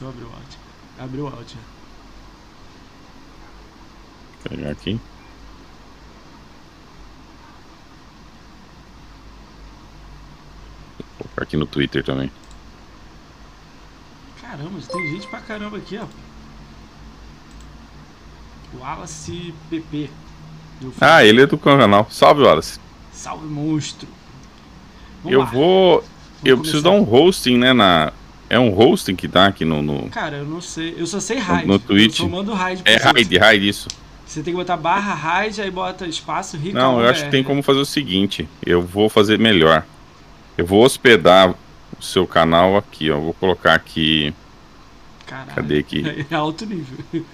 Deixa eu abrir o áudio. Abriu o áudio. Vou pegar aqui. Vou colocar aqui no Twitter também. Caramba, tem gente pra caramba aqui, ó. Wallace PP. Ah, ele é do canal. Salve, Wallace. Salve, monstro. Vamos Eu lá. vou. Eu preciso dar começar. um hosting, né? Na... É um hosting que tá aqui no. no... Cara, eu não sei. Eu só sei raid. no Twitch. Eu só mando raid É raid, raid, isso. Você tem que botar barra raid, aí bota espaço rico. Não, eu acho que tem como fazer o seguinte. Eu vou fazer melhor. Eu vou hospedar o seu canal aqui, ó. Vou colocar aqui. Caralho. Cadê aqui? É alto nível.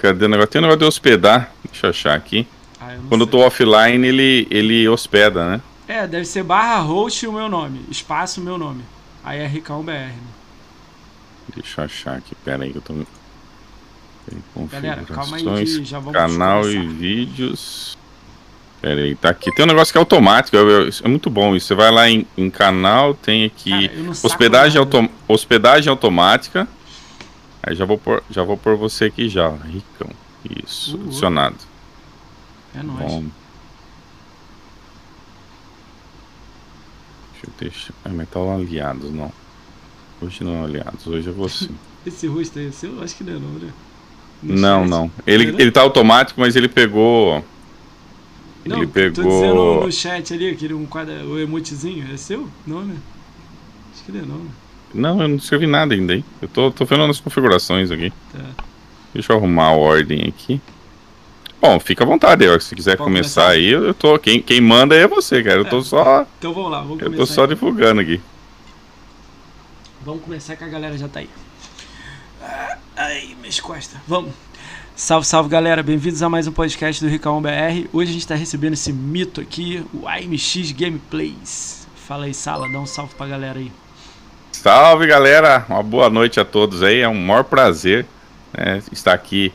Cadê o negócio? Tem um negócio de hospedar. Deixa eu achar aqui. Ah, eu Quando eu sei. tô offline, ele, ele hospeda, né? É, deve ser barra host o meu nome. Espaço, meu nome. Aí é Ricão BR. né? Deixa eu achar aqui. Pera aí que eu tô. Galera, calma aí que já vamos Canal começar. e vídeos. Pera aí, tá aqui. Tem um negócio que é automático. É, é- muito bom isso. Você vai lá em, em canal, tem aqui. Cara, hospedagem, autom hospedagem automática. Aí já vou pôr, já vou pôr você aqui já. Ricão. Isso, Uh, uh. adicionado. É nóis. Bom. Deixa eu deixar. Ah, mas tá o aliados, não. Hoje não é aliados, hoje é você. Esse rosto aí é seu? Acho que não é não, né? Não, chat. não. Ele, Não? ele tá automático, mas ele pegou. Não, ele Tô dizendo pegou. no chat ali, aquele um quadra, o emotezinho. É seu? Não, né? Acho que não é não, né? Não, eu não escrevi nada ainda, hein? Eu tô, tô vendo as configurações aqui. Tá. Deixa eu arrumar a ordem aqui. Bom, fica à vontade, ó, se quiser começar, começar? aí, eu eu tô. Quem, quem manda é você, cara. Eu tô É. só. Então vamos lá, vamos Eu tô só então. divulgando aqui. Vamos começar que a galera já tá aí. Ai, minhas costas. Vamos. Salve, salve galera, bem-vindos a mais um podcast do Ricão BR. Hoje a gente tá recebendo esse mito aqui, o AMX Gameplays. Fala aí, Sala, dá um salve pra galera aí. Salve galera, uma boa noite a todos aí. É um maior prazer né, estar aqui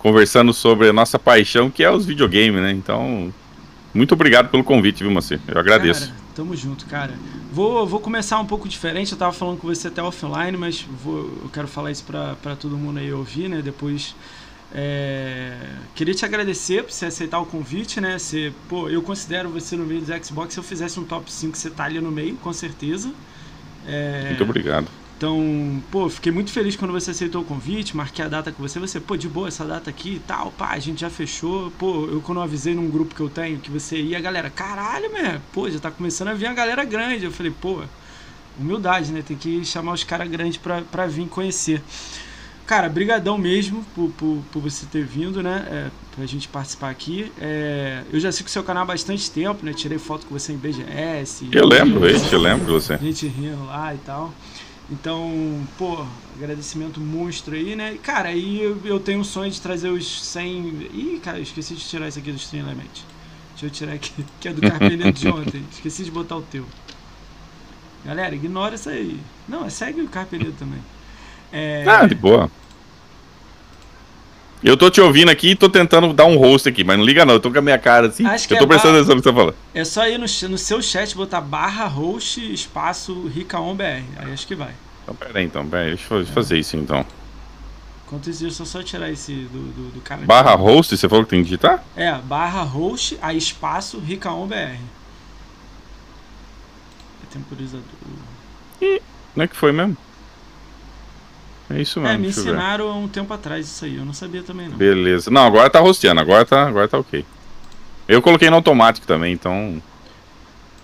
conversando sobre a nossa paixão, que é os videogames, né? Então, muito obrigado pelo convite, viu, Macê? Eu agradeço. Cara, tamo junto, cara. Vou, vou começar um pouco diferente. Eu tava falando com você até offline, mas vou, eu quero falar isso pra todo mundo aí ouvir, né? Depois. é, queria te agradecer por você aceitar o convite, né? Você, pô, eu considero você no meio do Xbox. Se eu fizesse um top 5, você tá ali no meio, com certeza. É, Muito obrigado. Então, pô, fiquei muito feliz quando você aceitou o convite, marquei a data com você, você, pô, de boa essa data aqui e tal, pá, a gente já fechou. Pô, eu quando eu avisei num grupo que eu tenho que você ia, a galera, caralho, man, pô, já tá começando a vir a galera grande. Eu falei, pô, humildade, né? Tem que chamar os caras grandes pra, pra vir conhecer. Cara, brigadão mesmo por, por, por você ter vindo, né? É, pra gente participar aqui. É, eu já sigo o seu canal há bastante tempo, né? Tirei foto com você em BGS. Eu lembro, eu lembro de você. A gente rindo lá e tal. Então, pô, agradecimento monstro aí, né? Cara, aí eu, eu tenho um sonho de trazer os 100. Ih, cara, eu esqueci de tirar isso aqui do Stream Element. Deixa eu tirar aqui, que é do Carpenedo de ontem. Esqueci de botar o teu. Galera, ignora isso aí. Não, segue o Carpenedo também. É, Ah, de boa. Eu tô te ouvindo aqui e tô tentando dar um host aqui, mas não liga não, eu tô com a minha cara assim. Acho que eu tô é prestando atenção no que você tá falando. é só ir no, no seu chat botar barra host espaço ricaombr. Aí acho que vai. Então, pera aí, então, pera aí, deixa eu fa- fazer isso então. Enquanto isso, deixa eu só tirar esse do, do, do cara. Barra host, você falou que tem que digitar? É, barra host, aí espaço ricaombr. É temporizador. Não é que foi mesmo? É isso mesmo. É, me ensinaram há um tempo atrás isso aí, eu não sabia também não. Beleza. Não, agora tá rosteando, agora tá, agora tá ok. Eu coloquei no automático também, então.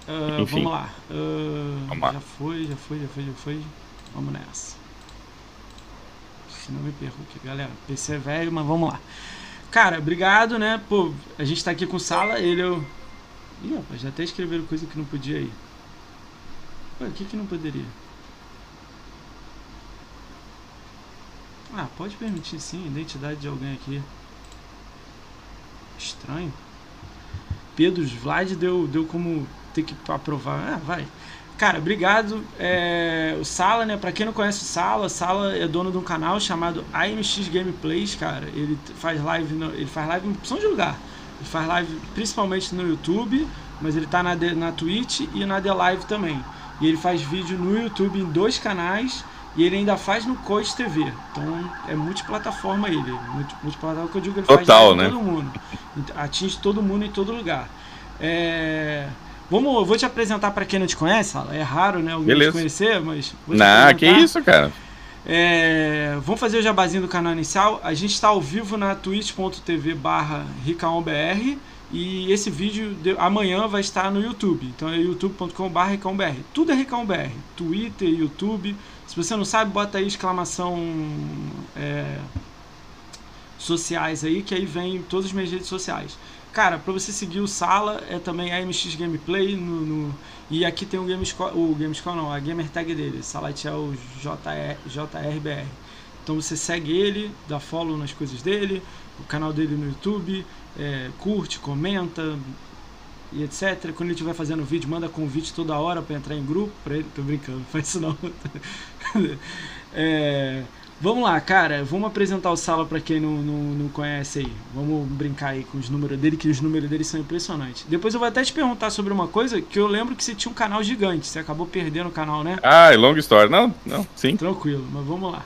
Ah, enfim. vamos lá. Ah, Vamos lá. Já foi, já foi, já foi, já foi. Vamos nessa. Senão me perco aqui, galera. PC é velho, mas vamos lá. Cara, obrigado, né? Pô, a gente tá aqui com Sala, ele eu. Ih, rapaz, já até escreveram coisa que não podia aí. Ué, o que que não poderia? Ah, pode permitir sim, identidade de alguém aqui. Estranho. Pedro Vlad deu, deu como ter que aprovar. Ah, vai. Cara, obrigado. É, o Sala, né? Pra quem não conhece o Sala, o Sala é dono de um canal chamado AMX Gameplays, cara. Ele faz live, no- ele faz live em opção de lugar. Ele faz live principalmente no YouTube, mas ele tá na, na Twitch e na The Live também. E ele faz vídeo no YouTube em dois canais E ele ainda faz no Coach TV. Então é multiplataforma ele. Multiplataforma que eu digo que ele Total, faz né? todo mundo. Atinge todo mundo em todo lugar. É... Vamos, eu vou te apresentar para quem não te conhece, é raro, né, alguém Beleza. te conhecer, mas Não, que isso, cara. É, vamos fazer o jabazinho do canal inicial. A gente está ao vivo na twitch.tv barra e esse vídeo de, amanhã vai estar no YouTube. Então é youtube.com.br Tudo é RicãoBR. Twitter, YouTube. Você não sabe, bota aí exclamação é, sociais aí, que aí vem todas as minhas redes sociais. Cara, para você seguir o Sala é também AMX Gameplay no, no, e aqui tem o Gamescore, o Gamescore não, a gamer tag dele, Salatiel JR, JRBR. Então você segue ele, dá follow nas coisas dele, o canal dele no YouTube, é, curte, comenta e etc. Quando ele estiver fazendo vídeo, manda convite toda hora para entrar em grupo para ele. Tô brincando, faz isso não. é, vamos lá, cara. Vamos apresentar o Sala para quem não, não, não, conhece aí. Vamos brincar aí com os números dele, que os números dele são impressionantes. Depois eu vou até te perguntar sobre uma coisa que eu lembro que você tinha um canal gigante. Você acabou perdendo o canal, né? Ah, é longa história. Não, não, sim. Tranquilo, mas vamos lá.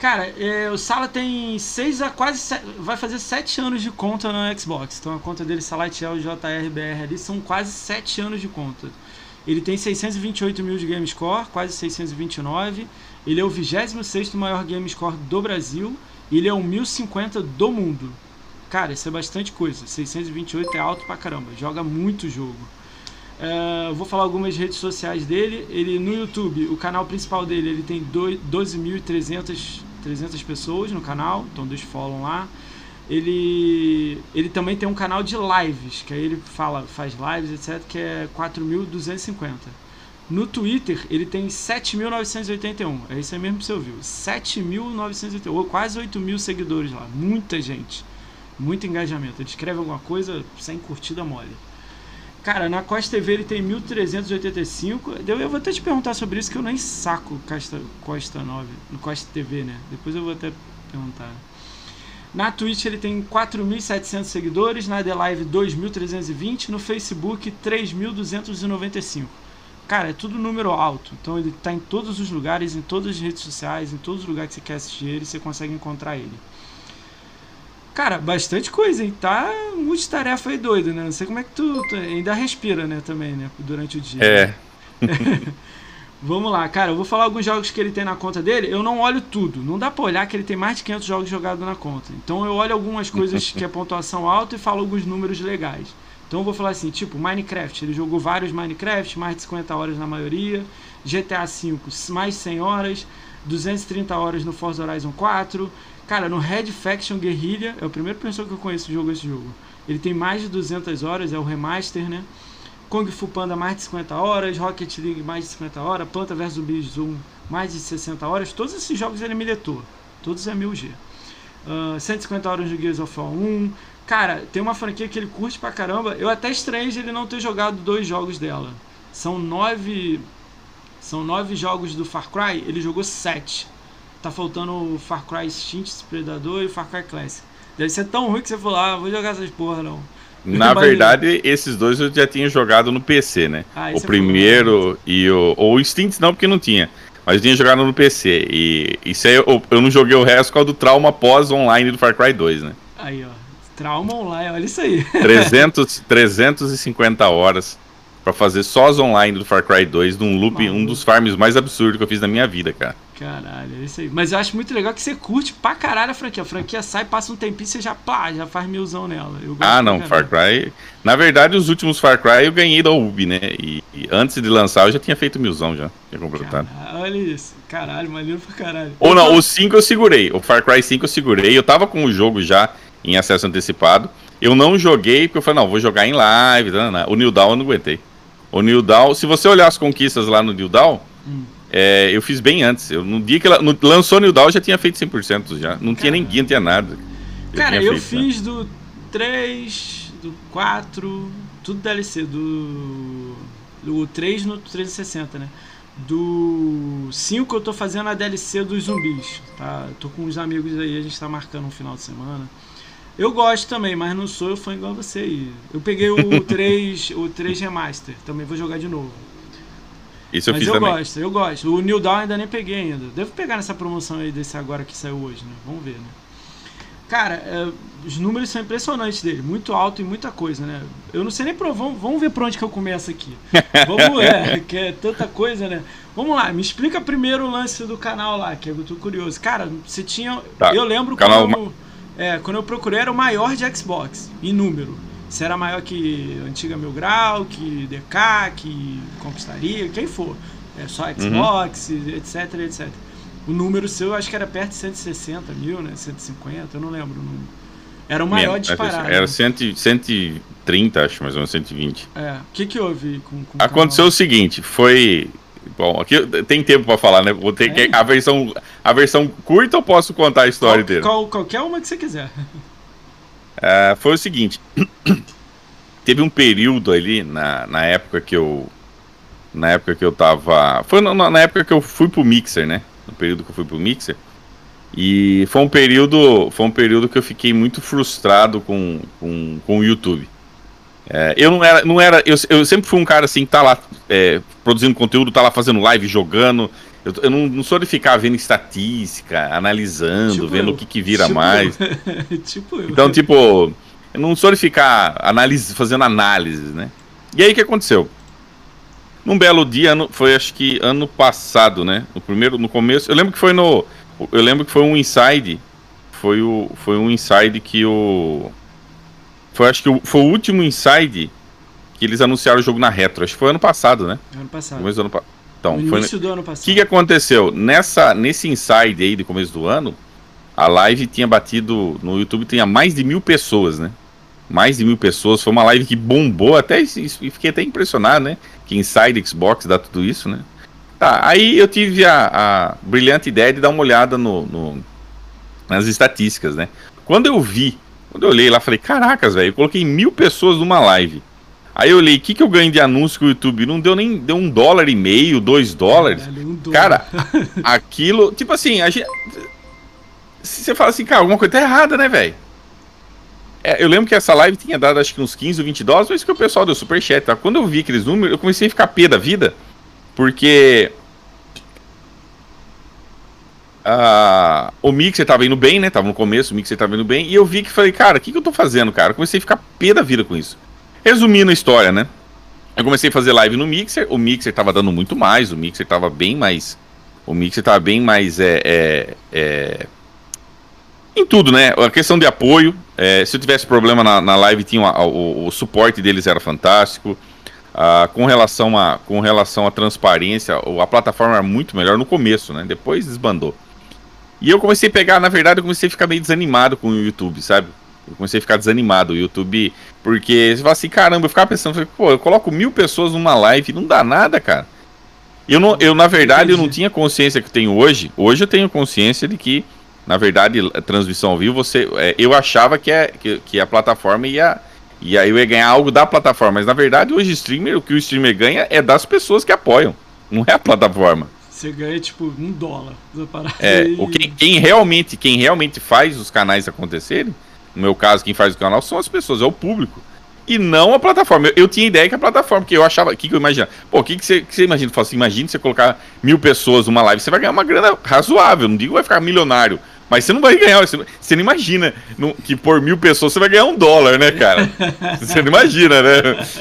Cara, é, o Sala tem seis a quase vai fazer sete anos de conta no Xbox. Então a conta dele, Salatiel JRBR ali, são quase sete anos de conta. Ele tem 628 mil de game score, quase 629. Ele é o 26 maior game score do Brasil. E ele é o 1050 do mundo. Cara, isso é bastante coisa. 628 é alto pra caramba. Joga muito jogo. Uh, vou falar algumas redes sociais dele. Ele no YouTube, o canal principal dele, ele tem 12.300 300 pessoas no canal, então deixa follow lá. Ele, ele também tem um canal de lives, que aí ele fala, faz lives, etc, que é 4.250. No Twitter, ele tem 7.981. É isso aí mesmo que você ouviu. 7.981, quase 8 mil seguidores lá. Muita gente. Muito engajamento. Ele escreve alguma coisa sem curtida mole. Cara, na Costa TV ele tem 1385. Eu vou até te perguntar sobre isso, que eu nem saco Costa, Costa 9, no Costa TV, né? Depois eu vou até perguntar. Na Twitch ele tem 4.700 seguidores, na The Live 2.320, no Facebook 3.295. Cara, é tudo número alto. Então ele está em todos os lugares, em todas as redes sociais, em todos os lugares que você quer assistir ele, você consegue encontrar ele. Cara, bastante coisa, hein? Tá multitarefa aí doido, né? Não sei como é que tu, tu ainda respira, né, também, né? Durante o dia. É. Vamos lá, cara, eu vou falar alguns jogos que ele tem na conta dele. Eu não olho tudo. Não dá pra olhar que ele tem mais de 500 jogos jogados na conta. Então eu olho algumas coisas que é pontuação alta e falo alguns números legais. Então eu vou falar assim, tipo, Minecraft. Ele jogou vários Minecraft, mais de 50 horas na maioria. GTA V, mais de 100 horas. 230 horas no Forza Horizon 4. Cara, no Red Faction Guerrilla, é o primeiro pessoa que eu conheço que jogou esse jogo. Ele tem mais de 200 horas, é o remaster, né? Kung Fu Panda mais de 50 horas, Rocket League mais de 50 horas, Planta vs Zumbis mais de 60 horas. Todos esses jogos ele militou. Todos é 1000G. Uh, 150 horas de Gears of War 1. Cara, tem uma franquia que ele curte pra caramba. Eu até estranho ele não ter jogado dois jogos dela. São nove. São nove jogos do Far Cry, ele jogou sete tá faltando o Far Cry Extinct Predador e o Far Cry Classic. Deve ser tão ruim que você falou, ah, vou jogar essas porra não. Na verdade, esses dois eu já tinha jogado no PC, né? Ah, o é primeiro e o. Ou o Instinct não, porque não tinha. Mas eu tinha jogado no PC. E isso aí eu, eu não joguei o resto por causa do trauma pós-online do Far Cry 2, né? Aí, ó. Trauma online, olha isso aí. 300, 350 horas para fazer só as online do Far Cry 2 num loop, Maluco. um dos farms mais absurdos que eu fiz na minha vida, cara. Caralho, é isso aí. Mas eu acho muito legal que você curte pra caralho a franquia. A franquia sai, passa um tempinho, você já, pá, já faz milzão nela. ah, não, Far Cry. Na verdade, os últimos Far Cry eu ganhei da Ubi, né? E, e, antes de lançar eu já tinha feito milzão já. Tinha completado. Caralho, olha isso. Caralho, maneiro pra caralho. Ou não, o 5 eu segurei. O Far Cry 5 eu segurei. Eu tava com o jogo já em acesso antecipado. Eu não joguei porque eu falei, não, vou jogar em live. Não, não. O New Dawn eu não aguentei. O New Dawn, se você olhar as conquistas lá no New Dawn. Hum é, eu fiz bem antes. Eu, no dia que ela no, lançou New Dawn, eu já tinha feito 100% já. Não tinha nem guia, não tinha nada. Eu cara, eu feito, fiz né? do 3, do 4, tudo DLC. Do, do 3 no 360, né? Do 5 eu tô fazendo a DLC dos zumbis. Tá? Tô com uns amigos aí, a gente tá marcando um final de semana. Eu gosto também, mas não sou eu fã igual você aí. Eu peguei o 3, o 3 Remaster, também vou jogar de novo. Isso eu Mas fiz eu também. gosto, eu gosto. O New Dawn ainda nem peguei ainda. Devo pegar nessa promoção aí desse agora que saiu hoje, né? Vamos ver, né? Cara, é, os números são impressionantes dele. Muito alto e muita coisa, né? Eu não sei nem por... Vamos, vamos ver por onde que eu começo aqui. Vamos, é, que é tanta coisa, né? Vamos lá, me explica primeiro o lance do canal lá, que eu tô curioso. Cara, você tinha... Tá, Eu lembro canal quando, é, quando eu procurei era o maior de Xbox, em número. Se era maior que Antiga Mil Grau, que DK, que Conquistaria, quem for. É só Xbox, etc, etc. O número seu eu acho que era perto de 160 mil, né? 150, eu não lembro o número. Era o maior Menos, disparado. Era 100, 130, acho, mais ou menos 120. É. O que, que houve com, com o Aconteceu o seguinte, foi. Bom, aqui tem tempo pra falar, né? Vou ter É. que a versão a versão curta ou posso contar a história qual, inteira? qual- qualquer uma que você quiser. Ah, foi o seguinte, teve um período ali na, na época que eu na época que eu tava, foi na, na época que eu fui pro Mixer, né? No período que eu fui pro Mixer. E foi um período, foi um período que eu fiquei muito frustrado com, com, com o YouTube. É, eu não era, não era eu, eu sempre fui um cara assim, que tá lá é, produzindo conteúdo, tá lá fazendo live, jogando. Eu, eu não, não sou de ficar vendo estatística, analisando, Tipo vendo eu. o que, que vira Tipo mais. tipo. Então, tipo, eu não sou de ficar analise, fazendo análises, né? E aí o que aconteceu? Num belo dia, ano- foi acho que ano passado, né? No primeiro, no começo, eu lembro que foi no, eu lembro que foi um inside, foi o, foi um inside que o, foi acho que o, foi o último inside que eles anunciaram o jogo na retro. Acho que foi ano passado, né? ano passado. Começo do ano Então, no foi, início do ano o passado. que, que aconteceu? Nessa, nesse inside aí do começo do ano, a live tinha batido no YouTube, tinha mais de mil pessoas, né? Mais de mil pessoas. Foi uma live que bombou até e fiquei até impressionado, né? Que Inside Xbox dá tudo isso, né? Tá, aí eu tive a, a brilhante ideia de dar uma olhada no, no- nas estatísticas, né? Quando eu vi, quando eu olhei lá, falei, caracas, velho, eu coloquei mil pessoas numa live. Aí eu olhei, o que, que eu ganho de anúncio com o YouTube? Não deu nem deu um dólar e meio, dois dólares. Caralho, um dólar. Cara, aquilo, tipo assim, a gente. Se você fala assim, cara, alguma coisa tá errada, né, velho? É, eu lembro que essa live tinha dado acho que uns 15 ou 20 dólares, mas que o pessoal deu superchat, tá? Quando eu vi aqueles números, eu comecei a ficar pé da vida, porque. Ah, o Mixer tava indo bem, né? Tava no começo, o Mixer tava indo bem, e eu vi que falei, cara, o que, que eu tô fazendo, cara? Eu comecei a ficar pé da vida com isso. Resumindo a história, né? Eu comecei a fazer live no Mixer, o Mixer tava dando muito mais, o Mixer tava bem mais. O Mixer tava bem mais. É, é, é, em tudo, né? A questão de apoio. é, se eu tivesse problema na, na live, tinha uma- o, o suporte deles era fantástico. Ah, com, relação a, com relação à transparência, o- a plataforma era muito melhor no começo, né? Depois desbandou. E eu comecei a pegar, na verdade, eu comecei a ficar meio desanimado com o YouTube, sabe? Eu comecei a ficar desanimado. O YouTube. Porque você fala assim, caramba, eu ficava pensando, falei, pô, eu coloco mil pessoas numa live, não dá nada, cara. Eu, não, eu na verdade, eu não tinha consciência que eu tenho hoje. Hoje eu tenho consciência de que, na verdade, a transmissão ao vivo, você, é, eu achava que, é, que, que a plataforma ia. E aí eu ia ganhar algo da plataforma. Mas na verdade, hoje streamer, o que o streamer ganha é das pessoas que apoiam. Não é a plataforma. Você ganha tipo um dólar. parada É, o quem, quem realmente, quem realmente faz os canais acontecerem, no meu caso, quem faz o canal são as pessoas, é o público. E não a plataforma. Eu, eu tinha ideia que a plataforma, porque eu achava. O que, que eu imaginava? Pô, o que, que, você, que você imagina? Fala assim, imagina você colocar mil pessoas numa live, você vai ganhar uma grana razoável. Não digo que vai ficar milionário. Mas você não vai ganhar, você, não- você não imagina no- que por mil pessoas você vai ganhar um dólar, né, cara? Você não imagina, né?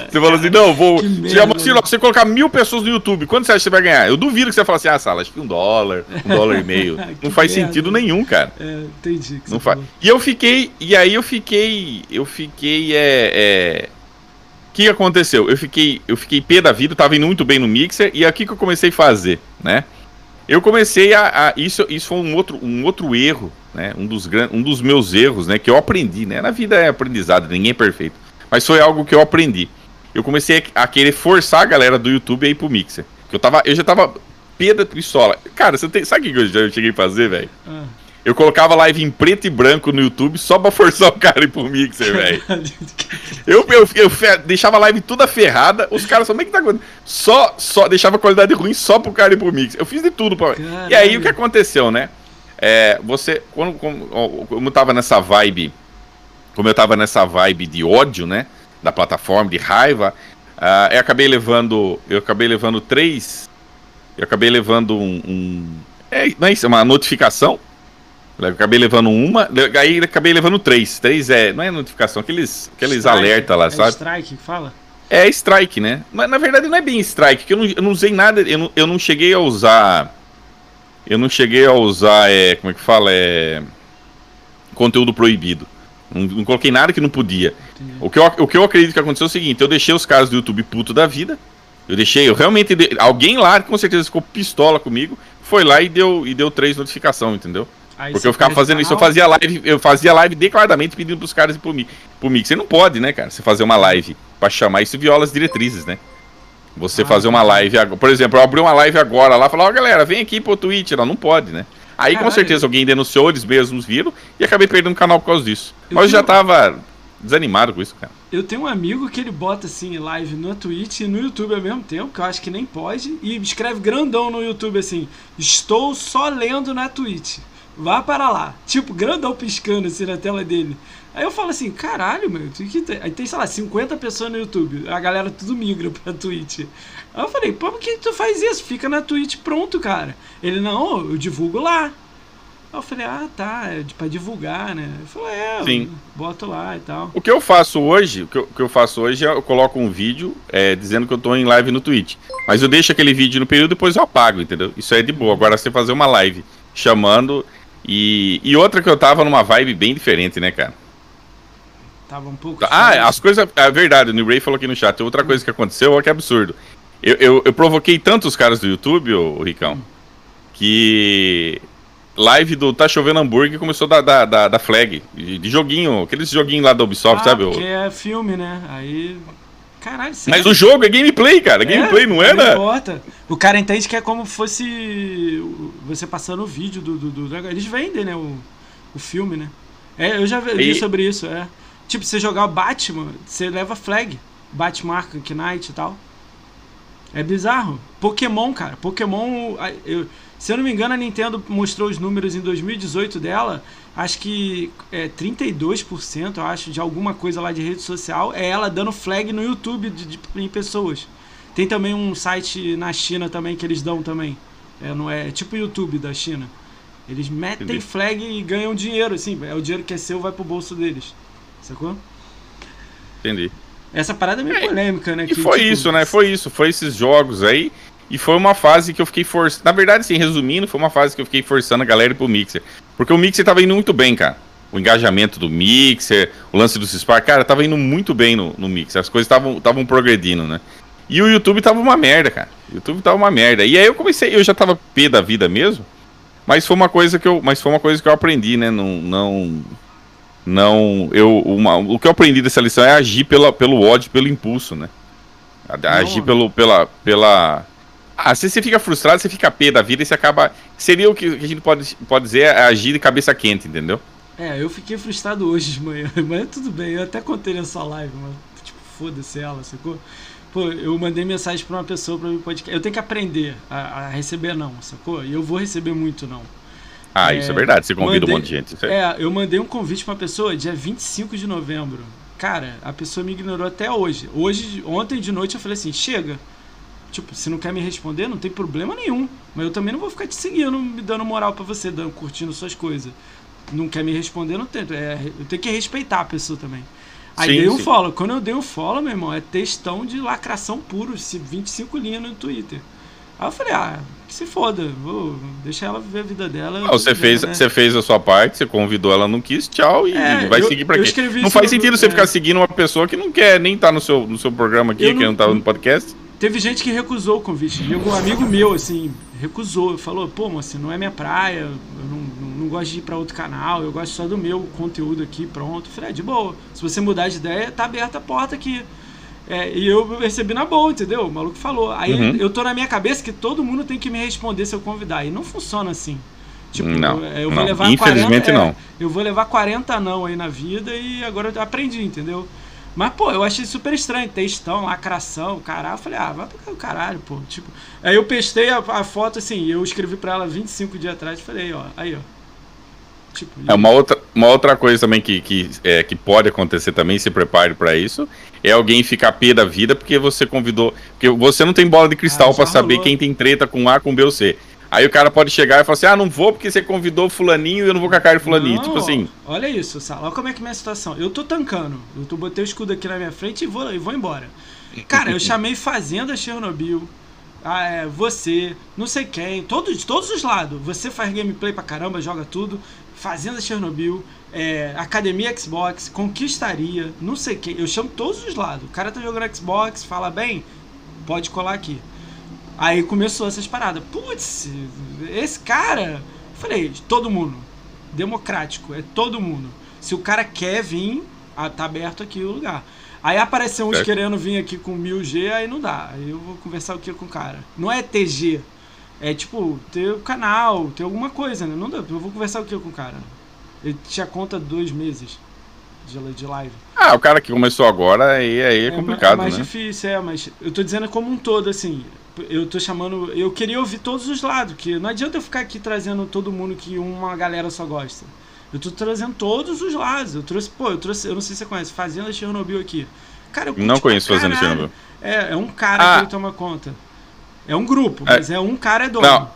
Você fala assim, não, vou. Se né? você colocar mil pessoas no YouTube, quanto você acha que você vai ganhar? Eu duvido que você fale assim, ah, Sala, acho que um dólar, um dólar e meio. Não faz merda. sentido nenhum, cara. É, entendi. que Não faz. E eu fiquei. E aí eu fiquei. Eu fiquei. É. é... O que aconteceu? Eu fiquei, eu fiquei pé da vida, tava indo muito bem no mixer, e aqui que eu comecei a fazer, né? Eu comecei a. a- isso, isso foi um outro, um outro erro, né? Um dos, um dos meus erros, né? Que eu aprendi, né? Na vida é aprendizado, ninguém é perfeito. Mas foi algo que eu aprendi. Eu comecei a, a querer forçar a galera do YouTube a ir pro mixer. Que eu, tava, eu já tava pé da pistola. Cara, você tem, sabe o que eu já cheguei a fazer, velho? Ah. Eu colocava live em preto e branco no YouTube só pra forçar o cara ir pro mixer, velho. Eu, eu, eu fe- deixava a live toda ferrada, os caras só, como é que tá acontecendo? Só, só, deixava a qualidade ruim só pro cara ir pro mixer. Eu fiz de tudo pra. E aí o que aconteceu, né? É, você, quando, como, como eu tava nessa vibe, como eu tava nessa vibe de ódio, né? Da plataforma, de raiva, ah, eu acabei levando, eu acabei levando três, eu acabei levando um. um é, não é isso, é uma notificação. Eu acabei levando uma, aí acabei levando três. Três é. Não é notificação, aqueles, aqueles alerta lá, é sabe? Strike fala? É strike, né? Mas na verdade não é bem strike, que eu não, eu não usei nada, eu não, eu não cheguei a usar. Eu não cheguei a usar, é, como é que fala? É. Conteúdo proibido. Não, não coloquei nada que não podia. O que, eu, o que eu acredito que aconteceu é o seguinte: eu deixei os caras do YouTube puto da vida. Eu deixei, eu realmente. Alguém lá, com certeza ficou pistola comigo, foi lá e deu, e deu três notificações, entendeu? Aí Porque eu ficava fazendo isso, eu fazia live, eu fazia live declaradamente pedindo pros caras ir pro, pro mix. Você não pode, né, cara? Você fazer uma live pra chamar isso viola as diretrizes, né? Você ah, fazer uma live agora. Por exemplo, eu abri uma live agora lá e falar, ó, oh, galera, vem aqui pro Twitch. Não, não pode, né? Aí Caralho. com certeza alguém denunciou, eles mesmos viram e acabei perdendo o canal por causa disso. Eu Mas eu já tava desanimado com isso, cara. Eu tenho um amigo que ele bota assim live no Twitch e no YouTube ao mesmo tempo, que eu acho que nem pode, e escreve grandão no YouTube assim: Estou só lendo na Twitch. Vá para lá. Tipo, grandão piscando assim na tela dele. Aí eu falo assim, caralho, meu, aí tem, sei lá, 50 pessoas no YouTube, a galera tudo migra pra Twitch. Aí eu falei, por que tu faz isso? Fica na Twitch pronto, cara. Ele, não, eu divulgo lá. Aí eu falei, ah, tá, é pra divulgar, né? Ele falou, é, Sim. boto lá e tal. O que eu faço hoje, o que eu, o que eu faço hoje é eu coloco um vídeo é, dizendo que eu tô em live no Twitch. Mas eu deixo aquele vídeo no período e depois eu apago, entendeu? Isso é de boa. Agora você fazer uma live chamando. E, e outra que eu tava numa vibe bem diferente, né, cara? Tava um pouco. Ah, as coisas. É verdade, o New Ray falou aqui no chat. Outra coisa que aconteceu, olha que absurdo. Eu, eu, eu provoquei tantos caras do YouTube, ô, Ricão, que live do Tá Chovendo Hambúrguer começou da, da, da, da flag, de, de, joguinho, aqueles joguinhos lá da Ubisoft, ah, sabe? Porque é filme, né? Aí. Caralho, sério? Mas o jogo é gameplay, cara. É, gameplay, não era? Não importa. O cara entende que é como fosse você passando o vídeo do. do, do eles vendem, né? O, o filme, né? É, eu já vi e... sobre isso, é. Tipo, você jogar o Batman, você leva flag. Batman Knight e tal. É bizarro. Pokémon, cara. Pokémon. Eu, se eu não me engano, a Nintendo mostrou os números em 2018 dela. Acho que é 32%, eu acho, de alguma coisa lá de rede social. É ela dando flag no YouTube de, de, em pessoas. Tem também um site na China também que eles dão também. É, não é, é tipo o YouTube da China. Eles metem Entendi. flag e ganham dinheiro, assim. É o dinheiro que é seu, vai pro bolso deles. Sacou? Entendi. Essa parada é meio é, polêmica, né? E que, foi tipo... isso, né? Foi isso, foi esses jogos aí. E foi uma fase que eu fiquei forçando. Na verdade, assim, resumindo, foi uma fase que eu fiquei forçando a galera pro Mixer. Porque o Mixer tava indo muito bem, cara. O engajamento do Mixer, o lance do Spark, cara, tava indo muito bem no, no Mixer. As coisas estavam progredindo, né? E o YouTube tava uma merda, cara. O YouTube tava uma merda. E aí eu comecei, eu já tava pé da vida mesmo. Mas foi uma coisa que eu, mas foi uma coisa que eu aprendi, né? Não, não não eu uma, o que eu aprendi dessa lição é agir pela, pelo ódio pelo impulso né agir pelo pela pela ah, se você fica frustrado você fica pé da vida e você acaba seria o que, a gente pode pode dizer é agir de cabeça quente entendeu é eu fiquei frustrado hoje de manhã mas tudo bem eu até contei nessa live mas tipo foda-se ela sacou Pô, eu mandei mensagem para uma pessoa para me podcast. Eu tenho que aprender a, a receber não, sacou? E eu vou receber muito não. Ah, é, isso é verdade, você convida mandei, um monte de gente. É... é, eu mandei um convite pra uma pessoa dia 25 de novembro. Cara, a pessoa me ignorou até hoje. Hoje, ontem de noite eu falei assim, chega. Tipo, se não quer me responder, não tem problema nenhum. Mas eu também não vou ficar te seguindo, me dando moral para você, dando, curtindo suas coisas. Não quer me responder, não tento. É, eu tenho que respeitar a pessoa também. Aí sim, dei um sim. follow. Quando eu dei um follow, meu irmão, é textão de lacração puro, 25 linhas no Twitter. Aí eu falei, ah, que se foda, vou deixar ela viver a vida dela. Ah, você, fez, né? você fez a sua parte, você convidou ela, não quis, tchau, e é, vai eu, seguir pra quê? Não faz sentido no, você é. ficar seguindo uma pessoa que não quer nem estar tá no seu, no seu programa aqui, eu que não, não tá no podcast. Teve gente que recusou o convite. Um amigo meu, assim, recusou. Falou, pô, moça, não é minha praia, eu não, não, não, gosto de ir pra outro canal, eu gosto só do meu conteúdo aqui, pronto. Eu falei, é, de boa. Se você mudar de ideia, tá aberta a porta aqui. É, e eu recebi na boa, entendeu? O maluco falou. Aí uhum. eu tô na minha cabeça que todo mundo tem que me responder se eu convidar. E não funciona assim. Tipo, não, eu, vou não. levar Infelizmente 40, não. É, eu vou levar 40 não aí na vida e agora eu aprendi, entendeu? Mas, pô, eu achei super estranho. Textão, lacração, caralho. Eu falei, ah, vai pro caralho, pô. Tipo, aí eu pestei a, a, foto assim, eu escrevi pra ela 25 dias atrás falei, ó, aí, ó. Tipo, é uma outra, uma outra coisa também que, que, é, que pode acontecer também, se prepare para isso, é alguém ficar pé da vida porque você convidou. Porque você não tem bola de cristal ah, para saber quem tem treta com A, com B ou C. Aí o cara pode chegar e falar assim: ah, não vou porque você convidou fulaninho e eu não vou com a cara de fulaninho. Não, tipo assim. Olha isso, Sala. Olha como é que é a minha situação. Eu tô tancando. Eu tô, botei o escudo aqui na minha frente e vou, e vou embora. Cara, eu chamei Fazenda Chernobyl. Ah, é, você, não sei quem, todos, de todos os lados. Você faz gameplay pra caramba, joga tudo. Fazenda Chernobyl, é, Academia Xbox, Conquistaria, não sei quem. Eu chamo todos os lados. O cara tá jogando Xbox, fala bem, pode colar aqui. Aí começou essas paradas. Putz, esse cara. Falei, todo mundo. Democrático, é todo mundo. Se o cara quer vir, ah, tá aberto aqui o lugar. Aí apareceu uns querendo vir aqui com 1000G, aí não dá. Aí eu vou conversar o que com o cara. Não é TG. É tipo, ter o canal, ter alguma coisa, né? Não dá. Eu vou conversar o que com o cara. Ele tinha conta dois meses de live. Ah, o cara que começou agora, aí, aí é, é complicado, né? É mais né? difícil, é, mas eu tô dizendo como um todo, assim. Eu tô chamando. Eu queria ouvir todos os lados, que não adianta eu ficar aqui trazendo todo mundo que uma galera só gosta. Eu tô trazendo todos os lados. Eu trouxe, pô, eu trouxe, eu não sei se você conhece, Fazenda Chernobyl aqui. Cara, eu Não conheço Fazenda Chernobyl. É, é um cara ah. que ele toma conta. É um grupo, é. mas é, é um cara é dono. Não.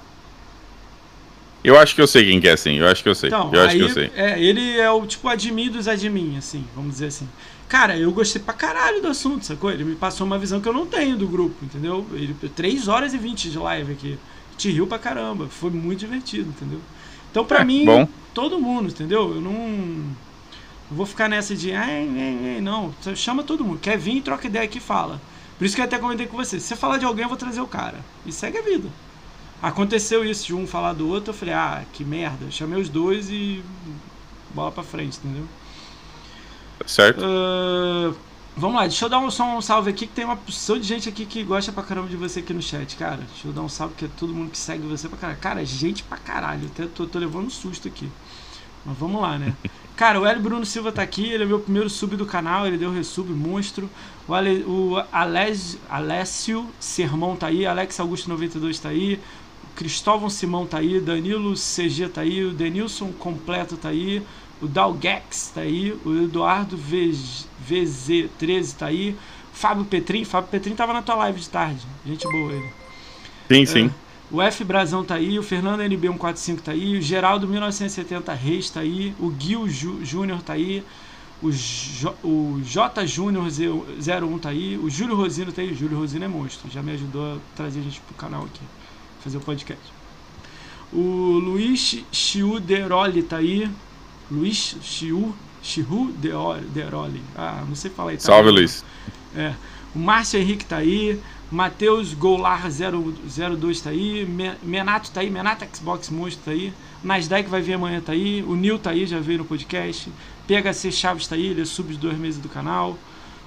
Eu acho que eu sei quem que é, assim. Eu acho que eu sei. Então, eu acho que eu sei. É, ele é o tipo admin dos admin, assim, vamos dizer assim. Cara, eu gostei pra caralho do assunto, sacou? Ele me passou uma visão que eu não tenho do grupo, entendeu? Ele, 3 horas e 20 de live aqui. Te riu pra caramba. Foi muito divertido, entendeu? Então, pra é, mim, bom todo mundo, entendeu? Eu não, não vou ficar nessa de, ai, ai, ai, não, chama todo mundo. Quer vir, troca ideia aqui fala. Por isso que eu até comentei com você. Se você falar de alguém, eu vou trazer o cara. E segue a vida. Aconteceu isso de um falar do outro, eu falei, ah, que merda. Chamei os dois e bola pra frente, entendeu? Certo. Uh, vamos lá, deixa eu dar um, só um salve aqui, que tem uma porção de gente aqui que gosta pra caramba de você aqui no chat, cara. Deixa eu dar um salve, que é todo mundo que segue você pra caralho. Cara, gente pra caralho. Até tô, tô levando um susto aqui. Mas vamos lá, né? Cara, o Hélio Bruno Silva tá aqui, ele é meu primeiro sub do canal, ele deu resub, monstro. O, Ale, o Alés, Alessio Sermão tá aí, Alex Augusto 92 tá aí, Cristóvão Simão tá aí, Danilo CG tá aí, o Denilson Completo tá aí, o Dalgex tá aí, o Eduardo VZ13 tá aí, Fábio Petrin, Fábio Petrin tava na tua live de tarde, gente boa ele. Sim, é, sim. O F Brazão tá aí, o Fernando NB145 tá aí, o Geraldo 1970 Reis tá aí, o Gil Júnior tá aí, o, J, o J Júnior 01 tá aí, o Júlio Rosino tá aí, o Júlio Rosino é monstro, já me ajudou a trazer a gente pro canal aqui, fazer o podcast. O Luiz Chiuderoli tá aí, Luiz Chiu, Chiu Deroli, ah, não sei falar italiano. Salve, Luiz. É, o Márcio Henrique tá aí, Matheus Golar 02 tá aí. Menato tá aí. Menato Xbox Monstro tá aí. Nasdaq vai vir amanhã tá aí. O Nil tá aí, já veio no podcast. PHC Chaves tá aí, ele é sub de dois meses do canal.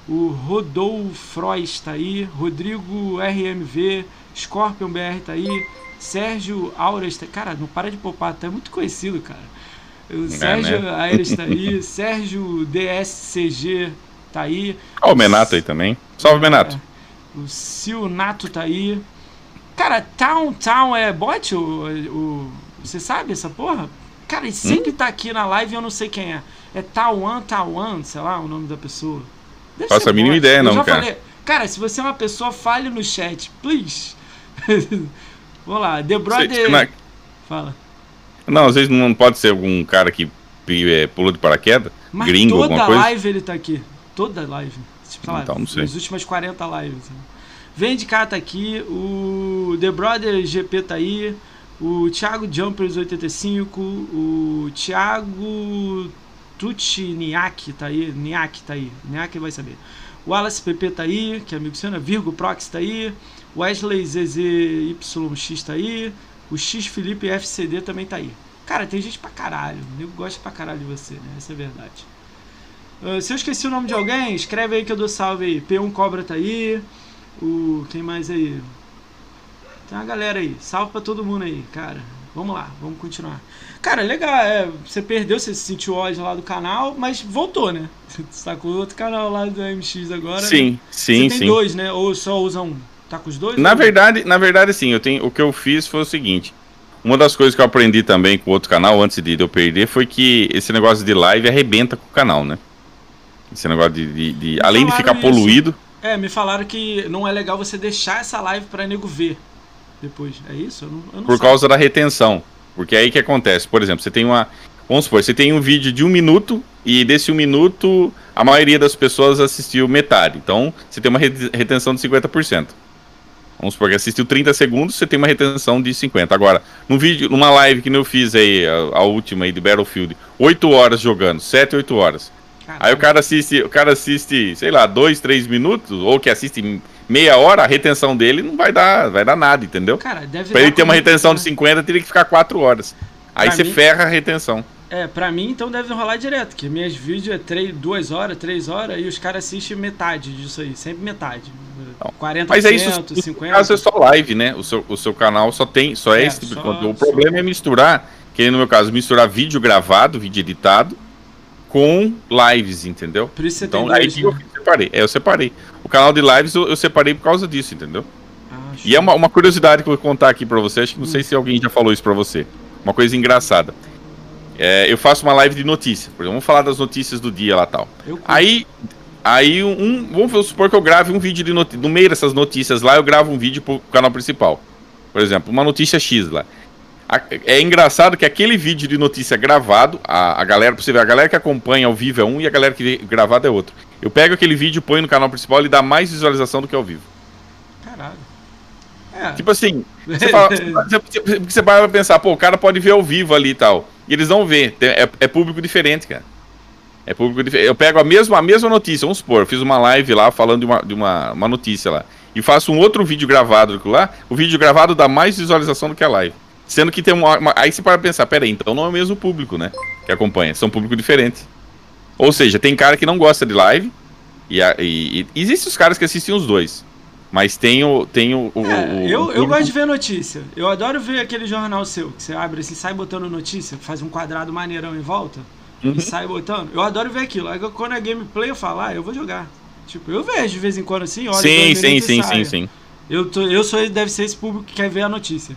O Rodolfo Frois tá aí. Rodrigo RMV. Scorpion BR tá aí. Sérgio Auras tá Cara, não para de popar, tá muito conhecido, cara. O é, Sérgio né? Aires tá aí. Sérgio DSCG tá aí. Ó, o Menato aí também. Salve, Menato. É. O Silnato tá aí. Cara, Town Town é bot? O, o, você sabe essa porra? Cara, ele sempre hum? tá aqui na live e eu não sei quem é. É Tawan Tawan, sei lá o nome da pessoa. Deve Faço a mínima ideia, eu não, cara. Falei, cara, se você é uma pessoa, fale no chat, please. Vamos lá, The Brother. Fala. Não, às vezes não pode ser algum cara que é, pula de paraquedas? Mas gringo, alguma coisa? Toda live ele tá aqui. Toda live. Tipo, lá, então, não sei. Nas últimas 40 lives. Né? Vem de cá tá aqui, o The Brother GP tá aí, o Thiago Jumpers 85, o Thiago Tucci Niak tá aí, Niak tá aí, Niak vai saber. O Wallace PP tá aí, que é amigo seu, né? Virgo Prox tá aí, Wesley ZZYX tá aí, o X Felipe FCD também tá aí. Cara, tem gente pra caralho, eu gosto pra caralho de você, né? Essa é a verdade. Uh, se eu esqueci o nome de alguém, escreve aí que eu dou salve aí. P1 Cobra tá aí. O. Quem mais aí? Tem uma galera aí. Salve pra todo mundo aí, cara. Vamos lá, vamos continuar. Cara, legal, é, você perdeu, você sentiu ódio lá do canal, mas voltou, né? Você tá com outro canal lá do MX agora. Sim, né? sim, você tem sim. dois, né? Ou só usa um? Tá com os dois? Na verdade, na verdade, sim. Eu tenho, o que eu fiz foi o seguinte. uma das coisas que eu aprendi também com outro canal, antes de eu perder, foi que esse negócio de live arrebenta com o canal, né? Esse negócio de. de, de além de ficar isso. poluído. É, me falaram que não é legal você deixar essa live pra nego ver depois. É isso? Eu não, eu não Por sei. causa da retenção. Porque aí que acontece, por exemplo, você tem uma. Vamos supor, você tem um vídeo de um minuto e desse um minuto a maioria das pessoas assistiu metade. Então você tem uma retenção de 50%. Vamos supor que assistiu 30 segundos, você tem uma retenção de 50. Agora, num vídeo, numa live que eu fiz aí, a, a última aí de Battlefield, 8 horas jogando, 7, 8 horas. Caramba. Aí o cara assiste, o cara assiste, sei lá, 2, 3 minutos, ou que assiste meia hora, a retenção dele não vai dar, vai dar nada, entendeu? Cara, deve pra ele ter uma retenção de 50, teria que ficar 4 horas. Aí pra você mim, ferra a retenção. É, pra mim então deve rolar direto, que meus vídeos é 3, 2 horas, 3 horas, e os caras assistem metade disso aí, sempre metade. Não. 40%, Mas é isso, 50%. No caso é só live, né? O seu, o seu canal só tem, só é, é esse tipo só, de conteúdo. O problema só... é misturar, que no meu caso, misturar vídeo gravado, vídeo editado, com lives, entendeu? Por isso você então, tem dois, aí né? eu separei. É, eu separei. O canal de lives eu, eu separei por causa disso, entendeu? Ah, e é uma, uma, curiosidade que eu vou contar aqui pra você, acho que não hum. sei se alguém já falou isso pra você. Uma coisa engraçada. É, eu faço uma live de notícia. Por exemplo, vamos falar das notícias do dia lá tal. Aí, aí um, vamos supor que eu grave um vídeo de notícia. No meio dessas notícias lá, eu gravo um vídeo pro canal principal. Por exemplo, uma notícia X lá. É engraçado que aquele vídeo de notícia gravado, a, a galera, pra você ver, a galera que acompanha ao vivo é um e a galera que vê gravado é outro. Eu pego aquele vídeo, ponho no canal principal, ele dá mais visualização do que ao vivo. Caralho. É. Tipo assim, você, fala, você, você vai pensar, pô, o cara pode ver ao vivo ali e tal. E eles não vê. É, é público diferente, cara. É público diferente. Eu pego a mesma, a mesma notícia, vamos supor, eu fiz uma live lá falando de uma, de uma, uma notícia lá. E faço um outro vídeo gravado lá. O vídeo gravado dá mais visualização do que a live. Sendo que tem uma. uma aí você para pensar, peraí, então não é o mesmo público, né? Que acompanha. São públicos diferentes. Ou seja, tem cara que não gosta de live. E, e, e existem os caras que assistem os dois. Mas tem o. Tem o, o, é, o eu, eu gosto de ver notícia. Eu adoro ver aquele jornal seu, que você abre assim, sai botando notícia, faz um quadrado maneirão em volta uhum. sai botando. Eu adoro ver aquilo. Aí quando é gameplay eu falo, ah, eu vou jogar. Tipo, eu vejo de vez em quando assim, olha. Sim, sim, sim, sim, sim. Eu, tô, eu sou, deve ser esse público que quer ver a notícia.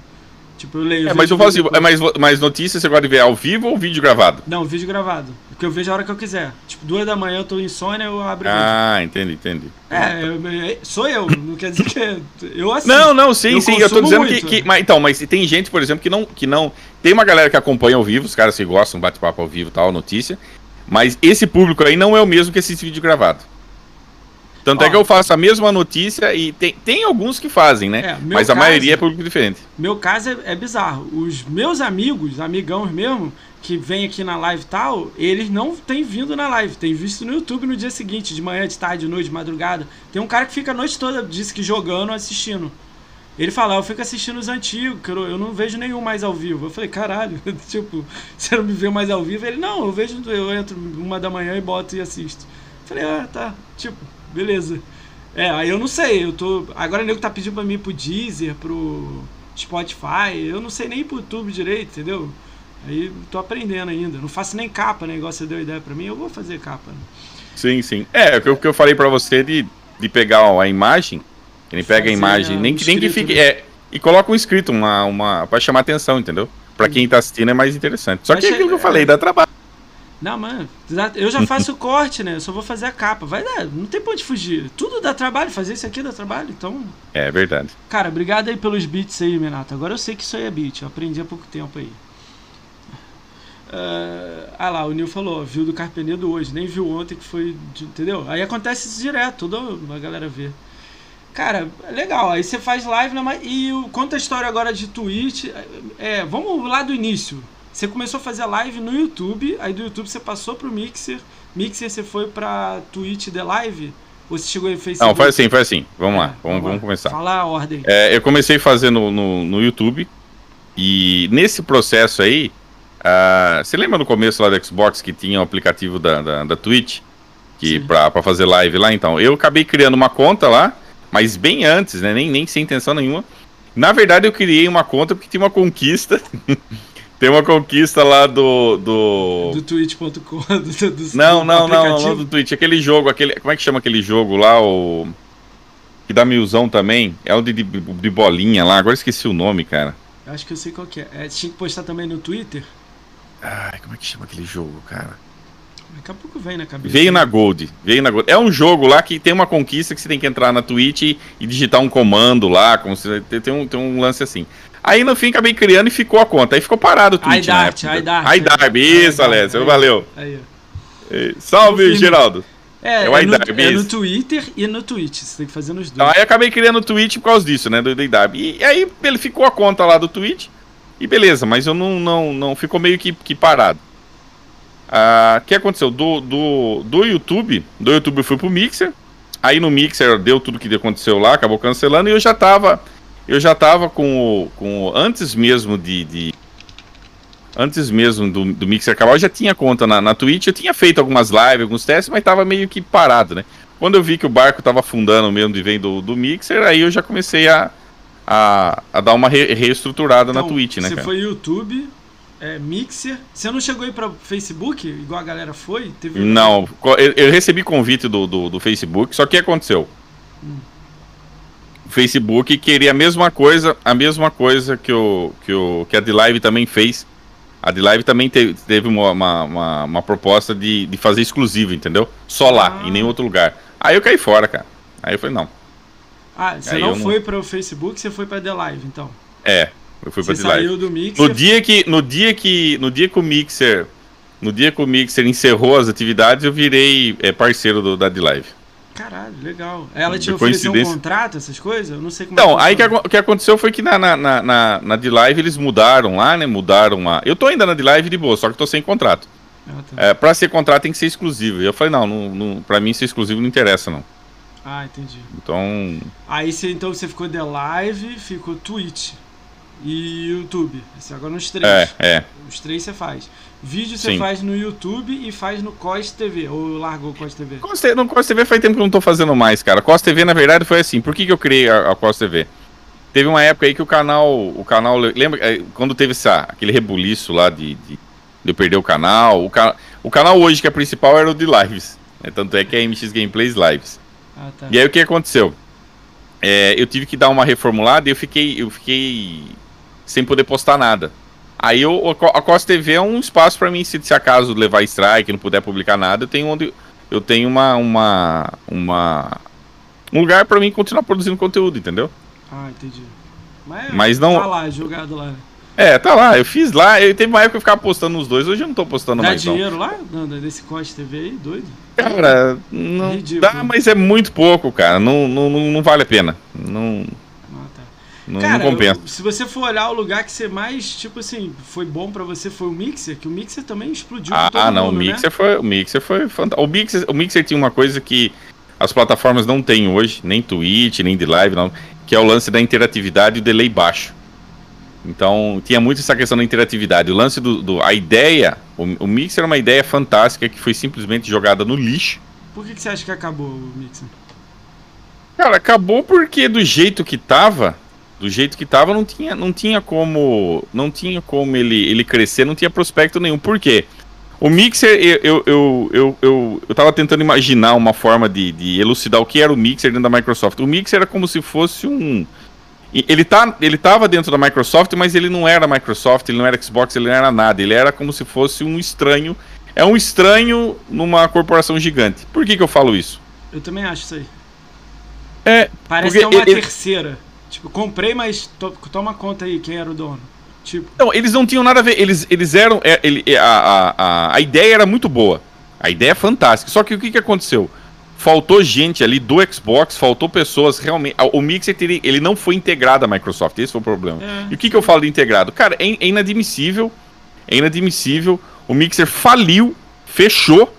Tipo, eu leio. É, mas eu falo assim, é mais, mais notícias você gosta de ver ao vivo ou vídeo gravado? Não, vídeo gravado. Porque eu vejo a hora que eu quiser. Tipo, duas da manhã eu tô insônia, eu abro Ah, entendi, entendi. É, eu, sou eu, não quer dizer que eu assisto. Não, não, sim, eu sim, eu tô dizendo que, que, mas, então, mas tem gente, por exemplo, que não, que não, tem uma galera que acompanha ao vivo, os caras que gostam, bate-papo ao vivo, tal, notícia, mas esse público aí não é o mesmo que assiste vídeo gravado. Tanto Ó, é que eu faço a mesma notícia e tem, tem alguns que fazem, né? É, Mas caso, a maioria é público diferente. Meu caso é, é, bizarro. Os meus amigos, amigãos mesmo, que vêm aqui na live e tal, eles não têm vindo na live. Tem visto no YouTube no dia seguinte, de manhã, de tarde, de noite, de madrugada. Tem um cara que fica a noite toda, disse que jogando, assistindo. Ele fala, eu fico assistindo os antigos, eu, eu não vejo nenhum mais ao vivo. Eu falei, caralho, tipo, você não me vê mais ao vivo? Ele, não, eu vejo, eu entro uma da manhã e boto e assisto. Eu falei, ah, tá, tipo, beleza. É, aí eu não sei, eu tô. Agora o nego tá pedindo pra mim ir pro Deezer, pro Spotify, eu não sei nem pro YouTube direito, entendeu? Aí tô aprendendo ainda. Não faço nem capa, né? Igual você deu ideia pra mim, eu vou fazer capa. Né? Sim, sim. É, o que eu falei pra você de, de pegar a imagem, ele pega a imagem, nem, que, nem que fique. Né? É, e coloca um escrito, uma, uma. pra chamar atenção, entendeu? Pra quem tá assistindo é mais interessante. Só que é aquilo que eu falei, dá trabalho. Não, mano, eu já faço o corte, né? Eu só vou fazer a capa. Vai dar, não tem pra onde fugir. Tudo dá trabalho, fazer isso aqui dá trabalho, então. É verdade. Cara, obrigado aí pelos beats aí, Minato. Agora eu sei que isso aí é beat, eu aprendi há pouco tempo aí. Uh, ah lá, o Nil falou, viu do Carpenedo hoje, nem viu ontem que foi. Entendeu? Aí acontece isso direto, toda a galera vê. Cara, legal. Aí você faz live, né? E conta a história agora de Twitch. É, vamos lá do início. Você começou a fazer live no YouTube, aí do YouTube você passou pro Mixer, Mixer você foi pra Twitch The Live? Ou você chegou em Facebook? Não, foi assim, foi assim. Vamos é, lá, vamos, vamos começar. Fala a ordem. É, eu comecei a fazer no, no, no, YouTube, e nesse processo aí, uh, você lembra no começo lá do Xbox que tinha o aplicativo da, da, da Twitch? Que pra, pra fazer live lá, então. Eu acabei criando uma conta lá, mas bem antes, né? Nem, nem sem intenção nenhuma. Na verdade, eu criei uma conta porque tinha uma conquista Tem uma conquista lá do. Do, do twitch.com. Não, não, não, não, do Twitch. Aquele jogo, aquele. Como é que chama aquele jogo lá? O. Que dá milzão também. É o de, de, de bolinha lá. Agora esqueci o nome, cara. Acho que eu sei qual que é. é. Tinha que postar também no Twitter. Ai, como é que chama aquele jogo, cara? Daqui a pouco vem na cabeça. Veio na Gold. Veio na Gold. É um jogo lá que tem uma conquista que você tem que entrar na Twitch e, e digitar um comando lá. Como se, tem, um, tem um lance assim. Aí no fim acabei criando e ficou a conta. Aí ficou parado o Twitch. iDart, iDart. iDart, isso, Alessio. Valeu. Aí, Salve, Geraldo. É, é, é, no, é, no, Twitter e no Twitch. Você tem que fazer nos dois. aí acabei criando o Twitch por causa disso, né? Do IDW. E, e aí ele ficou a conta lá do Twitch. E beleza, mas eu não. não, não ficou meio que, que parado. O ah, que aconteceu? Do, do, do YouTube, do YouTube eu fui pro Mixer. Aí no Mixer deu tudo que aconteceu lá, acabou cancelando. E eu já tava. Eu já tava com o. Com, antes mesmo de, de antes mesmo do, do Mixer acabar, eu já tinha conta na, na Twitch, eu tinha feito algumas lives, alguns testes, mas tava meio que parado, né? Quando eu vi que o barco tava afundando mesmo de vem do, do Mixer, aí eu já comecei a, a, a dar uma re, reestruturada então, na Twitch, né? Você cara? foi YouTube, é, Mixer. Você não chegou aí para Facebook, igual a galera foi? Teve... Não, eu, eu, recebi convite do, do, do, Facebook, só que aconteceu? Hum. O Facebook queria a mesma coisa, a mesma coisa que, o, que, o, que a The Live também fez a de live também teve, teve uma, uma, uma, uma, proposta de, de fazer exclusivo, entendeu? Só lá, ah. em nenhum outro lugar. Aí eu caí fora, cara. Aí eu falei, não. Ah, você Aí não foi não... para o Facebook, você foi para The Live, então? É, eu fui para The Live. Do Mixer, no dia que no dia que no dia que o Mixer no dia que o Mixer encerrou as atividades, eu virei é, parceiro do, da The Live. Caralho, legal. Ela te ofereceu um contrato, essas coisas? Eu não sei como Então, é aí que, o que aconteceu foi que na, na, na, na, live eles mudaram lá, né? Mudaram a. Eu tô ainda na de live de boa, só que tô sem contrato. Ah, tá. é, pra ser contrato tem que ser exclusivo. E eu falei, não, não, não, pra mim ser exclusivo não interessa, não. Ah, entendi. Então. Aí você então você ficou de live, ficou Twitch e YouTube. Você agora nos três. É, é. Os três você faz. Vídeo você faz no YouTube e faz no COS TV, ou largou o COS TV? no COS TV faz tempo que eu não tô fazendo mais, cara. COS TV, na verdade, foi assim. Por que, que eu criei a, a COS TV? Teve uma época aí que o canal. O canal. Lembra é, quando teve essa, aquele rebuliço lá de, de, de eu perder o canal? O, ca, o canal hoje, que é principal, era o de lives. Né? Tanto é que é MX Gameplays Lives. Ah, tá. E aí o que aconteceu? É, eu tive que dar uma reformulada e eu fiquei, eu fiquei sem poder postar nada. Aí eu, a Costa TV é um espaço para mim, se, se acaso levar strike, não puder publicar nada, eu tenho onde eu tenho uma uma uma um lugar para mim continuar produzindo conteúdo, entendeu? Ah, entendi. Mas, Mas não tá lá, jogado lá. É, tá lá, eu fiz lá, eu teve uma época que eu ficava postando nos dois, hoje eu não tô postando dá mais. Dá dinheiro lá? Não, desse Costa TV aí, doido? Cara, não Ridículo. dá, mas é muito pouco, cara, não, não, não, não vale a pena. Não, não, Cara, não compensa. Se você for olhar o lugar que você mais, tipo assim, foi bom para você foi o Mixer, que o Mixer também explodiu. Ah, ah não, mundo, o né? Mixer né? foi, o Mixer foi fantástico. O Mixer, o Mixer tinha uma coisa que as plataformas não têm hoje, nem Twitch, nem de live, não, que é o lance da interatividade e o delay baixo. Então, tinha muito essa questão da interatividade. O lance do. do a ideia. O, o Mixer é uma ideia fantástica que foi simplesmente jogada no lixo. Por que, que você acha que acabou o Mixer? Cara, acabou porque do jeito que tava, do jeito que tava, não tinha, não tinha como, não tinha como ele, ele crescer, não tinha prospecto nenhum. Por quê? O Mixer, eu, eu, eu, eu, eu, eu tava tentando imaginar uma forma de, de elucidar o que era o Mixer dentro da Microsoft. O Mixer era como se fosse um. Ele, tá, ele tava dentro da Microsoft, mas ele não era Microsoft, ele não era Xbox, ele não era nada. Ele era como se fosse um estranho. É um estranho numa corporação gigante. Por que, que eu falo isso? Eu também acho isso aí. É, Parece que é uma ele, terceira. Tipo, comprei, mas to, toma conta aí quem era o dono. Tipo. Não, eles não tinham nada a ver. Eles, eles eram. É, ele, a, a, a, a ideia era muito boa. A ideia é fantástica. Só que o que, que aconteceu? Faltou gente ali do Xbox, faltou pessoas realmente. O Mixer ele não foi integrado à Microsoft, esse foi o problema. É. E o que, que eu falo de integrado? Cara, é, é inadmissível. É inadmissível. O Mixer faliu, fechou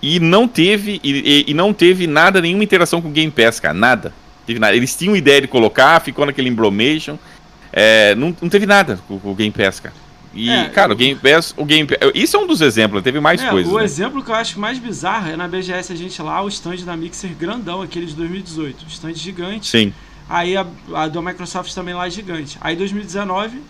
e não teve e, e, e, não teve nada, nenhuma interação com o Game Pass, cara, nada. Teve nada. Eles tinham ideia de colocar, ficou naquele embromation. É, não, não teve nada com, o Game Pass, cara. E, é, cara, o Game Pass, o Game Pass, Isso é um dos exemplos, teve mais é, coisas. O né? exemplo que eu acho mais bizarro é na BGS a gente lá, o stand da Mixer grandão, aquele de 2018. Stand gigante. Sim. Aí a, a da Microsoft também lá gigante. Aí 2019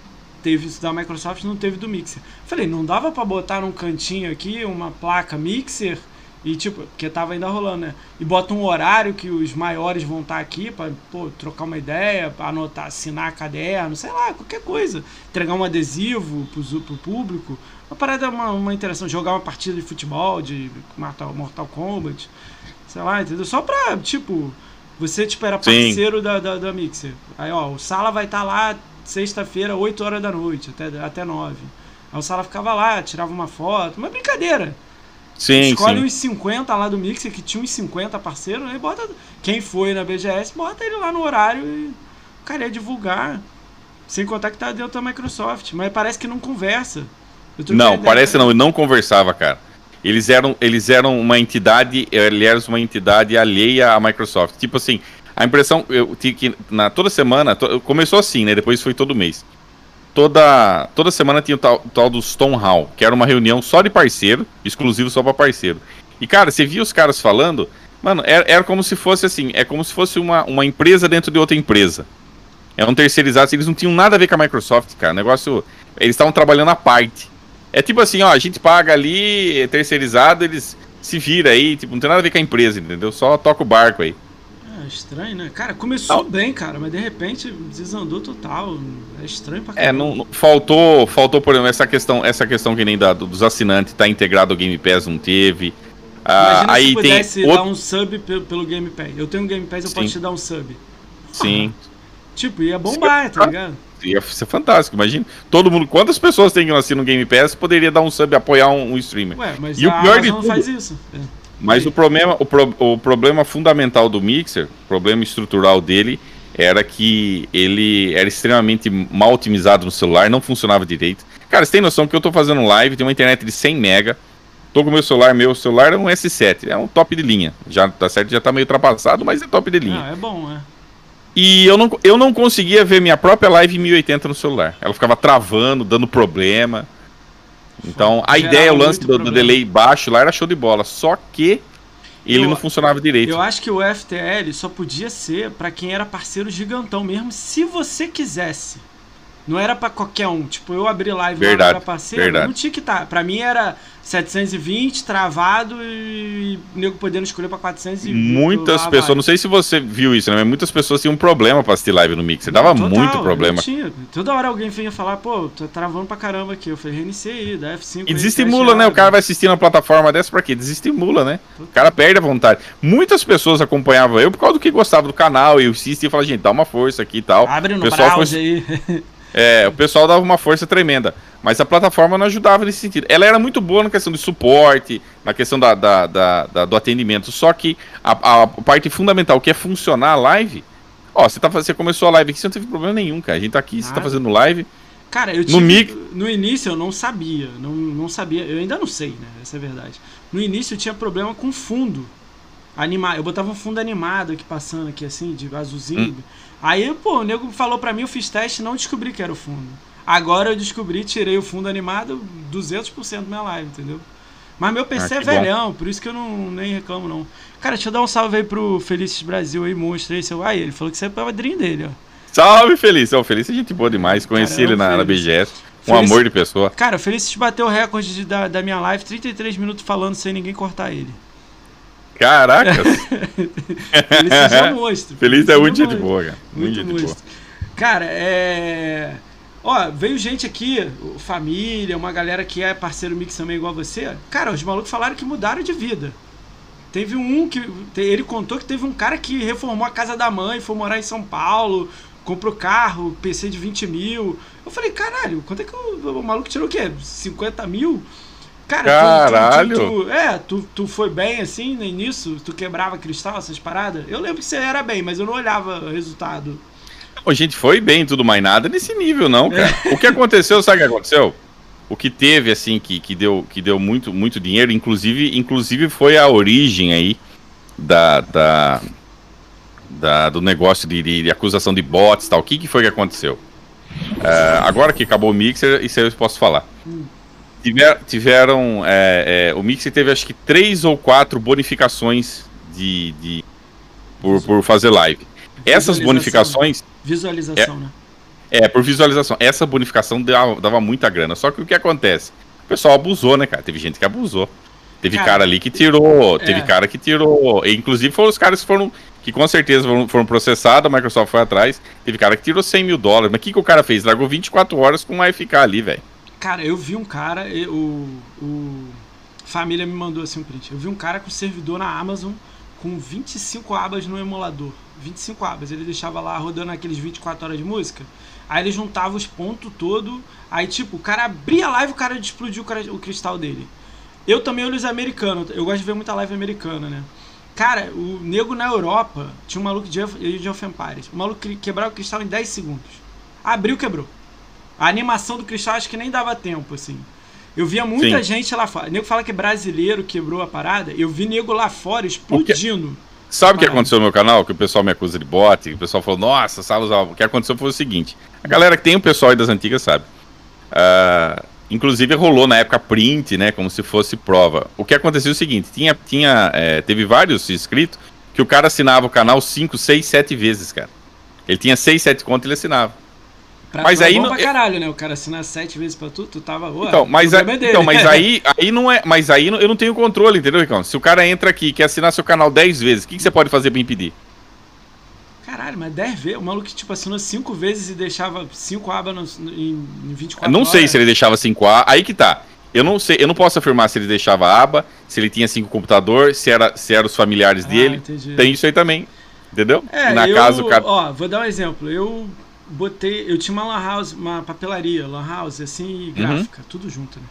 teve isso da Microsoft, não teve do Mixer. Falei, não dava para botar num cantinho aqui uma placa Mixer E tipo, porque tava ainda rolando, né? E bota um horário que os maiores vão estar tá aqui pra pô, trocar uma ideia, pra anotar, assinar caderno, sei lá, qualquer coisa. Entregar um adesivo pro, pro público. Uma parada, uma, uma interação, jogar uma partida de futebol, de Mortal, Mortal Kombat, sei lá, entendeu? Só pra, tipo, você tipo, era parceiro da, da, da, Mixer. Aí, ó, o Sala vai estar tá lá sexta-feira, 8 horas da noite, até, até 9. Aí o Sala ficava lá, tirava uma foto, uma brincadeira. Sim, Escolhe sim. uns 50 lá do Mixer, que tinha uns 50 parceiros, aí bota. Quem foi na BGS, bota ele lá no horário e o cara ia divulgar. Sem contar que tá dentro da Microsoft. Mas parece que não conversa. Não, parece não, não conversava, cara. Eles eram, eles eram uma entidade, eles eram uma entidade alheia à Microsoft. Tipo assim, a impressão, eu que, na, toda semana, to, começou assim, né? Depois foi todo mês toda, toda semana tinha o tal, tal do Stone Hall, que era uma reunião só de parceiro, exclusivo só para parceiro. E, cara, você via os caras falando, mano, era, era como se fosse assim, é como se fosse uma, uma empresa dentro de outra empresa. É um terceirizado, eles não tinham nada a ver com a Microsoft, cara. O negócio. Eles estavam trabalhando à parte. É tipo assim, ó, a gente paga ali, é terceirizado, eles se viram aí, tipo, não tem nada a ver com a empresa, entendeu? Só toca o barco aí. É estranho, né? Cara, começou não. bem, cara, mas de repente desandou total. É estranho pra caramba. É, não, não, faltou, faltou, por exemplo, essa questão, essa questão que nem da, dos assinantes tá integrado ao Game Pass, não teve. Ah, aí se pudesse tem dar outro... um sub pelo, Game Pass. Eu tenho um Game Pass, eu Sim. posso te dar um sub. Sim. Tipo, ia bombar, tá ligado? Ia ser fantástico, imagina. Todo mundo, quantas pessoas tem que assistir no Game Pass poderia dar um sub apoiar um, um streamer? Ué, mas e a o pior Amazon de tudo, faz isso. É. Mas o problema, o, pro, o problema fundamental do Mixer, o problema estrutural dele, era que ele era extremamente mal otimizado no celular, não funcionava direito. Cara, você tem noção que eu tô fazendo live, tem uma internet de 100 mega, tô com meu celular, meu celular é um S7, é um top de linha. Já tá certo, já tá meio ultrapassado, mas é top de linha. Ah, é bom, é. E eu não, eu não conseguia ver minha própria live em 1080 no celular. Ela ficava travando, dando problema. Então, a ideia, o lance do, do, delay baixo lá era show de bola. Só que ele eu, não funcionava direito. Eu acho que o FTL só podia ser para quem era parceiro gigantão mesmo, se você quisesse. Não era para qualquer um. Tipo, eu abri live verdade, lá era parceiro, verdade. não tinha que estar. Tá. Pra mim era 720 travado e o nego podendo escolher pra 420. Muitas pessoas, não sei se você viu isso, né? Mas muitas pessoas tinham um problema pra assistir live no Mixer. Dava Total, muito problema. Tinha. Toda hora alguém vinha falar, pô, tá travando pra caramba aqui. Eu falei, reiniciei aí, dá F5. E desestimula, né? O cara vai assistir na plataforma dessa pra quê? Desestimula, né? O cara perde a vontade. Muitas pessoas acompanhavam eu por causa do que gostava do canal e eu assistia e falava, gente, dá uma força aqui e tal. Abre no pessoal browser aí. É, o pessoal dava uma força tremenda. Mas a plataforma não ajudava nesse sentido. Ela era muito boa na questão de suporte, na questão da, da, da, da do atendimento. Só que a, a, parte fundamental, que é funcionar a live. Ó, você, tá, você começou a live aqui, você não teve problema nenhum, cara. A gente tá aqui, Nada. você tá fazendo live. Cara, eu tive, no, mic... no início eu não sabia, não, não sabia, eu ainda não sei, né? Essa é a verdade. No início eu tinha problema com fundo. Animado, eu botava um fundo animado aqui passando aqui assim, de azulzinho. Hum. Aí, pô, o nego falou pra mim, eu fiz teste e não descobri que era o fundo. Agora eu descobri, tirei o fundo animado 200% da minha live, entendeu? Mas meu PC ah, é velhão, bom. por isso que eu não nem reclamo, não. Cara, deixa eu dar um salve aí pro Felices Brasil aí, monstro aí, seu. Aí, ele falou que você é padrinho dele, ó. Salve, Felício. O Felício é gente boa demais. Conheci Caramba, ele na, na BGS. Um Feliz... amor de pessoa. Cara, o Felício bateu o recorde de, da, da minha live, 33 minutos falando sem ninguém cortar ele. Caracas! Feliz é monstro. Feliz é muito de boa, cara. Muito, muito boa. Cara, é. Ó, veio gente aqui, família, uma galera que é parceiro Mix também igual a você. Cara, os malucos falaram que mudaram de vida. Teve um que. Ele contou que teve um cara que reformou a casa da mãe, foi morar em São Paulo, comprou carro, PC de 20 mil. Eu falei, caralho, quanto é que o, o maluco tirou o quê? 50 mil? Cara, Caralho. Tu, tu, tu, é, tu, tu foi bem assim nisso? Tu quebrava cristal, essas paradas? Eu lembro que você era bem, mas eu não olhava o resultado. A gente foi bem tudo mais nada nesse nível, não, cara. É. O que aconteceu, sabe o que aconteceu? O que teve, assim, que, que, deu, que deu muito, muito dinheiro, inclusive, inclusive foi a origem aí da, da, da do negócio de, de, de, acusação de bots e tal. O que, que foi que aconteceu? Uh, agora que acabou o Mixer, isso aí eu posso falar. Hum. Tiver, tiveram. É, é, o Mixer teve acho que três ou quatro bonificações de, de por, por fazer live. Essas bonificações. Visualização, é, né? É, por visualização. Essa bonificação dava, dava muita grana. Só que o que acontece? O pessoal abusou, né, cara? Teve gente que abusou. Teve cara, cara ali que tirou, teve é. cara que tirou, inclusive foram os caras que foram, que com certeza foram, foram processados, a Microsoft foi atrás, teve cara que tirou 100 mil dólares, mas o que, que o cara fez? Largou 24 horas com um AFK ali, velho. Cara, eu vi um cara, o, o família me mandou assim um print, eu vi um cara com servidor na Amazon com 25 abas no emulador, 25 abas, ele deixava lá rodando aqueles 24 horas de música, aí ele juntava os pontos todo, aí tipo, o cara abria a live, o cara explodiu o cristal dele. Eu também olho os americanos, eu gosto de ver muita live americana, né? Cara, o nego na Europa tinha um maluco de Age of Empires. O maluco quebrava o cristal em 10 segundos. Abriu, quebrou. A animação do cristal acho que nem dava tempo, assim. Eu via muita Sim. gente lá fora. O nego fala que brasileiro quebrou a parada. Eu vi nego lá fora explodindo. O Sabe o que aconteceu no meu canal? Que o pessoal me acusa de bot, que o pessoal falou, nossa, Salos, o que aconteceu foi o seguinte. A galera que tem o pessoal aí das antigas sabe. Uh, Inclusive rolou na época print, né? Como se fosse prova. O que aconteceu é o seguinte: tinha, tinha, é, teve vários inscritos que o cara assinava o canal 5, 6, 7 vezes, cara. Ele tinha 6, 7 contas e ele assinava. Pra mas aí é bom pra caralho, né? O cara assinar sete vezes pra tu, tu tava. Ué, então, mas, a, é então, mas aí, aí não é. Mas aí eu não tenho controle, entendeu, Ricardo? Se o cara entra aqui e quer assinar seu canal 10 vezes, o que, que você pode fazer pra impedir? Caralho, mas 10 vezes. O maluco tipo assinou 5 vezes e deixava 5 abas no, em, em 24 eu não horas. sei se ele deixava 5 abas. Aí que tá. Eu não sei, eu não posso afirmar se ele deixava aba, se ele tinha cinco computador, se era, se eram os familiares ah, dele. Entendi. Tem isso aí também. Entendeu? É, Na eu, casa o cara. Ó, vou dar um exemplo. Eu botei. Eu tinha uma lan house, uma papelaria, lan house, assim, uhum. gráfica, uhum. tudo junto, né?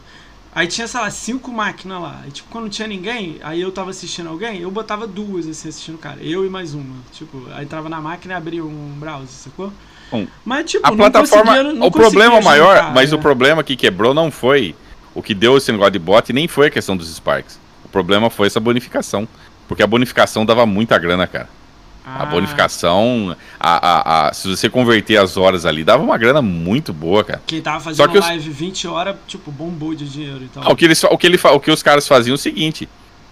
Aí tinha, sei lá, cinco máquinas lá. E, tipo, quando não tinha ninguém, aí eu tava assistindo alguém, eu botava duas, assim, assistindo o cara. Eu e mais uma. Tipo, aí entrava na máquina e abria um browser, sacou? Bom, mas, tipo, a plataforma. Não o problema maior, juntar, mas é. o problema que quebrou não foi o que deu esse negócio de bot, nem foi a questão dos Sparks. O problema foi essa bonificação. Porque a bonificação dava muita grana, cara. Ah. A bonificação, a, a, a, se você converter as horas ali, dava uma grana muito boa, cara. Quem tava fazendo que live os... 20 horas, tipo, bombou de dinheiro. Então. Ah, o, que eles, o, que ele, o que os caras faziam é o seguinte: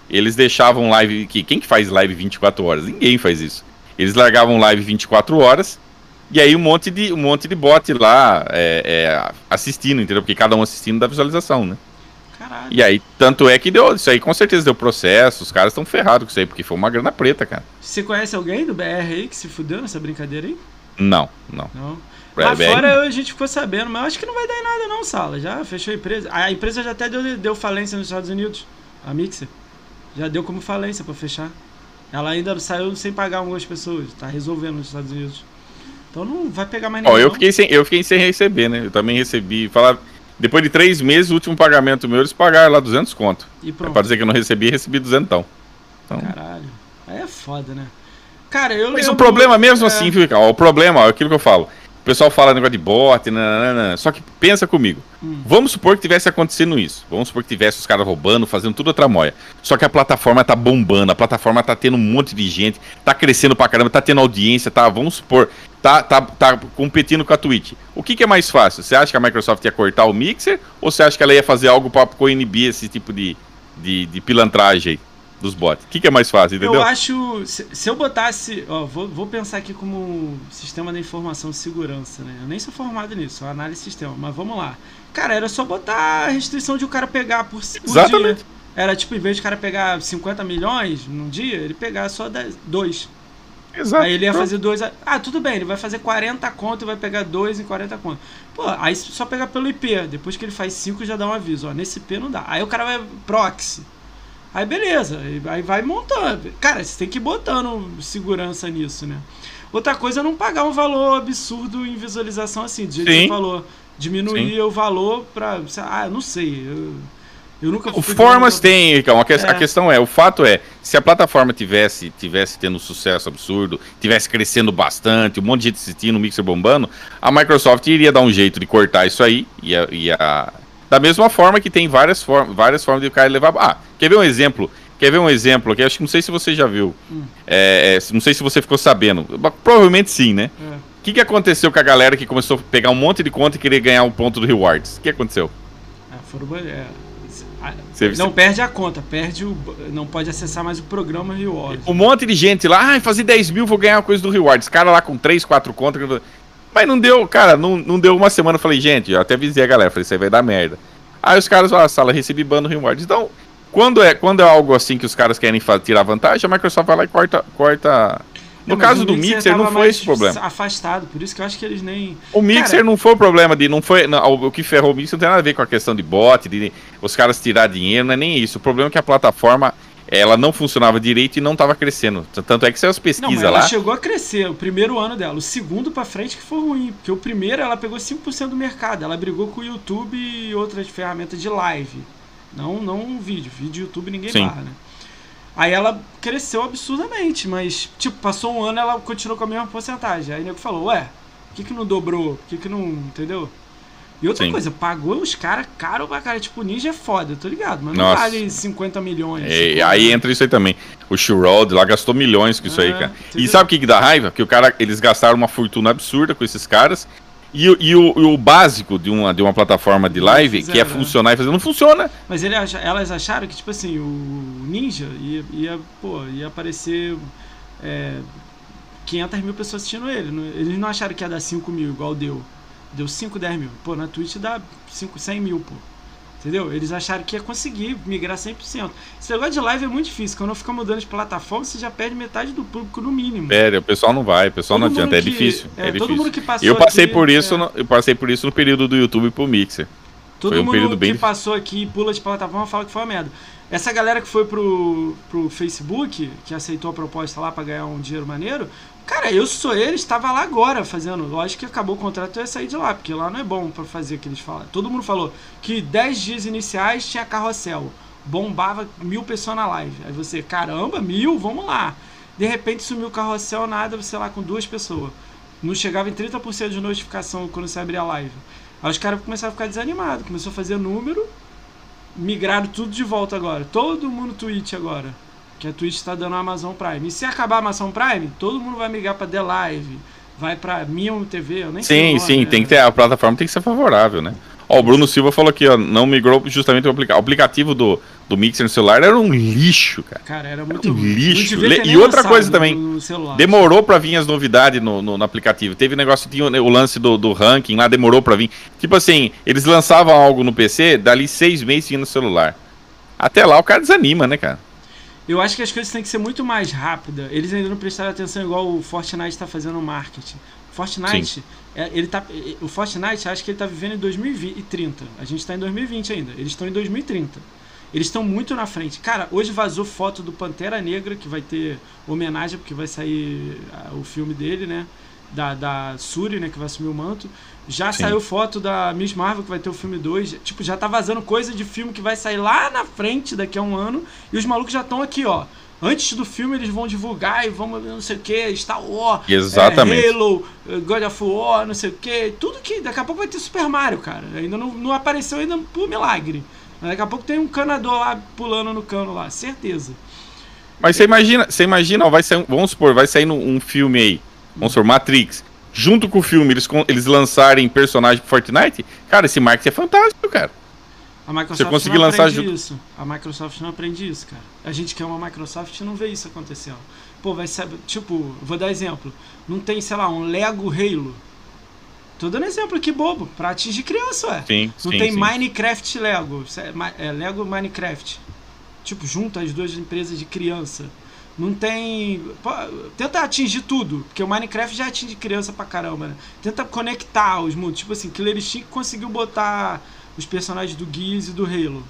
eles deixavam live. Que, quem que faz live 24 horas? Ninguém faz isso. Eles largavam live 24 horas. E aí um monte de, um monte de bot lá é, é, assistindo, entendeu? Porque cada um assistindo da visualização, né? Caralho. E aí, tanto é que deu. Isso aí com certeza deu processo. Os caras estão ferrados com isso aí, porque foi uma grana preta, cara. Você conhece alguém do BR aí que se fudeu nessa brincadeira aí? Não, não. Não. Lá BR... fora a gente ficou sabendo, mas eu acho que não vai dar em nada, não, Sala. Já fechou a empresa. A empresa já até deu, deu falência nos Estados Unidos. A Mixer. Já deu como falência para fechar. Ela ainda saiu sem pagar algumas pessoas. Tá resolvendo nos Estados Unidos. Então não vai pegar mais ninguém. Ó, eu, fiquei sem, eu fiquei sem receber, né? Eu também recebi. Falar, depois de três meses, o último pagamento meu, eles pagaram lá 200 conto. E pronto. É pra dizer que eu não recebi, recebi 200 então. Caralho. Aí é foda, né? Cara, eu Mas lembro... o problema mesmo é... assim, fica, ó, o problema, ó, aquilo que eu falo. O pessoal fala negócio de bot, nanana, só que pensa comigo. Hum. Vamos supor que tivesse acontecendo isso. Vamos supor que tivesse os caras roubando, fazendo tudo outra moia. Só que a plataforma tá bombando, a plataforma tá tendo um monte de gente, tá crescendo pra caramba, tá tendo audiência, tá, vamos supor, tá, tá, tá competindo com a Twitch. O que, que é mais fácil? Você acha que a Microsoft ia cortar o Mixer ou você acha que ela ia fazer algo para coinibir esse tipo de, de, de pilantragem aí? Dos bots. O que, que, é mais fácil, entendeu? Eu acho. Se, se eu botasse. Ó, vou, vou, pensar aqui como sistema de informação de segurança, né? Eu nem sou formado nisso, sou análise de sistema, mas vamos lá. Cara, era só botar a restrição de o cara pegar por, por Exatamente. dia. Era tipo, em vez de o cara pegar 50 milhões num dia, ele pegar só 2. Exato. Aí ele ia fazer dois. Ah, tudo bem, ele vai fazer 40 conto e vai pegar dois em 40 conto. Pô, aí só pegar pelo IP. Depois que ele faz 5 já dá um aviso. Ó, nesse IP não dá. Aí o cara vai proxy. Aí beleza, aí vai montando. Cara, você tem que ir botando segurança nisso, né? Outra coisa é não pagar um valor absurdo em visualização assim, do jeito Sim. que você falou. Diminuir Sim. o valor pra. Ah, não sei. Eu, eu nunca fui Formas tem, Ricão. A, que, é. a, questão é, o fato é, se a plataforma tivesse, tivesse tendo um sucesso absurdo, tivesse crescendo bastante, um monte de gente assistindo, o mixer bombando, a Microsoft iria dar um jeito de cortar isso aí, ia, ia da mesma forma que tem várias, form várias formas de o cara levar. Ah, quer ver um exemplo? Quer ver um exemplo que acho que não sei se você já viu. Hum. É, é, não sei se você ficou sabendo. Provavelmente sim, né? O é. que, que aconteceu com a galera que começou a pegar um monte de conta e querer ganhar um ponto do rewards? O que aconteceu? É, foram, é, não perde a conta, perde o. Não pode acessar mais o programa Rewards. Um monte de gente lá, ah, fazer 10 mil, vou ganhar uma coisa do Rewards. Cara lá com 3, 4 contas. Mas não deu, cara, não, não deu uma semana. Eu falei, gente, eu até avisei a galera, falei, isso aí vai dar merda. Aí os caras, ó, sala recebi ban no reward. Então, Quando é, quando é algo assim que os caras querem tirar vantagem, a Microsoft vai lá e corta. corta... No caso do Mixer, não foi esse problema. Afastado, por isso que eu acho que eles nem. O Mixer Cara... não foi o problema de. Não foi, não, o que ferrou o Mixer não tem nada a ver com a questão de bot, de os caras tirar dinheiro, não é nem isso. O problema é que a plataforma ela não funcionava direito e não estava crescendo. Tanto é que saiu as pesquisas não, ela lá. Ela chegou a crescer o primeiro ano dela. O segundo para frente que foi ruim. Porque o primeiro ela pegou 5% do mercado. Ela brigou com o YouTube e outras ferramentas de live. Não, não um vídeo. Vídeo YouTube ninguém Sim. barra, né? Aí ela cresceu absurdamente, mas, tipo, passou um ano ela continuou com a mesma porcentagem. Aí o nego falou, ué, por que, que não dobrou? Por que, que não. Entendeu? E outra Sim. coisa, pagou os caras caro pra cara. Tipo, Ninja é foda, tô ligado. Mas não Nossa. vale 50 milhões. É, aí entra isso aí também. O Shroud lá gastou milhões com isso aí, cara. E sabe o que, que dá raiva? Que o cara, eles gastaram uma fortuna absurda com esses caras. E, e, o, e o básico de uma, de uma plataforma de live, fizeram, que é funcionar e fazer, não funciona. Mas ele, elas acharam que, tipo assim, o Ninja ia, ia, pô, ia aparecer é, 500 mil pessoas assistindo ele. Eles não acharam que ia dar 5 mil, igual deu. Deu 5, 10 mil. Pô, na Twitch dá 5, 100 mil, pô. Entendeu? Eles acharam que ia conseguir migrar 100%. Esse negócio de live é muito difícil. Quando fica mudando de plataforma, você já perde metade do público no mínimo. Perde, o pessoal não vai, o pessoal todo não adianta, é que, é difícil. É, é todo difícil. mundo que passou Eu passei aqui, por isso, é... no, eu passei por isso no período do YouTube pro Mixer. Todo foi um mundo que passou aqui e pula de plataforma fala que foi uma merda. Essa galera que foi pro, pro Facebook, que aceitou a proposta lá para ganhar um dinheiro maneiro, Cara, eu sou ele, estava lá agora fazendo. Lógico que acabou o contrato, eu ia sair de lá, porque lá não é bom para fazer o que eles falam. Todo mundo falou que 10 dias iniciais tinha carrossel. Bombava mil pessoas na live. Aí você, caramba, mil, vamos lá. De repente sumiu o carrossel, nada, você lá com duas pessoas. Não chegava em 30% de notificação quando você abria a live. Aí os caras começaram a ficar desanimados, começou a fazer número, migraram tudo de volta agora. Todo mundo Twitch agora que a Twitch está dando a Amazon Prime. E se acabar a Amazon Prime, todo mundo vai migrar para The Live, vai para Mion TV, eu nem Sim, sim, né? tem que ter a plataforma tem que ser favorável, né? Ó, o Bruno Silva falou aqui, ó, não migrou justamente o, aplica o aplicativo do, do Mixer no celular era um lixo, cara. Cara, era muito era um lixo. E outra coisa também, demorou para vir as novidades no, no, no, aplicativo. Teve negócio, tinha o, lance do, do ranking lá, demorou para vir. Tipo assim, eles lançavam algo no PC, dali seis meses vinha no celular. Até lá o cara desanima, né, cara? Eu acho que as coisas têm que ser muito mais rápidas. Eles ainda não prestaram atenção igual o Fortnite está fazendo no marketing. Fortnite, é, ele tá, o Fortnite, acho que ele está vivendo em 2030. A gente está em 2020 ainda. Eles estão em 2030. Eles estão muito na frente. Cara, hoje vazou foto do Pantera Negra, que vai ter homenagem, porque vai sair o filme dele, né? Da, da Suri, né? Que vai assumir o manto. Já Sim. saiu foto da Miss Marvel, que vai ter o filme 2. Tipo, já tá vazando coisa de filme que vai sair lá na frente daqui a um ano. E os malucos já estão aqui, ó. Antes do filme eles vão divulgar e vão não sei o que, Star Wars, Exatamente. É, Halo, God of War, não sei o que. Tudo que. Daqui a pouco vai ter Super Mario, cara. Ainda não, não apareceu ainda por milagre. Daqui a pouco tem um canador lá pulando no cano lá, certeza. Mas você imagina, você imagina, ó, vai sair, vamos supor, vai sair um filme aí, vamos supor, Matrix junto com o filme, eles, eles lançarem personagem pro Fortnite, cara, esse marketing é fantástico, cara. A Microsoft Você conseguir não lançar aprende isso. A Microsoft não aprende isso, cara. A gente que é uma Microsoft não vê isso acontecendo. Pô, vai ser. Tipo, vou dar exemplo. Não tem, sei lá, um Lego Halo. Tô dando exemplo aqui bobo, pra atingir criança, ué. Sim, não sim, tem sim. Minecraft Lego. É, Lego Minecraft. Tipo, junto as duas empresas de criança. Não tem. Tenta atingir tudo, porque o Minecraft já atinge criança pra caramba, né? Tenta conectar os mundos. Tipo assim, Killer Instinct conseguiu botar os personagens do Gears e do Halo,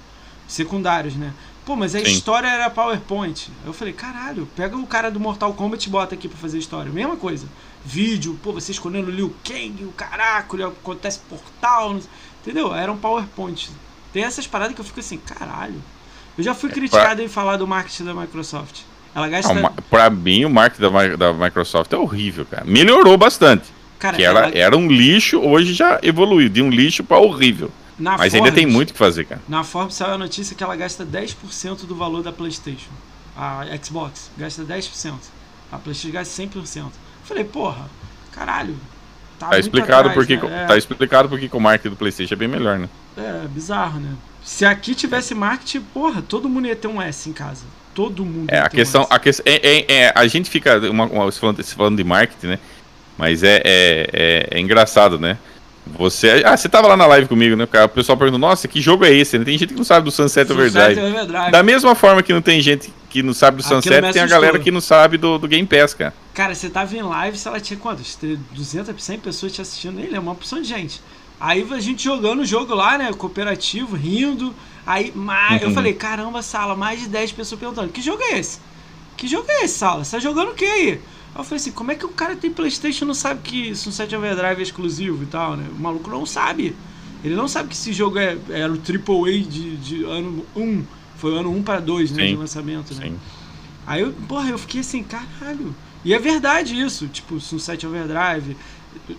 secundários, né? Pô, mas a Sim. história era PowerPoint. Aí eu falei, caralho, pega o cara do Mortal Kombat e bota aqui pra fazer história. Mesma coisa. Vídeo, pô, você escolhendo o Liu Kang, o caraca, acontece portal, entendeu? Era um PowerPoint. Tem essas paradas que eu fico assim, caralho. Eu já fui é, criticado pra... em falar do marketing da Microsoft. Ela gasta. Não, pra mim, o marketing da, da Microsoft é horrível, cara. Melhorou bastante. Cara, que ela... era, um lixo, hoje já evoluiu de um lixo para horrível. Na Mas Forbes, ainda tem muito que fazer, cara. Na Forbes saiu a notícia que ela gasta 10% do valor da PlayStation. A Xbox gasta 10%. A PlayStation gasta 100%. Falei, porra, caralho. Tá, tá explicado atrás, porque né? tá explicado porque o marketing do PlayStation é bem melhor, né? É, bizarro, né? Se aqui tivesse marketing, porra, todo mundo ia ter um S em casa. Todo mundo. É, a questão, a questão é, é, é, a gente fica uma, uma, falando, falando de marketing, né? Mas é, é, é, é engraçado, né? Você. Ah, você tava lá na live comigo, né? O pessoal perguntou, nossa, que jogo é esse? Tem gente que não sabe do Sunset, Sunset Overdrive. Overdrive. Da mesma forma que não tem gente que não sabe do Sunset, tem a galera que não sabe do, do Game Pass, cara. Cara, você tava em live, se ela tinha quantos? 200, 100 pessoas te assistindo, nem lembro, uma porção de gente. Aí a gente jogando o jogo lá, né, cooperativo, rindo. Aí, mais, uhum. eu falei, caramba, sala, mais de 10 pessoas perguntando, que jogo é esse? Que jogo é esse, sala? Você tá jogando o que aí? Aí eu falei assim, como é que o cara tem Playstation e não sabe que Sunset Overdrive é exclusivo e tal, né? O maluco não sabe. Ele não sabe que esse jogo é, era o AAA de, de ano 1. Foi ano 1 para 2, né? Sim. De lançamento, né? Sim. Aí eu, porra, eu fiquei assim, caralho. E é verdade isso, tipo, Sunset Overdrive,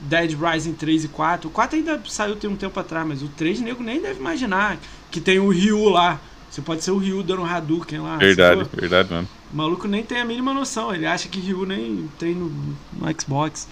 Dead Rising 3 e 4. O 4 ainda saiu tem um tempo atrás, mas o 3 nego nem deve imaginar que tem o Ryu lá. Você pode ser o Ryu dando Hadouken lá. Verdade, verdade mano. O maluco nem tem a mínima noção. Ele acha que Ryu nem tem no, no Xbox.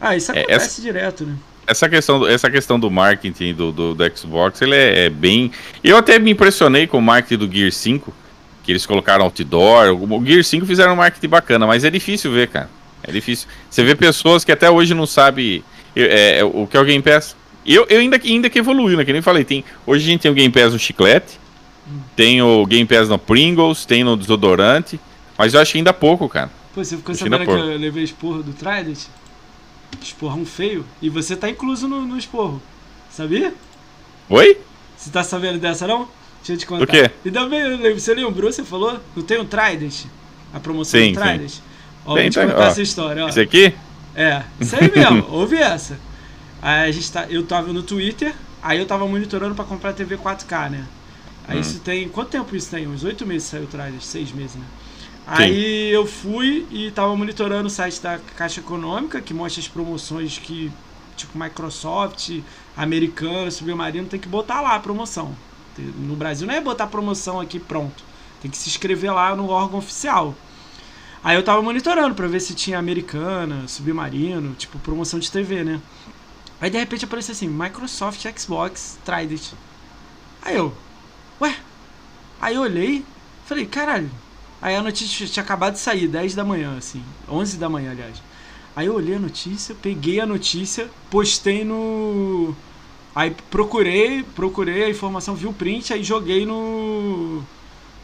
Ah, isso é, acontece essa, direto, né? Essa questão, essa questão do marketing do, do, do Xbox, ele é, é, bem. Eu até me impressionei com o marketing do Gear 5, que eles colocaram outdoor. O Gear 5 fizeram um marketing bacana, mas é difícil ver, cara. É difícil. Você vê pessoas que até hoje não sabem é, é, o que é o Game Pass. Eu, eu ainda, ainda que evoluiu, né? Que nem falei, tem, hoje a gente tem o Game Pass no chiclete, tem o Game Pass no Pringles, tem no desodorante. Mas eu acho que ainda pouco, cara. Pô, você ficou sabendo que eu levei esporro do Trident? Esporrão feio. E você tá incluso no, no esporro. Sabia? Oi? Você tá sabendo dessa não? Deixa eu te contar. O quê? E também, você lembrou, você falou? Não tem um Trident? A promoção sim, do Trident? Sim. Ó, tem, vou te tem, contar ó. essa história, ó. Esse aqui? É, isso aí mesmo, ouve essa. Aí a gente tá, eu tava no Twitter, aí eu tava monitorando pra comprar TV 4K, né? Aí hum. isso tem. Quanto tempo isso tem? Uns oito meses saiu trailer, seis meses, né? Sim. Aí eu fui e tava monitorando o site da Caixa Econômica, que mostra as promoções que, tipo, Microsoft, Americana, Submarino, tem que botar lá a promoção. No Brasil não é botar promoção aqui pronto. Tem que se inscrever lá no órgão oficial. Aí eu tava monitorando pra ver se tinha Americana, Submarino, tipo, promoção de TV, né? Aí de repente apareceu assim, Microsoft Xbox Trident. Aí eu, Ué? Aí eu olhei, falei, caralho. Aí a notícia tinha acabado de sair, 10 da manhã, assim. 11 da manhã, aliás. Aí eu olhei a notícia, peguei a notícia, postei no. Aí procurei, procurei a informação, vi o print, aí joguei no.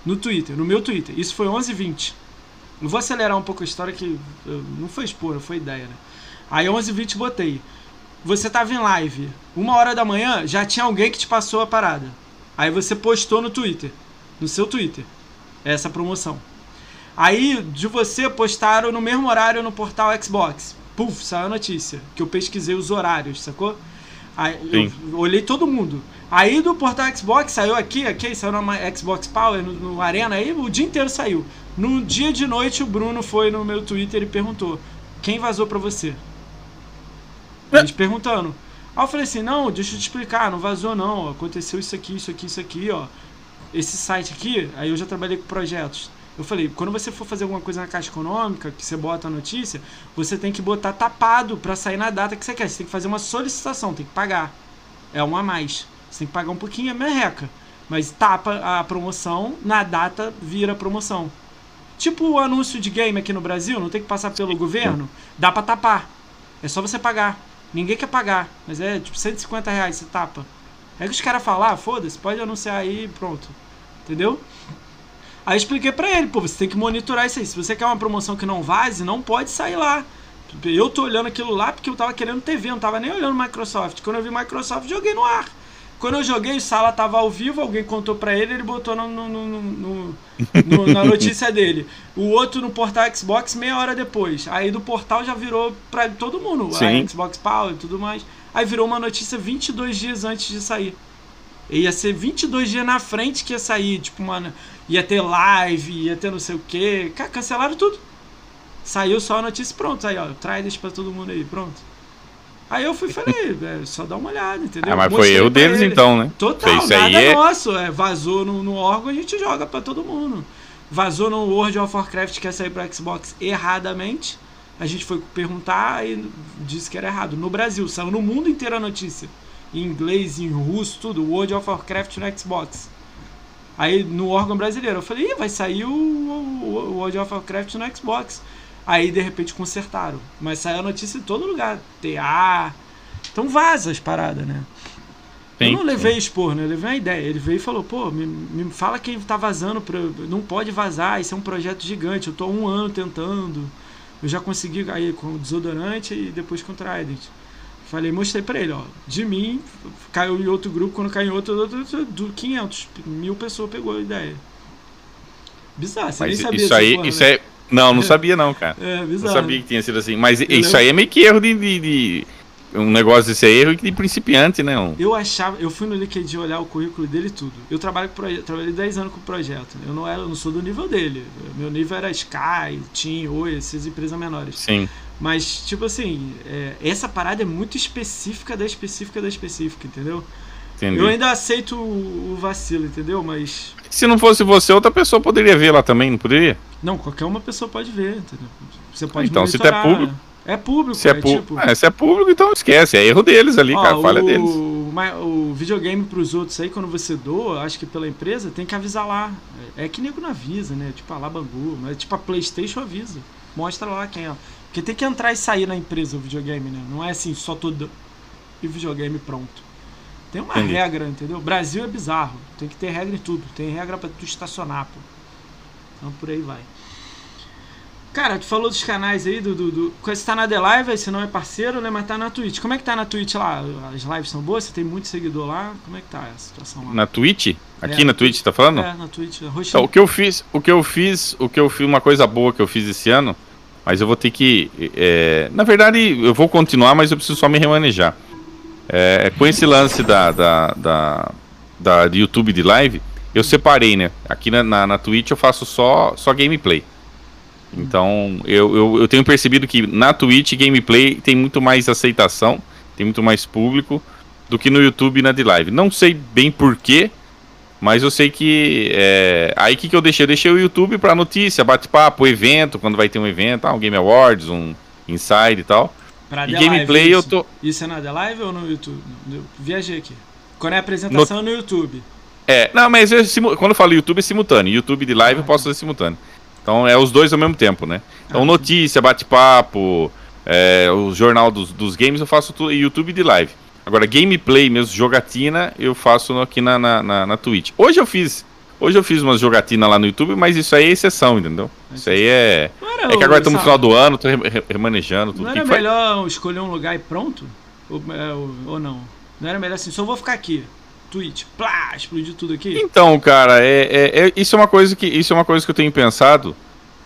No Twitter, no meu Twitter. Isso foi 11h20. Eu vou acelerar um pouco a história que. Não foi expor, foi ideia, né? Aí 11h20 botei. Você tava em live, uma hora da manhã, já tinha alguém que te passou a parada. Aí você postou no Twitter, no seu Twitter, essa promoção. Aí de você postaram no mesmo horário no portal Xbox. Puf, saiu a notícia, que eu pesquisei os horários, sacou? Aí eu olhei todo mundo. Aí do portal Xbox saiu aqui, aqui, saiu na Xbox Power, no, no, Arena, aí o dia inteiro saiu. No dia de noite o Bruno foi no meu Twitter e perguntou: quem vazou pra você? Gente perguntando. Aí eu falei assim, não, deixa eu te explicar, não vazou não, aconteceu isso aqui, isso aqui, isso aqui, ó. Esse site aqui, aí eu já trabalhei com projetos. Eu falei, quando você for fazer alguma coisa na Caixa Econômica, que você bota a notícia, você tem que botar tapado para sair na data que você quer. Você tem que fazer uma solicitação, tem que pagar. É um a mais. Você tem que pagar um pouquinho, é merreca. Mas tapa a promoção, na data vira promoção. Tipo o anúncio de game aqui no Brasil, não tem que passar pelo governo, dá para tapar. É só você pagar. Ninguém quer pagar, mas é tipo 150 reais você tapa. É que os caras falam, ah, foda-se, pode anunciar aí pronto. Entendeu? Aí eu expliquei pra ele, pô, você tem que monitorar isso aí. Se você quer uma promoção que não vaze, não pode sair lá. Eu tô olhando aquilo lá porque eu tava querendo TV, não tava nem olhando Microsoft. Quando eu vi Microsoft, joguei no ar. Quando eu joguei, o Sala tava ao vivo, alguém contou pra ele, ele botou no, no, no, no, na notícia dele. O outro no portal Xbox meia hora depois. Aí do portal já virou pra todo mundo, Sim. a Xbox Power e tudo mais. Aí virou uma notícia 22 dias antes de sair. Ia ser 22 dias na frente que ia sair, tipo, mano, ia ter live, ia ter não sei o que. Cancelaram tudo. Saiu só a notícia, pronto. Aí, ó, traz pra todo mundo aí, pronto. Aí eu fui e falei, é, só dá uma olhada, entendeu? Ah, mas Mostrei foi erro deles eles. então, né? Total, Isso nada é... nosso. É, vazou no, no órgão, a gente joga pra todo mundo. Vazou no World of Warcraft que ia sair pro Xbox erradamente. A gente foi perguntar e disse que era errado. No Brasil, saiu no mundo inteiro a notícia. Em inglês, em russo, tudo. World of Warcraft no Xbox. Aí no órgão brasileiro, eu falei, Ih, vai sair o, o, o World of Warcraft no Xbox. Aí de repente consertaram. Mas saiu a notícia em todo lugar. TA, Então vaza as paradas, né? Sim, eu não levei expor, né? Eu levei uma ideia. Ele veio e falou, pô, me, me fala quem tá vazando. Pra... Não pode vazar, isso é um projeto gigante. Eu tô há um ano tentando. Eu já consegui aí com desodorante e depois com Trident. Falei, mostrei pra ele, ó. De mim, caiu em outro grupo, quando caiu em outro, outro, outro do 500, mil pessoas pegou a ideia. Bizarro, você Mas nem sabia isso aí, porra, isso né? é. Não, não sabia não, cara. É, Não bizarro. sabia que tinha sido assim. Mas isso lembro- aí é meio que erro de, de- de- Um negócio desse é erro de principiante, né? Um- Eu achava, eu fui no LinkedIn olhar o currículo dele e tudo. Eu trabalho com projeto, trabalhei 10 anos com o projeto. Eu não era, eu não sou do nível dele. Meu nível era Sky, Team, Oi, essas empresas menores. Sim. Mas, tipo assim, é, essa parada é muito específica da específica da específica, entendeu? Entendi. Eu ainda aceito o vacilo, entendeu? Mas. Se não fosse você, outra pessoa poderia ver lá também, não poderia? Não, qualquer uma pessoa pode ver, entendeu? Você pode Então, se monitorar. público- É público, Se é, é tipo. é, se é público, então esquece. É erro deles ali, Ó, cara. Falha o, deles. o videogame pros outros aí, quando você doa, acho que pela empresa, tem que avisar lá. É, é que nego não avisa, né? Tipo a Labangu, mas tipo a Playstation avisa. Mostra lá quem é. Porque tem que entrar e sair na empresa o videogame, né? Não é assim, só todo e videogame pronto. Tem uma Entendi. regra, entendeu? Brasil é bizarro. Tem que ter regra em tudo. Tem regra pra tu estacionar, pô. Então por aí vai. Cara, tu falou dos canais aí, do. do, do... Você tá na The Live, você não é parceiro, né? Mas tá na Twitch. Como é que tá na Twitch lá? As lives são boas? Você tem muito seguidor lá? Como é que tá a situação lá? Na Twitch? Aqui É, na Twitch, tá falando? É, na Twitch. Então, Roxinho. o que eu fiz, o que eu fiz, o que eu fiz, uma coisa boa que eu fiz esse ano, mas eu vou ter que, é, na verdade, eu vou continuar, mas eu preciso só me remanejar. É, com esse lance da, da, da, da YouTube de live, eu separei, né? Aqui na, na, na Twitch eu faço só, só gameplay. Então, eu, eu, eu tenho percebido que na Twitch gameplay tem muito mais aceitação, tem muito mais público do que no YouTube na de live. Não sei bem porquê, mas eu sei que. É... Aí o que, que eu deixei? Eu deixei o YouTube pra notícia, bate-papo, evento, quando vai ter um evento, ah, um Game Awards, um Inside e tal. Pra E The gameplay Live, eu tô. Isso é na The Live ou no YouTube? Eu viajei aqui. Quando é apresentação no, YouTube. É, não, mas eu quando eu falo YouTube é simultâneo. YouTube de live eu posso fazer simultâneo. Então é os dois ao mesmo tempo, né? Então Ah, notícia, bate-papo, é, o jornal dos, dos games eu faço tudo YouTube de live. Agora, gameplay mesmo, jogatina, eu faço no- aqui na, na, na, na Twitch. Hoje eu fiz. Hoje eu fiz umas jogatinas lá no YouTube, mas isso aí é exceção, entendeu? Isso aí é. Era, É que agora estamos no final do ano, tô re- re- remanejando tudo. Não era melhor escolher um lugar e pronto? Ou, é, ou, ou não? Não era melhor assim, só vou ficar aqui. Twitch, plá, explodir tudo aqui? Então, cara, é, é- é- isso é uma coisa que isso é uma coisa que eu tenho pensado.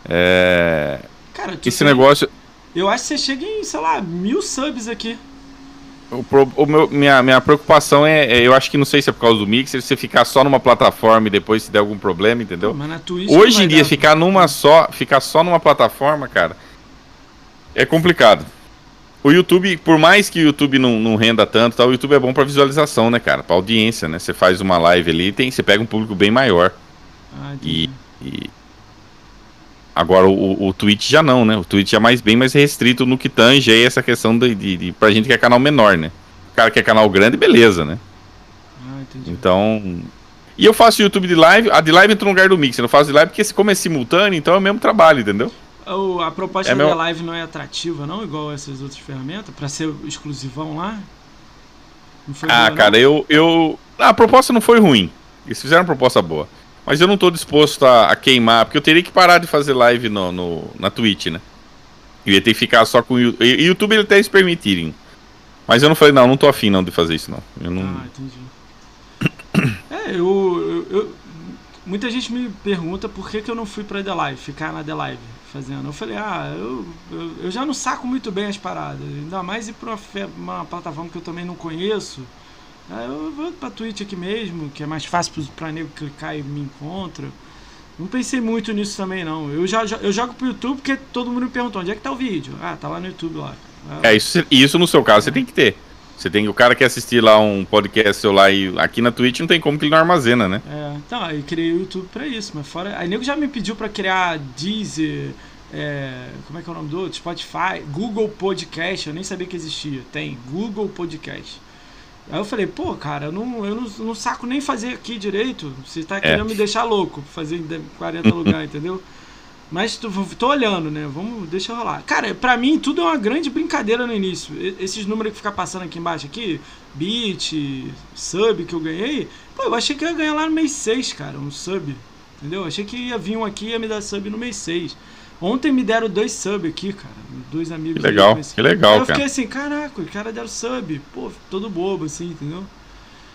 É, Cara, esse tem- negócio, Eu acho que você chega em, sei lá, mil subs aqui. O, o meu- minha, minha preocupação é, é, eu acho que não sei se é por causa do mixer, se você ficar só numa plataforma e depois se der algum problema, entendeu? Hoje em dia dar. ficar numa só, ficar só numa plataforma, cara, é complicado. O YouTube, por mais que o YouTube não, não renda tanto, tal, o YouTube é bom pra visualização, né, cara? Pra audiência, né? Você faz uma live ali, tem, você pega um público bem maior. Ah. E, e- agora o, o Twitch já não, né? O Twitch é mais bem mais restrito no que tange aí essa questão de, de, de pra gente que é canal menor, né? O cara que é canal grande, beleza, né? Ah, entendi. Então. E eu faço YouTube de live, a de live entra no lugar do Mixer. Eu faço de live porque como é simultâneo, então é o mesmo trabalho, entendeu? O- a proposta É da meu- live não é atrativa, não? Igual essas outras ferramentas? Pra ser exclusivão lá? Não foi Ah, boa, cara, não? eu, eu. A proposta não foi ruim. Eles fizeram uma proposta boa. Mas eu não tô disposto a, a queimar, porque eu teria que parar de fazer live no, no- na Twitch, né? Eu ia ter que ficar só com o Yu- e- e YouTube, ele até eles permitirem. Mas eu não falei, não, não tô afim não de fazer isso, não. Eu não. Ah, entendi. É, eu, eu, eu- Muita gente me pergunta por que, que eu não fui pra The Live, ficar na The Live fazendo. Eu falei, ah, eu, eu, eu já não saco muito bem as paradas. Ainda mais ir pra uma, uma plataforma que eu também não conheço. Aí eu vou pra Twitch aqui mesmo, que é mais fácil pra nego clicar e me encontra. Não pensei muito nisso também, não. Eu, já, eu jogo pro YouTube porque todo mundo me perguntou onde é que tá o vídeo. Ah, tá lá no YouTube lá. Ah, É, isso, isso no seu caso você tem que ter. Você tem o cara que assistir lá um podcast seu lá e aqui na Twitch não tem como que ele não armazena, né? É, então, aí criei o YouTube pra isso, mas fora. Aí nego já me pediu pra criar Deezer, é, como é que é o nome do outro? Spotify, Google Podcast, eu nem sabia que existia. Tem, Google Podcast. Aí eu falei, pô, cara, eu não, eu não, não saco nem fazer aqui direito. Você tá querendo me deixar louco, fazer em 40 lugares, entendeu? Mas tô, tô olhando, né? Vamos, deixa rolar. Cara, pra mim tudo é uma grande brincadeira no início. Esses números que ficar passando aqui embaixo aqui, beat, sub que eu ganhei, pô, eu achei que eu ia ganhar lá no mês 6, cara, um sub. Entendeu? Eu achei que ia vir um aqui e ia me dar sub no mês 6. Ontem me deram dois sub aqui, cara. Dois amigos. Que legal, que legal, Aí eu fiquei assim, caraca, os caras deram sub. Pô, todo bobo, assim, entendeu?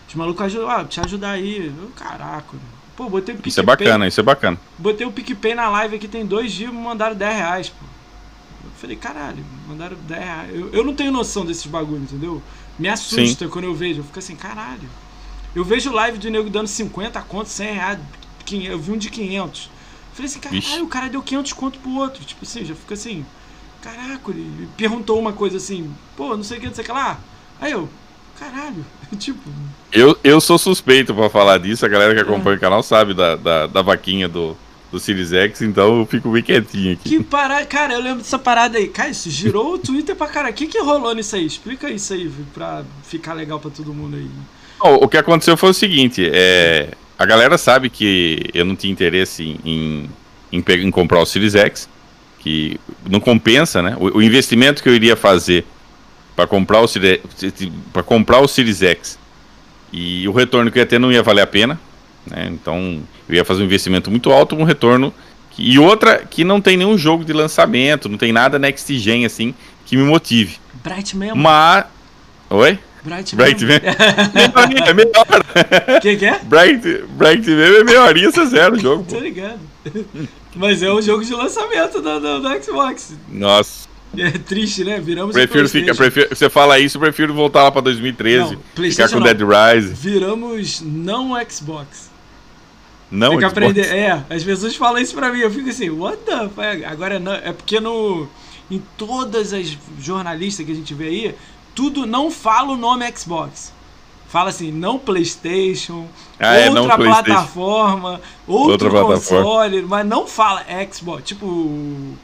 Os malucos ajudam, ah, te ajudar aí. Eu, caraca, Pô, botei o PicPay. Isso é bacana, isso é bacana. Botei o PicPay na live aqui, tem dois dias, me mandaram 10 reais, pô. Eu falei, caralho, mandaram 10 reais. Eu, eu não tenho noção desses bagulhos, entendeu? Me assusta Sim. quando eu vejo. Eu fico assim, caralho. Eu vejo live de nego dando 50 contos, 100 reais. Eu vi um de 500. Falei assim, caralho, o cara deu 500 conto pro outro. Tipo assim, já fica assim, caraca, ele perguntou uma coisa assim, pô, não sei o que, não sei o que lá. Aí eu, caralho, tipo. Eu, eu sou suspeito pra falar disso, a galera que é. acompanha é. o canal sabe da, da, da vaquinha do, do Series X, então eu fico bem quietinho aqui. Que parada, cara, eu lembro dessa parada aí. Cara, isso girou o Twitter pra cara. O que, que rolou nisso aí? Explica isso aí pra ficar legal pra todo mundo aí. o que aconteceu foi o seguinte: é, a galera sabe que eu não tinha interesse em, em, em, comprar o Series X, que não compensa, né? O, o investimento que eu iria fazer para comprar o para comprar o Series X e o retorno que eu ia ter não ia valer a pena, né? Então eu ia fazer um investimento muito alto, um retorno que, e outra que não tem nenhum jogo de lançamento, não tem nada next gen assim que me motive. Bright mesmo. Mas Oi? Bright, Bright mesmo. é melhor. Quem que é? Bright, Bright mesmo é melhoria, você zero o jogo. Tô ligado. Mas é um jogo de lançamento do, do, do Xbox. Nossa. É triste, né? Viramos prefiro fica, prefiro, Você fala isso, eu prefiro voltar lá pra 2013. Não, ficar com não. Dead Rise. Viramos não Xbox. Não Tem que Xbox. aprender. É, as pessoas falam isso pra mim. Eu fico assim, what the fuck? Agora não. É porque no. Em todas as jornalistas que a gente vê aí, tudo não fala o nome Xbox. Fala assim, não PlayStation, ah, é, outra não plataforma, outro outra console, plataforma. mas não fala Xbox. Tipo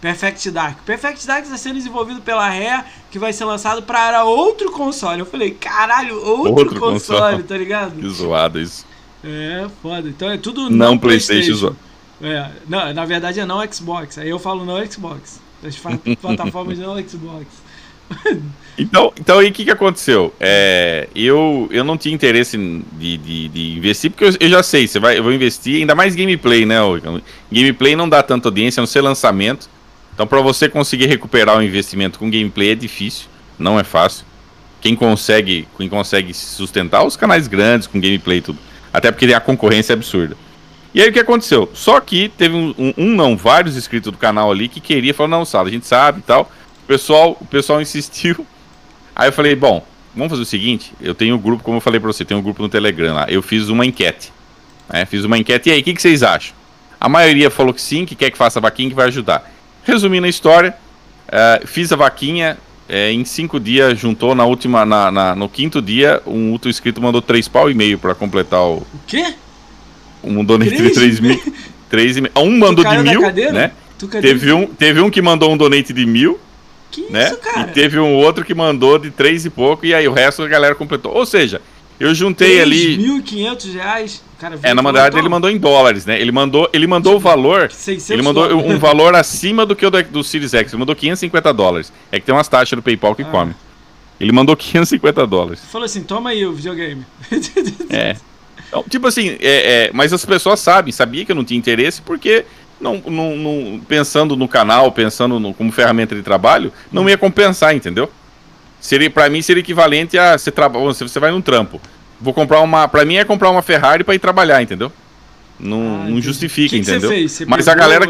Perfect Dark. Perfect Dark está sendo desenvolvido pela Rare, que vai ser lançado para outro console. Eu falei, caralho, outro, outro console, console, tá ligado? Que zoado isso. É, foda. Então é tudo não, não PlayStation. PlayStation. É, não, na verdade é não Xbox. Aí eu falo não Xbox. As plataformas não Xbox. então, então aí o que, que aconteceu? É, eu, eu não tinha interesse de, de, de investir, porque eu, eu, já sei, você vai, eu vou investir, ainda mais gameplay, né? Gameplay não dá tanta audiência, não ser lançamento. Então, para você conseguir recuperar o investimento com gameplay é difícil, não é fácil. Quem consegue, quem consegue sustentar os canais grandes com gameplay e tudo. Até porque a concorrência é absurda. E aí o que aconteceu? Só que teve um, um, um não, vários inscritos do canal ali que queria, falou, não, Sala, a gente sabe e tal. O pessoal, o pessoal insistiu. Aí eu falei, bom, vamos fazer o seguinte, eu tenho um grupo, como eu falei pra você, tem um grupo no Telegram lá. Eu fiz uma enquete. Né? Fiz uma enquete, e aí, o que, que vocês acham? A maioria falou que sim, que quer que faça vaquinha, que vai ajudar. Resumindo a história, uh, fiz a vaquinha, é, em cinco dias juntou na última, na, na, no quinto dia, um outro inscrito mandou três pau e meio para completar o. O quê? Um donate de três mil. Três e. Um mandou de mil, né? Teve um, teve um que mandou um donate de mil. Que né? isso, cara? E teve um outro que mandou de três e pouco, e aí o resto a galera completou. Ou seja, eu juntei 3. ali. R$ 1.500 Cara, é, na verdade ele mandou em dólares, né? Ele mandou, ele mandou tipo, o valor. Ele mandou dólares. um valor acima do que o do, do Series X. Ele mandou 550 dólares. É que tem umas taxas do PayPal que ah. come. Ele mandou 550 dólares. Falou assim: toma aí o videogame. é. Então, tipo assim, é, é, mas as pessoas sabem, sabia que eu não tinha interesse, porque não, não, não pensando no canal, pensando no, como ferramenta de trabalho, não ia compensar, entendeu? Seria, para mim seria equivalente a você, trabalha, você vai num trampo. Vou comprar uma. Pra mim é comprar uma Ferrari pra ir trabalhar, entendeu? Não, ah, não justifica, que entendeu? Que você fez? Você Mas a galera.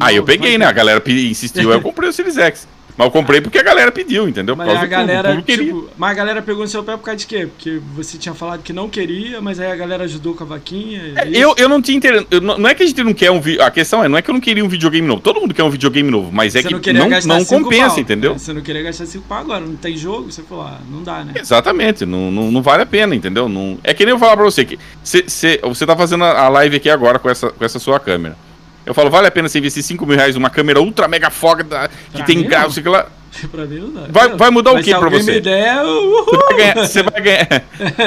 Ah, eu peguei, né? A galera insistiu, eu comprei o Series X. Mas eu comprei porque a galera pediu, entendeu? Mas a galera, tipo, mas a galera pegou no seu pé por causa de quê? Porque você tinha falado que não queria, mas aí a galera ajudou com a vaquinha. É, eu, eu não tinha interesse. Não é que a gente não quer um vídeo. A questão é, não é que eu não queria um videogame novo. Todo mundo quer um videogame novo, mas é você que não, não, não compensa, pau, entendeu? Né? Você não queria gastar 5 pau agora, não tem jogo, você falou, ah, não dá, né? Exatamente, não, não, não vale a pena, entendeu? Não... É que nem eu falar pra você que cê, cê, você tá fazendo a live aqui agora com essa, com essa sua câmera. Eu falo, vale a pena você investir 5 mil reais numa câmera ultra mega foda que pra tem grau, sei lá. pra mim não dá. Vai, vai mudar Mas o que pra você? Me der, Você vai ganhar.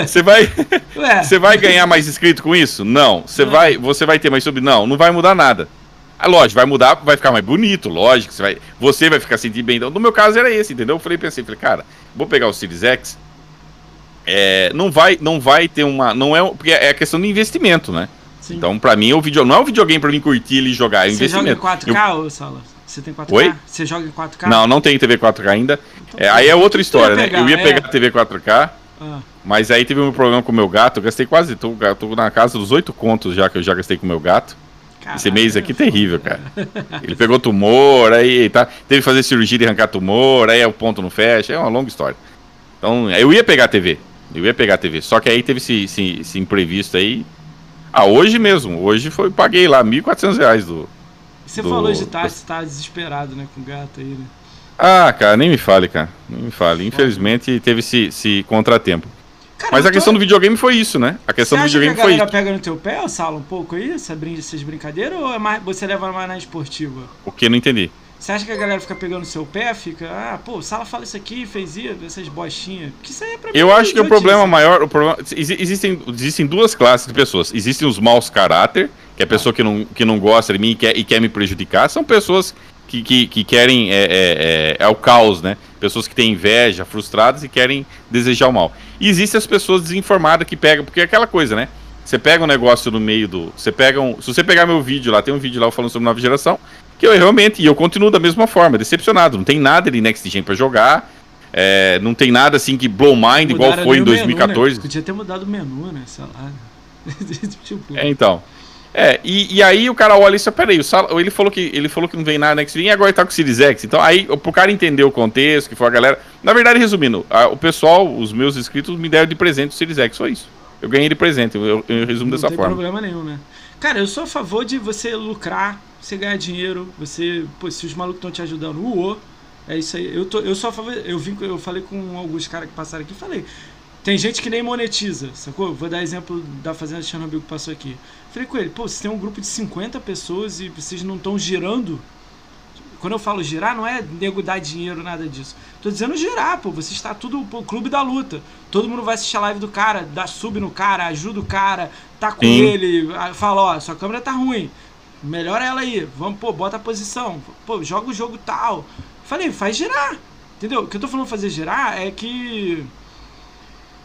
Você vai ganhar. Você vai, ganhar mais inscrito com isso? Não. Você vai, você vai ter mais sub? Não, não vai mudar nada. Ah, lógico, vai mudar, vai ficar mais bonito, lógico. Você vai, você vai ficar sentindo bem. Então, no meu caso era esse, entendeu? Eu falei, pensei, falei, cara, vou pegar o Series X. É, não vai, não vai ter uma, não é, porque é questão de investimento, né? Sim. Então, pra mim, o vídeo não é um videogame pra mim curtir ele e jogar, é Você investimento. joga em 4K, ô Sala? Você tem 4K? Oi? Você joga em 4K? Não, não tem TV 4K ainda. Então, É, aí é outra história, né? pegar, Eu ia é. pegar a TV 4K, Ah, mas aí teve um problema com o meu gato. Eu gastei quase, tô, tô na casa dos oito contos já que eu já gastei com o meu gato. Esse mês aqui é terrível, cara. Ele pegou tumor, aí tá, teve que fazer cirurgia de arrancar tumor, aí o ponto não fecha, é uma longa história. Então, eu ia pegar a TV. Eu ia pegar a TV. Só que aí teve esse, esse, esse imprevisto aí. Ah, hoje mesmo. Hoje foi, paguei lá 1.400 reais do. Você do- falou de tarde, você tá desesperado, né, com o gato aí, né? Ah, cara, nem me fale, cara. Nem me fale. Infelizmente teve esse, esse contratempo. Cara, Mas a tô- questão do videogame foi isso, né? A questão do acha que a videogame foi isso. pega no teu pé, Sala, um pouco aí, essa brin- essas brincadeiras, ou é mais, você leva mais na esportiva? O que não entendi. Você acha que a galera fica pegando seu pé, fica, ah, pô, o Sala fala isso aqui, fez isso, essas bostinhas? Que isso aí é pra mim Eu acho que o problema maior. O problema, exi- existem, existem duas classes de pessoas. Existem os maus caráter, que é a pessoa que não, que não gosta de mim e quer, e quer me prejudicar. São pessoas que, que, que querem. É, é, é, é o caos, né? Pessoas que têm inveja, frustradas e querem desejar o mal. E existem as pessoas desinformadas que pegam, porque é aquela coisa, né? Você pega um negócio no meio do. Você pega um. Se você pegar meu vídeo lá, tem um vídeo lá falando sobre nova geração, que eu realmente. E eu continuo da mesma forma, decepcionado. Não tem nada de Next Gen pra jogar. é, não tem nada assim que blow mind, igual foi em o menu, 2014. né? Podia ter mudado o menu, né, sei lá. tipo, É, então. É, e, e aí o cara olha isso, peraí, o Sala, ele falou que ele falou que não vem nada Next Gen e agora ele tá com o Series X. Então aí, pro cara entender o contexto, que foi a galera. Na verdade, resumindo, a- o pessoal, os meus inscritos, me deram de presente o Series X, só isso. Eu ganhei de presente, eu, eu, resumo não dessa tem forma. problema nenhum, né? Cara, eu sou a favor de você lucrar, você ganhar dinheiro, você, pô, se os malucos estão te ajudando, uô, é isso aí. Eu, tô, eu favor, eu vim, eu falei com alguns caras que passaram aqui, falei, tem gente que nem monetiza, sacou? Vou dar exemplo da Fazenda de Chernobyl que passou aqui. Falei com ele, pô, você tem um grupo de 50 pessoas e vocês não estão girando quando eu falo girar, não é nego dar dinheiro, nada disso. Tô dizendo girar, pô. Você está tudo, pô, clube da luta. Todo mundo vai assistir a live do cara, dá sub no cara, ajuda o cara, tá com Sim. ele, fala, ó, sua câmera tá ruim. Melhora ela aí. Vamos, pô, bota a posição. Pô, joga o jogo tal. Falei, faz girar. Entendeu? O que eu tô falando fazer girar é que.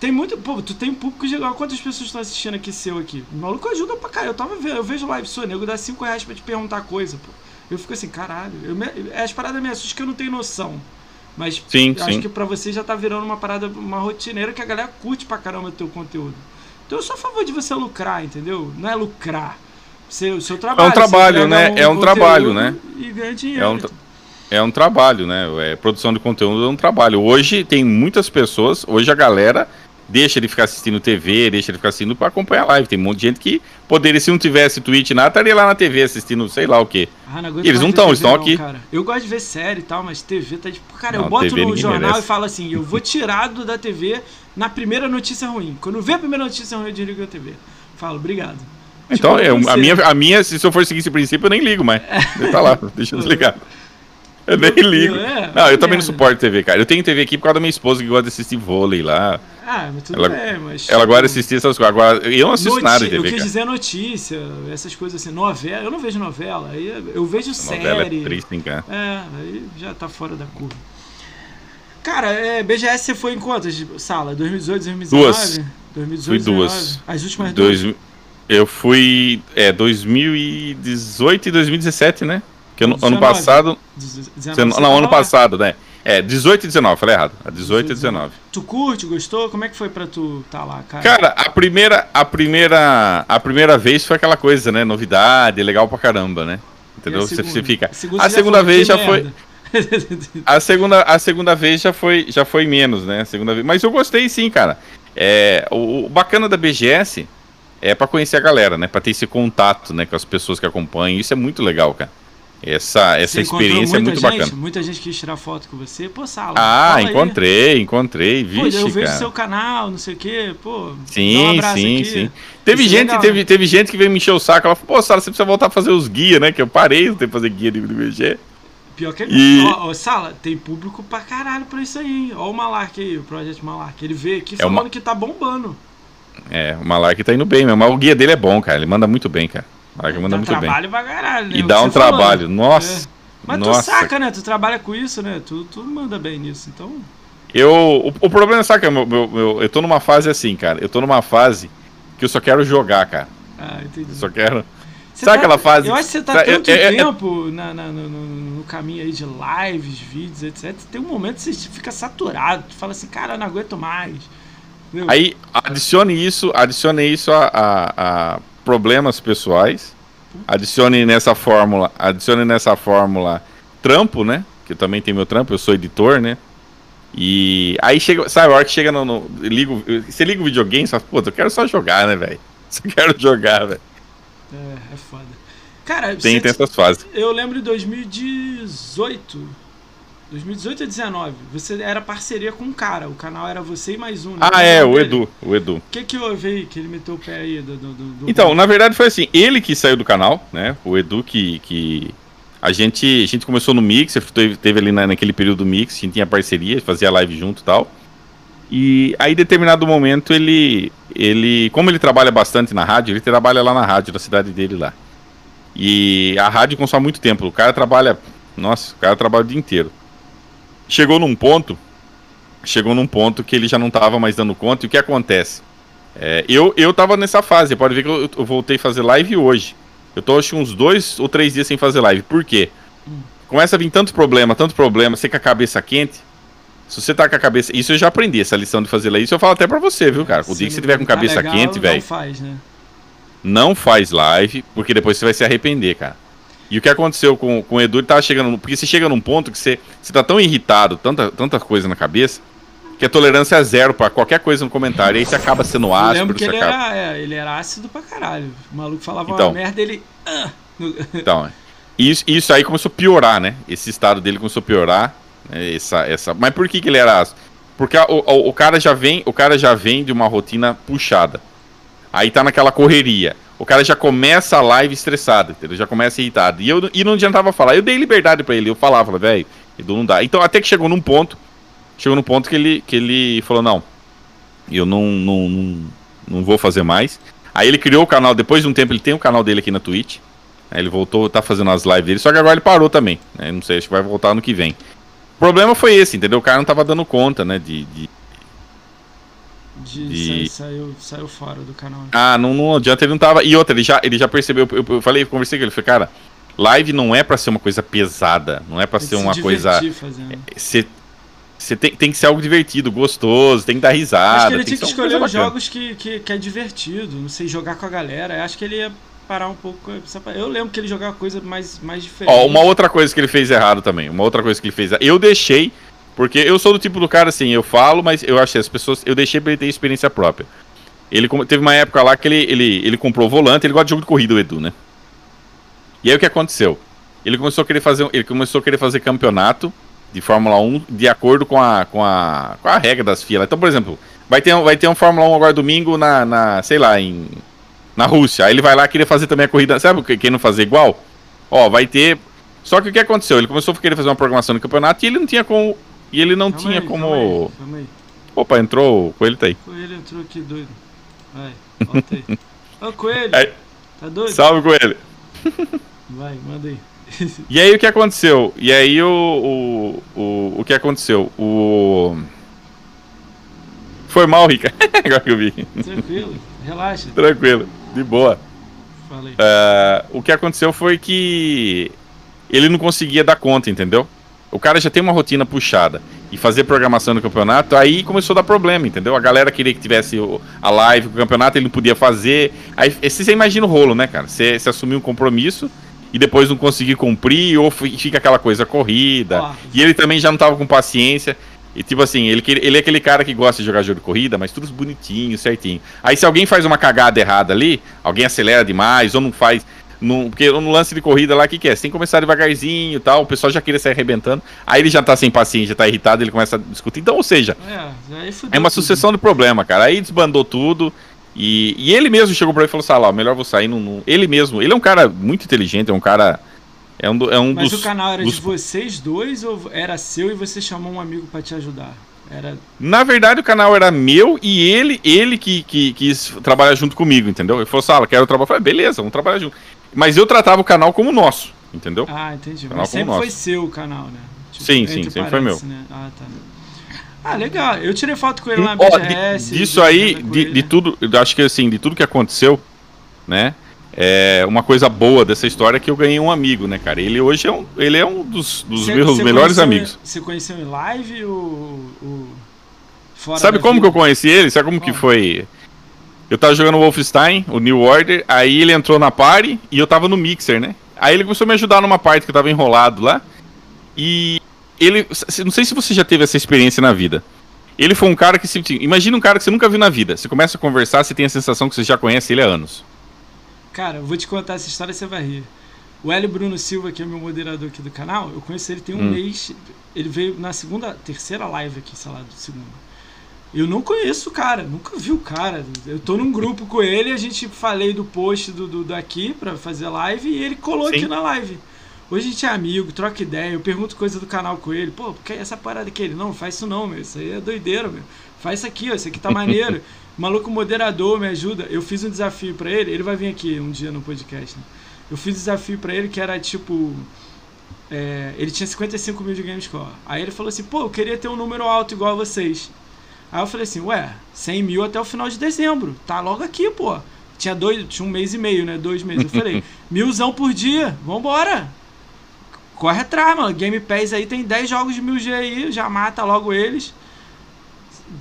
Tem muito. Pô, tu tem um público geral. Quantas pessoas estão assistindo aqui seu aqui? O maluco ajuda pra caralho. Eu tava vendo, eu vejo live sua, nego dá 5 reais pra te perguntar coisa, pô. Eu fico assim, caralho. Eu me, as paradas me assustam que eu não tenho noção. Mas Sim, acho sim. que pra você já tá virando uma parada, uma rotineira que a galera curte pra caramba o teu conteúdo. Então eu sou a favor de você lucrar, entendeu? Não é lucrar. O seu trabalho. você trabalho, entrega né? É um trabalho, né? E ganha dinheiro. É um, é um trabalho, né? É, produção de conteúdo é um trabalho. Hoje tem muitas pessoas, hoje a galera deixa de ficar assistindo TV, deixa de ficar assistindo pra acompanhar a live. Tem um monte de gente que poderia, se não tivesse Twitch nada, estaria lá na TV assistindo sei lá o quê. Ah, não Eles não estão, estão aqui. cara. Eu gosto de ver série e tal, mas TV tá tipo. Cara, eu Não, boto TV no jornal merece. e falo assim: eu vou tirado da TV na primeira notícia ruim. Quando eu ver a primeira notícia ruim, eu desligo a TV. Falo, obrigado. Então, Tipo, eu- a, minha, a minha, se eu for seguir esse princípio, eu nem ligo mais. Tá lá, deixa eu desligar. Eu nem ligo. É, Não, eu também merda. não suporto TV, cara. Eu tenho TV aqui por causa da minha esposa que gosta de assistir vôlei lá. Ah, mas tudo Ela- bem, mas. Ela de tipo, assistir essas coisas. Agora, eu não assisto noti- nada de Eu TV, quis cara. dizer notícia, essas coisas assim, novela. Eu não vejo novela, aí eu vejo A novela série. é triste, hein, cara. É, aí já tá fora da curva. Cara, é, BGS você foi em quantas sala? 2018, 2019? Duas. 2018, Fui duas. 2019? As últimas duas? Dois, eu fui. É, 2018 e 2017, né? Que ano, ano 19. passado. 19, Não, ano passado, né? É, 18 e 19, falei errado. A 18 e 19. Tu curte, gostou? Como é que foi pra tu tá lá, cara? Cara, a primeira, a primeira, a primeira vez foi aquela coisa, né? Novidade, legal pra caramba, né? Entendeu? a Você, você fica. segunda A segunda falou, vez "Que já foi. merda." A segunda, a segunda vez já foi, já foi menos, né? A segunda vez. Mas eu gostei sim, cara. É, o, o bacana da BGS é pra conhecer a galera, né? Pra ter esse contato, né, com as pessoas que acompanham. Isso é muito legal, cara. Essa, essa Você experiência é muito gente? bacana. Muita gente quis tirar foto com você. Pô, Sala. Ah, fala aí. encontrei, encontrei, Pô, vixe, eu vejo cara. seu canal, não sei o quê, pô. dá um Sim, sim, aqui. sim. Teve Isso é gente, legal, teve, né? teve gente que veio me encher o saco. Ela falou, pô, Sala, você precisa voltar a fazer os guias, né? Que eu parei de fazer guia de, BG. Pior que E- ó, ó, Sala, tem público pra caralho pra isso aí, hein? Ó o Malark aí, o Project Malark. Ele veio aqui É falando uma- que tá bombando. É, o Malark tá indo bem, mesmo. Mas o guia dele é bom, cara. Ele manda muito bem, cara. Ela manda dá muito bem. caralho, né? E O dá um trabalho. né? Nossa. É. Mas Nossa. tu saca, né? Tu trabalha com isso, né? Tu, tu manda bem nisso, então... Eu, o, o problema, é meu, meu, meu- eu tô numa fase assim, cara. Eu tô numa fase que eu só quero jogar, cara. Ah, entendi. Eu só quero. Você Sabe tá- aquela fase Eu acho que você tá tanto é- é- é- tempo na, na- no, no- no caminho aí de lives, vídeos, etc. Tem um momento que você fica saturado. Tu fala assim, cara, eu não aguento mais. Aí adicione isso, adicione isso a, a- a problemas pessoais. Adicione nessa fórmula, adicione nessa fórmula trampo, né? Que eu também tenho meu trampo, eu sou editor, né? E aí chega, sabe, a hora que chega no, no ligo, você liga o videogame, você fala, pô, eu quero só jogar, né, velho? Só quero jogar, velho. É, é foda. Cara, Tem, você- tem essas fases. eu lembro de 2018. 2018 ou 19. Você era parceria com um cara. O canal era você e mais um. né? Ah, é, o? Edu, o Edu. O que que houve aí que ele meteu o pé aí do. do, do- do- Então, na verdade foi assim, ele que saiu do canal, né? O Edu que, que a gente a gente começou no Mix, teve, teve ali na- naquele período do Mix, a gente tinha parceria, fazia live junto e tal. E aí, em determinado momento, ele, ele, como ele trabalha bastante na rádio, ele trabalha lá na rádio da cidade dele lá. E a rádio consome muito tempo. O cara trabalha, nossa, o cara trabalha o dia inteiro. Chegou num ponto, chegou num ponto que ele já não tava mais dando conta. E o que acontece? É, eu, eu tava nessa fase, pode ver que eu, eu voltei a fazer live hoje. Eu tô acho que uns dois ou três dias sem fazer live. Por quê? Começa a vir tanto problema, tanto problema, você com a cabeça quente. Se você tá com a cabeça. Isso eu já aprendi, essa lição de fazer live. Isso eu falo até pra você, viu, cara? O dia que você não tiver com tá cabeça legal, quente, Não velho, faz, né? não faz live, porque depois você vai se arrepender, cara. E o que aconteceu com, com o Edu, ele tava chegando. Porque você chega num ponto que você, você tá tão irritado, tanta, tanta coisa na cabeça, que a tolerância é zero pra qualquer coisa no comentário. Aí você acaba sendo Eu ácido, lembro que ele acaba. era, é, ele era ácido pra caralho. O maluco falava Então. uma merda, ele. ah, Então, é. isso, isso aí começou a piorar, né? Esse estado dele começou a piorar. né? Essa, essa... Mas por que, que ele era ácido? Porque o, o, o cara já vem, o cara já vem de uma rotina puxada. Aí tá naquela correria. O cara já começa a live estressado, entendeu? Já começa irritado. E, eu, e não adiantava falar. Eu dei liberdade pra ele. Eu falava, velho, Edu não dá. Então até que chegou num ponto. Chegou num ponto que ele, que ele falou, não. Eu não, não, não, não vou fazer mais. Aí ele criou o canal, depois de um tempo ele tem o canal dele aqui na Twitch. Aí ele voltou, tá fazendo as lives dele, só que agora ele parou também. né? Não sei, acho que vai voltar no que vem. O problema foi esse, entendeu? O cara não tava dando conta, né? De, de- de, E- sa- saiu, saiu fora do canal. Ah, não, não adianta, ele não tava. E outra, ele já, ele já percebeu. Eu, eu falei, conversei com ele, falei, cara, live não é pra ser uma coisa pesada, não é pra Tem ser que se uma coisa. divertir fazendo. Você você tem, tem que ser algo divertido, gostoso, tem que dar risada. Acho que ele tinha que uma escolher os jogos que, que, que é divertido, não sei, jogar com a galera. Eu acho que ele ia parar um pouco. Eu lembro que ele jogava coisa mais, mais diferente. Ó, uma outra coisa que ele fez errado também. Uma outra coisa que ele fez. Eu deixei, porque eu sou do tipo do cara assim, eu falo, mas eu achei as pessoas. Eu deixei pra ele ter experiência própria. Ele teve uma época lá que ele, ele, ele comprou o volante, ele gosta de jogo de corrida, o Edu, né? E aí o que aconteceu? Ele começou a querer fazer, ele começou a querer fazer campeonato de Fórmula 1 de acordo com a, com a, com a regra das FIA. Então, por exemplo, vai ter, um- vai ter um Fórmula 1 agora domingo na, na, sei lá, em na Rússia. Aí ele vai lá querer fazer também a corrida. Sabe que- quem não fazer igual? Ó, vai ter. Só que o que aconteceu? Ele começou a querer fazer uma programação no campeonato e ele não tinha como. E ele não Calma tinha aí, como. Calma aí, calma aí. Opa, entrou o coelho tá aí. Coelho entrou aqui doido. Vai, volta aí. Ô, Coelho, Aí. tá doido? Salve, coelho. Vai, manda aí. E aí o que aconteceu? E aí o. O, o, o que aconteceu? O. Foi mal, Rica. Agora que eu vi. Tranquilo, relaxa. Tranquilo, de boa. Fala aí. É, o que aconteceu foi que ele não conseguia dar conta, entendeu? O cara já tem uma rotina puxada e fazer programação no campeonato, aí começou a dar problema, entendeu? A galera queria que tivesse a live, o campeonato ele não podia fazer. Aí você imagina o rolo, né, cara? Você você assumir um compromisso e depois não conseguir cumprir, ou fi- fica aquela coisa corrida. E ele também já não tava com paciência. E tipo assim, ele, ele é aquele cara que gosta de jogar jogo de corrida, mas tudo bonitinho, certinho. Aí se alguém faz uma cagada errada ali, alguém acelera demais, ou não faz. Não, porque no lance de corrida lá, o que, que é? Você tem que começar devagarzinho e tal, o pessoal já queria sair arrebentando. Aí ele já tá sem paciência, já tá irritado, ele começa a discutir. Então, ou seja, É, é uma tudo. sucessão de problema, cara. Aí desbandou tudo. E, e ele mesmo chegou pra ele e falou assim: ah, lá, melhor vou sair. Não- Ele mesmo, ele é um cara muito inteligente, é um cara. É um, do- é um Mas dos. o canal era dos- de vocês dois ou era seu e você chamou um amigo pra te ajudar? Era. Na verdade, o canal era meu e ele, ele que, que quis trabalhar junto comigo, entendeu? Ele falou, Sala, quero trabalhar. Eu falei, beleza, vamos trabalhar junto. Mas eu tratava o canal como nosso, entendeu? Ah, entendi. Canal Mas sempre foi seu o canal, né? Tipo, Sim, sim, sempre foi meu. né? Ah, tá. Ah, legal. Eu tirei foto com ele lá na BGS. de- disso aí, de, de tudo, eu acho que assim, de tudo que aconteceu, né? É uma coisa boa dessa história é que eu ganhei um amigo, né, cara? Ele hoje é um, ele é um dos, dos Cê- meus cê melhores amigos. Você conheceu em live ou. Sabe como que vida? eu conheci ele? Sabe como que foi? Eu tava jogando Wolfenstein, o New Order, aí ele entrou na party e eu tava no mixer, né? Aí ele começou a me ajudar numa parte que eu tava enrolado lá. E ele. Não sei se você já teve essa experiência na vida. Ele foi um cara que se. Imagina um cara que você nunca viu na vida. Você começa a conversar, você tem a sensação que você já conhece ele há anos. Cara, eu vou te contar essa história e você vai rir. O Hélio Bruno Silva, que é meu moderador aqui do canal, eu conheci ele tem um Hum. mês. Ele veio na segunda, terceira live aqui, sei lá, do segundo. Eu não conheço o cara, nunca vi o cara. Eu tô num grupo com ele, a gente falei do post do, do daqui pra fazer live e ele colou Sim. aqui na live. Hoje a gente é amigo, troca ideia, eu pergunto coisa do canal com ele. Pô, porque essa parada aqui? Ele, não, faz isso não, meu. Isso aí é doideira, meu. Faz isso aqui, ó. Isso aqui tá maneiro. Maluco moderador, me ajuda. Eu fiz um desafio pra ele. Ele vai vir aqui um dia no podcast, né? Eu fiz um desafio pra ele que era tipo. é, ele tinha 55 mil de Gamescore. Aí ele falou assim: pô, eu queria ter um número alto igual a vocês. Aí eu falei assim: ué, 100 mil até o final de dezembro. Tá logo aqui, pô. Tinha, dois, tinha um mês e meio, né? Dois meses. Eu falei: milzão por dia, vambora. Corre atrás, mano. Game Pass aí tem 10 jogos de 1000G aí, já mata logo eles.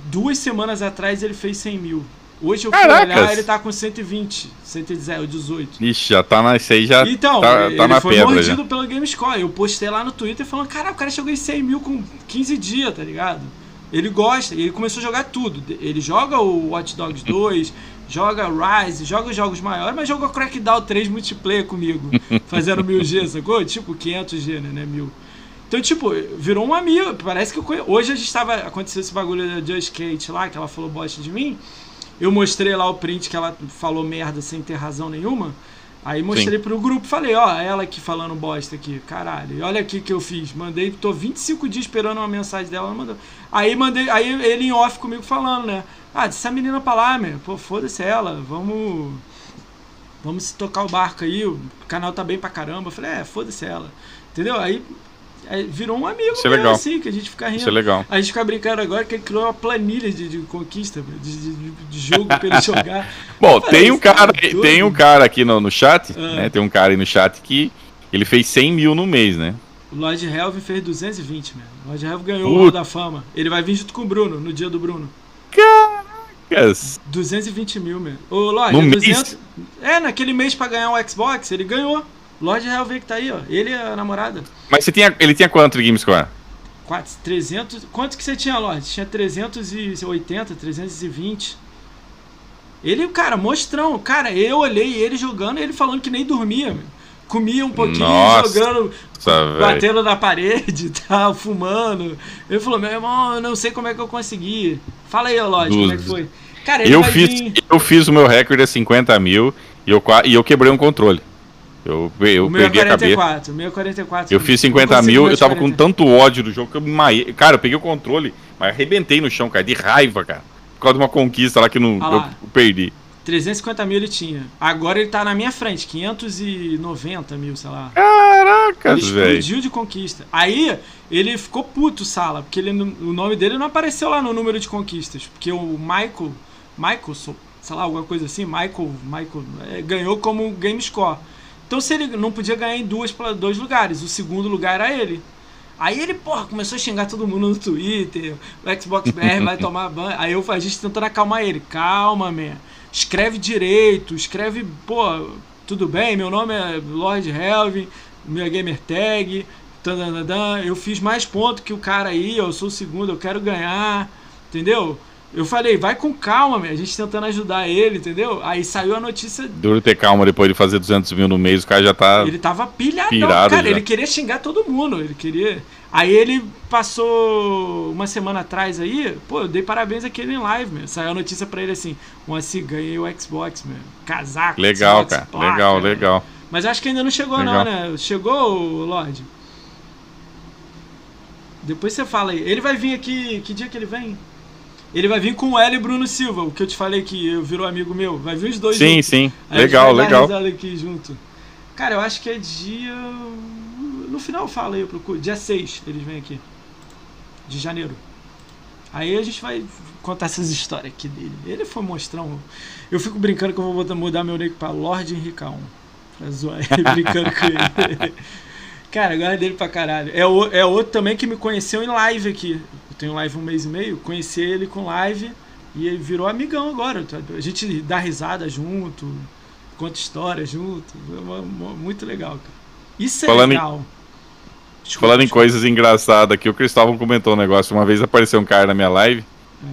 Duas semanas atrás ele fez 100 mil. Hoje eu fui Caracas! olhar, ele tá com 120, 110, 18. Ixi, já tá na. Isso aí já Então, tá, ele tá na foi pedra. mordido Já. pelo GameScore. Eu postei lá no Twitter falando, cara, o cara chegou em 100 mil com 15 dias, tá ligado? Ele gosta, e ele começou a jogar tudo. Ele joga o Watch Dogs 2, joga Rise, joga os jogos maiores, mas jogou Crackdown 3 multiplayer comigo, fazendo 1000G, sacou? Tipo, 500G, né, né, 1000. Então, tipo, virou um amigo, parece que eu conheço. Hoje a gente tava, aconteceu esse bagulho da Just Kate lá, que ela falou bosta de mim. Eu mostrei lá o print que ela falou merda sem ter razão nenhuma. Aí mostrei pro grupo, falei, ó, ela aqui falando bosta aqui, caralho. E olha aqui que eu fiz. Mandei, tô 25 dias esperando uma mensagem dela, ela mandou. Aí mandei, aí ele em off comigo falando, né? Ah, deixa essa menina pra lá, meu. Pô, foda-se ela, vamos. Vamos tocar o barco aí, o canal tá bem pra caramba. Eu falei, é, foda-se ela. Entendeu? Aí virou um amigo Isso é legal. assim, que a gente fica rindo. Isso é legal. A gente fica brincando agora que ele criou uma planilha de, de conquista, de, de, de jogo pra ele jogar. Bom, tem um cara é doido. tem um cara aqui no, no chat, Ah. né? Tem um cara aí no chat que ele fez 100 mil no mês, né? O Lord Helvin fez 220, mano. O Lord Helvin ganhou Puta. o Hall da Fama. Ele vai vir junto com o Bruno, no dia do Bruno. Yes. 220 mil, meu. Ô, Lorde, No é mês? 200... É, naquele mês pra ganhar um Xbox, ele ganhou. Lord Helvin que tá aí, ó. Ele e a namorada. Mas você tinha, ele tinha quanto de GameScore? 4, 300... Quanto que você tinha, Lorde? Tinha 380, 320. Ele, cara, mostrão. Cara, eu olhei ele jogando e ele falando que nem dormia, meu. Comia um pouquinho, Nossa, jogando, batendo na parede e tal, fumando. Ele falou, meu irmão, eu não sei como é que eu consegui. Fala aí, Lorde, como é que foi? Cara, ele Eu fiz, vir- eu fiz o meu recorde a 50 mil e eu, e eu quebrei um controle. Eu, eu é perdi a cabeça. 44, o meu é 44. Eu fiz não 50 consegui mil, eu tava com 40. tanto ódio do jogo que eu me maiei. Cara, eu peguei o controle, mas arrebentei no chão, cara, de raiva, cara. Por causa de uma conquista lá que não, Ah eu, lá. perdi. 350 mil ele tinha. Agora ele tá na minha frente, 590 mil, sei lá. Ele Caracas, velho. explodiu de conquista. Aí ele ficou puto, Sala, porque ele, o nome dele não apareceu lá no número de conquistas. Porque o Michael, Michael, sei lá, alguma coisa assim, Michael, Michael é, ganhou como Game Score. Então se ele não podia ganhar em duas, dois lugares, o segundo lugar era ele. Aí ele, porra, começou a xingar todo mundo no Twitter, o Xbox BR vai tomar banho. Aí eu, a gente tentando acalmar ele. Calma, man. Escreve direito, escreve, pô, tudo bem, meu nome é Lord Helvin, minha gamer tag, eu fiz mais pontos que o cara aí, eu sou o segundo, eu quero ganhar, entendeu? Eu falei, vai com calma, man. a gente tentando ajudar ele, entendeu? Aí saiu a notícia Duro ter calma depois de fazer 200 mil no mês, o cara já tá. ele tava pilhadão, pirado cara. já. Ele queria xingar todo mundo. Ele queria. Aí ele passou uma semana atrás aí, pô, eu dei parabéns àquele em live, meu. Saiu a notícia pra ele assim: um assim, ganhei o Xbox, meu. Casaco, Legal, Xbox, cara. placa, legal, né? legal. Mas acho que ainda não chegou, Legal. não, né? Chegou, Lorde? Depois você fala aí. Ele vai vir aqui. Que dia que ele vem? Ele vai vir com o L e Bruno Silva, o que eu te falei que eu virou amigo meu. Vai vir os dois Sim, juntos. sim. Aí Legal, legal. aqui junto. Cara, eu acho que é dia. No final eu falo aí, eu procuro. Dia 6 eles vêm aqui. De janeiro. Aí a gente vai contar essas histórias aqui dele. Ele foi um. Eu fico brincando que eu vou botar, mudar meu nick pra Lord Henricão. Pra zoar ele, brincando com ele. Cara, agora dele pra caralho. É, o, é outro também que me conheceu em live aqui. Tenho live um mês e meio. Conheci ele com live e ele virou amigão agora. A gente dá risada junto, conta história junto. Muito legal, cara. Isso é Falando legal. Em... Desculpa, Falando desculpa. em coisas engraçadas aqui, o Cristóvão comentou um negócio. Uma vez apareceu um cara na minha live. É.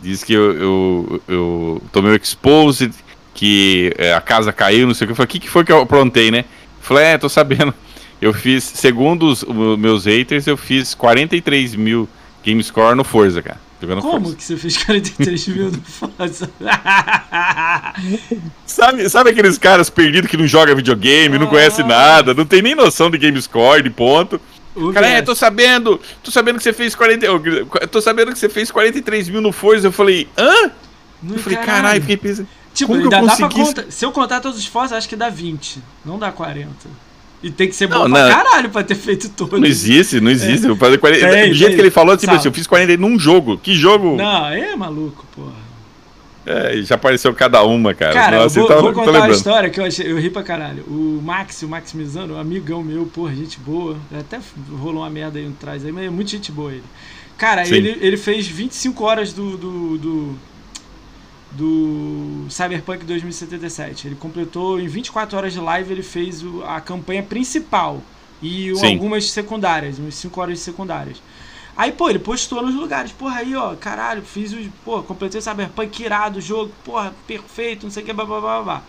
Diz que eu, eu, eu tomei o exposed, que é, a casa caiu, não sei o que. Eu falei, o que, que foi que eu aprontei, né? falei, é, tô sabendo. Eu fiz, segundo os, os meus haters, eu fiz 43 mil game score no Forza, cara. Jogando Como Forza. que você fez 43 mil no Forza? sabe, sabe aqueles caras perdidos que não jogam videogame, não conhece ah. nada, não tem nem noção de game score, de ponto. O cara, é, tô sabendo, tô sabendo que você fez 40, tô sabendo que você fez 43 mil no Forza. Eu falei, hã? Não, eu falei, caralho, fiquei pensando. Tipo, como eu consegui... dá pra contar, se eu contar todos os Forza, acho que dá 20, não dá 40. E tem que ser bom não, pra não. caralho pra ter feito todo. Não existe, não existe. É. Fazer 40... Tem, do jeito que ele falou, tipo assim, eu fiz 40 num jogo. Que jogo? Não, é maluco, porra. É, já apareceu cada uma, cara. Cara, Nossa, eu vou, vou contar uma história que eu, achei, eu ri pra caralho. O Max, o Max Mizano, um amigão meu, porra, gente boa. Até rolou uma merda aí atrás aí, mas é muito gente boa ele. Cara, ele, ele fez 25 horas do, do, do, do Cyberpunk 2077. Ele completou em 24 horas de live, ele fez o, a campanha principal e Sim. algumas secundárias, umas 5 horas de secundárias. Aí, pô, ele postou nos lugares, porra, aí, ó, caralho, fiz o. Pô, completei o Cyberpunk irado, o jogo, porra, perfeito, não sei o que, blá blá blá blá.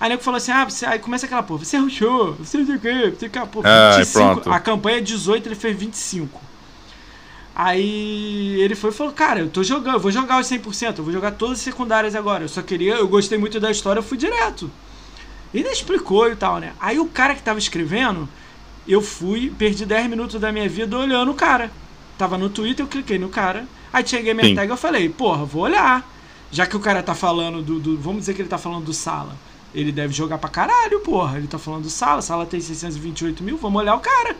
Aí nego falou assim: ah, você, aí começa aquela porra, você rushou, você não sei o que, você. Ah, 25, a campanha é 18, ele fez 25. Aí ele foi e falou: Cara, eu tô jogando, eu vou jogar os 100%, eu vou jogar todas as secundárias agora. Eu só queria, eu gostei muito da história, eu fui direto. E ele explicou e tal, né? Aí o cara que tava escrevendo, eu fui, perdi 10 minutos da minha vida olhando o cara. Tava no Twitter, eu cliquei no cara. Aí cheguei minha Sim. tag eu falei, porra, vou olhar. Já que o cara tá falando do, do, Vamos dizer que ele tá falando do Sala. Ele deve jogar pra caralho, porra. Ele tá falando do Sala. Sala tem 628 mil. Vamos olhar o cara.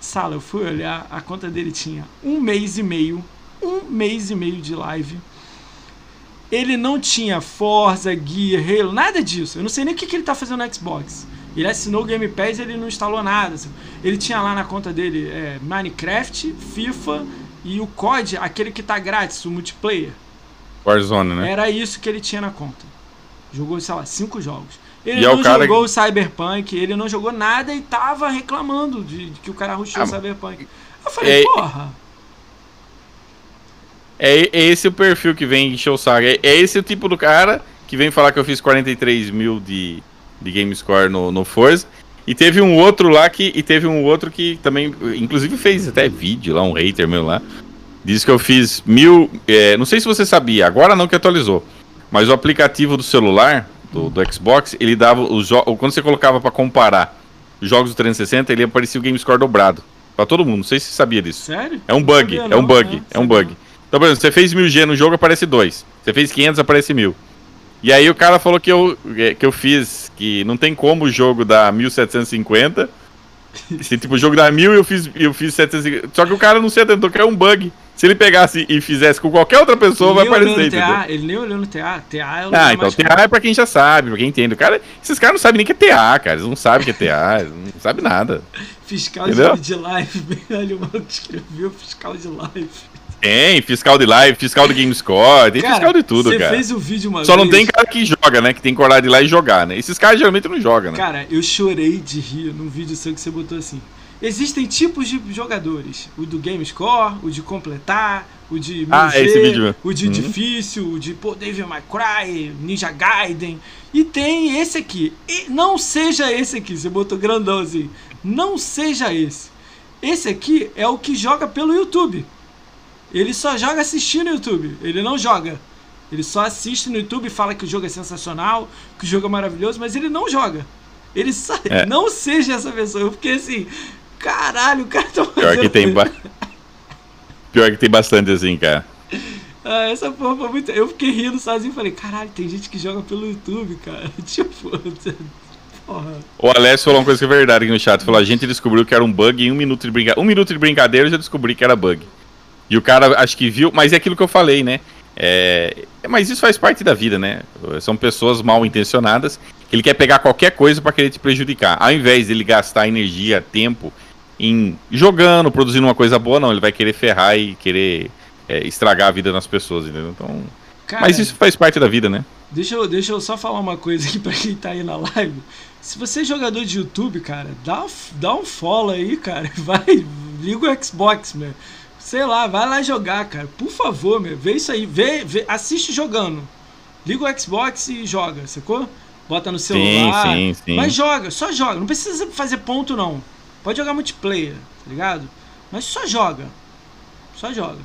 Sala, eu fui olhar. A conta dele tinha um mês e meio. Um mês e meio de live. Ele não tinha Forza, Gear, Halo, nada disso. Eu não sei nem o que, que ele tá fazendo no Xbox. Ele assinou o Game Pass e ele não instalou nada. Ele tinha lá na conta dele é, Minecraft, FIFA e o COD, aquele que tá grátis, o multiplayer. Warzone, né? Era isso que ele tinha na conta. Jogou, sei lá, cinco jogos. Ele e é não é o jogou o Cyberpunk, ele não jogou nada e tava reclamando de, de que o cara rushou ah, o Cyberpunk. Eu falei, é, porra. É, é, esse o perfil que vem encher o saco. É, é esse o tipo do cara que vem falar que eu fiz 43 mil de, de game score no, no Forza. E teve um outro lá que. E teve um outro que também. Inclusive fez até vídeo lá, um hater meu lá. Diz que eu fiz mil. É, não sei se você sabia, agora não que atualizou. Mas o aplicativo do celular, do, do Xbox, ele dava os jogos. Quando você colocava para comparar os jogos do 360, ele aparecia o game score dobrado. Pra todo mundo, não sei se você sabia disso. Sério? É um bug, é um bug, né? é um bug. Então, por exemplo, você fez 1000G no jogo, aparece 2. Você fez 500, aparece 1000. E aí o cara falou que eu, que eu fiz, que não tem como o jogo dar 1750. Se tipo, o jogo dá 1000 e eu fiz, eu fiz 750. Só que o cara não se atentou que é um bug. Se ele pegasse e fizesse com qualquer outra pessoa, vai aparecer. TA, ele nem olhou no TA. TA é o Ah, então TA é pra quem já sabe, pra quem entende. O cara, esses caras não sabem nem que é TA, cara. Eles não sabem que é TA, não sabem nada. Fiscal Entendeu? de live. Olha o maluco escreveu fiscal de live. Tem, fiscal de live, fiscal de GameScore, tem cara, fiscal de tudo, cara. Você fez o vídeo uma Só vez. não tem cara que joga, né? Que tem coragem de ir lá e jogar, né? Esses caras geralmente não jogam, né? Cara, eu chorei de rir num vídeo seu que você botou assim. Existem tipos de jogadores. O do GameScore, o de completar, o de ah, esse vídeo. o de uhum. difícil, o de pô, Devil May Cry, Ninja Gaiden. E tem esse aqui. E não seja esse aqui, você botou grandão assim. Não seja esse. Esse aqui é o que joga pelo YouTube. Ele só joga assistindo no YouTube. Ele não joga. Ele só assiste no YouTube e fala que o jogo é sensacional, que o jogo é maravilhoso, mas ele não joga. Ele só... É. Não seja essa pessoa. Eu fiquei assim, caralho, o cara tá Pior que tem, ba... Pior que tem bastante assim, cara. Ah, essa porra foi muito. Eu fiquei rindo sozinho e falei, caralho, tem gente que joga pelo YouTube, cara. Tipo, Porra. O Alessio falou uma coisa que é verdade aqui no chat. Falou: a gente descobriu que era um bug em um minuto de brincadeira. Um minuto de brincadeira eu já descobri que era bug. E o cara acho que viu, mas é aquilo que eu falei, né? É, mas isso faz parte da vida, né? São pessoas mal intencionadas. Ele quer pegar qualquer coisa para querer te prejudicar. Ao invés dele gastar energia, tempo em jogando, produzindo uma coisa boa, não. Ele vai querer ferrar e querer é, estragar a vida das pessoas, entendeu? Então. Cara, mas isso faz parte da vida, né? Deixa eu, deixa eu só falar uma coisa aqui pra quem tá aí na live. Se você é jogador de YouTube, cara, dá, dá um follow aí, cara. Vai, liga o Xbox, meu. Sei lá, vai lá jogar, cara. Por favor, meu. Vê isso aí. Vê, vê, assiste jogando. Liga o Xbox e joga, sacou? Bota no celular. Sim, sim, sim. Mas joga, só joga. Não precisa fazer ponto, não. Pode jogar multiplayer, tá ligado? Mas só joga. Só joga.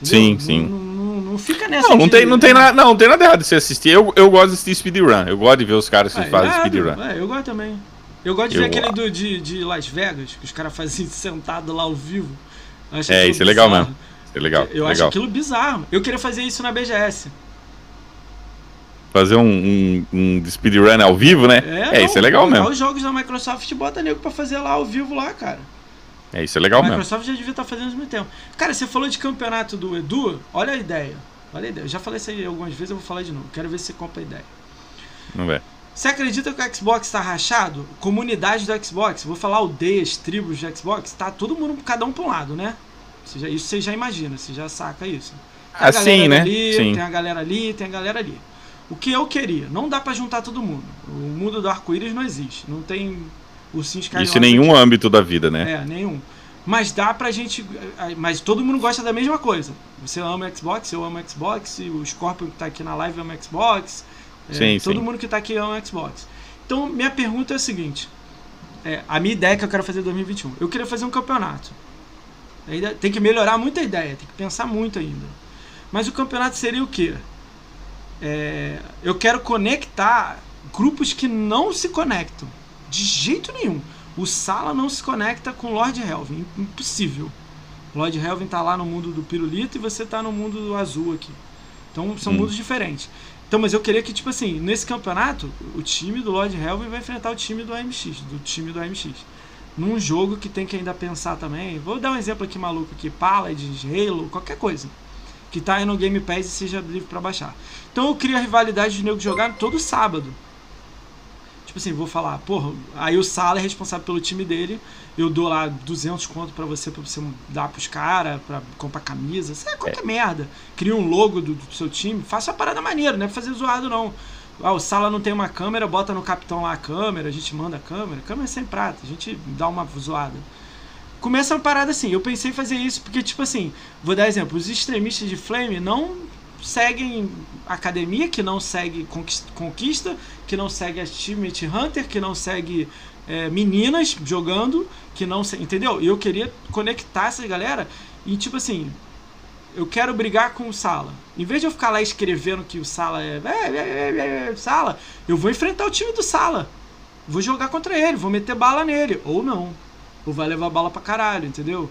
Entendeu? Sim, sim. Não, não, não, fica nessa. Não, não tem, não, tem nada, não, não tem nada errado de você assistir. Eu, eu gosto de assistir speedrun. Eu gosto de ver os caras que ah, fazem speedrun. É, eu gosto também. Eu gosto de eu ver aquele do, de, de Las Vegas, que os caras fazem sentado lá ao vivo. É, isso é legal mesmo. É legal. Eu legal. acho aquilo bizarro. Eu queria fazer isso na BGS. Fazer um, um, um speedrun ao vivo, né? É, é isso é legal mesmo. os jogos da Microsoft bota nego pra fazer lá ao vivo lá, cara. É, isso é legal mesmo. A Microsoft já devia estar tá fazendo ao mesmo tempo. Cara, você falou de campeonato do Edu, olha a ideia. Olha a ideia. Eu já falei isso aí algumas vezes, eu vou falar de novo. Quero ver se você compra a ideia. Vamos ver. Você acredita que o Xbox está rachado? Comunidade do Xbox, vou falar aldeias, tribos do Xbox, tá todo mundo, cada um para um lado, né? Você já, isso você já imagina, você já saca isso. Tem assim, né? Ali, Sim. Tem a galera ali, tem a galera ali. O que eu queria? Não dá para juntar todo mundo. O mundo do arco-íris não existe. Não tem ursinhos carinhosos. Isso em nenhum aqui. âmbito da vida, né? É, nenhum. Mas dá pra gente. Mas todo mundo gosta da mesma coisa. Você ama Xbox, eu amo Xbox, o Scorpion que tá aqui na live ama Xbox. É, sim, todo sim. mundo que está aqui ama Xbox. Então, minha pergunta é a seguinte: é, a minha ideia que eu quero fazer em 2021. Eu queria fazer um campeonato. Tem que melhorar muito a ideia, tem que pensar muito ainda. Mas o campeonato seria o quê? É, eu quero conectar grupos que não se conectam. De jeito nenhum. O Sala não se conecta com Lord Helvin. Impossível. Lord Helvin tá lá no mundo do pirulito e você tá no mundo do azul aqui. Então são hum. mundos diferentes. Então, mas eu queria que, tipo assim, nesse campeonato, o time do Lord Helvin vai enfrentar o time do AMX, do time do AMX. Num jogo que tem que ainda pensar também. Vou dar um exemplo aqui maluco aqui, Paladins, Halo, qualquer coisa. Que tá aí no Game Pass e seja livre para baixar. Então eu crio a rivalidade de nego jogar todo sábado. Tipo assim, vou falar, porra, aí o Sala é responsável pelo time dele, eu dou lá 200 conto para você, para você dar pros caras, pra comprar camisa, sei lá, qualquer é. merda. Cria um logo do, do, seu time, faça uma parada maneira, não é pra fazer zoado não. Ah, o Sala não tem uma câmera, bota no capitão lá a câmera, a gente manda a câmera, câmera é sem prata, a gente dá uma zoada. Começa uma parada assim, eu pensei em fazer isso, porque tipo assim, vou dar exemplo, os extremistas de Flame não seguem academia, que não segue conquista, que não segue Achievement Hunter, que não segue é, meninas jogando, que não entendeu? E eu queria conectar essa galera e tipo assim, eu quero brigar com o Sala. Em vez de eu ficar lá escrevendo que o Sala é, é, é, é Sala, eu vou enfrentar o time do Sala. Vou jogar contra ele, vou meter bala nele ou não. Ou vai levar bala pra caralho, entendeu?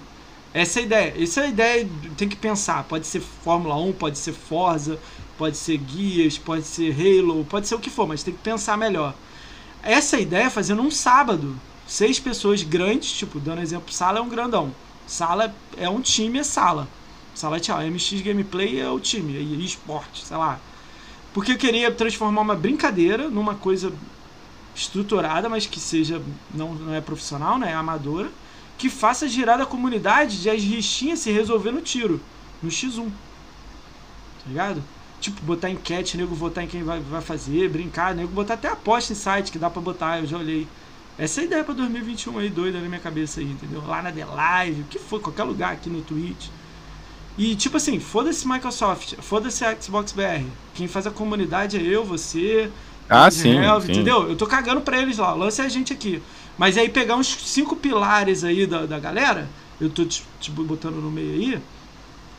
Essa é a ideia. Essa é a ideia, tem que pensar. Pode ser Fórmula 1, pode ser Forza, pode ser Guias, pode ser Halo, pode ser o que for, mas tem que pensar melhor. Essa ideia é fazendo um sábado. Seis pessoas grandes, tipo, dando exemplo, sala é um grandão. Sala é um time, é sala. Sala é tchau. MX Gameplay é o time, é esporte, sei lá. Porque eu queria transformar uma brincadeira numa coisa estruturada, mas que seja não, não é profissional, né? É amadora que faça girar da comunidade de as rixinhas se resolver no tiro, no X1. Tá ligado? Tipo, botar enquete, nego votar em quem vai, vai fazer, brincar, nego botar até aposta em site que dá pra botar, eu já olhei. Essa é a ideia pra 2021 aí, doida na minha cabeça aí, entendeu? Lá na The Live, o que for, qualquer lugar aqui no Twitch. E tipo assim, foda-se Microsoft, foda-se Xbox BR. Quem faz a comunidade é eu, você. Ah, sim, sim. Entendeu? Eu tô cagando pra eles lá, lance a gente aqui. Mas aí pegar uns cinco pilares aí da, da galera, eu tô tipo, botando no meio aí,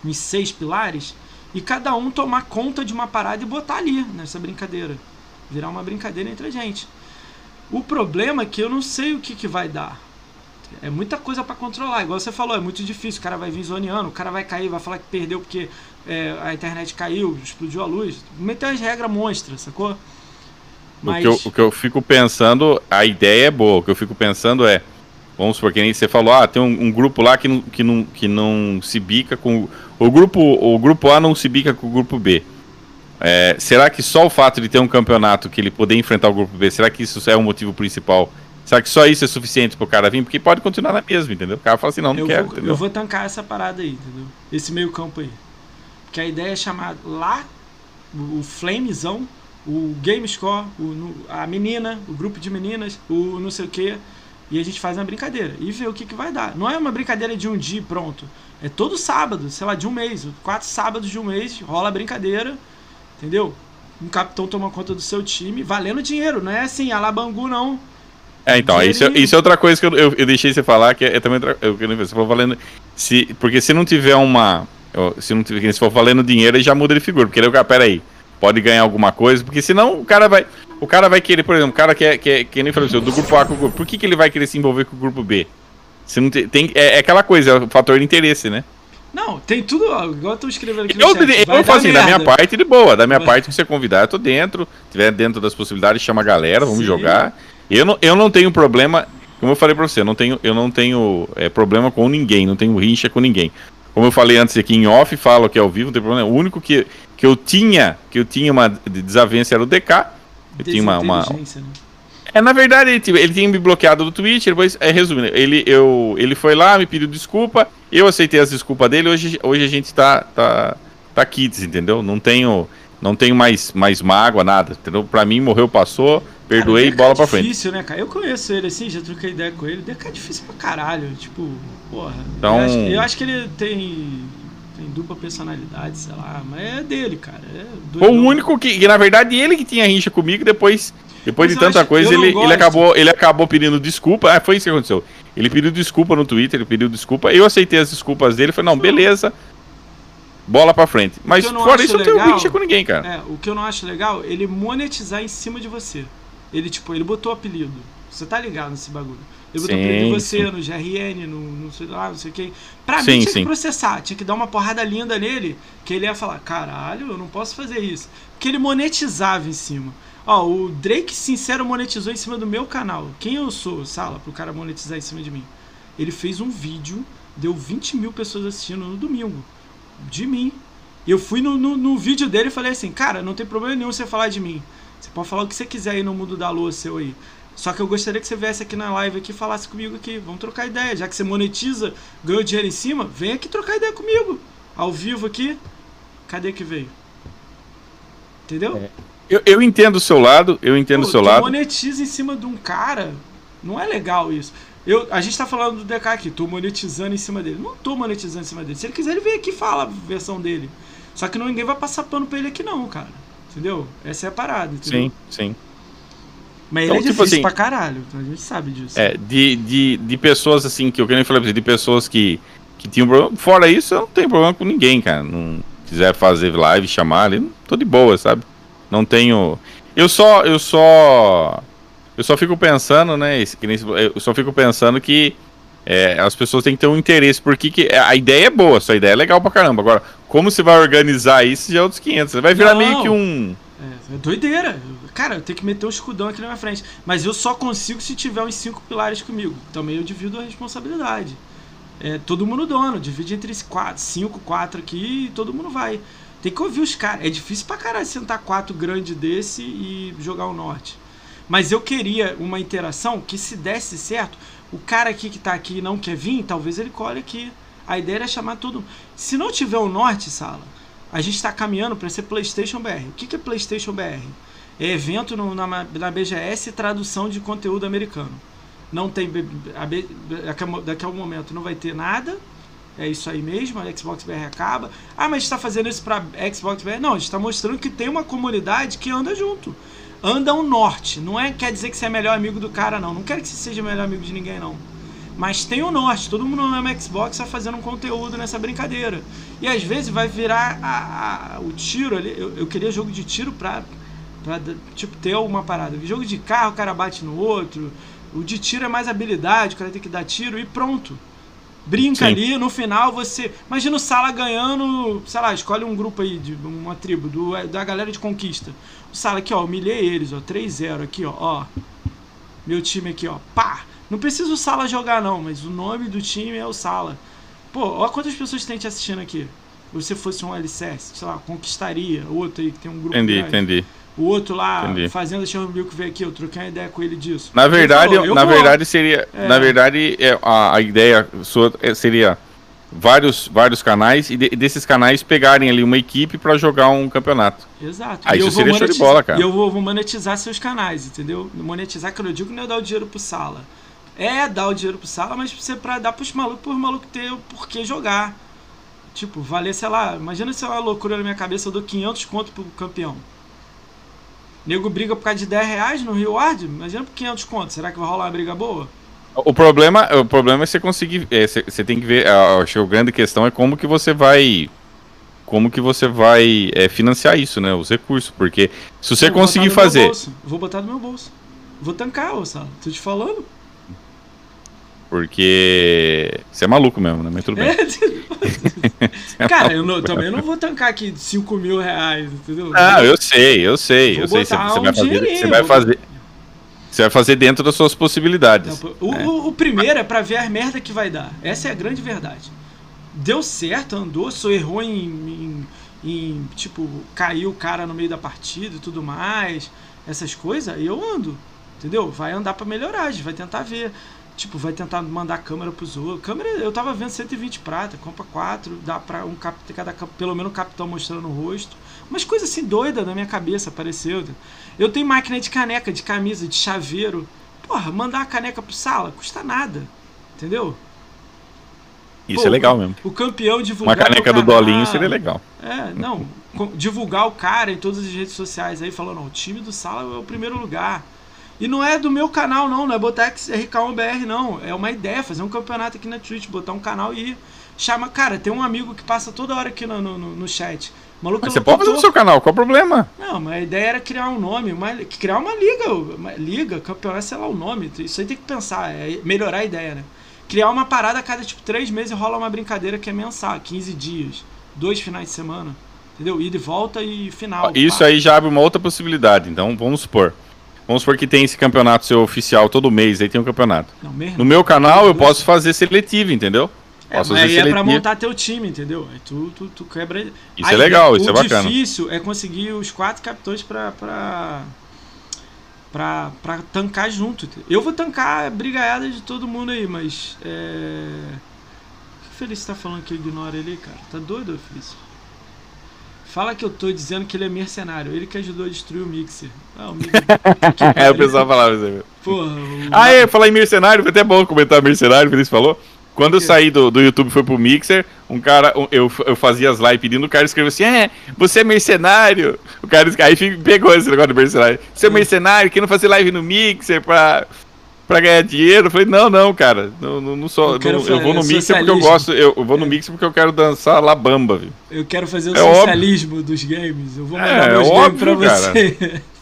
uns seis pilares, e cada um tomar conta de uma parada e botar ali nessa brincadeira. Virar uma brincadeira entre a gente. O problema é que eu não sei o que, que vai dar. É muita coisa para controlar. Igual você falou, é muito difícil. O cara vai vir zoneando, o cara vai cair, vai falar que perdeu porque é, a internet caiu, explodiu a luz. Meter as regras monstras, sacou? Mas... O, que eu, o que eu fico pensando, a ideia é boa. O que eu fico pensando é, vamos supor, que nem você falou, ah, tem um, um, grupo lá que não, que, não, que não se bica com. O grupo, o grupo A não se bica com o grupo B. É, será que só o fato de ter um campeonato que ele poder enfrentar o grupo B, será que isso é o motivo principal? Será que só isso é suficiente pro cara vir? Porque pode continuar na mesma, entendeu? O cara fala assim, não, não eu quero. Vou, eu vou tancar essa parada aí, entendeu? Esse meio campo aí. Porque a ideia é chamar lá o Flamezão, o Game Score, o, a menina, o grupo de meninas, o não sei o que. E a gente faz uma brincadeira e vê o que, que vai dar. Não é uma brincadeira de um dia pronto. É todo sábado, sei lá, de um mês. Quatro sábados de um mês, rola a brincadeira Entendeu? Um capitão toma conta do seu time, valendo dinheiro, não é assim, alabangu não. É, então, isso, é, isso é outra coisa que eu, eu, eu deixei você falar, que é, é também outra, eu, você falou valendo. Se, porque se não tiver uma. Se não tiver, se for valendo dinheiro, aí já muda de figura. Porque ele, cara, pera aí, pode ganhar alguma coisa, porque senão o cara vai. O cara vai querer, por exemplo, o cara que é, que, é, que nem falou assim, do grupo A com o grupo. Por que, que ele vai querer se envolver com o grupo B? Se não tem, tem é, é aquela coisa, é o fator de interesse, né? Não, tem tudo, igual eu tô escrevendo aqui eu, chat. Eu, eu falo assim, da minha parte, de boa. Da minha Vai. parte, se você convidar, eu tô dentro. tiver dentro das possibilidades, chama a galera, vamos Sim. jogar. Eu não, eu não tenho problema, como eu falei pra você, eu não tenho, eu não tenho é, problema com ninguém, não tenho rincha com ninguém. Como eu falei antes aqui em off, falo aqui ao vivo, não tem problema. O único que, que eu tinha, que eu tinha uma desavença era o DK. Eu tinha uma. uma né? É, na verdade, ele, tipo, ele tinha me bloqueado do Twitter, depois, é, resumindo, ele, eu, ele foi lá, me pediu desculpa, eu aceitei as desculpas dele, hoje, hoje a gente tá, tá, tá kids, entendeu? Não tenho, não tenho mais, mais mágoa, nada, entendeu? Pra mim, morreu, passou, perdoei, cara, bola pra frente. É difícil, né, cara? Eu conheço ele, assim, já troquei ideia com ele, DK é difícil pra caralho, tipo, porra. Então... Eu acho, eu acho que ele tem tem dupla personalidade, sei lá, mas é dele, cara. É Foi o único que, que, na verdade, ele que tinha rincha comigo, depois depois Mas de tanta coisa, ele, ele, acabou, ele acabou pedindo desculpa. Ah, foi isso que aconteceu. Ele pediu desculpa no Twitter, ele pediu desculpa. Eu aceitei as desculpas dele. Falei, não, beleza. Bola pra frente. Mas fora isso, legal, eu não tenho rixa com ninguém, cara. É, o que eu não acho legal, ele monetizar em cima de você. Ele, tipo, ele botou apelido. Você tá ligado nesse bagulho. Ele botou apelido em você, sim. no GRN, no não sei lá, não sei o que. Pra sim, mim tinha sim. que processar, tinha que dar uma porrada linda nele, que ele ia falar, caralho, eu não posso fazer isso. Porque ele monetizava em cima. Ó, o Drake Sincero monetizou em cima do meu canal. Quem eu sou, Sala, pro cara monetizar em cima de mim? Ele fez um vídeo, deu 20 mil pessoas assistindo no domingo. De mim. Eu fui no, no, no vídeo dele e falei assim, cara, não tem problema nenhum você falar de mim. Você pode falar o que você quiser aí no mundo da lua seu aí. Só que eu gostaria que você viesse aqui na live aqui e falasse comigo aqui. Vamos trocar ideia. Já que você monetiza, ganhou dinheiro em cima, vem aqui trocar ideia comigo. Ao vivo aqui. Cadê que veio? Entendeu? É. Eu, eu entendo o seu lado, eu entendo o seu lado. monetiza em cima de um cara, não é legal isso. Eu, a gente tá falando do DK aqui, tô monetizando em cima dele. Não tô monetizando em cima dele. Se ele quiser, ele vem aqui e fala a versão dele. Só que ninguém vai passar pano pra ele aqui, não, cara. Entendeu? Essa é a parada, entendeu? Sim, sim. Mas então, ele é tipo difícil assim, pra caralho, então a gente sabe disso. É, de, de, de pessoas assim, que eu queria falar pra você, de pessoas que, que tinham problema. Fora isso, eu não tenho problema com ninguém, cara. Não quiser fazer live, chamar ali, tô de boa, sabe? Não tenho. Eu só. Eu só. Eu só fico pensando, né? Eu só fico pensando que é, as pessoas têm que ter um interesse, porque que, a ideia é boa, sua ideia é legal pra caramba. Agora, como você vai organizar isso já é outros 500. Você vai virar Não. meio que um. É, é doideira. Cara, eu tenho que meter um escudão aqui na minha frente. Mas eu só consigo se tiver uns cinco pilares comigo. Também eu divido a responsabilidade. É, todo mundo dono, divide entre quatro, cinco, quatro aqui e todo mundo vai. Tem que ouvir os caras. É difícil pra caralho sentar quatro grandes desse e jogar o norte. Mas eu queria uma interação que se desse certo, o cara aqui que tá aqui não quer vir, talvez ele colhe aqui. A ideia era chamar todo Se não tiver o norte, sala, a gente está caminhando para ser PlayStation BR. O que, que é PlayStation BR? É evento no, na, na BGS e tradução de conteúdo americano. Não tem. A, daqui a um momento não vai ter nada é isso aí mesmo, a Xbox BR acaba. Ah, mas está fazendo isso para Xbox BR? Não, a gente está mostrando que tem uma comunidade que anda junto. Anda um norte. Não é quer dizer que você é melhor amigo do cara, não. Não quero que você seja melhor amigo de ninguém, não. Mas tem o norte. Todo mundo no Xbox está fazendo um conteúdo nessa brincadeira. E às vezes vai virar a, a, o tiro ali. Eu, eu, queria jogo de tiro pra, pra tipo, ter alguma parada. Jogo de carro, o cara bate no outro. O de tiro é mais habilidade, o cara tem que dar tiro e pronto. Brinca Sim. ali, no final você. Imagina o Sala ganhando, sei lá, escolhe um grupo aí, de uma tribo, do, da galera de conquista. O Sala aqui, ó, humilhei eles, ó, 3-0 aqui, ó, ó. Meu time aqui, ó, pá. Não precisa o Sala jogar, não, mas o nome do time é o Sala. Pô, ó quantas pessoas tem te assistindo aqui. Se você fosse um alicerce, sei lá, conquistaria. Outro aí que tem um grupo Entendi, grande. entendi. O outro lá, Entendi. Fazenda Chernobyl que veio aqui, eu troquei uma ideia com ele disso. Na verdade, falou, na vou. verdade seria, É. na verdade é, a, a ideia sua é, seria vários vários canais e de- desses canais pegarem ali uma equipe pra jogar um campeonato. Exato. Ah, E isso eu vou seria show de monetizar- bola, cara. E eu vou, vou monetizar seus canais, entendeu? Monetizar, que eu não digo não é dar o dinheiro pro sala. É dar o dinheiro pro sala, mas você pra dar pros malucos, pros malucos ter o porquê jogar. Tipo, valer, sei lá, imagina se é uma loucura na minha cabeça, eu dou 500 conto pro campeão. Nego briga por causa de 10 reais no reward? Imagina por 500 conto. Será que vai rolar uma briga boa? O problema, o problema é você conseguir, é, você, você tem que ver, acho que a grande questão é como que você vai como que você vai é, financiar isso, né? Os recursos, porque se você Eu conseguir fazer, bolso. Vou botar no meu bolso. Vou tancar, ô Sala. Tô te falando. Porque você é maluco mesmo, né? Mas tudo bem. É. Cara, eu não- também não vou tancar aqui 5 mil reais, entendeu? Ah, eu sei, eu sei, Vou eu sei. Você, um vai fazer, você vai fazer, você vai fazer dentro das suas possibilidades. Não, o, né? o- o primeiro é pra ver a merda que vai dar. Essa é a grande verdade. Deu certo, andou, só errou em, em- em, tipo, caiu o cara no meio da partida e tudo mais, essas coisas, aí eu ando, entendeu? Vai andar pra melhorar, a gente vai tentar ver. Tipo, vai tentar mandar câmera pros outros. Câmera, eu tava vendo 120 prata, compra 4, dá pra um cap, cada pelo menos um capitão mostrando o rosto. Umas coisas assim doidas na minha cabeça apareceu. Eu tenho máquina de caneca, de camisa, de chaveiro. Porra, mandar a caneca pro sala custa nada. Entendeu? Isso Pô, é legal mesmo. O campeão divulgar. Uma caneca do. Dolinho seria legal. É, não. Divulgar o cara em todas as redes sociais aí, falando, não, o time do Sala é o primeiro lugar. E não é do meu canal, não, não é botar RK1BR, não. É uma ideia, fazer um campeonato aqui na Twitch, botar um canal e chama. Cara, tem um amigo que passa toda hora aqui no, no, no- chat. Maluco Mas é você pode fazer no seu canal, qual o problema? Não, mas a ideia era criar um nome, uma, criar uma liga, uma liga, campeonato, sei lá o nome. Isso aí tem que pensar, é melhorar a ideia, né? Criar uma parada a cada tipo três meses rola uma brincadeira que é mensal, 15 dias, dois finais de semana, entendeu? Ida e volta e final. Isso pá. aí já abre uma outra possibilidade. Então, vamos supor. Vamos supor que tem esse campeonato seu oficial todo mês, aí tem um campeonato. Não, mesmo. No meu canal eu posso fazer seletivo, entendeu? É, Posso mas fazer aí é pra seletivo. montar teu time, entendeu? Aí tu, tu, tu quebra. Isso Aí, é legal, isso o é bacana. difícil é conseguir os quatro capitões pra. pra... Pra, pra tancar junto. Eu vou tancar a brigaiada de todo mundo aí, mas. É... O que o Felício tá falando que eu ignoro ele, cara? Tá doido, Felício? Fala que eu tô dizendo que ele é mercenário. Ele que ajudou a destruir o Mixer. Ah, o Mixer. É, o pessoal falava isso aí. Porra, o... Ah, é, falar em mercenário, foi até bom comentar mercenário, o Feliz falou. Quando eu saí do, do YouTube e fui pro Mixer, um cara, um- eu, eu fazia as lives pedindo, o cara escreveu assim, é, você é mercenário. O cara aí pegou esse negócio de mercenário. Você é mercenário, que não fazer live no Mixer pra, pra ganhar dinheiro. Eu falei, não, não, cara, não, não, não sou, Eu não- eu vou no Mixer porque eu gosto, eu, eu vou no Mixer porque eu quero dançar labamba, viu. Eu quero fazer o É óbvio. socialismo dos games. Eu vou mandar É, meus óbvio, games pra você.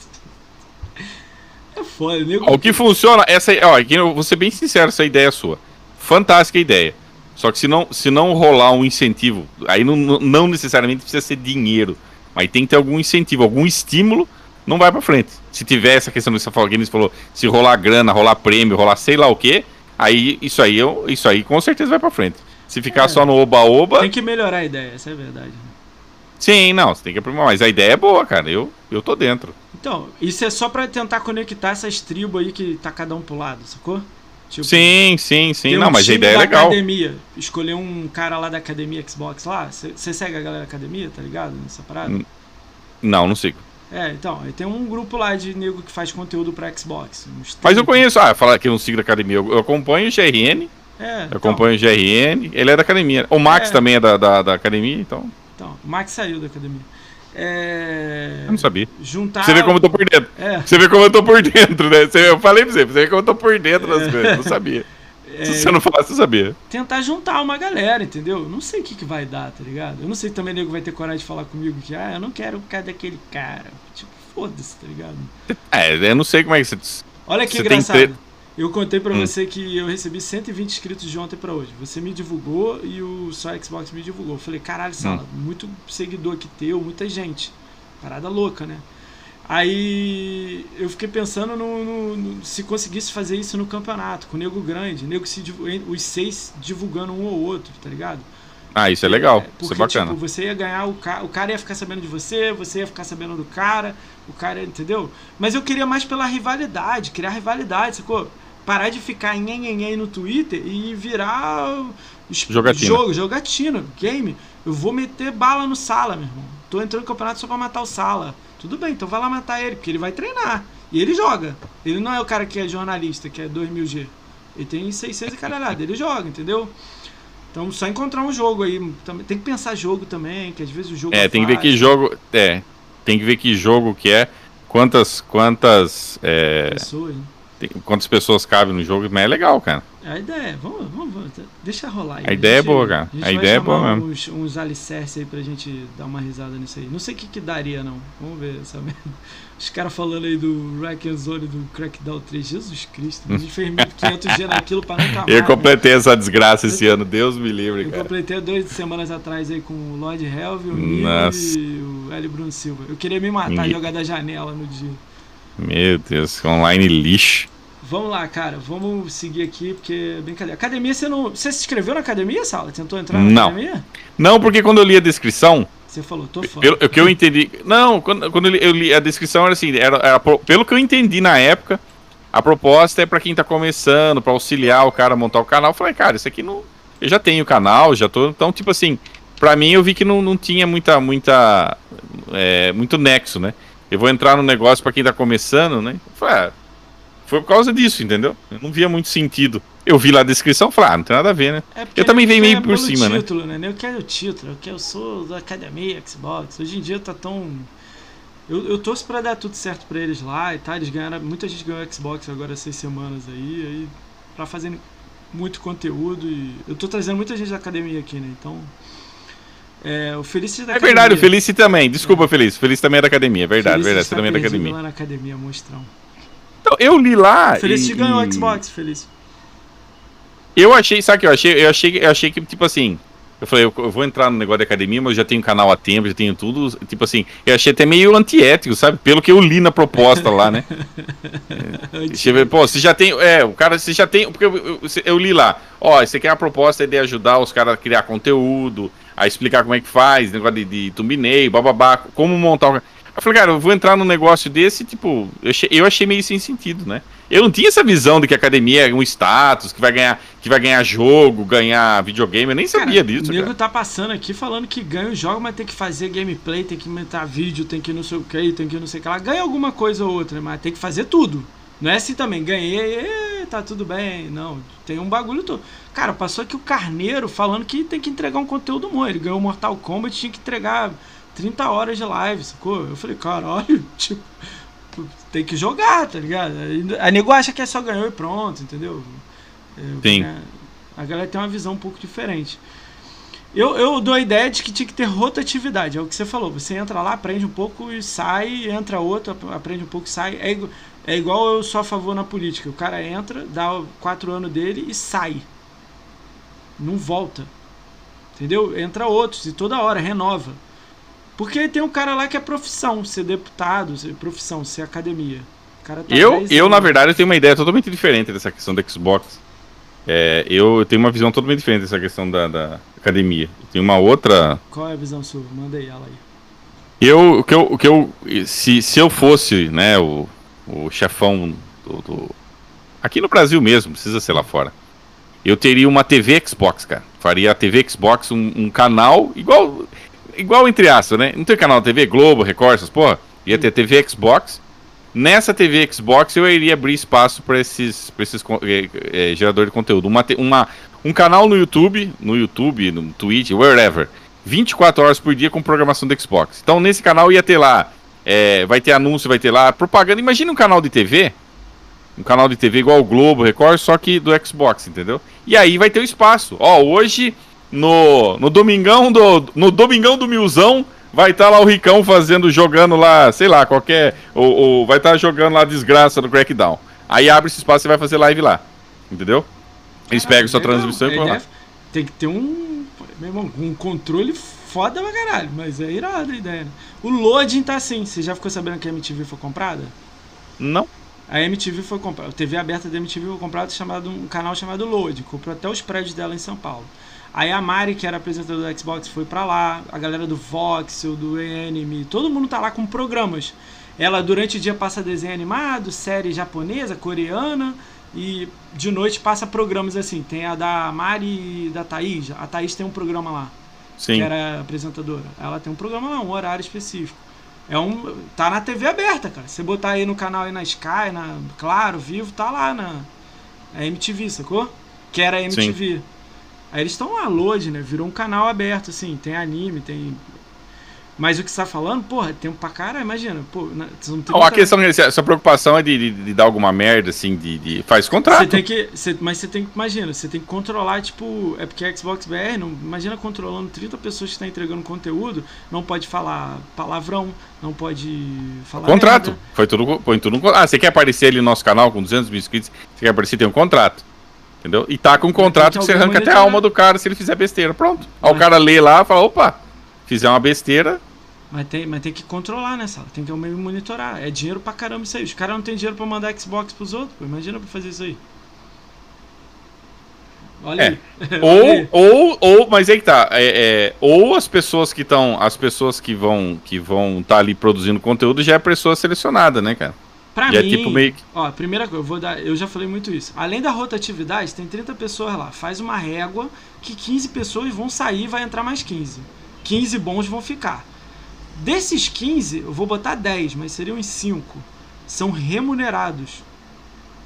é foda, nego. O que funciona, essa, ó, aqui eu vou ser bem sincero, essa ideia é sua. Fantástica ideia. Só que se não, se não rolar um incentivo, aí não, não- não necessariamente precisa ser dinheiro, mas tem que ter algum incentivo, algum estímulo, não vai pra frente. Se tiver essa questão do Safal Games falou, se rolar grana, rolar prêmio, rolar sei lá o que, aí isso aí, eu- isso aí com certeza vai pra frente. Se ficar É. só no oba-oba, Tem que melhorar a ideia, essa é a verdade. sim, não, você tem que aprimorar, mas a ideia é boa, cara. Eu, eu tô dentro. Então, isso é só pra tentar conectar essas tribos aí que tá cada um pro lado, sacou? Tipo, Sim, sim, sim. Não, um mas a ideia é legal. academia, escolher um cara lá da academia Xbox lá, você segue a galera da academia, tá ligado? Nessa parada? Não, não sigo. É, então, tem um grupo lá de nego que faz conteúdo pra Xbox. Mas eu 30. conheço, ah, falar que eu não sigo da academia. Eu, eu acompanho o GRN, É, eu então, acompanho o GRN, ele é da academia. O Max É. também é da, da, da academia, então. então, o Max saiu da academia. É. Eu não sabia. Juntar. Você vê como eu tô por dentro. É, Você vê como eu tô por dentro, né? Você- eu falei pra você, você vê como eu tô por dentro das É. coisas. Não sabia. é, Se você não falasse, você sabia. tentar juntar uma galera, entendeu? Não sei o que, que vai dar, tá ligado? Eu não sei se também o nego vai ter coragem de falar comigo que, ah, eu não quero cara daquele cara. Tipo, foda-se, tá ligado? É, eu não sei como é que você. Olha que Você engraçado. tre- Eu contei para hum. você que eu recebi 120 inscritos de ontem para hoje. Você me divulgou e o só Xbox me divulgou. Eu falei, caralho, Sala, hum. muito seguidor que teu, muita gente. Parada louca, né? Aí eu fiquei pensando no, no, no, se conseguisse fazer isso no campeonato, com o nego grande, nego se, os seis divulgando um ou outro, tá ligado? Ah, isso é legal, é, porque, isso é bacana. Tipo, você ia ganhar, o, ca o cara ia ficar sabendo de você, você ia ficar sabendo do cara, o cara, entendeu? Mas eu queria mais pela rivalidade, criar rivalidade, sacou? Parar de ficar nhenhenhen no Twitter e virar jogatina. jogo, jogatina, game. Eu vou meter bala no sala, meu irmão. Tô entrando no campeonato só pra matar o sala. Tudo bem, então vai lá matar ele, porque ele vai treinar. E ele joga. Ele não é o cara que é jornalista, que é 2000G. Ele tem 600 e caralhada, ele joga, entendeu? Então só encontrar um jogo aí. Tem que pensar jogo também, que às vezes o jogo. É, é tem que ver que jogo. É. Tem que ver que jogo que é. Quantas. Quantas. É, Pessoas, né? Tem, quantas pessoas cabem no jogo, mas é legal, cara. A ideia, é, vamos, vamos, vamos deixa rolar aí. A ideia é gente, é boa, cara. A, a ideia é boa mesmo. Uns, uns alicerces aí pra gente dar uma risada nisso aí. Não sei o que, que daria, não. Vamos ver essa merda. Os caras falando aí do Rack and Zone do Crackdown 3. Jesus Cristo, a gente fez 1500 dias naquilo pra nunca mais. Eu completei essa desgraça esse ano, Deus me livre, Eu cara. completei dois semanas atrás aí com o Lord Helvey, o Nilo e o Hélio Bruno Silva. Eu queria me matar, e jogar da janela no dia. Meu Deus, online lixo. Vamos lá, cara, vamos seguir aqui, porque é brincadeira. Academia, você não. Você se inscreveu na academia, Sala? Tentou entrar na não. academia? Não, porque quando eu li a descrição. Você falou, tô fora. Pelo que eu entendi. Não, quando, quando eu li a descrição era assim, era, era, pelo que eu entendi na época, a proposta é para quem tá começando, para auxiliar o cara a montar o canal. Eu falei, cara, isso aqui não. Eu já tenho o canal, já tô. Então, tipo assim, pra mim eu vi que não, não tinha muita. muita é, muito nexo, né? Eu vou entrar no negócio para quem tá começando, né? Eu falei, ah, foi por causa disso, entendeu? Eu não via muito sentido. Eu vi lá a descrição e falei, ah, não tem nada a ver, né? É eu também venho meio por cima, né? título, né? Eu quero o título, que eu sou da academia Xbox. Hoje em dia tá tão. Eu, eu torço pra dar tudo certo pra eles lá e tá. Eles ganharam. Muita gente ganhou Xbox agora seis semanas aí. aí pra fazer muito conteúdo. E eu tô trazendo muita gente da academia aqui, né? Então. É, o Felice da É verdade, o Felice também. Desculpa, é. Felice. Felice também é da academia. Verdade, Felice verdade. Você também é da academia. lá na academia, monstrão. Então, eu li lá. Feliz e, ganhou o Xbox, feliz. Eu achei, sabe o que eu achei? Eu achei, eu achei que, tipo assim. Eu falei, eu, eu, vou entrar no negócio da academia, mas eu já tenho canal há tempo, já tenho tudo. Tipo assim, eu achei até meio antiético, sabe? Pelo que eu li na proposta lá, né? é, pô, você já tem. É, o cara, você já tem. Porque eu, eu, eu li lá, ó, você quer a proposta de ajudar os caras a criar conteúdo, a explicar como é que faz, negócio de, de thumbnail, bababá, como montar o. Eu falei, cara, eu vou entrar num negócio desse, tipo, eu achei, eu achei meio sem sentido, né? Eu não tinha essa visão de que a academia é um status, que vai ganhar, que vai ganhar jogo, ganhar videogame, eu nem cara, sabia disso. O nego tá passando aqui falando que ganha o jogo, mas tem que fazer gameplay, tem que inventar vídeo, tem que não sei o que, tem que não sei o que lá. Ganha alguma coisa ou outra, mas tem que fazer tudo. Não é assim também, ganhei, tá tudo bem. Não, tem um bagulho todo. Cara, passou aqui o Carneiro falando que tem que entregar um conteúdo bom. Ele ganhou Mortal Kombat, tinha que entregar 30 horas de live, sacou? Eu falei, caralho, tipo, tem que jogar, tá ligado? A nego acha que é só ganhar e pronto, entendeu? Eu, Sim. A galera tem uma visão um pouco diferente. Eu, eu dou a ideia de que tinha que ter rotatividade, é o que você falou. Você entra lá, aprende um pouco e sai, entra outro, aprende um pouco e sai. É, é igual eu sou a favor na política. O cara entra, dá quatro anos dele e sai. Não volta. Entendeu? Entra outros e toda hora renova. Porque tem um cara lá que é profissão, ser deputado, ser profissão, ser academia. Tá eu, eu na verdade, tenho uma ideia totalmente diferente dessa questão do Xbox. É, eu tenho uma visão totalmente diferente dessa questão da, da academia. Tem uma outra. Qual é a visão sua? Manda aí ela aí. Eu, o que eu, o que eu se, se eu fosse, né, o, o chefão do, do, aqui no Brasil mesmo, precisa ser lá fora. Eu teria uma TV Xbox, cara. Faria a TV Xbox um, um canal igual igual entre aspas, né? Não tem canal TV, Globo, Record, essas porra? Ia ter TV Xbox. Nessa TV Xbox eu iria abrir espaço para esses, pra esses é, é, gerador de conteúdo. Uma, uma, um canal no YouTube, no YouTube, no Twitch, wherever. 24 horas por dia com programação do Xbox. Então nesse canal ia ter lá, é, vai ter anúncio, vai ter lá propaganda. Imagina um canal de TV, um canal de TV igual o Globo, Record, só que do Xbox, entendeu? E aí vai ter o espaço. Ó, hoje no, no domingão do no domingão do Milzão vai estar tá lá o Ricão fazendo jogando lá, sei lá, qualquer ou, ou vai estar tá jogando lá a desgraça do Crackdown. Aí abre esse espaço e vai fazer live lá. Entendeu? Eles pegam sua transmissão e põem lá. Tem que ter um, meu irmão, um controle foda pra caralho, mas é irado a ideia, né? O loading tá assim. Você já ficou sabendo que a MTV foi comprada? Não. A MTV foi comprada. A TV aberta da MTV foi comprada chamado um canal chamado Load. Comprou até os prédios dela em São Paulo. Aí a Mari, que era apresentadora do Xbox, foi para lá. A galera do Voxel, do Anime, todo mundo tá lá com programas. Ela durante o dia passa desenho animado, série japonesa, coreana. E de noite passa programas assim. Tem a da Mari e da Thaís. A Thaís tem um programa lá. Sim. Que era apresentadora. Ela tem um programa lá, um horário específico. É um. Tá na TV aberta, cara. Você botar aí no canal aí na Sky, na Claro, Vivo, tá lá na. É MTV, sacou? Que era MTV. Sim. Aí eles estão lá, load, né? Virou um canal aberto, assim. Tem anime, tem mas o que você tá falando, porra, tempo pra cara, imagina. Pô, não tem oh, A questão, essa preocupação é de, de, de, dar alguma merda, assim, de. de faz contrato. Você tem que. Mas você tem que. Imagina, você tem que controlar, tipo. É porque a Xbox BR, não, imagina controlando 30 pessoas que estão tá entregando conteúdo, não pode falar palavrão, não pode falar. Contrato. Merda. Foi tudo, foi tudo Ah, você quer aparecer ali no nosso canal com 200 mil inscritos? Você quer aparecer, tem um contrato. Entendeu? E tá com um contrato que você arranca até a alma do cara se ele fizer besteira. Pronto. Aí o cara lê lá e fala: opa, fizer uma besteira, mas tem, mas tem que controlar, né, sala? Tem que meio monitorar. É dinheiro pra caramba isso aí. Os caras não tem dinheiro pra mandar Xbox pros outros, pô. Imagina pra fazer isso aí. Olha é. aí. ou, ou, ou, mas aí que tá. É, é, ou as pessoas que estão. As pessoas que vão que vão estar tá ali produzindo conteúdo já é pessoa selecionada, né, cara? Pra já é mim, é tipo meio que... ó, primeira coisa, eu vou dar, eu já falei muito isso. Além da rotatividade, tem 30 pessoas lá. Faz uma régua que 15 pessoas vão sair, vai entrar mais 15. 15 bons vão ficar. Desses 15, eu vou botar 10, mas seriam uns 5. São remunerados.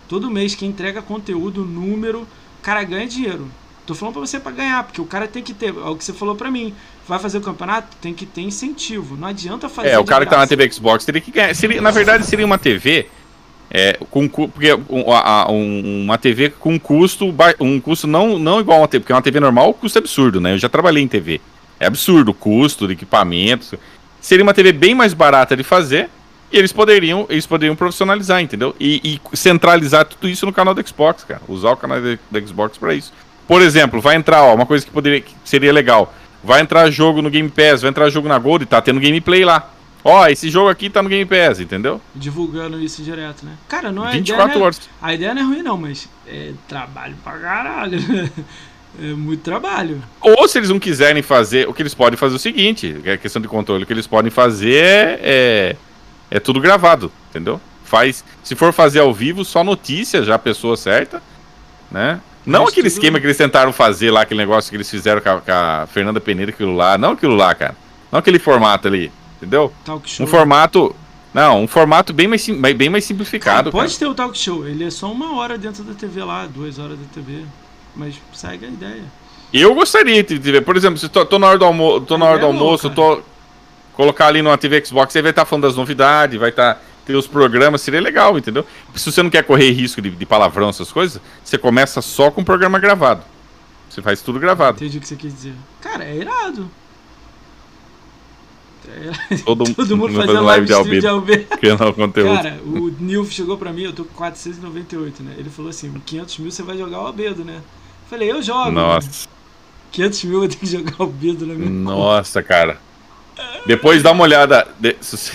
Todo mês quem entrega conteúdo, número, o cara ganha dinheiro. Tô falando pra você para ganhar, porque o cara tem que ter, é o que você falou para mim. Vai fazer o campeonato, tem que ter incentivo. Não adianta fazer. É, o cara que tá na TV Xbox teria que ganhar. Seria, na verdade, seria uma TV é, com porque um, um, uma TV com custo um custo não, não igual a uma TV, porque uma TV normal o custo é absurdo, né? Eu já trabalhei em TV. É absurdo o custo de equipamentos seria uma TV bem mais barata de fazer e eles poderiam, eles poderiam profissionalizar, entendeu? E, e centralizar tudo isso no canal do Xbox, cara. Usar o canal do Xbox para isso. Por exemplo, vai entrar, ó, uma coisa que poderia que seria legal. Vai entrar jogo no Game Pass, vai entrar jogo na Gold, tá tendo gameplay lá. Ó, esse jogo aqui tá no Game Pass, entendeu? Divulgando isso direto, né? Cara, não é 24 ideia, horas. a ideia não é ruim não, mas é trabalho pra caralho. É muito trabalho. Ou se eles não quiserem fazer, o que eles podem fazer é o seguinte, é questão de controle, o que eles podem fazer é, é, é tudo gravado, entendeu? Faz, se for fazer ao vivo, só notícia, já a pessoa certa, né? Não Mas aquele tudo... esquema que eles tentaram fazer lá, aquele negócio que eles fizeram com a, com a, Fernanda Peneira, aquilo lá, não aquilo lá, cara. Não aquele formato ali, entendeu? Talk show. Um formato, não, um formato bem mais, bem mais simplificado. Cara, pode cara. ter o talk show, ele é só uma hora dentro da TV lá, duas horas da TV mas segue a ideia. Eu gostaria de ver, por exemplo, se tô, tô na hora do, almo tô na hora do é almoço, tô colocar ali numa TV Xbox, aí vai estar tá falando das novidades, vai estar tá, ter os programas, seria legal, entendeu? Se você não quer correr risco de, de palavrão, essas coisas, você começa só com o programa gravado. Você faz tudo gravado. Entendi o que você quis dizer. Cara, é irado. É... Todo, Todo mundo fazendo live de albedo. De albedo. Criando conteúdo. Cara, o Nilf chegou pra mim, eu tô com 498, né? Ele falou assim: 500 mil você vai jogar o albedo, né? Falei, eu jogo. Nossa. Mano. 500 mil eu tenho que jogar o Bedo na minha Nossa, conta. cara. Depois dá uma olhada. De, você...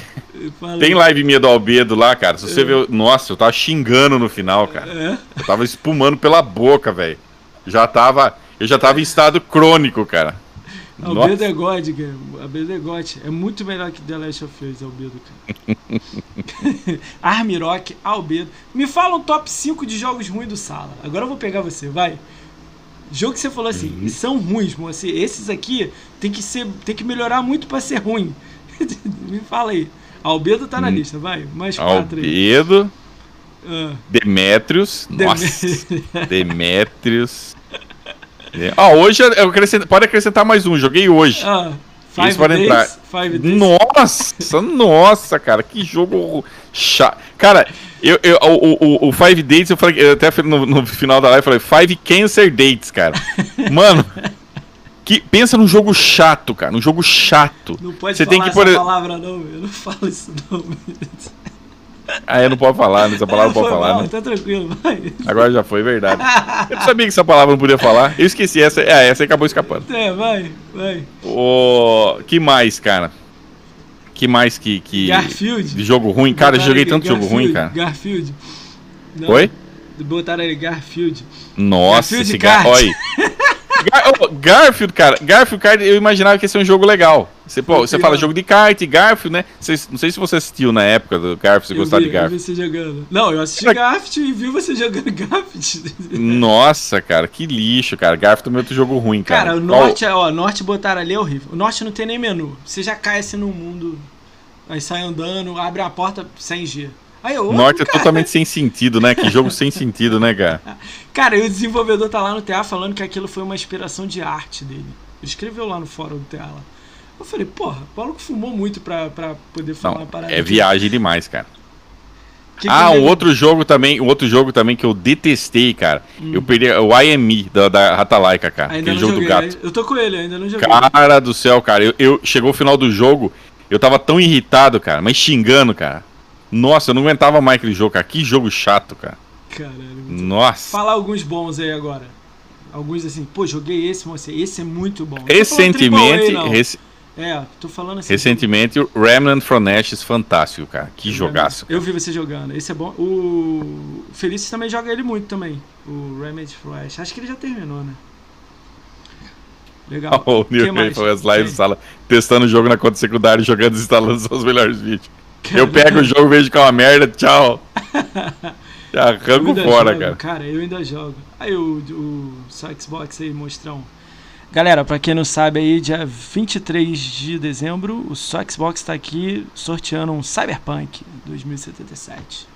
Tem live minha do Albedo lá, cara. Se você é. ver. Nossa, eu tava xingando no final, cara. É. Eu tava espumando pela boca, velho. Já tava. Eu já tava em estado crônico, cara. Albedo é God, cara. Albedo é God. É muito melhor que The Last of Us, Albedo, cara. Armirock, Albedo. Me fala um top 5 de jogos ruins do Sala. Agora eu vou pegar você, vai. Jogo que você falou assim, uhum. são ruins, moço. Esses aqui tem que, ser, tem que melhorar muito pra ser ruim. Me fala aí. Albedo tá na hum. lista, vai. Mais quatro aí. Albedo. Uh. Demetrius. Nossa. Demetrius. É. Ah, hoje eu acrescent... pode acrescentar mais um. Joguei hoje. Ah, Eles podem entrar. Nossa, nossa, cara, que jogo chato. Cara, eu, eu, o, o, o Five Dates, eu falei, eu até no, no final da live, eu falei Five Cancer Dates, cara. Mano, que, pensa num jogo chato, cara, num jogo chato. Não pode Você falar tem que, essa por... palavra não, eu não falo isso não. Ah, eu não pode falar, né? essa palavra não pode falar, mal, né? Tá tranquilo, vai. Agora já foi, verdade. Eu não sabia que essa palavra não podia falar. Eu esqueci, essa, é, essa aí acabou escapando. É, vai, vai. O que mais, cara? Que mais que, que Garfield. de jogo ruim? Cara, eu joguei tanto jogo Garfield, ruim, cara. Garfield. Não, Oi? Botaram ele, Garfield. Nossa, Garfield esse. Gar... Olha. Gar... oh, Garfield, cara, Garfield Kart, eu imaginava que ia ser um jogo legal. Você, pô, você fala jogo de kart, Garfield, né? Não sei se você assistiu na época do Garfield, você Eu gostava de eu Garfield. vi você jogando. Não, eu assisti Mas- Garfield e vi você jogando Garfield. Nossa, cara, que lixo, cara. Garfield também é outro jogo ruim, cara. Cara, o norte, ó, o norte botaram ali é horrível. O norte não tem nem menu. Você já cai assim no mundo, aí sai andando, abre a porta sem G. Aí eu, O norte é cara, totalmente sem sentido, né? Que jogo sem sentido, né, cara? Cara, e o desenvolvedor tá lá no TA falando que aquilo foi uma inspiração de arte dele. Ele escreveu lá no fórum do TA lá. Eu falei, porra, o Paulo que fumou muito pra, pra poder falar uma parada. é viagem demais, cara. Que Ah, um outro jogo também, um outro jogo também que eu detestei, cara. Eu perdi o IME da, da Ratalaika, cara. Hum. Ainda aquele jogo joguei. do gato. Eu tô com ele, ainda não joguei. Cara do céu, cara. Eu, eu- chegou o final do jogo, eu tava tão irritado, cara, mas xingando, cara. Nossa, eu não aguentava mais aquele jogo, cara. Que jogo chato, cara. Caralho. Nossa. Falar alguns bons aí agora. Alguns assim, pô, joguei esse, moça. Esse é muito bom. Recentemente, rec- É, tô falando assim. recentemente, o Remnant from Ashes, fantástico, cara. Que jogaço. Eu vi você jogando. Esse é bom. O Felício também joga ele muito também. O Remedy Flash. Acho que ele já terminou, né? Legal. o Que Neil foi as lives sala, testando o jogo na conta secundária, jogando e instalando seus melhores vídeos. Eu Cara, pego o jogo, vejo que é uma merda, tchau. Já eu arranco fora, jogo, cara. Cara, eu ainda jogo. Aí o, o só Xbox aí, mostrão. Galera, pra quem não sabe aí, dia 23 de dezembro, o só Xbox tá aqui sorteando um Cyberpunk 2077.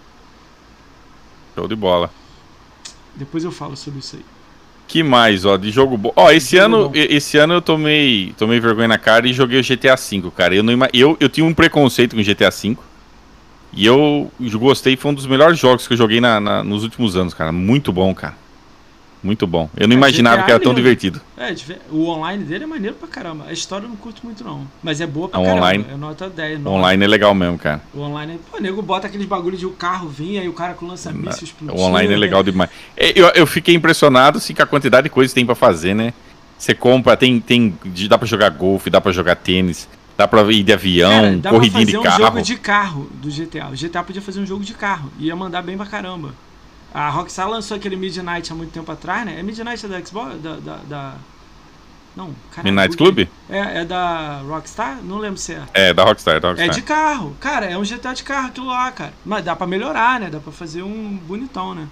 Show de bola. Depois eu falo sobre isso aí. Que mais, ó, de jogo bom. Ó, esse Jogo ano, bom. esse ano eu tomei, tomei vergonha na cara e joguei o GTA V, cara. Eu, não, eu, eu tinha um preconceito com o GTA V. E eu gostei, foi um dos melhores jogos que eu joguei na, na- nos últimos anos, cara. Muito bom, cara. Muito bom. Eu não É, imaginava GTA que era tão divertido. É, o online dele é maneiro pra caramba. A história eu não curto muito, não. Mas é boa pra Não, caramba. online- É nota 10. O nove. online é legal mesmo, cara. O online, pô, o nego bota aqueles bagulho de o carro vir, aí o cara com lança-míssil explodindo. O online é legal demais. É, Eu, eu fiquei impressionado assim, com a quantidade de coisas que tem pra fazer, né? Você compra, tem, tem. de- Dá pra jogar golfe, dá pra jogar tênis, dá pra ir de avião, Cara, dá corridinha pra de fazer um carro. jogo de carro do GTA. O GTA podia fazer um jogo de carro. Ia mandar bem pra caramba. A Rockstar lançou aquele Midnight há muito tempo atrás, né? É Midnight da Xbox? Da. da, da... Não, cara. Midnight Club? É, é da Rockstar? Não lembro se é. É, da Rockstar, da É Rockstar. de carro. Cara, é um GTA de carro aquilo lá, cara. Mas dá pra melhorar, né? Dá pra fazer um bonitão, né?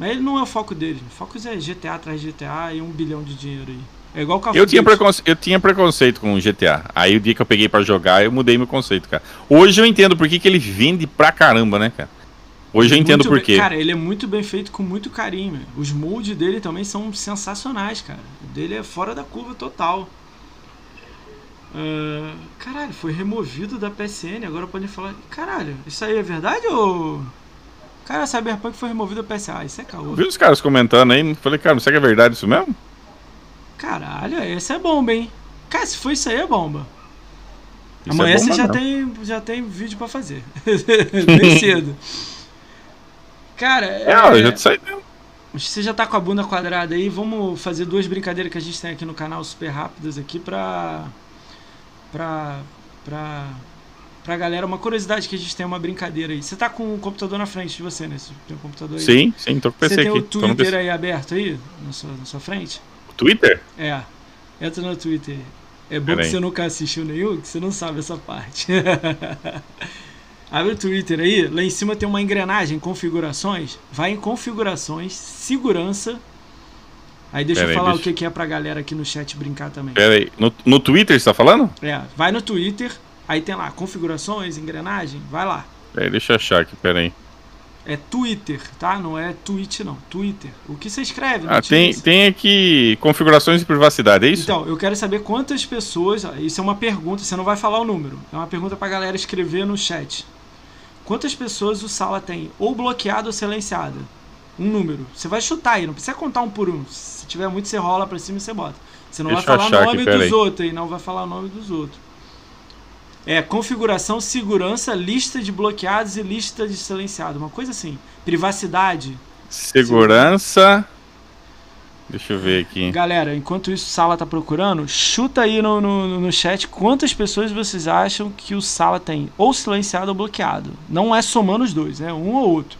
Mas ele não é o foco dele. O foco é GTA atrás de GTA e um bilhão de dinheiro aí. É igual o Call Eu tinha, preconce... eu tinha preconceito com o GTA. Aí o dia que eu peguei pra jogar, eu mudei meu conceito, cara. Hoje eu entendo por que, que ele vende pra caramba, né, cara? Hoje eu entendo por quê. Cara, ele é muito bem feito com muito carinho. Os moldes dele também são sensacionais, cara. O dele é fora da curva total. Ah, caralho, foi removido da PSN. Agora podem falar. Caralho, isso aí é verdade ou. Cara, Cyberpunk foi removido da PSN. Ah, isso é caô. Vi os caras comentando aí, falei, cara, não sei que é verdade isso mesmo? Caralho, essa é bomba, hein? Cara, se for isso aí, é bomba. Isso Amanhã é você bomba já mesmo. tem, já tem vídeo pra fazer. Bem cedo. Cara, É, eu já sei. Você já tá com a bunda quadrada aí, vamos fazer duas brincadeiras que a gente tem aqui no canal super rápidas aqui pra. pra. pra. pra galera. Uma curiosidade que a gente tem uma brincadeira aí. Você tá com o computador na frente de você, né? Você tem um computador aí? Sim, sim, tô com o Você PC tem aqui. o Tô no Twitter aí aberto aí? Na sua, na sua frente? Twitter? É. Entra no Twitter. É bom Pera que aí. você nunca assistiu nenhum, que você não sabe essa parte. Abre o Twitter aí, lá em cima tem uma engrenagem, configurações. Vai em configurações, segurança. Aí deixa Pera eu aí, falar o bicho. que é pra galera aqui no chat brincar também. Pera aí. No, no Twitter você tá falando? É, vai no Twitter, aí tem lá configurações, engrenagem, vai lá. Pera aí, deixa eu achar aqui, pera aí. É Twitter, tá? Não é Twitch não, Twitter. O que você escreve? Ah, tem, tem aqui configurações de privacidade, é isso? Então, eu quero saber quantas pessoas. Isso é uma pergunta, você não vai falar o número. É uma pergunta pra galera escrever no chat. Quantas pessoas o Sala tem ou bloqueado ou silenciada? Um número. Você vai chutar aí, não precisa contar um por um. Se tiver muito, você rola pra cima e você bota. Você não Deixa vai falar o nome aqui, dos aí. outros aí, não vai falar o nome dos outros. É configuração, segurança, lista de bloqueados e lista de silenciado. Uma coisa assim. Privacidade. Segurança. Deixa eu ver aqui. Galera, enquanto isso o Sala tá procurando, chuta aí no, no, no chat quantas pessoas vocês acham que o Sala tem ou silenciado ou bloqueado. Não é somando os dois, é um ou outro.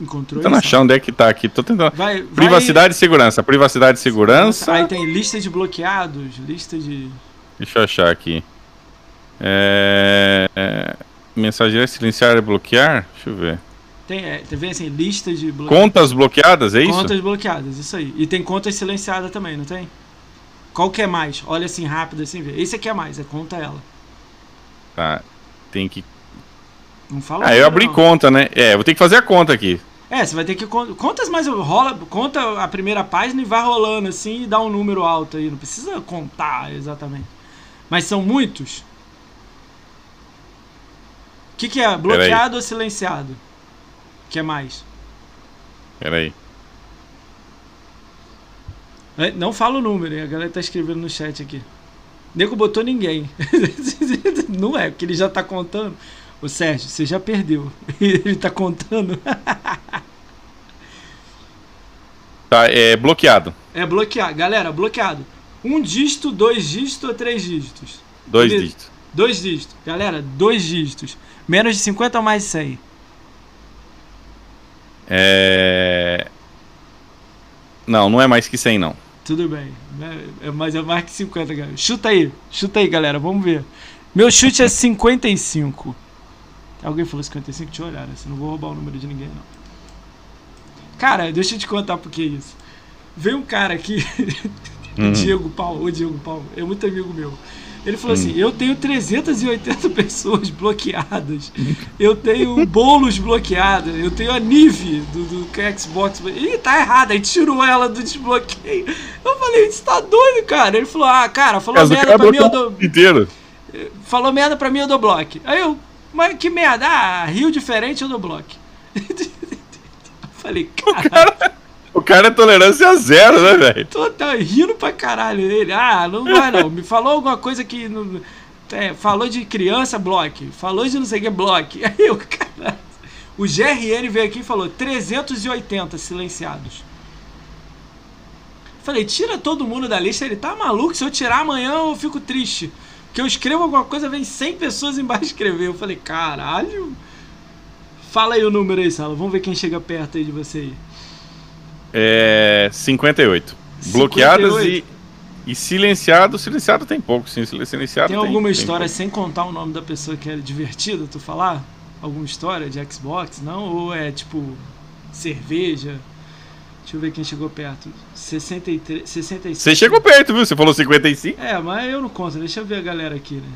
Encontrou Tentando achar onde é que tá aqui. Tô tentando. Vai, vai... Privacidade e segurança. Privacidade e segurança. Aí tem lista de bloqueados, lista de. Deixa eu achar aqui. É... é... Mensageiro silenciar e bloquear? Deixa eu ver. Tem, é, tem assim, lista de bloqueados. Contas bloqueadas, é isso? Contas bloqueadas, isso aí. E tem contas silenciadas também, não tem? Qual que é mais? Olha assim rápido assim, vê. Esse aqui é mais, é conta ela. Tá. Tem que. Não fala. Ah, eu abri não. conta, né? É, vou ter que fazer a conta aqui. É, você vai ter que. Contas mais. Rola, conta a primeira página e vai rolando assim e dá um número alto aí. Não precisa contar exatamente. Mas são muitos? O que, que é? Bloqueado ou silenciado? Que é mais? Peraí. É, não fala o número, hein? a galera tá escrevendo no chat aqui. Nego botou ninguém. não é, porque ele já tá contando. Ô Sérgio, você já perdeu. ele tá contando. tá, é bloqueado. É bloqueado. Galera, bloqueado. Um dígito, dois dígitos ou três dígitos? Dois dígitos. Dois dígitos. Galera, dois dígitos. Menos de 50 ou mais de 100? É... Não, não é mais que 100, não. Tudo bem. É, mas é mais que 50, galera. Chuta aí. Chuta aí, galera. Vamos ver. Meu chute é 55. Alguém falou 55? Deixa eu olhar, né? Não vou roubar o número de ninguém, não. Cara, deixa eu te contar por que isso. Veio um cara aqui, uhum. o Diego Paulo, o Diego Paulo, é muito amigo meu. Ele falou assim: hum. eu tenho 380 pessoas bloqueadas, eu tenho bolos bloqueados, eu tenho a Nive do, do Xbox. Ih, tá errado, aí tirou ela do desbloqueio. Eu falei: você tá doido, cara? Ele falou: ah, cara, falou Caso merda pra mim, eu dou. Inteiro. Falou merda pra mim, eu dou bloco. Aí eu, mas que merda? Ah, rio diferente, eu dou bloco. falei: cara. O cara é tolerância zero, né, velho? Tô tá rindo pra caralho ele. Ah, não vai não. Me falou alguma coisa que. Não, é, falou de criança, bloque. Falou de não sei o que, bloque. Aí eu, cara. O GRN veio aqui e falou 380 silenciados. Falei, tira todo mundo da lista. Ele tá maluco? Se eu tirar amanhã eu fico triste. Que eu escrevo alguma coisa, vem 100 pessoas embaixo escrever. Eu falei, caralho. Fala aí o número aí, Sala. Vamos ver quem chega perto aí de você aí. É 58. 58. Bloqueadas e, e silenciado. Silenciado tem pouco, sim. Silenciado tem, tem alguma história tem sem contar o nome da pessoa que é divertida, tu falar? Alguma história de Xbox, não? Ou é tipo cerveja? Deixa eu ver quem chegou perto. 63, 65. Você chegou perto, viu? Você falou 55? É, mas eu não conto. Deixa eu ver a galera aqui, né?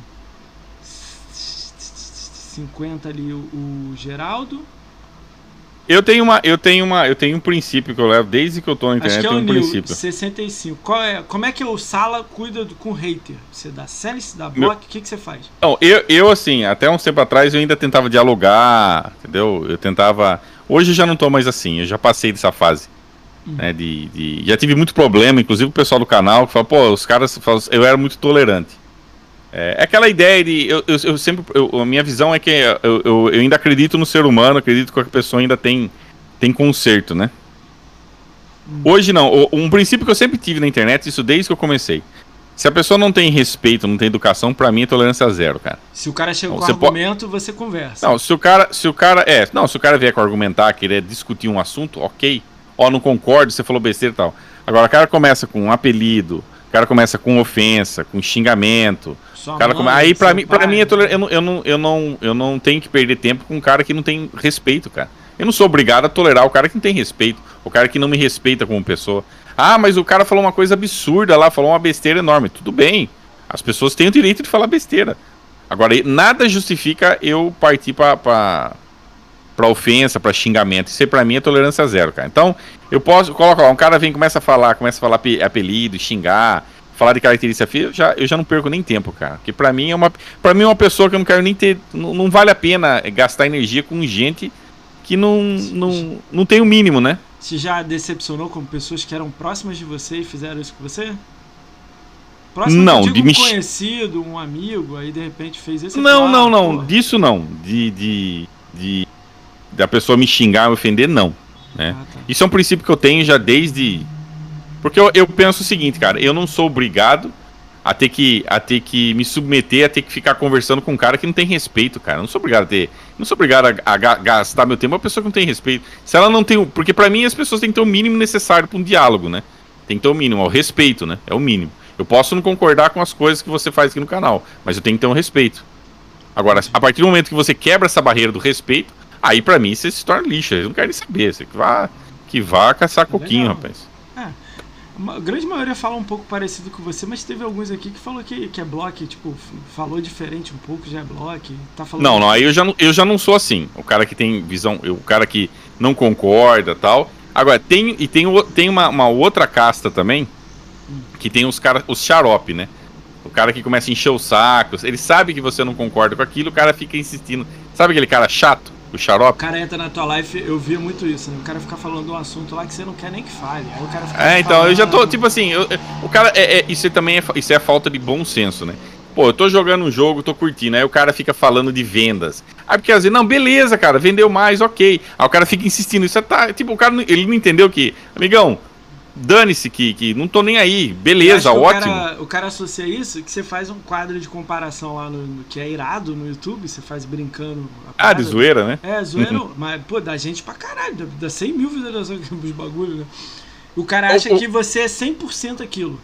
50 ali o, o Geraldo. Eu tenho uma, eu tenho uma, eu tenho um princípio que eu levo desde que eu tô na internet, Acho que é um princípio. 65. Qual é, como é que o Sala cuida do, com hater? Você dá sense, dá block, o que que você faz? Não, eu, eu assim, até um tempo atrás eu ainda tentava dialogar, entendeu? Eu tentava, hoje eu já não tô mais assim, eu já passei dessa fase. Hum. Né, de, de, já tive muito problema, inclusive o pessoal do canal que fala, pô, os caras, eu era muito tolerante. É, é aquela ideia de. Eu, eu, eu sempre. Eu, a minha visão é que eu, eu, eu, ainda acredito no ser humano, acredito que a pessoa ainda tem, tem conserto, né? Hum. Hoje não. Um princípio que eu sempre tive na internet, isso desde que eu comecei. Se a pessoa não tem respeito, não tem educação, para mim é tolerância zero, cara. Se o cara chega com argumento, pode... você conversa. Não, se o cara, se o cara, é, não, se o cara vier com argumentar, querer discutir um assunto, OK. Ó, não concordo, você falou besteira e tal. Agora o cara começa com um apelido, o cara começa com ofensa, com xingamento, sua cara, mãe, aí pra mim, pra mim eu, eu, não, eu, não, eu, não, eu não tenho que perder tempo com um cara que não tem respeito, cara. Eu não sou obrigado a tolerar o cara que não tem respeito, o cara que não me respeita como pessoa. Ah, mas o cara falou uma coisa absurda lá, falou uma besteira enorme. Tudo bem, as pessoas têm o direito de falar besteira. Agora, nada justifica eu partir pra, pra, pra ofensa, pra xingamento. Isso aí pra mim é tolerância zero, cara. Então, eu posso, coloca lá, um cara vem começa a falar, começa a falar apelido, xingar, falar de característica física, eu já, eu já não perco nem tempo, cara. Que para mim é uma para mim é uma pessoa que eu não quero nem ter, não, não vale a pena gastar energia com gente que não, não, não tem o mínimo, né? Você já decepcionou com pessoas que eram próximas de você e fizeram isso com você? Próximo Não, de um conhecido, um amigo, aí de repente fez esse. Não, ah, não, não. pô, Disso não. De, de, de. Da pessoa me xingar, me ofender, não. né? ah, tá. Isso é um princípio que eu tenho já desde. Porque eu, eu penso o seguinte, cara, eu não sou obrigado a ter, que, a ter que me submeter, a ter que ficar conversando com um cara que não tem respeito, cara. Eu não sou obrigado a ter. Não sou obrigado a, a ga- gastar meu tempo com uma pessoa que não tem respeito. Se ela não tem. Porque pra mim as pessoas têm que ter o mínimo necessário pra um diálogo, né? Tem que ter o mínimo, é o respeito, né? É o mínimo. Eu posso não concordar com as coisas que você faz aqui no canal, mas eu tenho que ter um respeito. Agora, a partir do momento que você quebra essa barreira do respeito, aí pra mim você se torna lixo. Eu não quero nem saber. Você que vá, que vá caçar coquinho, Legal. rapaz. A grande maioria fala um pouco parecido com você, mas teve alguns aqui que falou que, que é bloco, tipo, falou diferente um pouco, já é bloco. Tá falando Não, não, aí eu já não, eu já não sou assim. O cara que tem visão, eu- o cara que não concorda tal. Agora, tem, e tem, tem uma, uma outra casta também, que tem os caras, os xarope, né? O cara que começa a encher os sacos, ele sabe que você não concorda com aquilo, o cara fica insistindo. Sabe aquele cara chato, o O xarope? cara entra na tua live, eu via muito isso, né? O cara fica falando um assunto lá que você não quer nem que fale. Aí o cara fica É, então, eu já tô, falando. tipo assim, eu- o cara, é, é- isso também é, isso é falta de bom senso, né? Pô, eu tô jogando um jogo, tô curtindo, aí o cara fica falando de vendas. Aí porque às vezes, não, beleza, cara, vendeu mais, ok. Aí o cara fica insistindo, isso é tá, tipo, o cara, ele não entendeu que, amigão, dane-se que, que não tô nem aí, beleza, ótimo. O cara, o cara associa isso que você faz um quadro de comparação lá no, que é irado no YouTube, você faz brincando. Ah, de zoeira, né? É, zoeiro, mas, pô, dá gente pra caralho, dá, dá 100 mil visualizações os bagulho, né? O cara acha que você é 100% aquilo.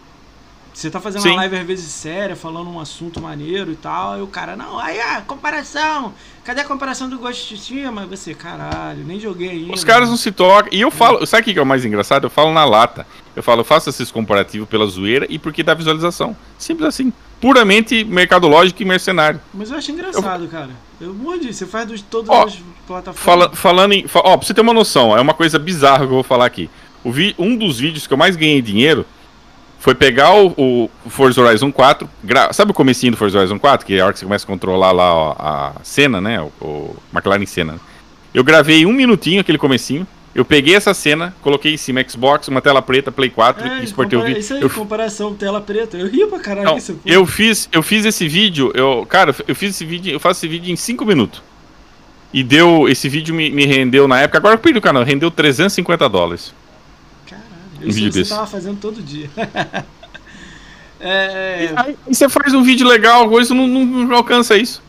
Você tá fazendo Sim. uma live às vezes séria, falando um assunto maneiro e tal, e o cara, não, aí a comparação, cadê a comparação do Ghost of Tsushima? Você, caralho, nem joguei ainda. Os caras não se tocam. E eu falo, sabe o que é o mais engraçado? Eu falo na lata. Eu falo, eu faço esses comparativos pela zoeira e porque dá visualização. Simples assim. Puramente mercadológico e mercenário. Mas eu acho engraçado, cara. Eu disso, você faz de todas Ó, as plataformas. Fala, falando em. Ó, pra você ter uma noção, é uma coisa bizarra que eu vou falar aqui. O vi, um dos vídeos que eu mais ganhei dinheiro foi pegar o, o Forza Horizon 4. gra- sabe o comecinho do Forza Horizon 4? Que é a hora que você começa a controlar lá ó, a cena, né? O, o McLaren cena. Eu gravei um minutinho aquele comecinho. Eu peguei essa cena, coloquei em cima Xbox, uma tela preta, Play 4 É, e exportei o vídeo. Isso aí, Eu, comparação tela preta. Eu ria pra caralho não, disso. pô. eu fiz, eu fiz esse vídeo, eu, cara, eu fiz esse vídeo, eu faço esse vídeo em 5 minutos. E deu, esse vídeo me, me rendeu na época, agora eu perdi o canal, rendeu 350 dólares. Caralho, Um isso vídeo você desse. tava fazendo todo dia. é, Aí você faz um vídeo legal, coisa não, não, não alcança isso.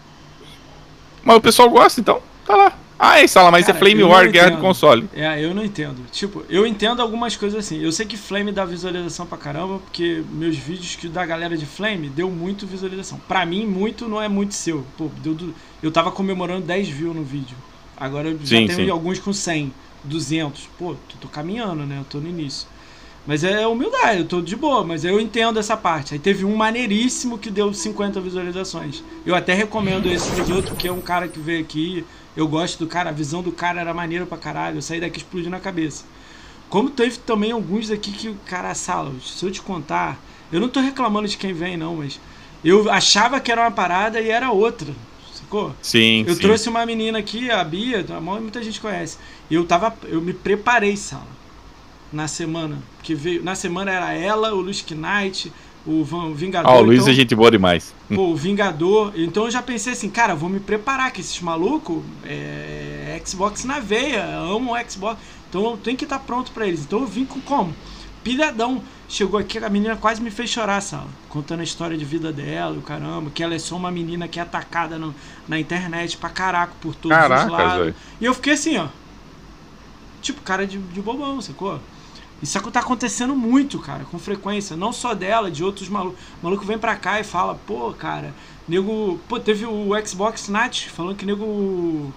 Mas o pessoal gosta, então tá lá. Ah, essa lá, mas Cara, é Flame eu War, guerra de console. é, eu não entendo. Tipo, eu entendo algumas coisas assim. Eu sei que Flame dá visualização pra caramba, porque meus vídeos que da galera de Flame deu muito visualização. Pra mim, muito não é muito seu. Pô, deu do- eu tava comemorando 10 views no vídeo. Agora eu já Sim, tenho sim. alguns com 100, 200. Pô, tô, tô caminhando, né? Eu tô no início. Mas é humildade, eu tô de boa, mas eu entendo essa parte. Aí teve um maneiríssimo que deu 50 visualizações. Eu até recomendo esse outros, porque é um cara que veio aqui. Eu gosto do cara, a visão do cara era maneira pra caralho. Eu saí daqui explodindo a cabeça. Como teve também alguns aqui que cara, sala, se eu te contar, eu não tô reclamando de quem vem, não, mas eu achava que era uma parada e era outra. Sacou? Sim, Eu sim. trouxe uma menina aqui, a Bia, muita gente conhece. E eu tava. Eu me preparei, sala. Na semana. Que veio. Na semana era ela, o Luiz Knight, o Vingador. Ah, o Luiz então, é gente boa demais. Pô, o Vingador. Então eu já pensei assim, cara, vou me preparar, que esses malucos é Xbox na veia, amam o Xbox. Então eu tenho que estar pronto pra eles. Então eu vim com como? Pilhadão. Chegou aqui, a menina quase me fez chorar, sala. Contando a história de vida dela, o caramba, que ela é só uma menina que é atacada no- na internet pra caraca por todos os lados. velho. E eu fiquei assim, ó. Tipo, cara de, de bobão, sacou? Isso tá acontecendo muito, cara, com frequência. Não só dela, de outros malucos. O maluco vem pra cá e fala, pô, cara, nego. Pô, teve o Xbox Nat falando que nego.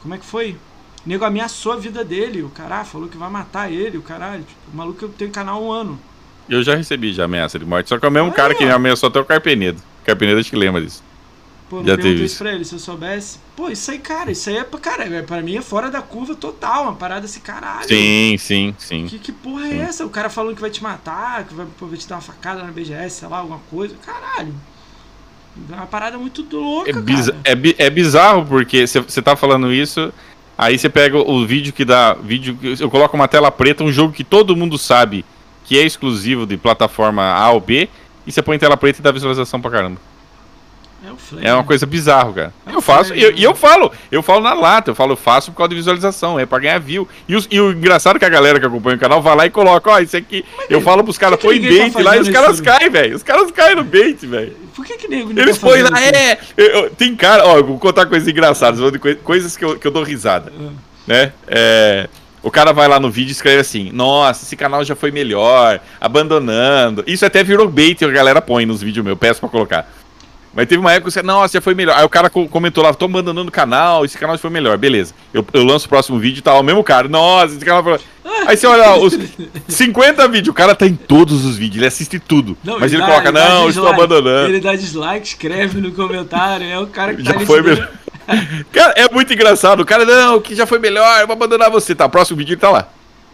Como é que foi? Nego ameaçou a vida dele. O cara falou que vai matar ele, o caralho. Tipo, o maluco tem canal há um ano. Eu já recebi já ameaça de morte, só que é o mesmo Ah, cara que é? me ameaçou até o Carpenedo. Carpenedo acho que lembra disso. Pô, Já teve isso pra ele, se eu soubesse. Pô, isso aí, cara, isso aí é pra cara, é, pra mim é fora da curva total, uma parada assim, caralho. Sim, sim, sim. Que, que porra é Sim. essa? O cara falando que vai te matar, que vai, pô, vai te dar uma facada na BGS, sei lá, alguma coisa. Caralho. É uma parada muito louca, É, cara. é bi- é bizarro porque você tá falando isso, aí você pega o vídeo que dá. vídeo Eu coloco uma tela preta, um jogo que todo mundo sabe que é exclusivo de plataforma A ou B, e você põe tela preta e dá visualização pra caramba. É o Flame. É uma coisa bizarra, cara. É eu faço, Flame, e eu, né? eu falo, eu falo na lata, eu falo, eu faço por causa de visualização, é pra ganhar view. E, os- e o engraçado é que a galera que acompanha o canal vai lá e coloca, ó, isso aqui. Eu falo pros caras, põe tá bait lá e os caras isso? caem, velho. Os caras caem no bait, velho. Por que que nego Eles tá põem lá, isso? é. eu- tem cara, ó, eu vou contar coisas engraçadas, coisas que eu, que eu dou risada. Né? É, o cara vai lá no vídeo e escreve assim: Nossa, esse canal já foi melhor, abandonando. Isso até virou bait, a galera põe nos vídeos meus, peço pra colocar. Mas teve uma época que você, nossa, já foi melhor. Aí o cara co- comentou lá, tô abandonando o canal, esse canal já foi melhor, beleza. Eu, eu lanço o próximo vídeo e tá lá o mesmo cara, nossa, esse canal foi. Aí você olha lá, os 50 vídeos, o cara tá em todos os vídeos, ele assiste tudo. mas ele dá- coloca, dá não, eu estou abandonando. Ele dá dislike, escreve no comentário, é o cara que tá Já ali foi melhor. Cara, é muito engraçado. O cara, não, que já foi melhor, eu vou abandonar você. Tá, próximo vídeo ele tá lá.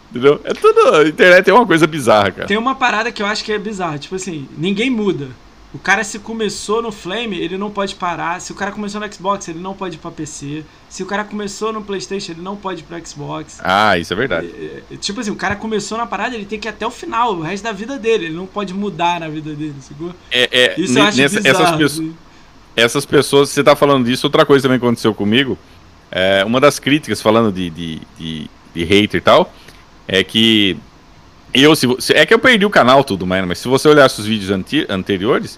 Entendeu? É tudo. A internet é uma coisa bizarra, cara. Tem uma parada que eu acho que é bizarra, tipo assim, ninguém muda. O cara se começou no Flame, ele não pode parar. Se o cara começou no Xbox, ele não pode ir pra PC. Se o cara começou no Playstation, ele não pode ir pro Xbox. Ah, isso é verdade. É, é, tipo assim, o cara começou na parada, ele tem que ir até o final, o resto da vida dele. Ele não pode mudar na vida dele, sacou? É, é, Isso eu acho nessa- bizarro. essas, pessoas, assim. essas pessoas, você tá falando disso, outra coisa também aconteceu comigo. É, uma das críticas, falando de, de, de, de hater e tal, é que. Eu, se, se- é que eu perdi o canal tudo, mas, mas se você olhasse os vídeos anti- anteriores,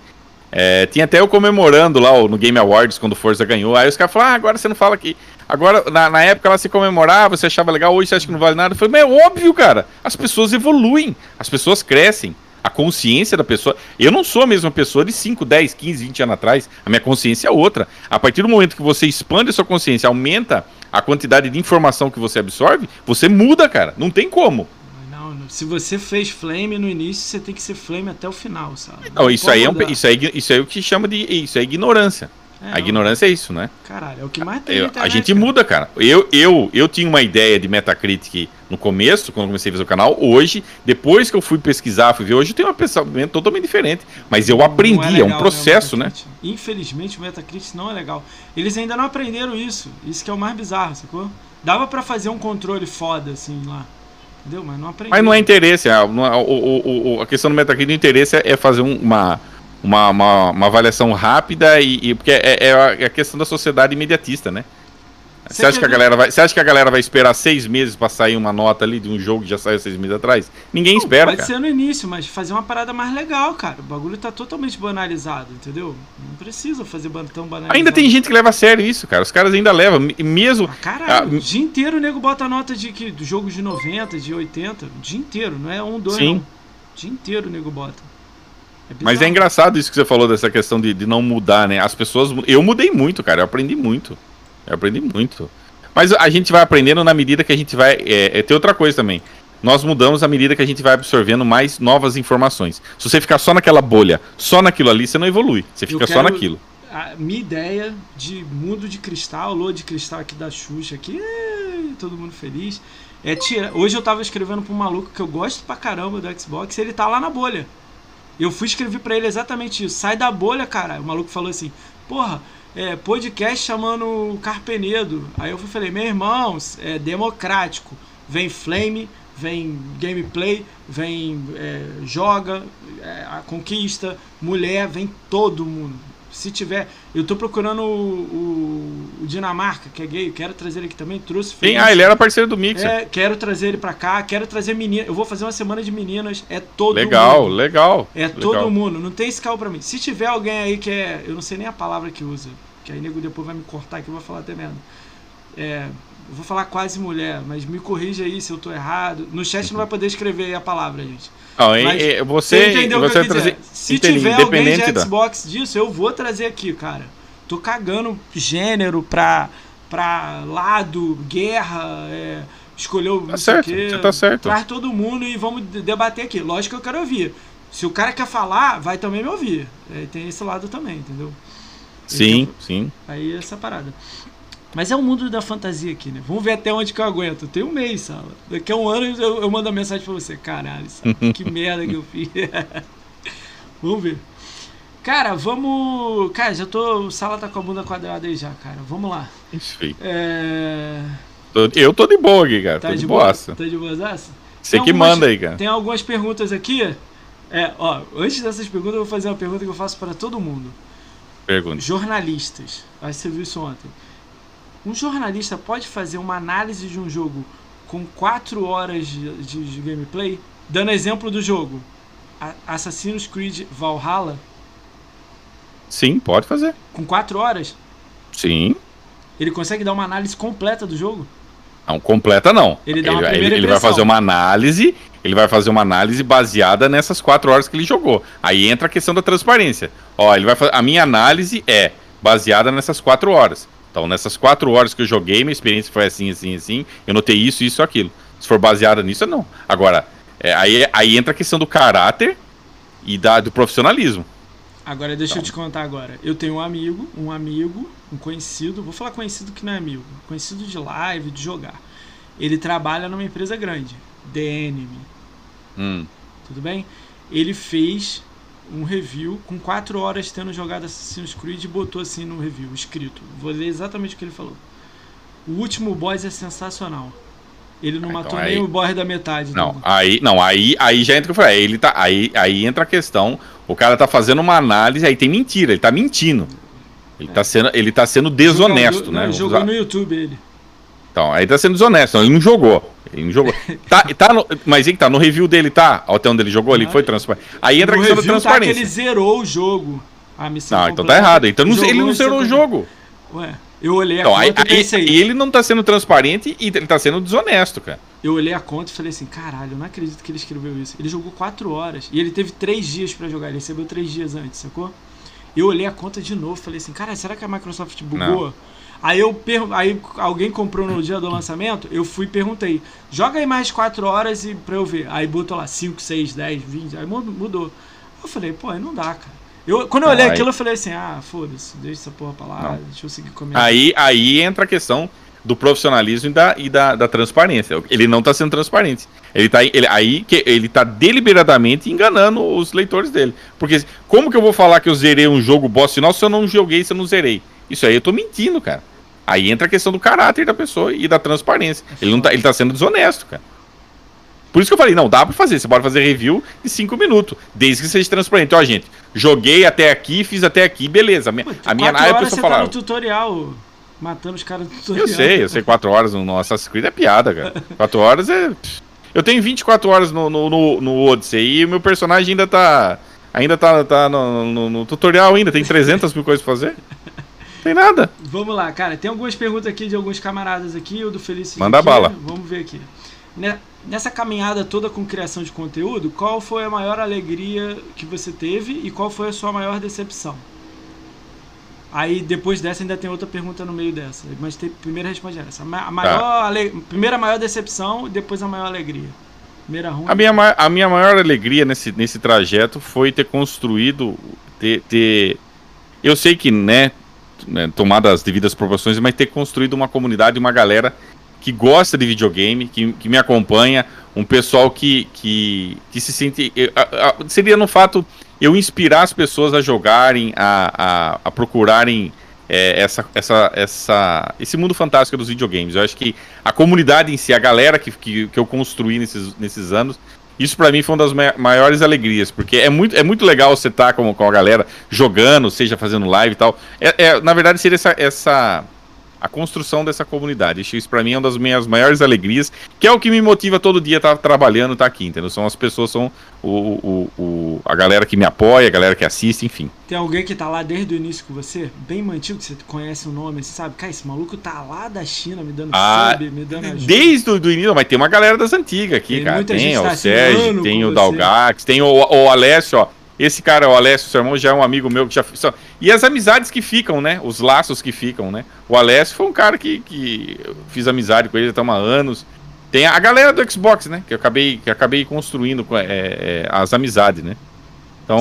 é, tinha até eu comemorando lá no Game Awards quando Forza ganhou. Aí os caras falaram, ah, agora você não fala aqui. Agora, na, na época ela se comemorava, você achava legal, hoje você acha que não vale nada. Eu falei, mas é óbvio, cara. As pessoas evoluem, as pessoas crescem. A consciência da pessoa. Eu não sou a mesma pessoa de 5, 10, 15, 20 anos atrás. A minha consciência é outra. A partir do momento que você expande a sua consciência, aumenta a quantidade de informação que você absorve, você muda, cara. Não tem como. Se você fez Flame no início, você tem que ser Flame até o final, sabe? Não, isso, aí é um, isso, aí, isso aí é o que chama de. Isso é ignorância. É, a não. ignorância é isso, né? Caralho, é o que mais tem Eu- a gente cara. muda, cara. Eu, eu, eu tinha uma ideia de Metacritic no começo, quando eu comecei a fazer o canal. Hoje, depois que eu fui pesquisar, fui ver, hoje eu tenho um pensamento totalmente diferente. Mas eu aprendi, é, legal, um processo, o né? Infelizmente o Metacritic não é legal. Eles ainda não aprenderam isso. Isso que é o mais bizarro, sacou? Dava pra fazer um controle foda assim lá. Entendeu? Mas não. Mas não é interesse. A, o- o- a questão do Metacritic, o interesse é, é fazer um- uma, uma, uma, uma avaliação rápida e, e- porque é, é a, é a questão da sociedade imediatista, né? Você acha, que a galera vai, você acha que a galera vai esperar seis meses pra sair uma nota ali de um jogo que já saiu seis meses atrás? Ninguém espera, Pode cara. ser no início, mas fazer uma parada mais legal, cara. O bagulho tá totalmente banalizado, entendeu? Não precisa fazer tão banalizado. Ainda tem gente que leva a sério isso, cara. Os caras ainda levam. me- Mesmo. Ah, caralho, o dia inteiro o nego bota nota de que do jogo de 90, de 80. O dia inteiro, não é um, dois, Sim. não. O dia inteiro o nego bota. É Mas é engraçado isso que você falou dessa questão de, de não mudar, né? As pessoas. Eu mudei muito, cara. Eu aprendi muito. Eu aprendi muito. Mas a gente vai aprendendo na medida que a gente vai. É, é, tem outra coisa também. Nós mudamos à medida que a gente vai absorvendo mais novas informações. Se você ficar só naquela bolha, só naquilo ali, você não evolui. Você fica só quero- naquilo. A minha ideia de mundo de cristal, lua de cristal aqui da Xuxa, aqui, todo mundo feliz. É tirar. Hoje eu tava escrevendo pra um maluco que eu gosto pra caramba do Xbox e ele tá lá na bolha. Eu fui escrever pra ele exatamente isso. Sai da bolha, cara. O maluco falou assim: Porra, é, podcast chamando o Carpenedo. Aí eu falei: Meu irmão, é democrático. Vem Flame, vem gameplay, vem é, joga, é, a conquista, mulher, vem todo mundo. Se tiver. Eu tô procurando o, o- o Dinamarca, que é gay, quero trazer ele aqui também. Trouxe feliz. ah, ele era parceiro do Mixer. É, quero trazer ele pra cá, quero trazer meninas. Eu vou fazer uma semana de meninas. É todo legal, mundo. legal. É legal. todo mundo, não tem esse carro pra mim. Se tiver alguém aí que é. Eu não sei nem a palavra que usa, que aí nego depois vai me cortar aqui, eu vou falar até merda. É. Eu vou falar quase mulher, mas me corrija aí se eu tô errado. No chat não vai poder escrever aí a palavra, gente. Não, Mas Você você, entendeu o que você eu trazer? Se entendi, tiver alguém de independente da- Xbox disso, eu vou trazer aqui, cara. Tô cagando gênero pra, pra lado, guerra, é, escolher o. Tá certo, quê. você tá certo. Traz todo mundo e vamos de- debater aqui. Lógico que eu quero ouvir. Se o cara quer falar, vai também me ouvir. É, tem esse lado também, entendeu? Sim, sim. Aí essa parada. Mas é o mundo da fantasia aqui, né? Vamos ver até onde que eu aguento. Tem um mês, Sala. Daqui a um ano eu, eu mando a mensagem pra você. Caralho, Sala, que merda que eu fiz. vamos ver. Cara, vamos. Cara, já tô. O Sala tá com a bunda quadrada aí já, cara. Vamos lá. Isso aí. É. Eu tô de boa aqui, cara. Tá tô de de boa? boaça. Tá de boaça? Você que algumas- manda aí, cara. Tem algumas perguntas aqui. É, ó, antes dessas perguntas, eu vou fazer uma pergunta que eu faço para todo mundo. Pergunta. Jornalistas. Acho que você viu isso ontem. Um jornalista pode fazer uma análise de um jogo com 4 horas de, de, de gameplay? Dando exemplo do jogo. Assassin's Creed Valhalla. Sim, pode fazer. Com 4 horas? Sim. Ele consegue dar uma análise completa do jogo? Não, completa não. Ele, dá uma ele, primeira ele vai fazer uma análise, ele vai fazer uma análise baseada nessas quatro horas que ele jogou. Aí entra a questão da transparência. Ó, ele vai fazer, a minha análise é baseada nessas quatro horas. Então, nessas quatro horas que eu joguei, minha experiência foi assim, assim, assim. Eu notei isso, isso, aquilo. Se for baseada nisso, não. Agora, é, aí, aí entra a questão do caráter e da, do profissionalismo. Agora deixa Então. eu te contar agora. Eu tenho um amigo, um amigo, um conhecido, vou falar conhecido que não é amigo, conhecido de live, de jogar. Ele trabalha numa empresa grande, DNM, Hum. tudo bem? Ele fez um review com 4 horas tendo jogado Assassin's Creed e botou assim no review, escrito. Vou ler exatamente o que ele falou. O último boss é sensacional. Ele não Ah, então matou aí- nem o boss da metade. Não, do- aí, não, aí, aí já entra o que eu falei, ele tá, aí, aí entra a questão, o cara tá fazendo uma análise, aí tem mentira, ele tá mentindo. Ele, tá, sendo, ele tá sendo desonesto, Jogou- né? não, Vamos Jogou usar- no YouTube ele. Então, aí tá sendo desonesto, não, ele não jogou. Ele não jogou. Tá, tá no- mas aí que tá, no review dele tá, até onde ele jogou, ele Ah, foi transparente. Aí entra a questão da review tá que transparência. ele zerou o jogo. A missão Não, então tá errado. Então não- Jogou ele não zerou o jogo. Ué, eu olhei a Então, aí, conta e aí- pensei. e ele não tá sendo transparente e ele tá sendo desonesto, cara. Eu olhei a conta e falei assim, caralho, eu não acredito que ele escreveu isso. Ele jogou 4 horas e ele teve 3 dias pra jogar, ele recebeu 3 dias antes, sacou? Eu olhei a conta de novo e falei assim, cara, será que a Microsoft bugou? Aí eu aí alguém comprou no dia do lançamento, eu fui e perguntei, joga aí mais 4 horas e pra eu ver. Aí botou lá 5, 6, 10, 20, aí mu- mudou. Eu falei, pô, aí não dá, cara. Eu, quando eu olhei aí- aquilo, eu falei assim, ah, foda-se, deixa essa porra pra lá, Não. deixa eu seguir comendo. Aí, aí entra a questão do profissionalismo e da, e da, da transparência. Ele não tá sendo transparente. Ele tá, ele, aí que ele tá deliberadamente enganando os leitores dele. Porque como que eu vou falar que eu zerei um jogo boss final se eu não joguei, se eu não zerei? Isso aí eu tô mentindo, cara. Aí entra a questão do caráter da pessoa e da transparência. Ele, não tá, ele tá sendo desonesto, cara. Por isso que eu falei, não, dá pra fazer. Você pode fazer review em 5 minutos. Desde que seja transparente. Ó, gente, joguei até aqui, fiz até aqui, beleza. A minha, a minha quatro aí a pessoa você fala. tá no tutorial, matando os caras do tutorial. Eu sei, eu sei, 4 horas no Assassin's Creed é piada, cara. 4 horas é. Eu tenho 24 horas no, no, no, no Odyssey e o meu personagem ainda tá. Ainda tá, tá no, no- no tutorial ainda, tem 300 mil coisas pra fazer. Tem nada. Vamos lá, cara. Tem algumas perguntas aqui de alguns camaradas aqui, o do Felicity. Manda aqui, bala. Vamos ver aqui. Ne- Nessa caminhada toda com criação de conteúdo, qual foi a maior alegria que você teve e qual foi a sua maior decepção? Aí depois dessa ainda tem outra pergunta no meio dessa, mas tem, primeiro responde essa. A ma- Tá. a maior ale- primeira maior decepção e depois a maior alegria. Primeira ruim. A minha, a minha maior alegria nesse, nesse trajeto foi ter construído. Ter, ter- Eu sei que, né, né, tomado as devidas proporções, mas ter construído uma comunidade, uma galera que gosta de videogame, que, que me acompanha, um pessoal que, que, que se sente. seria no fato eu inspirar as pessoas a jogarem, a, a, a procurarem é, essa, essa, essa, esse mundo fantástico dos videogames. Eu acho que a comunidade em si, a galera que, que, que eu construí nesses, nesses anos, isso pra mim foi uma das ma- maiores alegrias, porque é muito, é muito legal você estar com, com a galera jogando, seja fazendo live e tal. É, é, na verdade, seria essa, essa a construção dessa comunidade. Isso pra mim é uma das minhas maiores alegrias, que é o que me motiva todo dia estar trabalhando, estar aqui, entendeu? São as pessoas, são o, o, o- a galera que me apoia, a galera que assiste, enfim. Tem alguém que tá lá desde o início com você, bem mantido, que você conhece o nome, você sabe, cara, esse maluco tá lá da China me dando Ah, sub, me dando ajuda. Desde o início, mas tem uma galera das antigas aqui, Tem cara. Tem tá o Sérgio, tem o. Dalgax, tem o, o Alessio, ó. Esse cara, o Alessio, seu irmão, já é um amigo meu que já. E as amizades que ficam, né? Os laços que ficam, né? O Alessio foi um cara que, que eu fiz amizade com ele já há anos. Tem a galera do Xbox, né? Que eu acabei, que eu acabei construindo com, é, é, as amizades, né? Então.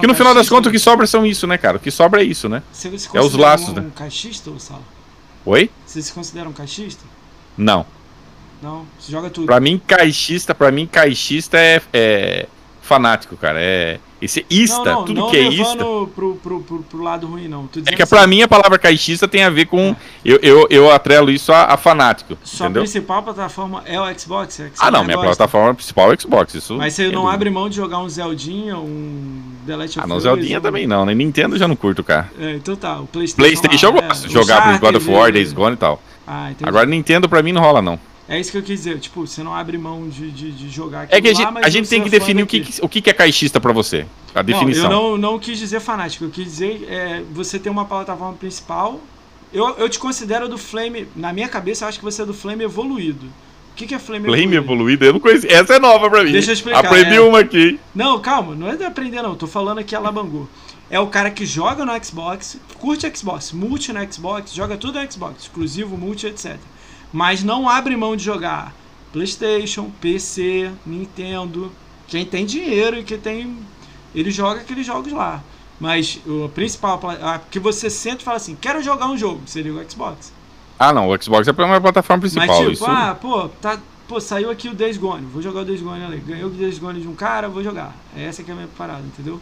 Que no final das contas o que sobra são isso, né, cara? O que sobra é isso, né? Você se é os laços, um né? caixista sala? Oi? Você se considera um caixista? Não. Não, você joga tudo. Pra mim, caixista, para mim, caixista é, é fanático, cara. É. Esse ista, não, não, tudo não que é ista. Pro, pro, pro, pro lado ruim, não. é que assim, pra mim a palavra caixista tem a ver com. É. Eu, eu, eu atrelo isso a, a fanático. Sua entendeu? principal plataforma é o Xbox? É ah, não, minha gosta. plataforma principal é o Xbox. Isso Mas você não abre mão de jogar um Zeldinha, um The Last of Ah, não, Zeldinha um... também não, né? Nintendo já não curto, cara. É, então tá. O PlayStation. PlayStation lá, eu gosto. É, jogar God of War, Days Gone e tal. Ah, Agora Nintendo pra mim não rola, não. É isso que eu quis dizer, tipo, você não abre mão de, de, de jogar É que a gente, lá, a gente tem que definir o que, o que é caixista para você. A definição. Não, eu não, não quis dizer fanático, eu quis dizer é, você tem uma plataforma principal. Eu, eu te considero do Flame, na minha cabeça eu acho que você é do Flame evoluído. O que, que é Flame, Flame evoluído? evoluído? Eu não conheci. Essa é nova pra mim. Deixa eu explicar. Aprendi é... uma aqui. Não, calma, não é de aprender não, tô falando aqui a Labangu. É o cara que joga no Xbox, curte Xbox, multi no Xbox, joga tudo no Xbox, exclusivo, multi, etc. Mas não abre mão de jogar PlayStation, PC, Nintendo. Quem tem dinheiro e que tem. Ele joga aqueles jogos lá. Mas o principal. A, que você sente e fala assim: quero jogar um jogo. Seria o Xbox. Ah, não. O Xbox é a plataforma principal. Mas tipo, isso... ah, pô, tá, pô, saiu aqui o Days Gone. Vou jogar o Days Gone ali. Ganhei o Days Gone de um cara, vou jogar. Essa que é a minha parada, entendeu?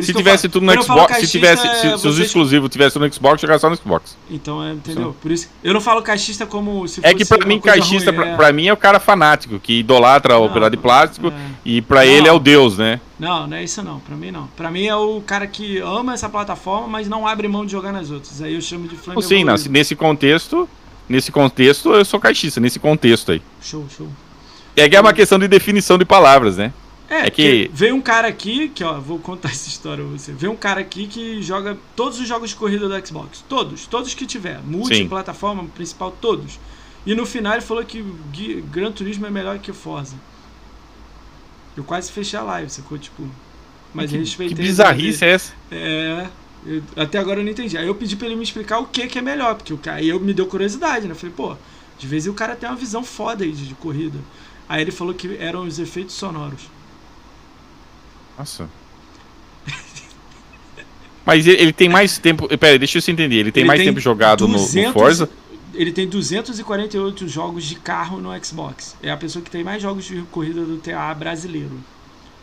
Se tivesse tudo no Xbox, se tivesse, se, se os exclusivos tivessem no Xbox, jogar só no Xbox. Então, é, entendeu? Sim. Por isso, eu não falo caixista como se É que pra mim, caixista, ruim, pra, é... pra, mim, é o cara fanático, que idolatra não, o operário de plástico é... e pra não, ele é o Deus, né? Não, não é isso não, pra mim não. Pra mim é o cara que ama essa plataforma, mas não abre mão de jogar nas outras. Aí eu chamo de flame Sim, não, nesse contexto, nesse contexto, eu sou caixista, nesse contexto aí. Show, show. É que é uma questão de definição de palavras, né? É, é que veio um cara aqui, que ó, vou contar essa história pra você. Veio um cara aqui que joga todos os jogos de corrida do Xbox. Todos, todos que tiver. Multiplataforma, principal, todos. E no final ele falou que Gran Turismo é melhor que o Forza. Eu quase fechei a live, sacou? Tipo. Mas que, respeitei. Que bizarrice é essa? É. Eu, até agora eu não entendi. Aí eu pedi pra ele me explicar o que, que é melhor, porque o cara, aí eu me deu curiosidade, né? Eu falei, pô, de vez o cara tem uma visão foda aí de, de corrida. Aí ele falou que eram os efeitos sonoros. Nossa. Mas ele, ele, tem mais tempo. Pera aí, deixa eu entender. Ele tem ele mais tem tempo jogado 200, no, no, Forza? Ele tem 248 jogos de carro no Xbox. É a pessoa que tem mais jogos de corrida do TA brasileiro.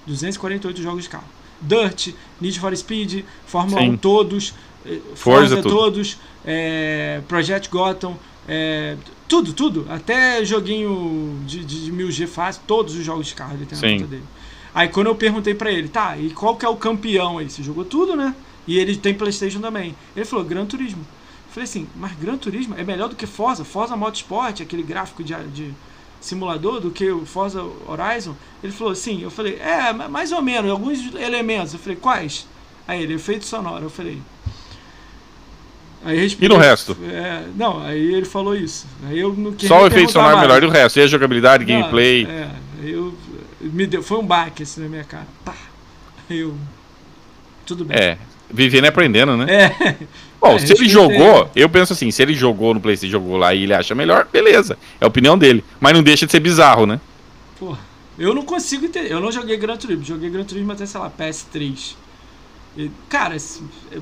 248 jogos de carro. Dirt, Need for Speed, Fórmula Sim. 1 todos, eh, Forza, Forza todos, é, Project Gotham, é, tudo, tudo. Até joguinho de, de, de 1000G fácil, todos os jogos de carro ele tem na conta dele. Aí quando eu perguntei para ele, tá, e qual que é o campeão aí? Você jogou tudo, né? E ele tem Playstation também. Ele falou, Gran Turismo. Eu falei assim, mas Gran Turismo é melhor do que Forza? Forza Motorsport, aquele gráfico de, de simulador, do que o Forza Horizon? Ele falou, sim. Eu falei, é, mais ou menos, alguns elementos. Eu falei, quais? Aí ele, efeito sonoro. Eu falei... Aí e no resto? É, não, aí ele falou isso. Aí eu não Só o efeito sonoro é melhor e o resto? E a jogabilidade, não, gameplay? É, eu me deu, foi um baque assim na minha cara. Pá. Eu. Tudo bem. É. Vivendo e aprendendo, né? É. Bom, é, se ele jogou, eu penso assim, se ele jogou no PlayStation, jogou lá e ele acha melhor, beleza. É a opinião dele. Mas não deixa de ser bizarro, né? Porra. Eu não consigo entender. Eu não joguei Gran Turismo. Joguei Gran Turismo até, sei lá, PS3. E, cara,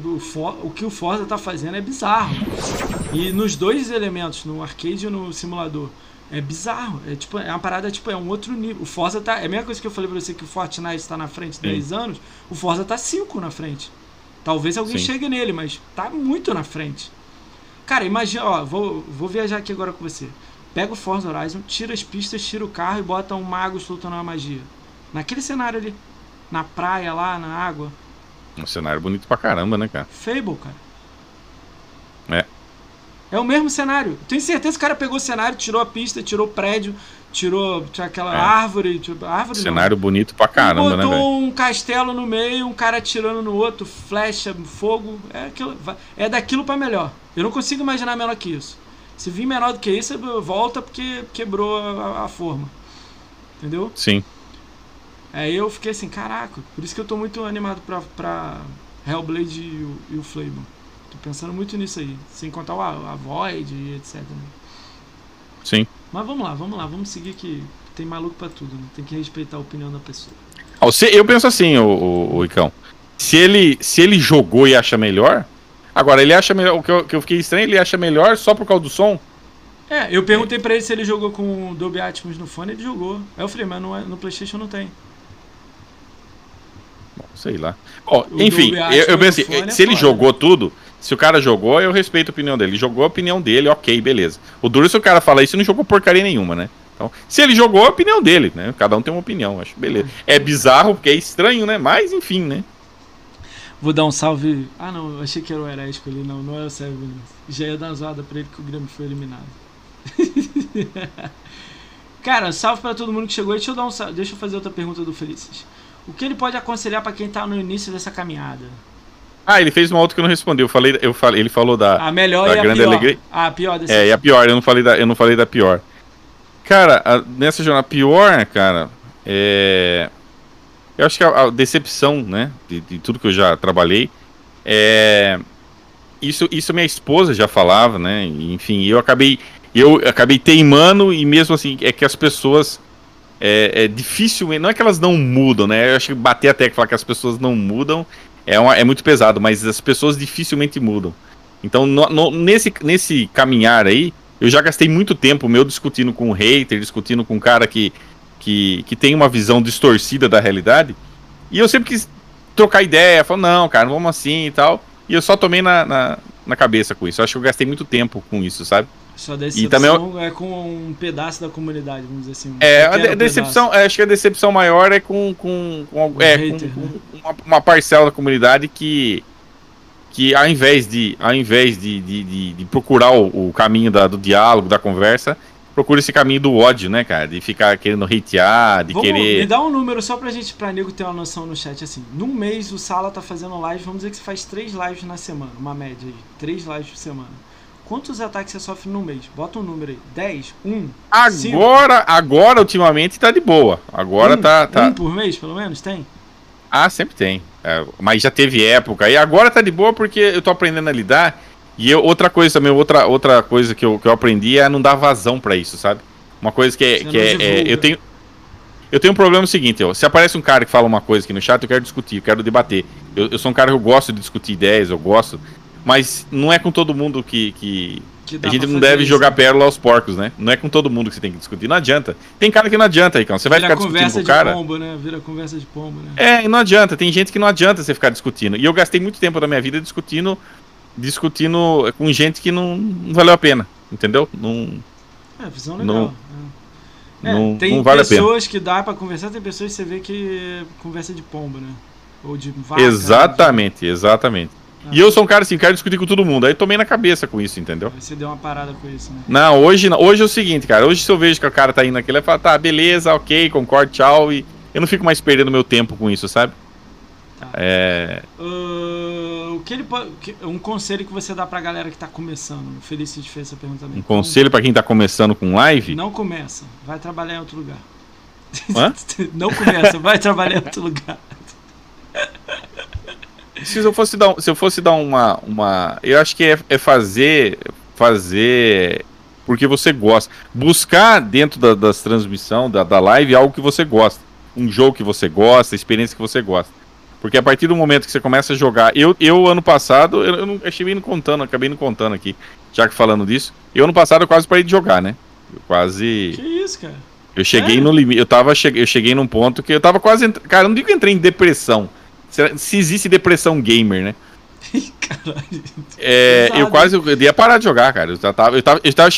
o, For, o que o Forza tá fazendo é bizarro. E nos dois elementos, no arcade e no simulador, é bizarro. É tipo, é uma parada, tipo, é um outro nível. O Forza tá. É a mesma coisa que eu falei pra você que o Fortnite está na frente 10 anos. O Forza tá 5 na frente. Talvez alguém Sim. chegue nele, mas tá muito na frente. Cara, imagina, ó, vou, vou viajar aqui agora com você. Pega o Forza Horizon, tira as pistas, tira o carro e bota um mago soltando uma magia. Naquele cenário ali. Na praia lá, na água. Um cenário bonito pra caramba, né, cara? Fable, cara. É. É o mesmo cenário. Tenho certeza que o cara pegou o cenário, tirou a pista, tirou o prédio, tirou aquela é. árvore. Tirou, árvore cenário não. bonito pra caramba, botou né? Botou um castelo no meio, um cara atirando no outro, flecha, fogo. É, aquilo, é daquilo para melhor. Eu não consigo imaginar menor que isso. Se vir menor do que isso, volta porque quebrou a, a forma. Entendeu? Sim. Aí eu fiquei assim, caraca, por isso que eu tô muito animado pra, pra Hellblade e o, e o. Pensando muito nisso aí. Sem contar o, a Void e etc. Né? Sim. Mas vamos lá, vamos lá, vamos seguir que tem maluco pra tudo, né? Tem que respeitar a opinião da pessoa. eu penso assim, o, o, o Icão. Se ele, se ele jogou e acha melhor. Agora, ele acha melhor. O que eu, que eu fiquei estranho, ele acha melhor só por causa do som? É, eu perguntei pra ele se ele jogou com o Dolby Atmos no fone, ele jogou. Aí eu falei, mas no, no Playstation não tem. sei lá. Ó, enfim, eu, eu penso assim, é se ele jogou tudo, se o cara jogou, eu respeito a opinião dele. Ele jogou a opinião dele, ok, beleza. O duro se o cara falar isso não jogou porcaria nenhuma, né? Então, se ele jogou, é a opinião dele, né? Cada um tem uma opinião, acho beleza. É bizarro, porque é estranho, né? Mas, enfim, né? Vou dar um salve. Ah, não, eu achei que era o Herético ali, não, não é o Sérgio Já ia dar zoada pra ele que o Grêmio foi eliminado. Cara, salve para todo mundo que chegou. Deixa eu, dar um, deixa eu fazer outra pergunta do Felices. O que ele pode aconselhar para quem tá no início dessa caminhada? Ah, ele fez uma outra que eu não respondi. Eu falei, eu falei, ele falou da, a melhor da e grande a pior. alegria. Ah, a pior desse É, e a pior, eu não falei da, eu não falei da pior. Cara, a, nessa jornada pior, cara, é eu acho que a, a decepção, né, de, de, tudo que eu já trabalhei, é isso, isso minha esposa já falava, né? Enfim, eu acabei eu acabei teimando e mesmo assim é que as pessoas é, é difícil, não é que elas não mudam, né? Eu acho que bater até que falar que as pessoas não mudam é, uma, é muito pesado, mas as pessoas dificilmente mudam. Então, no, no, nesse, nesse caminhar aí, eu já gastei muito tempo meu discutindo com um hater, discutindo com um cara que, que, que tem uma visão distorcida da realidade. E eu sempre quis trocar ideia, falar, não, cara, vamos assim e tal. E eu só tomei na, na, na cabeça com isso. Eu acho que eu gastei muito tempo com isso, sabe? Sua decepção e também eu... é com um pedaço da comunidade, vamos dizer assim. É, a de decepção, acho que a decepção maior é com, com, com, um é, hater, com, né? uma, uma, parcela da comunidade que, que ao invés de, ao invés de, de, de, de procurar o, o caminho da, do diálogo, da conversa, procura esse caminho do ódio, né, cara? De ficar querendo hatear, de vamos, querer. Me dá um número só pra gente, pra nego ter uma noção no chat, assim. Num mês o Sala tá fazendo live, vamos dizer que você faz três lives na semana, uma média aí. Três lives por semana. Quantos ataques você sofre no mês? Bota um número aí. 10? 1? Agora, agora ultimamente tá de boa. Agora um, tá, tá. Um por mês, pelo menos? Tem? Ah, sempre tem. É, mas já teve época. E agora tá de boa porque eu tô aprendendo a lidar. E eu, outra coisa também, outra, outra coisa que eu, que eu aprendi é não dar vazão para isso, sabe? Uma coisa que é. que é, é, eu tenho. Eu tenho um problema seguinte, ó, se aparece um cara que fala uma coisa aqui no chat, eu quero discutir, eu quero debater. Eu, eu sou um cara que eu gosto de discutir ideias, eu gosto. Mas não é com todo mundo que. que... que a gente não deve isso, jogar né? pérola aos porcos, né? Não é com todo mundo que você tem que discutir. Não adianta. Tem cara que não adianta aí, cara. Você vai Vira ficar discutindo com o cara. Pombo, né? Vira conversa de pombo, né? É, e não adianta. Tem gente que não adianta você ficar discutindo. E eu gastei muito tempo da minha vida discutindo discutindo com gente que não, não valeu a pena. Entendeu? Não. É, visão legal. Não, é. não, tem não vale pessoas que dá para conversar, tem pessoas que você vê que conversa de pombo, né? Ou de vaca. Exatamente, de... exatamente. E eu sou um cara assim, quero discutir com todo mundo. Aí tomei na cabeça com isso, entendeu? Você deu uma parada com isso, né? Não, hoje, hoje é o seguinte, cara. Hoje se eu vejo que o cara tá indo naquele, eu falo, tá, beleza, ok, concordo, tchau. E eu não fico mais perdendo meu tempo com isso, sabe? Tá. É... Uh, o que ele pode, um conselho que você dá pra galera que tá começando. O Felicite fez essa pergunta também. Um conselho para quem tá começando com live? Não começa, vai trabalhar em outro lugar. Não começa, vai trabalhar em outro lugar se eu fosse dar, se eu fosse dar uma, uma, eu acho que é, é fazer, fazer porque você gosta, buscar dentro da, das transmissão da, da live algo que você gosta, um jogo que você gosta, experiência que você gosta. Porque a partir do momento que você começa a jogar, eu, eu ano passado, eu, eu não achei indo contando, acabei não contando aqui, já que falando disso, eu ano passado eu quase parei de jogar, né? Eu quase. Que isso, cara? Eu cheguei é. no limite, eu tava, eu cheguei num ponto que eu tava quase, cara, eu não digo que entrei em depressão, se existe depressão gamer, né? Caralho. É, eu quase eu ia parar de jogar, cara. Eu, tava, eu, tava, eu, tava,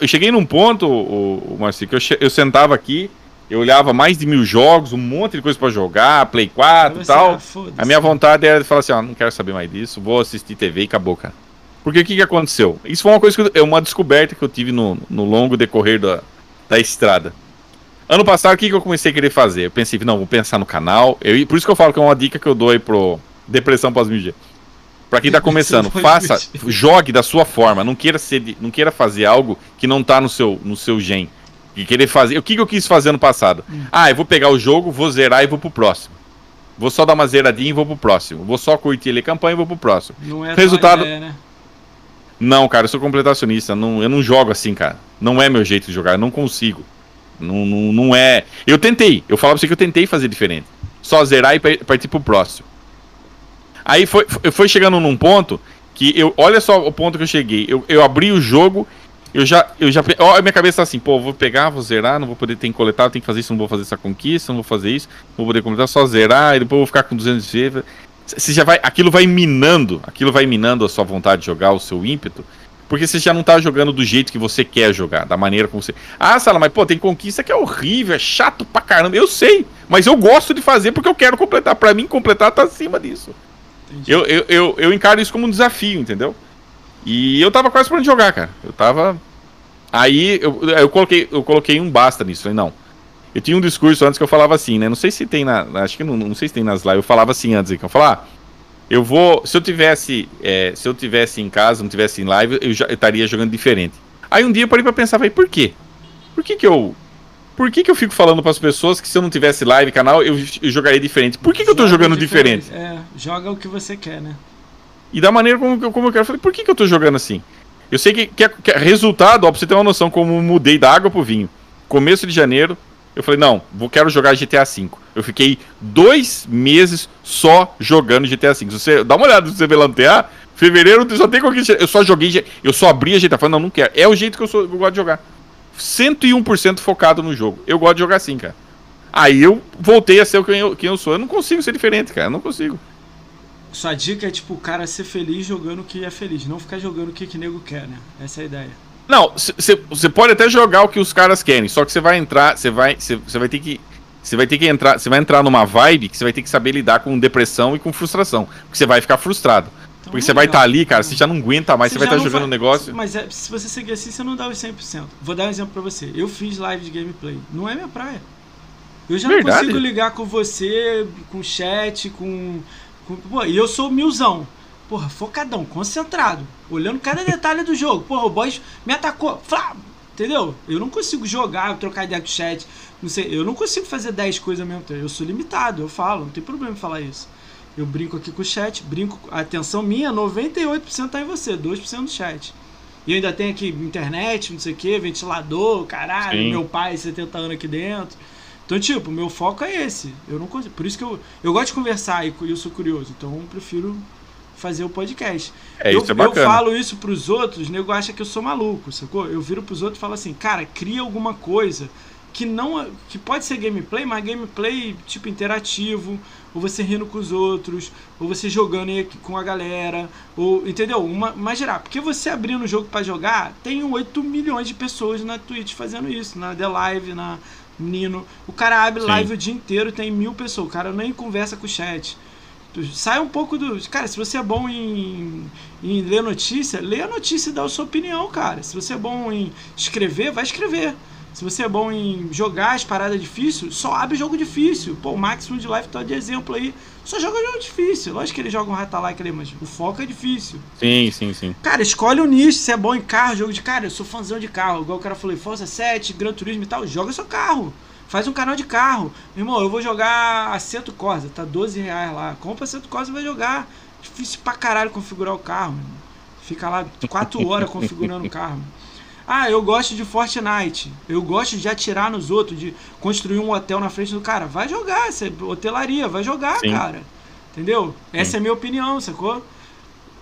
eu, cheguei num ponto, o, o Marcinho, que eu, eu sentava aqui, eu olhava mais de mil jogos, um monte de coisa para jogar, Play 4 e tal. Ah, a minha vontade era de falar assim: ó, não quero saber mais disso, vou assistir TV e acabou, cara. Porque o que, que aconteceu? Isso foi uma coisa que eu, uma descoberta que eu tive no, no longo decorrer da, da estrada. Ano passado, o que, que eu comecei a querer fazer? Eu pensei, não, vou pensar no canal. Eu, por isso que eu falo que é uma dica que eu dou aí pro Depressão pós-mídia. Pra quem tá começando, faça, jogue da sua forma. Não queira, ser, não queira fazer algo que não tá no seu, no seu gen. E querer fazer. O que, que eu quis fazer ano passado? Hum. Ah, eu vou pegar o jogo, vou zerar e vou pro próximo. Vou só dar uma zeradinha e vou pro próximo. Vou só curtir ele campanha e vou pro próximo. Não é Resultado. Ideia, né? Não, cara, eu sou completacionista. Não, eu não jogo assim, cara. Não é meu jeito de jogar, eu não consigo. Não, não, não é. Eu tentei, eu falo pra você que eu tentei fazer diferente. Só zerar e partir pro próximo. Aí foi, foi chegando num ponto que eu. Olha só o ponto que eu cheguei. Eu, eu abri o jogo eu já, eu já, ó, minha cabeça tá assim, pô, vou pegar, vou zerar, não vou poder ter que coletar, tenho que fazer isso, não vou fazer essa conquista, não vou fazer isso, não vou poder completar, só zerar, e depois vou ficar com 200 V. Você já vai, aquilo vai minando, aquilo vai minando a sua vontade de jogar, o seu ímpeto, porque você já não tá jogando do jeito que você quer jogar, da maneira como você. Ah, Sala, mas pô, tem conquista que é horrível, é chato pra caramba. Eu sei, mas eu gosto de fazer porque eu quero completar. Pra mim, completar tá acima disso. Eu, eu, eu, eu, encaro isso como um desafio, entendeu? E eu tava quase pra jogar, cara. Eu tava. Aí eu, eu, coloquei, eu coloquei um basta nisso. Falei, não. Eu tinha um discurso antes que eu falava assim, né? Não sei se tem na. Acho que não, não sei se tem nas lives. Eu falava assim antes, que eu falava, ah, eu vou. Se eu tivesse. É, se eu tivesse em casa, não tivesse em live, eu, já, eu estaria jogando diferente. Aí um dia eu parei pra pensar, falei, por quê? Por que, que eu. Por que, que eu fico falando para as pessoas que se eu não tivesse live, canal, eu, eu jogaria diferente? Por que, que eu tô jogando diferente? diferente? É, joga o que você quer, né? E da maneira como, como eu quero. Eu falei, por que, que eu tô jogando assim? Eu sei que, que, é, que é resultado, ó, pra você ter uma noção, como mudei da água pro vinho. Começo de janeiro, eu falei, não, vou, quero jogar GTA V. Eu fiquei dois meses só jogando GTA V. Você dá uma olhada se você velantear, fevereiro só tem qualquer. Eu só joguei, eu só abri a GTA. Falei, não, não quero. É o jeito que eu, sou, eu gosto de jogar. 101% focado no jogo. Eu gosto de jogar assim, cara. Aí eu voltei a ser quem eu, quem eu sou. Eu não consigo ser diferente, cara. Eu não consigo. Sua dica é, tipo, o cara ser feliz jogando o que é feliz. Não ficar jogando o que, que nego quer, né? Essa é a ideia. Não, você pode até jogar o que os caras querem, só que você vai entrar, você vai, você vai ter que você vai ter que entrar, você vai entrar numa vibe que você vai ter que saber lidar com depressão e com frustração, porque você vai ficar frustrado. Então, porque você vai estar tá ali, cara, você já não aguenta mais, você, vai estar tá jogando o negócio. Mas é, se você seguir assim, você não dá os 100%. Vou dar um exemplo pra você. Eu fiz live de gameplay. Não é minha praia. Eu já Verdade. não consigo ligar com você, com chat, com. com pô, e eu sou milzão porra, focadão, concentrado, olhando cada detalhe do jogo. Porra, o boss me atacou, flá, entendeu? Eu não consigo jogar, trocar ideia com o chat, não sei, eu não consigo fazer 10 coisas ao mesmo tempo. Eu sou limitado, eu falo, não tem problema em falar isso. Eu brinco aqui com o chat, brinco, a atenção minha, 98% tá em você, 2% no chat. E ainda tem aqui internet, não sei o que, ventilador, caralho, Sim. meu pai 70 anos aqui dentro. Então, tipo, meu foco é esse. Eu não consigo. Por isso que eu, eu gosto de conversar e eu sou curioso. Então, eu prefiro fazer o podcast. É, eu, isso é bacana. eu falo isso pros outros, o nego acha que eu sou maluco, sacou? Eu viro pros outros e falo assim, cara, cria alguma coisa que não que pode ser gameplay, mas gameplay tipo interativo, ou você rindo com os outros, ou você jogando com a galera, ou entendeu? Uma mais geral, porque você abrindo o jogo para jogar, tem 8 milhões de pessoas na Twitch fazendo isso, na The Live, na Nino. O cara abre Sim. live o dia inteiro, tem mil pessoas, o cara nem conversa com o chat. Sai um pouco do. Cara, se você é bom em, em ler notícia, lê a notícia e dá a sua opinião, cara. Se você é bom em escrever, vai escrever. Se você é bom em jogar as paradas difíceis, só abre jogo difícil. Pô, o Maximum de Life tá de exemplo aí. Só joga jogo difícil. Lógico que ele joga um Ratalike ali, mas o foco é difícil. Sim, sim, sim. Cara, escolhe o nicho. Se é bom em carro, jogo de cara. Eu sou fãzão de carro. Igual o cara falou, Forza 7, Gran Turismo e tal. Joga seu carro. Faz um canal de carro. Irmão, eu vou jogar Aceto Corsa, tá 12 reais lá. Compra Aceto Corsa e vai jogar. Difícil pra caralho configurar o carro, mano. Fica lá 4 horas configurando o carro. Ah, eu gosto de Fortnite. Eu gosto de atirar nos outros, de construir um hotel na frente do cara. Vai jogar, essa é hotelaria, vai jogar, Sim. cara. Entendeu? Essa Sim. é a minha opinião, sacou?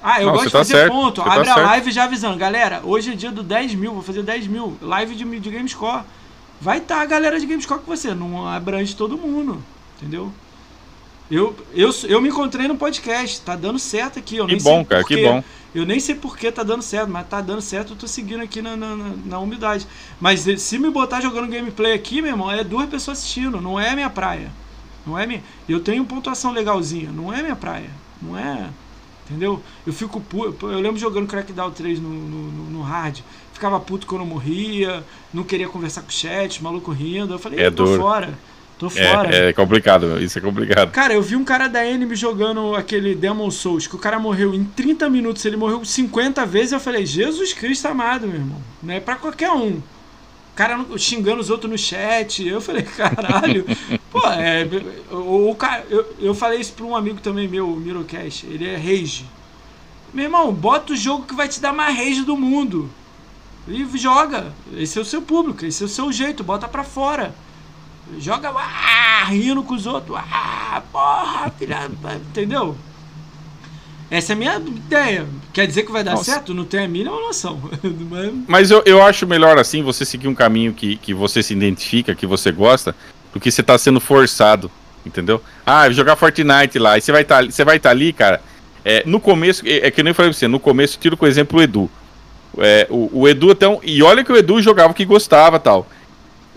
Ah, eu Não, gosto de tá fazer certo, ponto. Tá Abre tá a live já avisando. Galera, hoje é dia do 10 mil, vou fazer 10 mil. Live de, de Gamescore vai estar tá a galera de Gamescore com você, não abrange todo mundo, entendeu? Eu, eu, eu me encontrei no podcast, tá dando certo aqui. Eu que bom, cara, que bom. Eu nem sei por que tá dando certo, mas tá dando certo, eu tô seguindo aqui na, na, na umidade. Mas se me botar jogando gameplay aqui, meu irmão, é duas pessoas assistindo, não é minha praia. Não é minha. Eu tenho pontuação legalzinha, não é minha praia. Não é. Entendeu? Eu fico. Eu lembro jogando Crackdown 3 no, no, no hard ficava puto quando eu morria, não queria conversar com o chat, maluco rindo. Eu falei, é tô duro. fora. Tô é, fora. É, é complicado, isso é complicado. Cara, eu vi um cara da Enemy jogando aquele Demon Souls, que o cara morreu em 30 minutos, ele morreu 50 vezes. Eu falei, Jesus Cristo amado, meu irmão. Não é pra qualquer um. O cara xingando os outros no chat. Eu falei, caralho. pô, é. O, o, cara, eu, eu falei isso pra um amigo também meu, o Mirocast. Ele é rage. Meu irmão, bota o jogo que vai te dar mais rage do mundo. E joga. Esse é o seu público, esse é o seu jeito, bota pra fora. Joga ah, rindo com os outros. Ah, porra, filha. Entendeu? Essa é a minha ideia. Quer dizer que vai dar Nossa. certo? Não tenho a mínima noção. Mas eu, eu acho melhor assim você seguir um caminho que, que você se identifica, que você gosta, do que você tá sendo forçado. Entendeu? Ah, jogar Fortnite lá. E você vai estar tá, você vai tá ali, cara. É, no começo, é, é que eu nem falei pra você, no começo, tiro com exemplo o Edu. É, o, o, Edu, então. E olha que o Edu jogava o que gostava tal.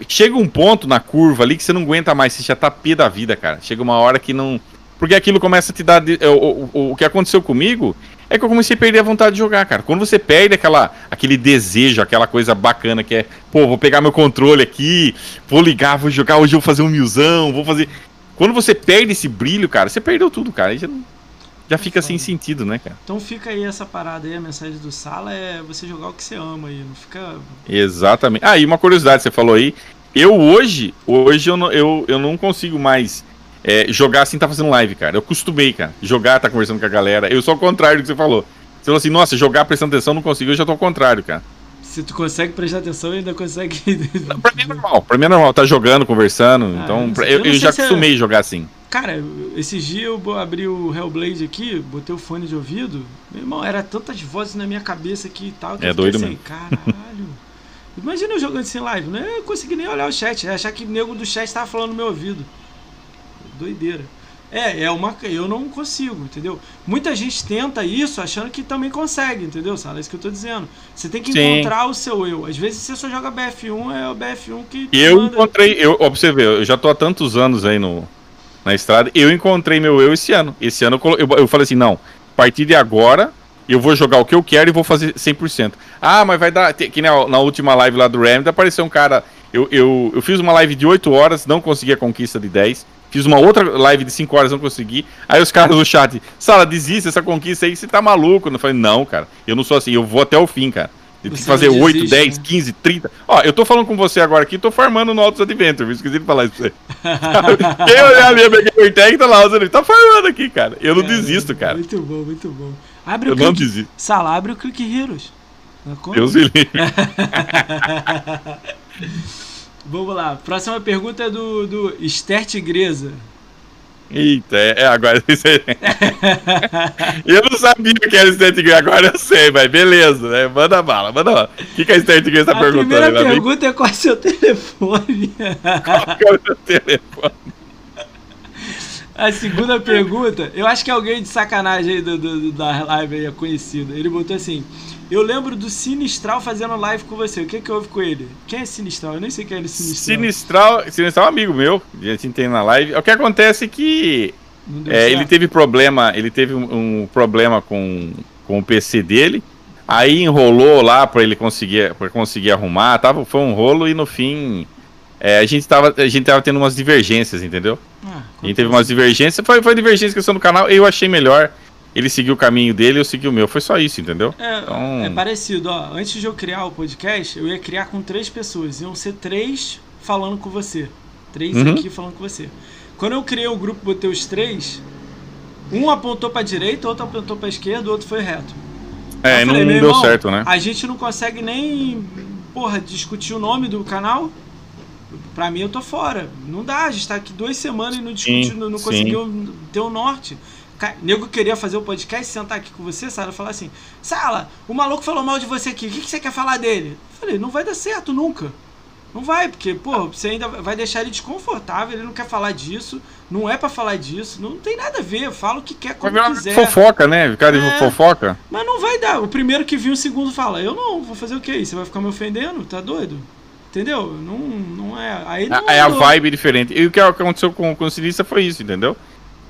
Chega um ponto na curva ali que você não aguenta mais, você já tá pé da vida, cara. Chega uma hora que não porque aquilo começa a te dar. É, o, o, o que aconteceu comigo é que eu comecei a perder a vontade de jogar, cara. Quando você perde aquela, aquele desejo, aquela coisa bacana que é, pô, vou pegar meu controle aqui, vou ligar, vou jogar, hoje eu vou fazer um milzão, vou fazer. Quando você perde esse brilho, cara, você perdeu tudo, cara. Já, já fica sem sentido, né, cara? Então fica aí essa parada aí, a mensagem do Sala é você jogar o que você ama aí, não fica. Exatamente. Ah, e uma curiosidade, você falou aí. Eu hoje, hoje eu não, eu, eu não consigo mais é, jogar assim tá fazendo live, cara. Eu costumei, cara. Jogar, tá conversando com a galera. Eu sou o contrário do que você falou. Você falou assim, nossa, jogar prestando atenção não consigo, eu já tô ao contrário, cara. Se tu consegue prestar atenção, ainda consegue. Não, pra mim é normal, pra mim é normal, tá jogando, conversando. Ah, então, eu, eu, eu já acostumei é... jogar assim. Cara, esses dias eu abri o Hellblade aqui, botei o fone de ouvido. Meu irmão, era tantas vozes na minha cabeça aqui e tal. Que é doido assim, mesmo. Caralho. Imagina eu jogando sem live, não ia conseguir nem olhar o chat, achar que o nego do chat tava falando no meu ouvido doideira. É, é uma. Eu não consigo, entendeu? Muita gente tenta isso achando que também consegue, entendeu, Sala? É isso que eu tô dizendo. Você tem que Sim. encontrar o seu eu. Às vezes você só joga BF1, é o BF1 que. Eu manda... encontrei, eu, ver, eu já tô há tantos anos aí no, na estrada. Eu encontrei meu eu esse ano. Esse ano eu, eu, eu falei assim: não, a partir de agora eu vou jogar o que eu quero e vou fazer 100%. Ah, mas vai dar. Que na, na última live lá do Remedy apareceu um cara. Eu, eu, eu fiz uma live de 8 horas, não consegui a conquista de 10. Fiz uma outra live de 5 horas, não consegui. Aí os caras no chat, Sala, desiste essa conquista aí, você tá maluco. Eu falei, não, cara, eu não sou assim, eu vou até o fim, cara. Tem que fazer desiste, 8, 10, né? 15, 30. Ó, eu tô falando com você agora aqui, tô farmando no Autos Adventure, esqueci de falar isso pra você. Quem olhar ali a minha gamer tag, tá lá, ele tá farmando aqui, cara. Eu não desisto, cara. Muito bom, muito bom. Abre eu o não click... desisto. Sala, abre o Click Heroes. Deus me livre. Vamos lá. Próxima pergunta é do, do Esther Tigresa. Eita, é, é agora Eu não sabia que era Esther Tigresa, agora eu sei, mas beleza, né? Manda bala, manda bala. O que, que a Esther Tigresa tá perguntando? A primeira pergunta é qual é o seu telefone. Qual é o seu telefone? A segunda pergunta, eu acho que alguém de sacanagem aí do, do, da live aí é conhecido. Ele botou assim: eu lembro do Sinistral fazendo live com você. O que que houve com ele? Quem é Sinistral? Eu nem sei quem é Sinistral. Sinistral, Sinistral é um amigo meu. A gente tem na live. O que acontece é que é, ele teve problema, ele teve um, um, problema com, com o PC dele. Aí enrolou lá para ele conseguir para conseguir arrumar, tava, foi um rolo e no fim é, a gente tava a gente tava tendo umas divergências, entendeu? Ah, a gente teve umas divergências, foi foi divergência questão do canal, eu achei melhor ele seguiu o caminho dele, eu segui o meu. Foi só isso, entendeu? É, então... é parecido, ó. Antes de eu criar o podcast, eu ia criar com três pessoas. Iam ser três falando com você. Três uhum. aqui falando com você. Quando eu criei o grupo, botei os três. Um apontou pra direita, outro apontou pra esquerda, o outro foi reto. É, falei, não, deu certo, né? A gente não consegue nem, porra, discutir o nome do canal. Pra mim, eu tô fora. Não dá, a gente tá aqui duas semanas e não discutiu, não, não conseguiu ter o norte. Nego queria fazer o podcast, sentar aqui com você, Sala, falar assim: Sala, o maluco falou mal de você aqui, o que, que você quer falar dele? Eu falei: não vai dar certo nunca. Não vai, porque, pô, você ainda vai deixar ele desconfortável, ele não quer falar disso, não é para falar disso, não tem nada a ver, fala o que quer, como vai quiser. Fofoca, né? Cara é, de fofoca. Mas não vai dar. O primeiro que viu, o segundo fala: eu não, vou fazer o quê? Você vai ficar me ofendendo? Tá doido? Entendeu? Não, não é. Aí não é a vibe diferente. E o que aconteceu com, com o Sinista foi isso, entendeu?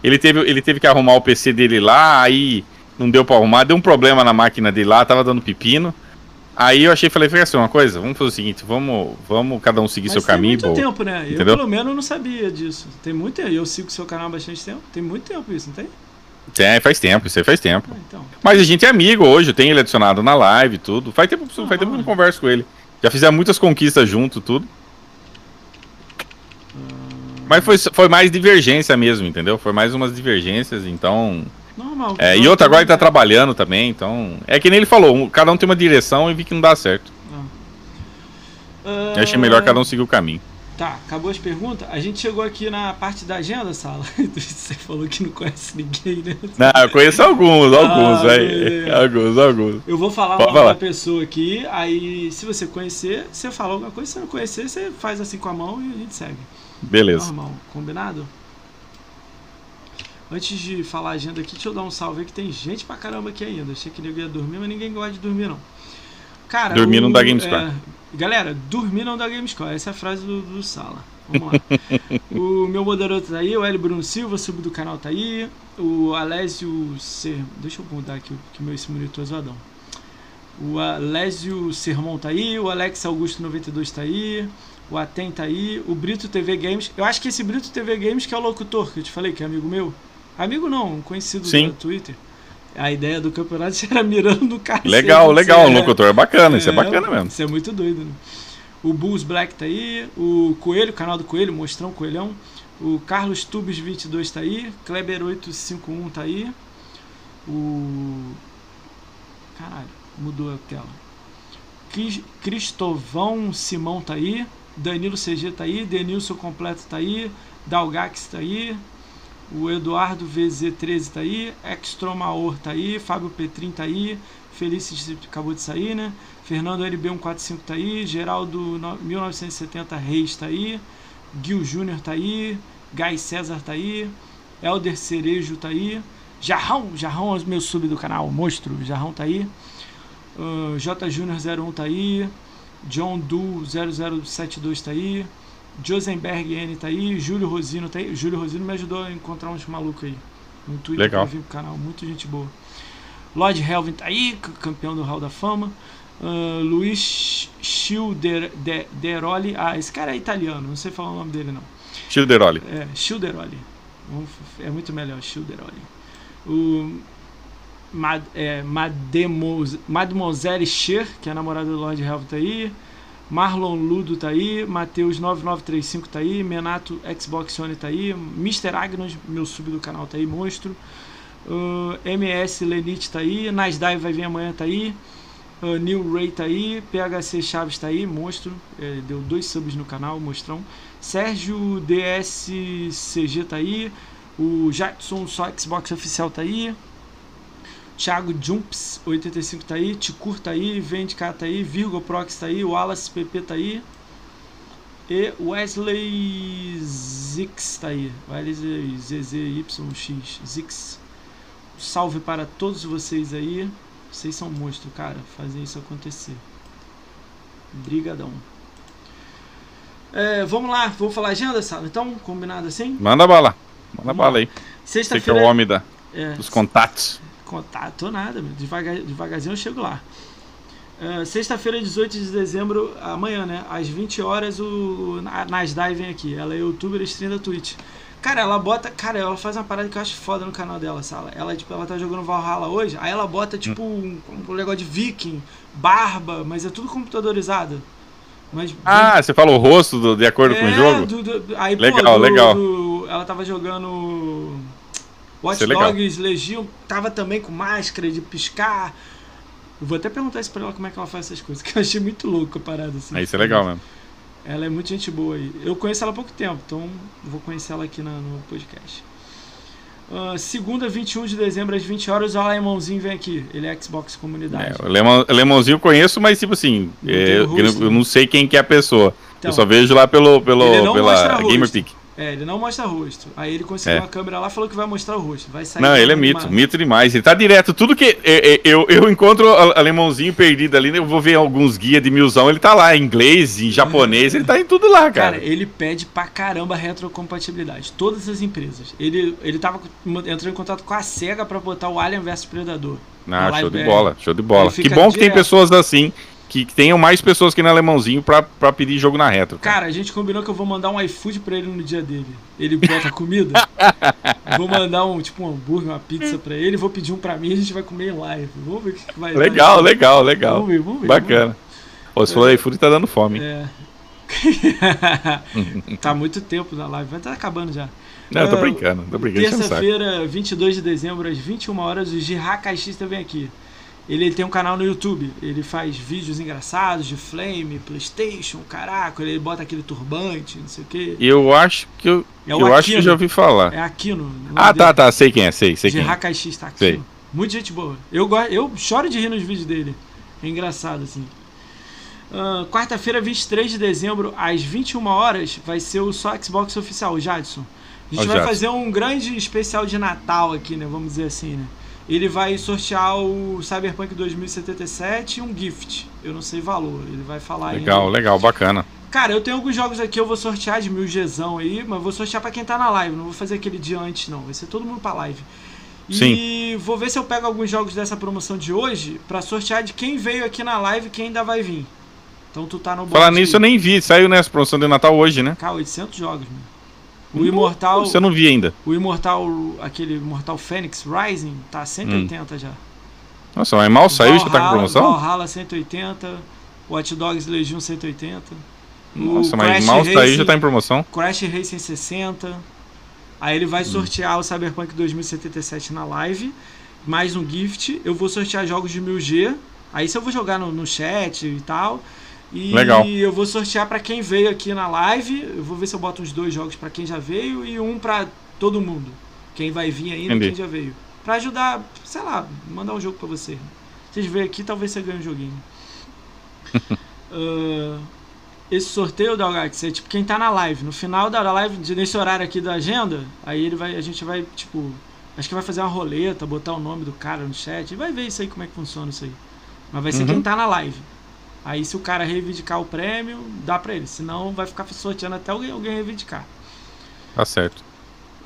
Ele teve, ele teve que arrumar o PC dele lá, aí não deu para arrumar, deu um problema na máquina dele lá, tava dando pepino. Aí eu achei, falei, assim, uma coisa, vamos fazer o seguinte, vamos, vamos cada um seguir Mas seu tem caminho. Tem muito tempo, né? Entendeu? Eu pelo menos não sabia disso. Tem muito tempo. Eu sigo seu canal há bastante tempo. Tem muito tempo isso, não tem? Tem, faz tempo, isso aí faz tempo. Ah, então. Mas a gente é amigo hoje, tem ele adicionado na live e tudo. Faz tempo, ah, faz tempo que eu não converso com ele. Já fizemos muitas conquistas junto, tudo. Mas foi, foi mais divergência mesmo, entendeu? Foi mais umas divergências, então. Normal. É, e outro agora ele tá trabalhando também, então. É que nem ele falou, cada um tem uma direção e vi que não dá certo. Ah. Eu achei melhor cada um seguir o caminho. Tá, acabou as perguntas. A gente chegou aqui na parte da agenda, Sala. Você falou que não conhece ninguém, né? Não, eu conheço alguns, alguns, ah, velho. Alguns, alguns. Eu vou falar Pode uma falar. pessoa aqui, aí se você conhecer, você fala alguma coisa, se não conhecer, você faz assim com a mão e a gente segue. Beleza. Normal, combinado? Antes de falar a agenda aqui, deixa eu dar um salve aí que tem gente pra caramba aqui ainda. Achei que ninguém ia dormir, mas ninguém gosta de dormir, não. Cara, dormir o, não dá Gamescore. É, galera, dormir não dá Gamescore. Essa é a frase do, do Sala. Vamos lá. o meu moderador tá aí, o Hélio Bruno Silva, sub do canal tá aí. O Alésio Ser... Deixa eu mudar aqui, que meu esse monitor é zoadão. O Alésio Sermon tá aí, o Alex Augusto 92 tá aí, o Aten tá aí, o Brito TV Games. Eu acho que esse Brito TV Games que é o locutor que eu te falei, que é amigo meu. Amigo não, um conhecido Sim. do Twitter. A ideia do campeonato era mirando no cara. Legal, legal, o locutor é bacana, isso é, é bacana mesmo. Isso é muito doido, né? O Bulls Black tá aí, o Coelho, canal do Coelho, Mostrão Coelhão. O Carlos Tubes 22 tá aí, Kleber 851 tá aí. O Caralho, mudou a tela. Cristovão Simão tá aí, Danilo CG tá aí, Denilson completo tá aí, Dalgax tá aí, o Eduardo VZ13 tá aí, Extromaor tá aí, Fábio Petrin tá aí, Felices acabou de sair, né? Fernando LB145 tá aí, Geraldo 1970 Reis tá aí, Gil Júnior tá aí, Gai César tá aí, Elder Cerejo tá aí, Jarrão, Jarrão é meu sub do canal, monstro, Jarrão tá aí, uh, J Júnior 01 tá aí, John Du 0072 tá aí, Josenberg N tá aí, Júlio Rosino tá aí. Júlio Rosino me ajudou a encontrar uns malucos aí. No Twitter Legal. vir pro canal, muito gente boa. Lord Helvin tá aí, campeão do Hall da Fama. Uh, Luiz Schilderoli. Ah, esse cara é italiano, não sei falar o nome dele não. Schilderoli. É, Schilderoli. É muito melhor, Schilderoli. O Mad, é, Mademoiselle Cher, que é a namorada do Lord Helvin tá aí. Marlon Ludo tá aí, Matheus 9935 tá aí, Menato Xbox One tá aí, Mr. Agnos, meu sub do canal tá aí, monstro. Uh, MS Lenite tá aí, Nasdai vai vir amanhã tá aí. Uh, Neil Ray tá aí, PHC Chaves tá aí, monstro, é, deu dois subs no canal, mostrão. Sérgio DSCG tá aí, o Jackson só Xbox oficial tá aí. Thiago Jumps, 85 tá aí, Ticur tá aí, Vendicar tá aí, Virgo Prox tá aí, Wallace PP tá aí. E Wesley Zix tá aí. Wesley ZZYX Zix. Salve para todos vocês aí. Vocês são monstros, cara. Fazer isso acontecer. Brigadão. É, vamos lá, vou falar agenda, Sala? Então, combinado assim? Manda bala. Manda bala aí. Sexta-feira. Você que é o homem da, é, dos contatos contato nada, Devagar, devagarzinho eu chego lá. Uh, Sexta-feira, 18 de dezembro, amanhã, né? Às 20 horas, o Nasdaq vem aqui. Ela é youtuber stream da Twitch. Cara, ela bota. Cara, ela faz uma parada que eu acho foda no canal dela, sala. Ela, tipo, ela tá jogando Valhalla hoje, aí ela bota, tipo, um, um negócio de viking, barba, mas é tudo computadorizado. Mas, ah, você fala o rosto do, de acordo é, com o é, jogo? Do, do, aí, legal, pô, legal. ela tava jogando Watch é Dogs Legion tava também com máscara de piscar. Eu vou até perguntar isso pra ela como é que ela faz essas coisas, que eu achei muito louco a parada assim. É, isso é legal mesmo. Ela é muito gente boa aí. Eu conheço ela há pouco tempo, então vou conhecer ela aqui no podcast. Uh, segunda, 21 de dezembro, às 20 horas, o Alemãozinho vem aqui. Ele é Xbox Comunidade. É, o Alemãozinho eu conheço, mas tipo assim, é, eu, eu, não sei quem que é a pessoa. Então, eu só vejo lá pelo, pelo, pela GamerPeak. É, ele não mostra rosto. Aí ele conseguiu é. uma câmera lá falou que vai mostrar o rosto. Vai sair não, ele é mito, mito demais. Ele tá direto. Tudo que é, é, eu, eu encontro alemãozinho perdido ali, eu vou ver alguns guias de milzão, ele tá lá em inglês, em japonês, ele tá em tudo lá, cara. Cara, ele pede pra caramba retrocompatibilidade. Todas as empresas. Ele, ele tava entrando em contato com a SEGA pra botar o Alien vs Predador. Ah, show de bola, show de bola. Que bom que tem pessoas assim que tenham mais pessoas que no alemãozinho pra, pra pedir jogo na retro. Cara. cara. a gente combinou que eu vou mandar um iFood pra ele no dia dele. Ele bota comida. vou mandar um, tipo, um hambúrguer, uma pizza pra ele, vou pedir um pra mim e a gente vai comer em live. Vamos ver o que, vai Legal, dar. legal, legal. Vamos ver, vamos ver. Bacana. Se for é. iFood tá dando fome. É. tá muito tempo na live, vai estar tá acabando já. Não, eu tô ah, brincando, tô brincando. Terça-feira, 22 de dezembro, às 21 horas, o Girra Caixista vem aqui. Ele, ele tem um canal no YouTube. Ele faz vídeos engraçados de Flame, Playstation, caraca. Ele bota aquele turbante, não sei o quê. Eu acho que eu, É eu acho que Aquino. já ouvi falar. É Aquino. Ah, dele. tá, tá, sei quem é, sei, sei de quem é. Hakashi tá Sei. Aquino. Muita gente boa. Eu, eu choro de rir nos vídeos dele. É engraçado, assim. Ah, Quarta-feira, 23 de dezembro, às 21 horas, vai ser o Só Xbox Oficial, o Jadson. A gente Ó, vai Jadson. fazer um grande especial de Natal aqui, né? Vamos dizer assim, né? Ele vai sortear o Cyberpunk 2077 e um gift. Eu não sei valor. Ele vai falar Legal, ainda. legal, bacana. Cara, eu tenho alguns jogos aqui, eu vou sortear de mil Gzão aí, mas vou sortear pra quem tá na live. Não vou fazer aquele dia antes, não. Vai ser todo mundo pra live. E vou ver se eu pego alguns jogos dessa promoção de hoje pra sortear de quem veio aqui na live e quem ainda vai vir. Então tu tá no Falar nisso, eu nem vi. Saiu nessa promoção de Natal hoje, né? Cara, 800 jogos, mano. O Imortal, Você não vi ainda. o Imortal, aquele Imortal Phoenix Rising, tá 180 Hum. já. Nossa, mas mal saiu e já tá com Valhalla- promoção? Valhalla 180, Watch Dogs Legion 180. Nossa, o mas Crash mal saiu e Racing- já tá em promoção. Crash Racing 60. Aí ele Hum. vai sortear o Cyberpunk 2077 na live. Mais um gift. Eu vou sortear jogos de 1000G. Aí isso eu vou jogar no, no chat e tal. E Legal. eu vou sortear pra quem veio aqui na live. Eu vou ver se eu boto uns dois jogos pra quem já veio e um pra todo mundo. Quem vai vir ainda e Entendi. quem já veio. Pra ajudar, sei lá, mandar um jogo pra você. Vocês veem aqui, talvez você ganhe um joguinho. Ah, esse sorteio, Dalgax, é tipo quem tá na live. No final da live, de- nesse horário aqui da agenda, aí ele vai, a gente vai, tipo, acho que vai fazer uma roleta, botar o nome do cara no chat. Vai ver isso aí, como é que funciona isso aí. Mas vai ser Uhum. quem tá na live. Aí se o cara reivindicar o prêmio, dá pra ele. Senão vai ficar sorteando até alguém, alguém reivindicar. Tá certo.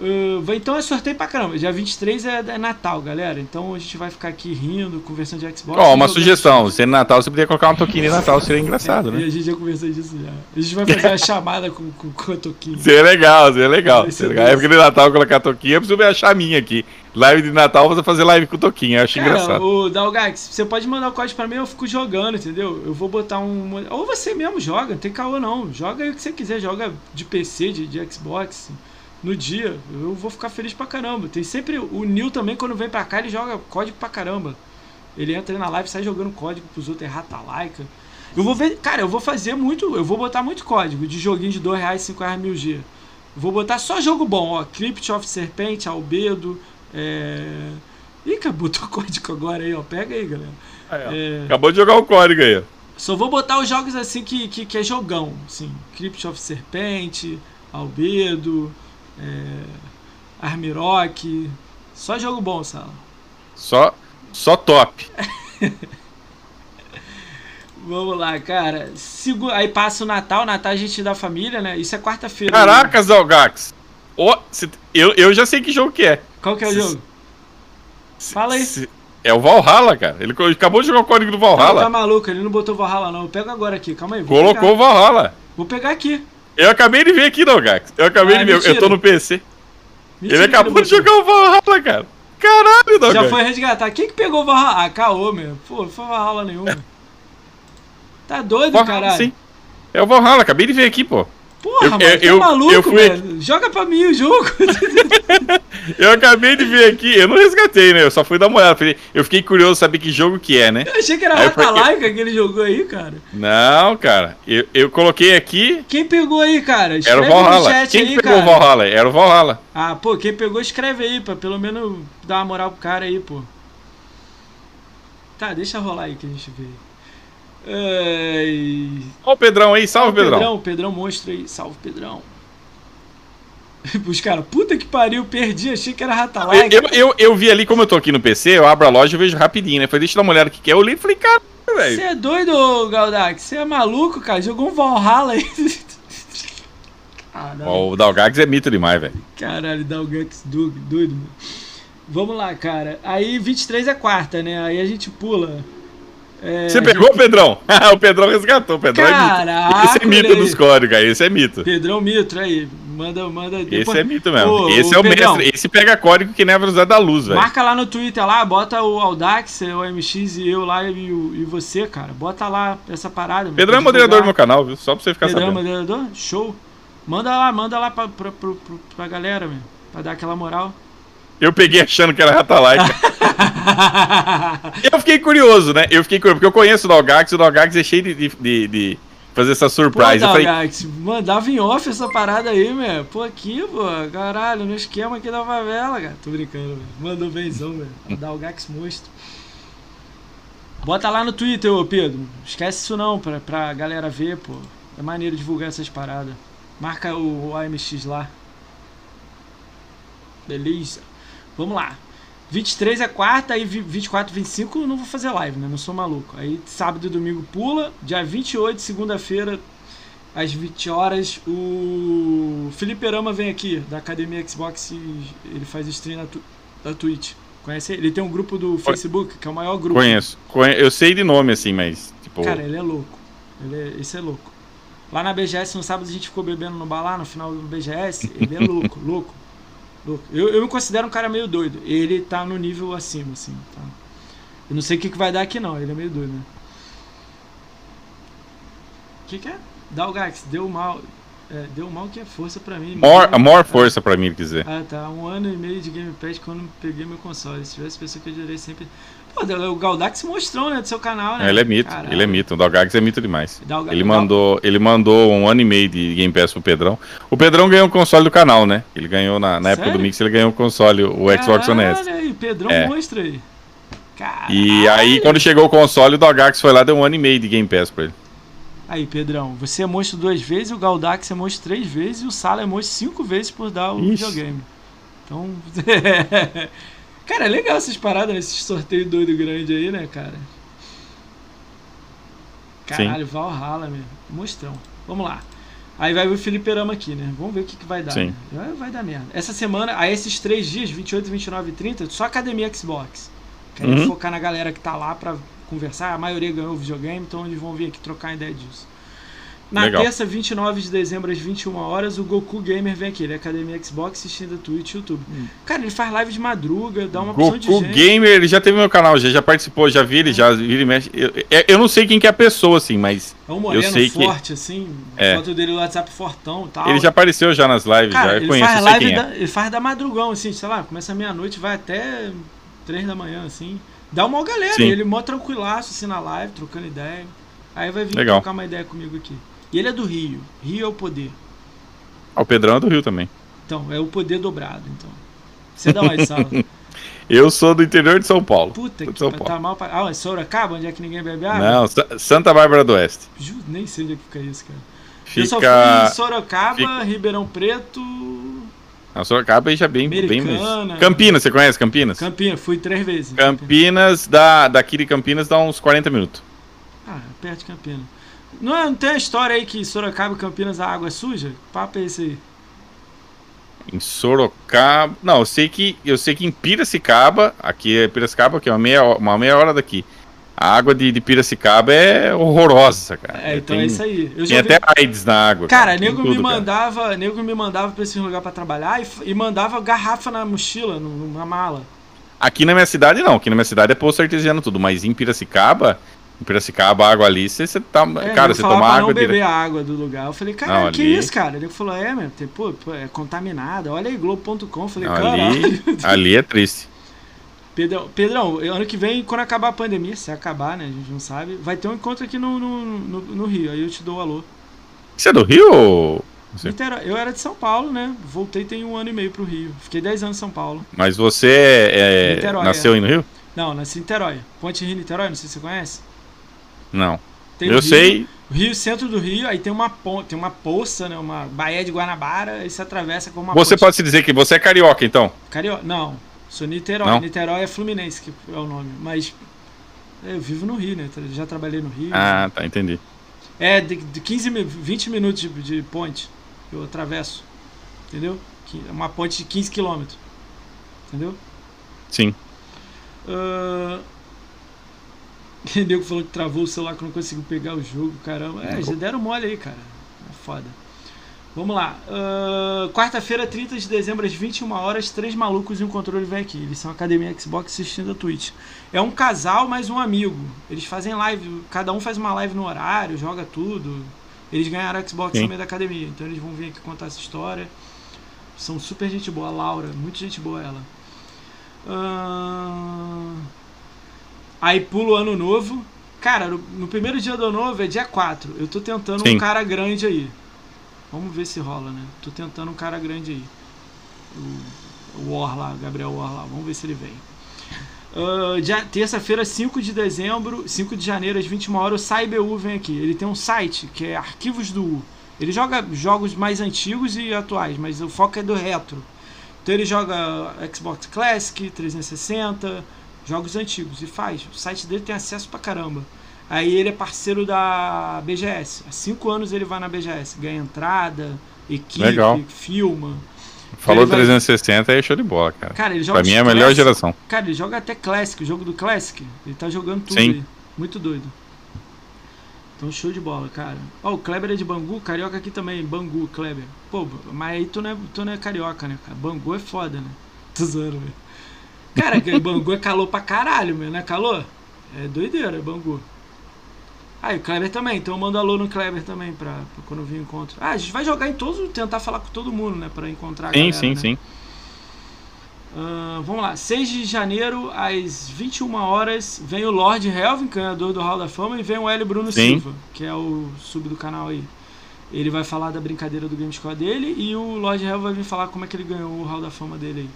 Uh, então é sorteio pra caramba. Dia 23 é, é Natal, galera. Então a gente vai ficar aqui rindo, conversando de Xbox. Ó, uma jogando- sugestão. Se é Natal, você podia colocar uma toquinha de Natal, seria engraçado, E né? a gente já conversou disso já. A gente vai fazer a chamada com, com, com a Toquinho. Seria legal, seria legal. Seria legal. época de Natal, colocar toquinha, eu preciso ver a chaminha aqui. Live de Natal, você fazer live com toquinha, eu acho Cara, engraçado. o Dalgax, você pode mandar o código pra mim, eu fico jogando, entendeu? Eu vou botar um. Ou você mesmo joga, não tem caô não. Joga aí o que você quiser, joga de PC, de, de Xbox. No dia, eu vou ficar feliz pra caramba. Tem sempre. O Nil também, quando vem pra cá, ele joga código pra caramba. Ele entra aí na live, sai jogando código pros outros, é rata laica. Eu vou ver, cara, eu vou fazer muito. Eu vou botar muito código de joguinho de 2 reais, 5 reais mil G. Vou botar só jogo bom, ó. Crypt of Serpent, Albedo. É. Ih, cara, botou código agora aí, ó. Pega aí, galera. É, Acabou de jogar o código aí, ó. Só vou botar os jogos assim que, que, que é jogão, assim. Crypt of Serpent, Albedo, é, Armirock. Só jogo bom, Sala. Só, só top. Vamos lá, cara. Segu... Aí passa o Natal, Natal a gente da família, né? Isso é quarta-feira. Caracas, Algax. Ó, cê- eu, eu já sei que jogo que é. Qual que é o Se- jogo? Fala aí. É o Valhalla, cara. Ele acabou de jogar o código do Não, tá Valhalla. maluco, ele não botou Valhalla não. Eu pego agora aqui, calma aí. Colocou o. Valhalla. Vou pegar aqui. Eu acabei de ver aqui, Algax. Eu acabei Ah, de ver. Eu mentira. tô no PC. Mentira ele acabou de jogar o Valhalla, cara. Caralho, Algax. Já foi resgatar. Quem que pegou o Valhalla? Ah, caô, meu. Pô, não foi Valhalla nenhuma. Tá doido, Valhalla, caralho? sim. É o Valhalla, acabei de ver aqui, pô. Porra, Eu- mano, eu- tá eu- maluco, eu fui velho. Joga pra mim o jogo. Eu acabei de ver aqui, eu não resgatei, né? Eu só fui dar uma olhada. falei- Eu fiquei curioso saber que jogo que é, né? Eu achei que era Aí eu Rata peguei- Laika que ele jogou aí, cara. Não, cara. Eu, eu coloquei aqui, Quem pegou aí, cara? era Escreve o no Valhalla. Quem aí, pegou cara. o Valhalla? Era o Valhalla. Ah, pô, quem pegou, escreve aí, pra pelo menos dar uma moral pro cara aí, pô. Tá, deixa rolar aí que a gente vê. Ó o Pedrão aí, salve, Pedrão. Pedrão, Pedrão monstro aí. Salve, Pedrão. Os caras, puta que pariu, perdi, achei que era Rata Laika. Eu, eu, eu vi ali, como eu tô aqui no PC, eu abro a loja e vejo rapidinho, né? Falei, deixa eu dar uma olhada que é. Eu olhei e falei, cara, Você velho. é doido, Galdax? Você é maluco, cara? Jogou um Valhalla aí. Caralho, O Dalgax é mito demais, velho. caralho, Dalgax doido, doido, mano. Vamos lá, cara. Aí 23 é quarta, né? Aí a gente pula. É, Você pegou, Pedrão? o Pedrão resgatou, o Pedrão é Caraca, mito. Esse é mito dos códigos aí, esse é mito. Pedrão Mitro aí. Manda, manda. Esse depois- é mito mesmo. Ô, esse ô, é o Pedrão, mestre. Esse pega código que nem a velocidade da luz, velho. Marca lá no Twitter lá, bota o Audax, o MX e eu lá e, e você, cara. Bota lá essa parada. mano, Pedrão é moderador do meu canal, viu? Só pra você ficar Pedrão é sabendo. moderador? Show. Manda lá, manda lá pra, pra, pra, pra- pra galera, meu. Pra dar aquela moral. Eu peguei achando que era Rata Laika. eu fiquei curioso, né? Eu fiquei curioso, porque eu conheço o Dogax, o Dogax é cheio de, de, de fazer essa surprise. Pô, Dogax, falei... mandava em off essa parada aí, meu. Pô, aqui, pô, caralho, no esquema aqui da favela, cara. Tô brincando, velho. Mandou benzão, velho. Dogax monstro. Bota lá no Twitter, ô Pedro. Esquece isso não, pra, pra galera ver, pô. É maneiro divulgar essas paradas. Marca o, o AMX lá. Beleza. Vamos lá. 23 é quarta, aí 24, 25 eu não vou fazer live, né? Não sou maluco. Aí sábado e domingo pula. Dia 28, segunda-feira, às 20 horas, o Felipe Arama vem aqui, da Academia Xbox, ele faz stream na, tu, na Twitch. Conhece? Ele tem um grupo do Facebook, que é o maior grupo. Conheço. Eu sei de nome, assim, mas. Tipo... Cara, ele é louco. Ele é... Esse é louco. Lá na BGS, no sábado, a gente ficou bebendo no bar lá, no final do BGS. Ele é louco, louco. Eu, eu me considero um cara meio doido. Ele tá no nível acima, assim. Tá? Eu não sei o que, que vai dar aqui, não. Ele é meio doido, né? O que, que é? Dá o Gax, deu mal. É, deu mal que é força pra mim. More, a maior força pra mim, dizer. Ah, tá. Um ano e meio de Game Pass quando peguei meu console. Se tivesse pessoa que eu direi sempre. Pô, o Galdax mostrou, né, do seu canal, né? É, ele é mito, Caralho. ele é mito. O Galdax é mito demais. Ele mandou, ele mandou um ano e meio de Game Pass pro Pedrão. O Pedrão ganhou o console do canal, né? Ele ganhou na, na época do Mix, ele ganhou o console, o Caralho, Xbox One S. Olha aí, Pedrão é. mostra aí. Caralho. E aí, quando chegou o console, o Dogax foi lá deu um ano e meio de Game Pass pra ele. Aí, Pedrão, você é monstro duas vezes, o Galdax é monstro três vezes e o Sala é monstro cinco vezes por dar o Ixi. videogame. Então. Cara, é legal essas paradas, esses sorteios doido grande aí, né, cara? Caralho, Sim. Valhalla, meu. Mostrão. Vamos lá. Aí vai o Felipe Rama aqui, né? Vamos ver o que, que vai dar. Sim. Né? Vai, dar merda. Essa semana, a esses três dias, 28, 29 e 30, só Academia Xbox. Querem uhum. focar na galera que tá lá pra conversar. A maioria ganhou o videogame, então eles vão vir aqui trocar ideia disso. Na Legal. terça, 29 de dezembro, às 21 horas, o Goku Gamer vem aqui. Ele é Academia Xbox, assistindo a Twitch e YouTube. Hum. Cara, ele faz live de madruga, dá uma Goku opção de gente. Gamer, ele já teve meu canal, já, já participou, já vi ele, já vi ele mexe. Eu, eu não sei quem que é a pessoa, assim, mas. É um moreno eu sei forte, que... assim. É. Foto dele no WhatsApp fortão e tal. Ele já apareceu já nas lives, Cara, já. Eu ele conheço, faz live da, é. Ele faz da madrugão, assim, sei lá, começa meia-noite, vai até 3 da manhã, assim. Dá uma galera, Sim. ele mó tranquilaço, assim, na live, trocando ideia. Aí vai vir Legal. trocar uma ideia comigo aqui. E ele é do Rio. Rio é o poder. Ah, o Pedrão é do Rio também. Então, é o poder dobrado, então. Você é da onde? Eu sou do interior de São Paulo. Puta que São tá mal pra... Ah, é Sorocaba, onde é que ninguém bebe água? Não, Santa Bárbara do Oeste. Nem sei onde é que fica isso, cara. Fica... Eu só fui em Sorocaba, fica... Ribeirão Preto... A Sorocaba já bem, bem mais. Campinas, você conhece Campinas? Campinas, fui três vezes. Campinas, da, daqui de Campinas dá uns 40 minutos. Ah, perto de Campinas. Não, é, não tem a história aí que Sorocaba e Campinas a água é suja? Que papo é esse aí? Em Sorocaba. Não, eu sei que eu sei que em Piracicaba, aqui é Piracicaba, que é uma meia, uma meia hora daqui. A água de, de Piracicaba é horrorosa, cara. É, então tem, é isso aí. Eu tem até AIDS na água. Cara, cara nego me mandava, cara. nego me mandava para esse lugar para trabalhar e, e, mandava garrafa na mochila, numa mala. Aqui na minha cidade não, aqui na minha cidade é poço artesiano tudo, mas em Piracicaba em Piracicaba, a água ali, você, você tá. É, cara, você toma água. não beber dire... a água do lugar. Eu falei, cara, não, que ali... isso, cara? Ele falou, é, meu, pô, é contaminada. Olha aí, Globo.com. Falei, cara. Ali, ali é triste. Pedrão, Pedrão, ano que vem, quando acabar a pandemia, se acabar, né? A gente não sabe, vai ter um encontro aqui no, no, no, no Rio. Aí eu te dou o alô. Você é do Rio ou. Eu era de São Paulo, né? Voltei tem um ano e meio pro Rio. Fiquei 10 anos em São Paulo. Mas você é, Niterói, nasceu é. aí no Rio? Não, nasci em Niterói. Ponte Rio Niterói, não sei se você conhece. Não. Tem eu Rio, sei. Rio, centro do Rio, aí tem uma tem uma poça, né? Uma Baía de Guanabara, e se atravessa com uma Você pode se dizer que você é carioca, então? Carioca? Não. Sou Niterói. Não? Niterói é Fluminense, que é o nome. Mas eu vivo no Rio, né? Já trabalhei no Rio. Ah, né? tá, entendi. É, de, de 15, 20 minutos de, de ponte eu atravesso. Entendeu? É uma ponte de 15 quilômetros. Entendeu? Sim. Uh, o nego falou que travou o celular que não conseguiu pegar o jogo, caramba. É, já deram mole aí, cara. É foda. Vamos lá. Uh, Quarta-feira, 30 de dezembro, às 21 horas, três malucos e um controle vem aqui. Eles são Academia Xbox assistindo a Twitch. É um casal mais um amigo. Eles fazem live, cada um faz uma live no horário, joga tudo. Eles ganharam Xbox Sim. também da academia, então eles vão vir aqui contar essa história. São super gente boa, a Laura, muito gente boa ela. Uh... Aí pula o ano novo. Cara, no, primeiro dia do ano novo é dia 4. Eu tô tentando Sim. um cara grande aí. Vamos ver se rola, né? Tô tentando um cara grande aí. O, o War lá, Gabriel War lá. Vamos ver se ele vem. Dia- Terça-feira, 5 de dezembro, 5 de janeiro, às 21 horas, o CyberU vem aqui. Ele tem um site que é Arquivos do U. Ele joga jogos mais antigos e atuais, mas o foco é do retro. Então ele joga Xbox Classic, 360, jogos antigos e faz. O site dele tem acesso pra caramba. Aí ele é parceiro da BGS. Há 5 anos ele vai na BGS, ganha entrada, equipe, Legal. filma. Falou vai- 360 aí é show de bola, cara. Cara, ele joga Pra mim é a melhor Classic. geração. Cara, ele joga até Classic, o jogo do Classic. Ele tá jogando tudo Sim. aí. Muito doido. Então, show de bola, cara. Ó, o Kleber é de Bangu, carioca aqui também, Bangu, Kleber. Pô, mas aí tu não é, tu não é carioca, né, cara? Bangu é foda, né? Tô zoando, velho. Cara, Bangu é calor pra caralho, meu, não é calor? É doideira, é Bangu. Ah, e o Kleber também, então eu mando alô no Kleber também pra, pra quando vir o encontro. Ah, a gente vai jogar em todos, tentar falar com todo mundo, né, pra encontrar a Sim, galera, sim, né? sim. Ah, vamos lá, 6 de janeiro, às 21 horas, vem o Lord Helvin, ganhador do Hall da Fama, e vem o Hélio Bruno Sim. Silva, que é o sub do canal aí. Ele vai falar da brincadeira do Gamescore dele e o Lord Helvin vai vir falar como é que ele ganhou o Hall da Fama dele aí.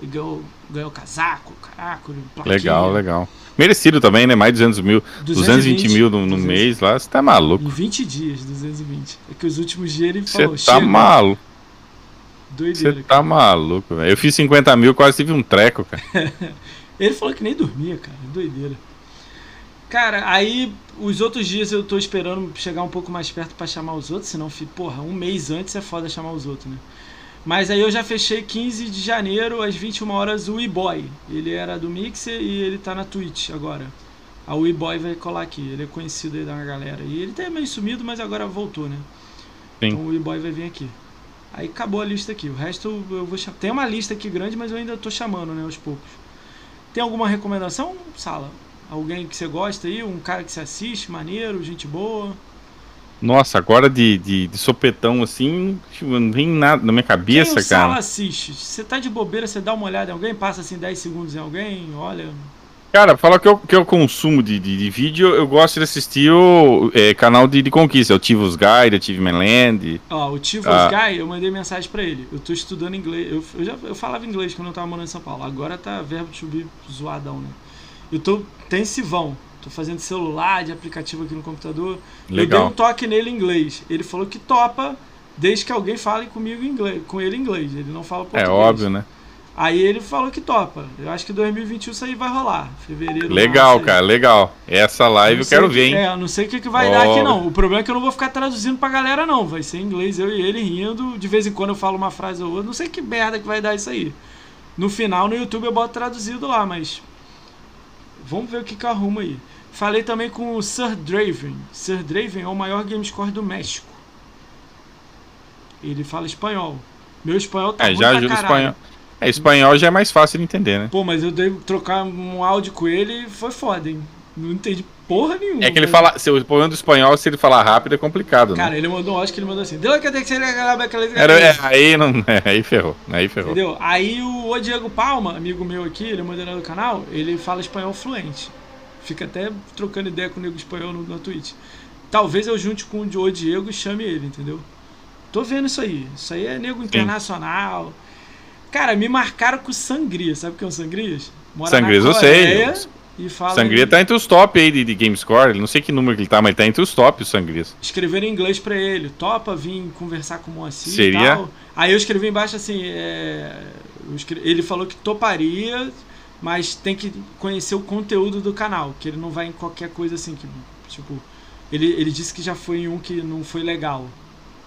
Ele ganhou, ganhou casaco, caraca, plaquinha. Legal, legal. Merecido também, né? Mais de 200 mil. 220 mil no, no 200. mês lá, você tá maluco. Em 20 dias, 220. É que os últimos dias ele Você falou, tá chega, maluco. Você tá maluco, velho. Eu fiz 50 mil, quase tive um treco, cara. Ele falou que nem dormia, cara. Doideira. Cara, aí os outros dias eu tô esperando chegar um pouco mais perto pra chamar os outros, senão, porra, um mês antes é foda chamar os outros, né? Mas aí eu já fechei 15 de janeiro, às 21 horas, o E-Boy. Ele era do Mixer e ele tá na Twitch agora. A E-Boy vai colar aqui, ele é conhecido aí da galera. E ele tá meio sumido, mas agora voltou, né? Sim. Então o E-Boy vai vir aqui. Aí acabou a lista aqui. O resto eu vou chamar. Tem uma lista aqui grande, mas eu ainda tô chamando, né, aos poucos. Tem alguma recomendação, Sala? Alguém que você gosta aí? Um cara que você assiste, maneiro, gente boa? Nossa, agora de, de, de sopetão assim, tipo, não vem nada na minha Quem cabeça, Sala cara. assiste? Você tá de bobeira, você dá uma olhada em alguém, passa assim 10 segundos em alguém, olha. Cara, fala que eu, que eu consumo de, de, de vídeo, eu gosto de assistir o é, canal de, de conquista, o Tivos Guide, o Achievement Land. Ó, o Tivos Ah. Guy, eu mandei mensagem pra ele. Eu tô estudando inglês. Eu, eu já eu falava inglês quando eu tava morando em São Paulo. Agora tá verbo to be zoadão, né? Eu tô intensivão. Tô fazendo celular, de aplicativo aqui no computador. Eu dei Legal. um toque nele em inglês. Ele falou que topa desde que alguém fale comigo em inglês, com ele em inglês. Ele não fala É português. óbvio, né? Aí ele falou que topa. Eu acho que 2021 isso aí vai rolar. Fevereiro. Legal, cara, legal. Essa live eu sei quero ver, hein? É, eu não sei o que, que vai dar aqui, não. O problema é que eu não vou ficar traduzindo pra galera, não. Vai ser em inglês, eu e ele rindo. De vez em quando eu falo uma frase ou outra. Não sei que merda que vai dar isso aí. No final, no YouTube, eu boto traduzido lá, mas. Vamos ver o que, que eu arrumo aí. Falei também com o Sir Draven. Sir Draven é o maior gamescore do México. Ele fala espanhol. Meu espanhol tá É, ruim já pra ajuda o caralho. espanhol. É, espanhol já é mais fácil de entender, né? Pô, mas eu dei trocar um áudio com ele e foi foda, hein? Não entendi porra nenhuma. É que ele mas- fala, se o problema do espanhol, se ele falar rápido, é complicado, né? Cara, ele mandou áudio que ele mandou assim. Deu que que ser aquela Era, é, aí não. é, aí ferrou. Aí ferrou. Entendeu? Aí o O Diego Palma, amigo meu aqui, ele é moderador do canal, ele fala espanhol fluente. Fica até trocando ideia com o nego espanhol no, na Twitch. Talvez eu junte com o Diego e chame ele, entendeu? Tô vendo isso aí. Isso aí é nego internacional. Cara, me marcaram com Sangria. Sabe o que é o Sangrias? Mora na Sangrias eu sei. E fala Sangria em- tá entre os top aí de, de GameScore. Não sei que número que ele tá, mas ele tá entre os top, o Sangrias. escrever em inglês pra ele. Topa vir conversar com o Moacir e Seria? tal. Aí eu escrevi embaixo assim, é, ele falou que toparia, mas tem que conhecer o conteúdo do canal, que ele não vai em qualquer coisa assim, que, tipo, ele, ele disse que já foi em um que não foi legal.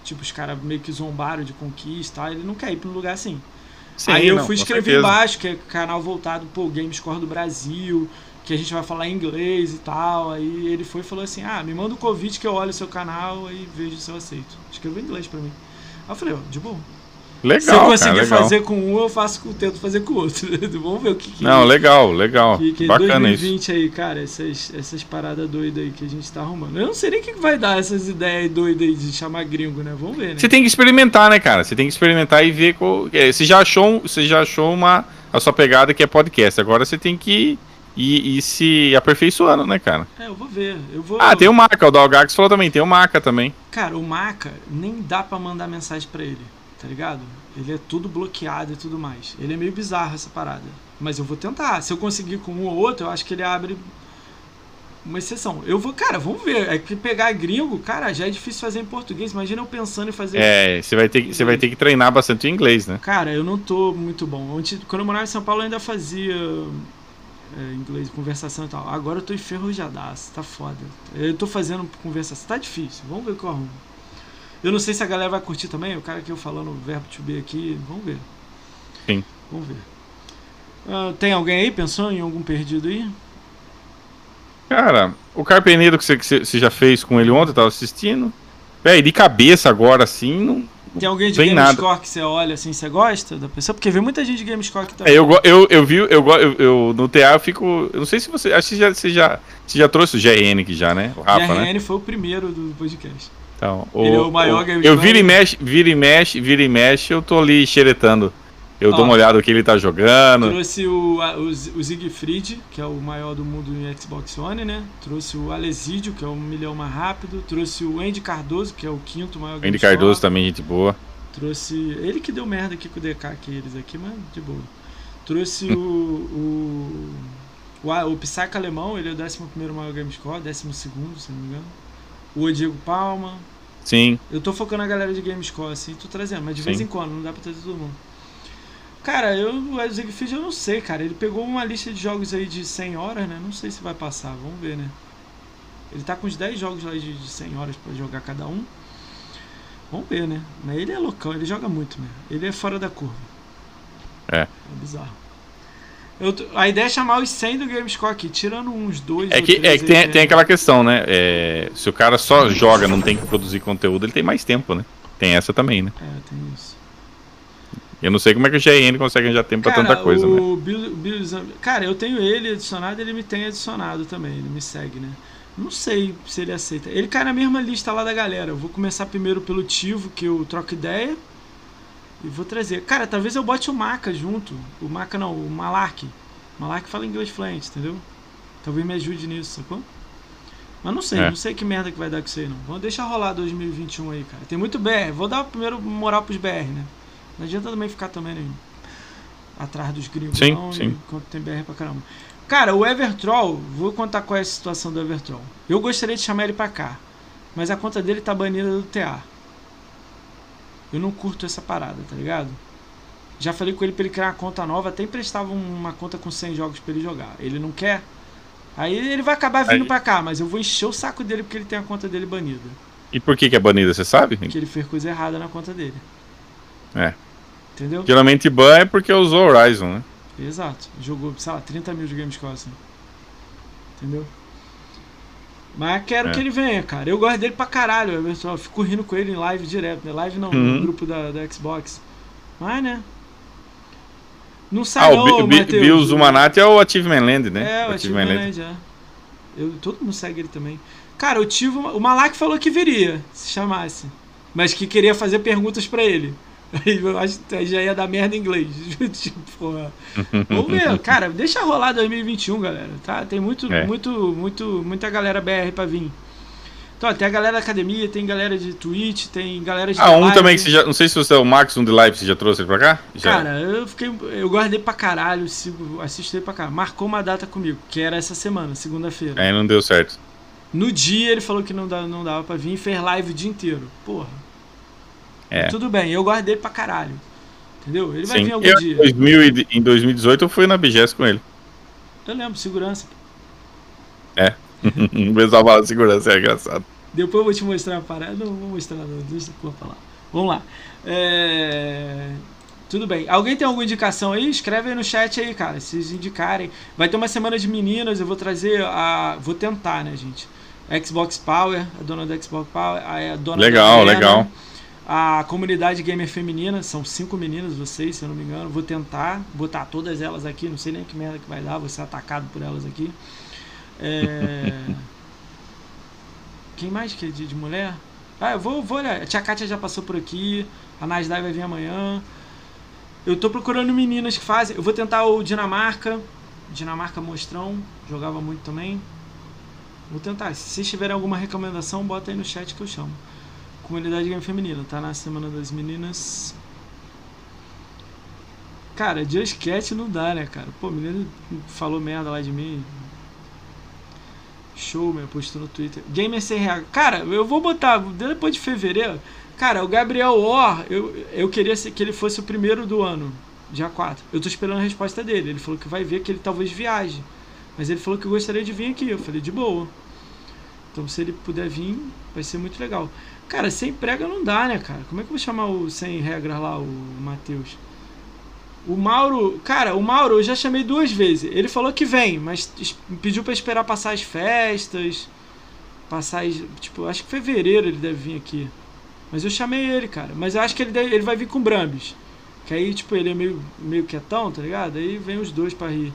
Tipo, os caras meio que zombaram de conquista, e tal, ele não quer ir pra um lugar assim. Sim, Aí eu não, fui escrever embaixo, que é canal voltado pro Gamescore do Brasil, que a gente vai falar inglês e tal. Aí ele foi e falou assim: Ah, me manda o convite que eu olho o seu canal e vejo se eu aceito. Escreveu em inglês pra mim. Aí eu falei: Ó, de boa. Legal, se eu conseguir cara, fazer com um, eu faço com, tento fazer com o outro. Vamos ver o que, que Não, legal, legal. que, que Bacana isso. 2020 aí, cara, essas, essas paradas doidas aí que a gente tá arrumando. Eu não sei nem o que vai dar essas ideias doidas aí de chamar gringo, né? Vamos ver, né? Você tem que experimentar, né, cara? Você tem que experimentar e ver. qual- é, Você já achou, você já achou uma a sua pegada que é podcast. Agora você tem que e, e se aperfeiçoando, né, cara? É, eu vou ver. Eu vou... Ah, tem o Maca, o Dalgax falou também, tem o Maca também. Cara, o Maca nem dá pra mandar mensagem pra ele, tá ligado? Ele é tudo bloqueado e tudo mais. Ele é meio bizarro essa parada. Mas eu vou tentar. Se eu conseguir com um ou outro, eu acho que ele abre uma exceção. Eu vou, cara, vamos ver. É que pegar gringo, cara, já é difícil fazer em português. Imagina eu pensando em fazer. É, você vai ter, que- você vai ter que treinar bastante o inglês, né? Cara, eu não tô muito bom. Antes, quando eu morava em São Paulo, eu ainda fazia é, inglês, conversação e tal. Agora eu tô enferrujadaço, tá foda. Eu tô fazendo conversação, tá difícil. Vamos ver o que eu arrumo. Eu não sei se a galera vai curtir também, o cara que eu falando o verbo to be aqui, vamos ver. Sim. Vamos ver. Ah, tem alguém aí? Pensou em algum perdido aí? Cara, o Carpeneiro que você, que você- já fez com ele ontem, eu tava assistindo. Véi, de cabeça agora, assim, não. Tem alguém de. GameScore que você olha assim, você gosta da pessoa? Porque vê muita gente de GameScore que tá. É, eu, eu, eu vi, eu, eu, eu no TA eu fico. Eu não sei se você. Acho que já, você, já, você já trouxe o GN aqui já, né? O Rafa, né? GRN foi o primeiro do podcast. Então, Ele é o maior game Eu vira e mexe, vira e mexe, vira e mexe, eu tô ali xeretando. Eu Ó. dou uma olhada no que ele tá jogando. Trouxe o, o, o Siegfried, que é o maior do mundo em Xbox One, né? Trouxe o Alesídio, que é um milhão mais rápido. Trouxe o Andy Cardoso, que é o quinto maior Andy. Cardoso também, gente boa. Trouxe. Ele que deu merda aqui com o DK, que eles aqui, mas de boa. Trouxe o. O, o, o Psyche alemão, ele é o 11 maior GameScore, 12, se não me engano. O Diego Palma. Sim. Eu tô focando a galera de GameScore, assim, tô trazendo, mas de vez Sim. em quando, não dá pra trazer todo mundo. Cara, eu, o Siegfried eu não sei, cara. Ele pegou uma lista de jogos aí de 100 horas, né? Não sei se vai passar, vamos ver, né? Ele tá com uns 10 jogos lá de, de 100 horas pra jogar cada um. Vamos ver, né? Mas ele é loucão, ele joga muito, né? Ele é fora da curva. É. É bizarro. Eu a ideia é chamar os 100 do GameScore aqui, tirando uns dois É que, é que tem, aí, tem aquela questão, né? É, se o cara só joga, não tem que produzir conteúdo, ele tem mais tempo, né? Tem essa também, né? É, tem isso. Eu não sei como é que o GN consegue arranjar tempo pra tanta coisa, né? o Bill, Bill Zam- Cara, eu tenho ele adicionado, ele me tem adicionado também, ele me segue, né? Não sei se ele aceita. Ele cai na mesma lista lá da galera. Eu vou começar primeiro pelo Tivo, que eu troco ideia. E vou trazer. Cara, talvez eu bote o Maca junto. O Maca não, o Malark. O Malark fala inglês fluente, entendeu? Talvez me ajude nisso, sacou? Mas não sei, É. não sei que merda que vai dar com isso aí, não. Vamos deixar rolar 2021 aí, cara. Tem muito BR. Vou dar primeiro moral pros BR, né? Não adianta também ficar também né, atrás dos gringos, Sim, não, sim. enquanto tem BR pra caramba. Cara, o Evertroll, vou contar qual é a situação do Evertroll. Eu gostaria de chamar ele pra cá, mas a conta dele tá banida do TA. Eu não curto essa parada, tá ligado? Já falei com ele pra ele criar uma conta nova, até emprestava uma conta com 100 jogos pra ele jogar. Ele não quer. Aí ele vai acabar vindo Aí- pra cá, mas eu vou encher o saco dele porque ele tem a conta dele banida. E por que, que é banida, você sabe? Porque ele fez coisa errada na conta dele. É. Entendeu? Geralmente ban é porque usou Horizon, né? Exato. Jogou, sei lá, 30 mil de Gamescore, assim. Entendeu? Mas quero É. que ele venha, cara. Eu gosto dele pra caralho, Everton. Eu fico rindo com ele em live direto. Né? Live não, Uhum. no grupo da, da Xbox. Mas, né? Não Ah, sai o não, Bi- Bi- Matheus. Bill Zumanati é o Achievement Land, né? É, o Achievement Land, é. Eu, todo mundo segue ele também. Cara, eu tive uma, o Malak falou que viria, se chamasse. Mas que queria fazer perguntas pra ele. Aí eu acho que já ia dar merda em inglês. tipo. Vamos ver, cara, deixa rolar 2021, galera. Tá? Tem muito, É. muito, muito, muita galera BR pra vir. Então, tem a galera da academia, tem galera de Twitch, tem galera de Ah, um live. também que você já. Não sei se você é o Max, um de live, você já trouxe ele pra cá? Já. Cara, eu fiquei. Eu guardei pra caralho, sigo, assisto ele pra caralho. Marcou uma data comigo, que era essa semana, segunda-feira. Aí não deu certo. No dia ele falou que não dava, não dava pra vir e fez live o dia inteiro. Porra. É. Tudo bem, eu guardei ele pra caralho. Entendeu? Ele vai Sim. vir algum Eu, dia. 2000 e- em 2018 eu fui na BGS com ele. Eu lembro, segurança. o pessoal fala segurança, é engraçado. Depois eu vou te mostrar a parada. Não vou mostrar nada, deixa eu falar. Vamos lá. É, Tudo bem. Alguém tem alguma indicação aí? Escreve aí no chat aí, cara. Se vocês indicarem. Vai ter uma semana de meninas, eu vou trazer a. Vou tentar, né, gente? Xbox Power, a dona da Xbox Power, a dona Legal, legal. A comunidade gamer feminina, são cinco meninas, vocês, se eu não me engano. Vou tentar botar todas elas aqui, não sei nem que merda que vai dar, vou ser atacado por elas aqui. É... Quem mais que é de, de mulher? Ah, eu vou, vou olhar. A tia Kátia já passou por aqui. A Nasdaq vai vir amanhã. Eu tô procurando meninas que fazem. Eu vou tentar o Dinamarca. Dinamarca Mostrão, jogava muito também. Vou tentar. Se vocês tiverem alguma recomendação, bota aí no chat que eu chamo. Comunidade Game Feminina, tá na Semana das Meninas. Cara, Just Cat não dá, né, cara? Pô, menino falou merda lá de mim. Show, meu, postou no Twitter. Gamer sem real. Cara, eu vou botar, depois de fevereiro. Cara, o Gabriel Or, eu, eu queria que ele fosse o primeiro do ano, dia 4. Eu tô esperando a resposta dele. Ele falou que vai ver que ele talvez viaje. Mas ele falou que gostaria de vir aqui. Eu falei, de boa. Então se ele puder vir, vai ser muito legal. Cara, sem prega não dá, né, cara? Como é que eu vou chamar o sem regras lá, o Matheus? O Mauro, cara, o Mauro eu já chamei duas vezes. Ele falou que vem, mas pediu para esperar passar as festas. Passar, as, tipo, acho que fevereiro ele deve vir aqui. Mas eu chamei ele, cara. Mas eu acho que ele, deve, ele vai vir com Brambis. Que aí, tipo, ele é meio, meio quietão, tá ligado? Aí vem os dois para rir.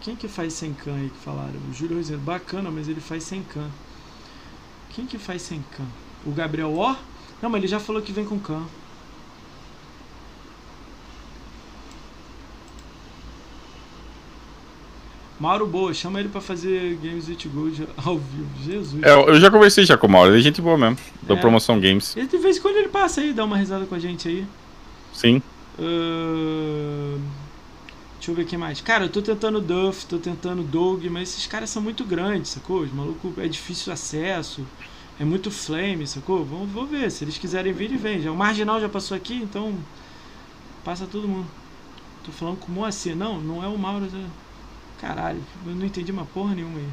Quem que faz sem can aí que falaram? O Júlio Roseiro, bacana, mas ele faz sem can. Quem que faz sem can? O Gabriel Or? Não, mas ele já falou que vem com can. Mauro Boa, chama ele pra fazer Games with Gold ao vivo. Jesus. É, eu já conversei já com o Mauro, ele é gente boa mesmo. Da é. Promoção Games. Ele, de vez em quando ele passa aí, dá uma risada com a gente aí. Sim. Uh... Deixa eu ver quem mais. Cara, eu tô tentando Duff, tô tentando Dog, mas esses caras são muito grandes, sacou? Os malucos é difícil acesso, é muito flame, sacou? Vamos, vou ver, se eles quiserem vir, vem. Já, o Marginal já passou aqui, então passa todo mundo. Tô falando com o Moacir. Não, não é o Mauro. É... Caralho, eu não entendi uma porra nenhuma aí.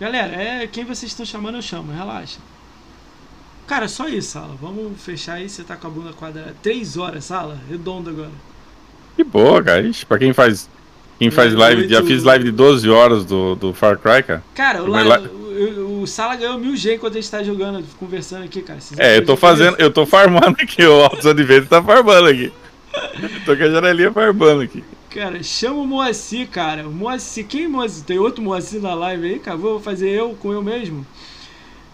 Galera, é quem vocês estão chamando, eu chamo, relaxa. Cara, só isso, Sala. Vamos fechar aí. Você tá com a bunda quadrada. Três horas, Sala. Redondo agora. Que boa, cara. Ixi, pra quem faz. Quem faz é, live, já fiz live de 12 horas do, do Far Cry, cara. Cara, o, live, o, o, Sala ganhou mil G quando a gente tá jogando, conversando aqui, cara. Vocês é, eu tô fazendo, eu tô farmando aqui, o Altos Adventure tá farmando aqui. tô com a janelinha farmando aqui. Cara, chama o Moacir, cara. O Moacir, quem Moacir? Tem outro Moacir na live aí, cara? Vou fazer eu com eu mesmo?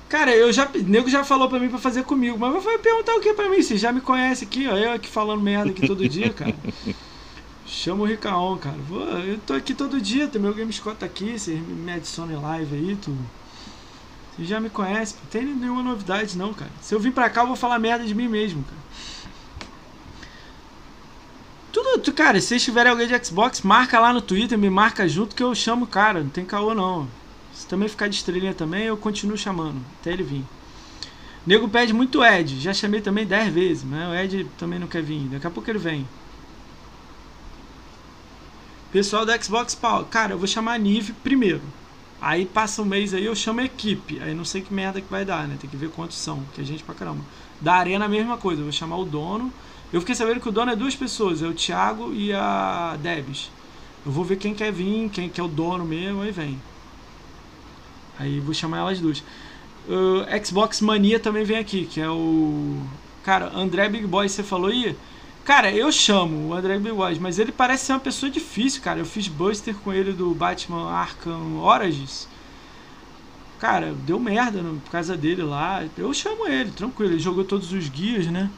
Cara, eu já. O nego já falou pra mim pra fazer comigo, mas vai perguntar o que pra mim? Você já me conhece aqui, ó. Eu aqui falando merda aqui todo dia, cara. Chama o Ricaon, cara. Vou, eu tô aqui todo dia, tem meu GameScott tá aqui, você me adiciona em live aí, tu. Você já me conhece, não tem nenhuma novidade não, cara. Se eu vir pra cá, eu vou falar merda de mim mesmo, cara. Tudo, cara, se vocês tiverem alguém de Xbox, marca lá no Twitter, me marca junto que eu chamo o cara, não tem caô não. Se também ficar de estrelinha também, eu continuo chamando, até ele vir. Nego pede muito Ed, já chamei também 10 vezes, mas o Ed também não quer vir, daqui a pouco ele vem. Pessoal do Xbox Power, cara, eu vou chamar a Nive primeiro. Aí passa um mês aí, eu chamo a equipe. Aí não sei que merda que vai dar, né? Tem que ver quantos são, que é gente pra caramba. Da Arena a mesma coisa, eu vou chamar o dono. Eu fiquei sabendo que o dono é duas pessoas, é o Thiago e a Debs. Eu vou ver quem quer vir, quem quer o dono mesmo, aí vem. Aí vou chamar elas duas. Uh, Xbox Mania também vem aqui, que é o. Cara, André Big Boy, você falou aí? Cara, eu chamo o André Bigode, mas ele parece ser uma pessoa difícil, cara. Eu fiz Buster com ele do Batman Arkham Origins. Cara, deu merda no, por causa dele lá. Eu chamo ele, tranquilo. Ele jogou todos os guias, né?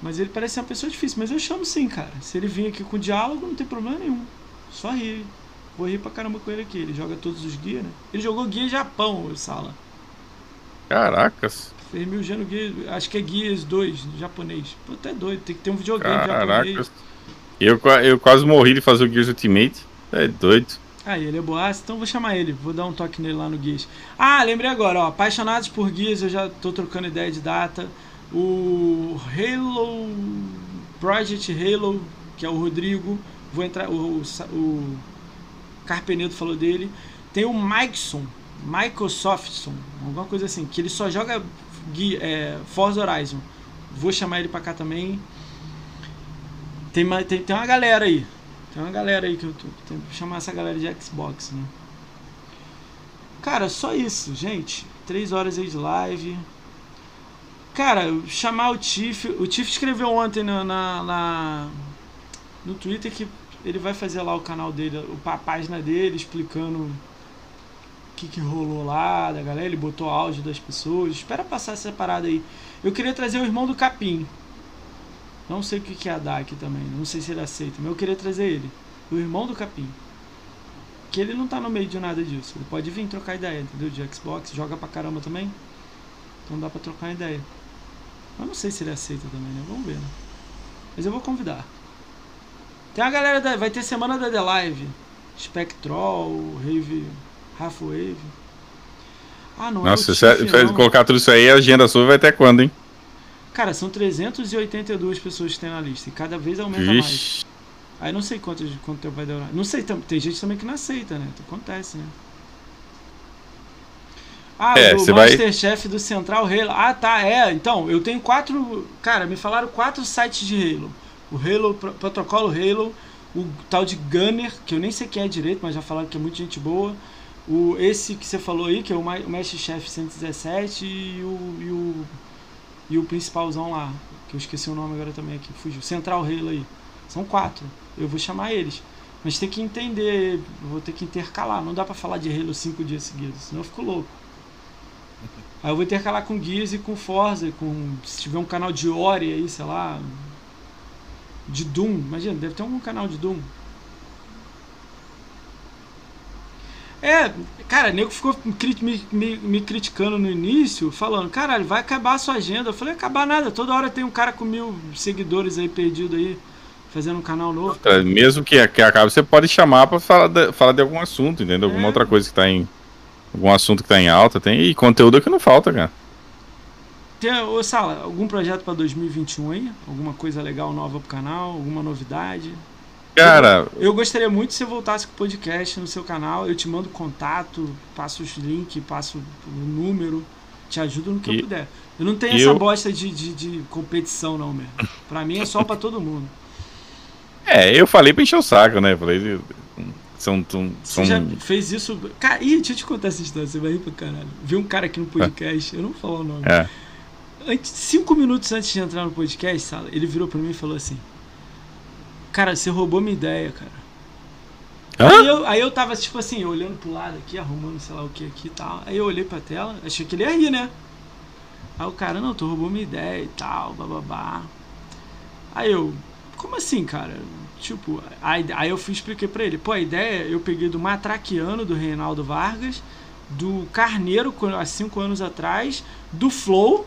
Mas ele parece ser uma pessoa difícil. Mas eu chamo sim, cara. Se ele vir aqui com diálogo, não tem problema nenhum. Só rir. Vou rir pra caramba com ele aqui. Ele joga todos os guias, né? Ele jogou guia Japão, o Sala. Caracas. Fez mil Geno Gears, acho que é Gears 2, japonês. Pô, até doido, tem que ter um videogame Caraca. japonês. Eu, eu quase morri de fazer o Gears Ultimate. É doido. Ah, ele é boaço, então vou chamar ele, vou dar um toque nele lá no Gears. Ah, lembrei agora, ó, apaixonados por Gears, eu já tô trocando ideia de data. O Halo Project Halo, que é o Rodrigo, vou entrar, o, o, o Carpenedo falou dele. Tem o Mikeson, Microsoftson, alguma coisa assim, que ele só joga é, Forza Horizon. Vou chamar ele pra cá também. Tem, tem, tem uma galera aí. Tem uma galera aí que eu. Tem que chamar essa galera de Xbox, né? Cara, só isso, gente. Três horas aí de live. Cara, chamar o Tiff. O Tiff escreveu ontem na, na, na, no Twitter que ele vai fazer lá o canal dele, a página dele, explicando que, que rolou lá da galera, ele botou áudio das pessoas. Espera passar essa parada aí. Eu queria trazer o irmão do Capim. Não sei o que é a DAC também, não sei se ele aceita, mas eu queria trazer ele. O irmão do Capim. Que ele não tá no meio de nada disso. Ele pode vir trocar ideia, entendeu? De Xbox, joga pra caramba também. Então dá pra trocar ideia. Mas não sei se ele aceita também, né? Vamos ver, né? Mas eu vou convidar. Tem a galera da. Vai ter semana da The Live. Spectrol, Rave. Halfwave. Ah, não Nossa, é se você colocar tudo isso aí, a agenda sua vai até quando, hein? Cara, são 382 pessoas que tem na lista. E cada vez aumenta Vixe. mais. Aí não sei quanto, quanto tempo vai demorar. Não sei, tem gente também que não aceita, né? Acontece, né? Ah, é, o Masterchef vai... do Central Halo. Ah, tá, é. Então, eu tenho quatro. Cara, me falaram quatro sites de Halo: o Halo, Protocolo Halo, o tal de Gunner, que eu nem sei quem é direito, mas já falaram que é muita gente boa. O, esse que você falou aí, que é o Masterchef 117 e o, e o, e o principalzão lá, que eu esqueci o nome agora também aqui, fugiu. Central Halo aí. São quatro. Eu vou chamar eles. Mas tem que entender, vou ter que intercalar. Não dá pra falar de Halo cinco dias seguidos, senão eu fico louco. Aí eu vou intercalar com Gears e com Forza, com se tiver um canal de Ori aí, sei lá, de Doom, imagina, deve ter um canal de Doom. É, cara, o nego ficou me, me, me, criticando no início, falando, caralho, vai acabar a sua agenda. Eu falei, acabar nada, toda hora tem um cara com mil seguidores aí perdido aí, fazendo um canal novo. É, mesmo que, que acabe, você pode chamar pra falar de, falar de algum assunto, entendeu? Alguma é. outra coisa que tá em algum assunto que tá em alta, tem. E conteúdo é que não falta, cara. Tem, ô Sala, algum projeto para 2021 aí? Alguma coisa legal nova pro canal? Alguma novidade? Cara. Eu, eu, gostaria muito se você voltasse com o podcast no seu canal. Eu te mando contato, passo os links, passo o número, te ajudo no que e, eu puder. Eu não tenho essa eu... bosta de, de, de, competição, não, mesmo. Pra mim é só pra todo mundo. É, eu falei pra encher o saco, né? Falei, são, são, Você já fez isso. Cara, ih, deixa eu te contar essa história, você vai rir pra caralho. Vi um cara aqui no podcast, eu não vou falar o nome. É. Antes, cinco minutos antes de entrar no podcast, ele virou pra mim e falou assim: Cara, você roubou minha ideia, cara. Aí eu, aí eu tava, tipo assim, olhando pro lado aqui, arrumando sei lá o que aqui e tal. Aí eu olhei pra tela, achei que ele ia rir, né? Aí o cara, não, tu roubou minha ideia e tal, bababá. Aí eu, como assim, cara? Tipo, aí, aí eu fui expliquei pra ele. Pô, a ideia eu peguei do Matraquiano, do Reinaldo Vargas, do Carneiro, há cinco anos atrás, do Flow,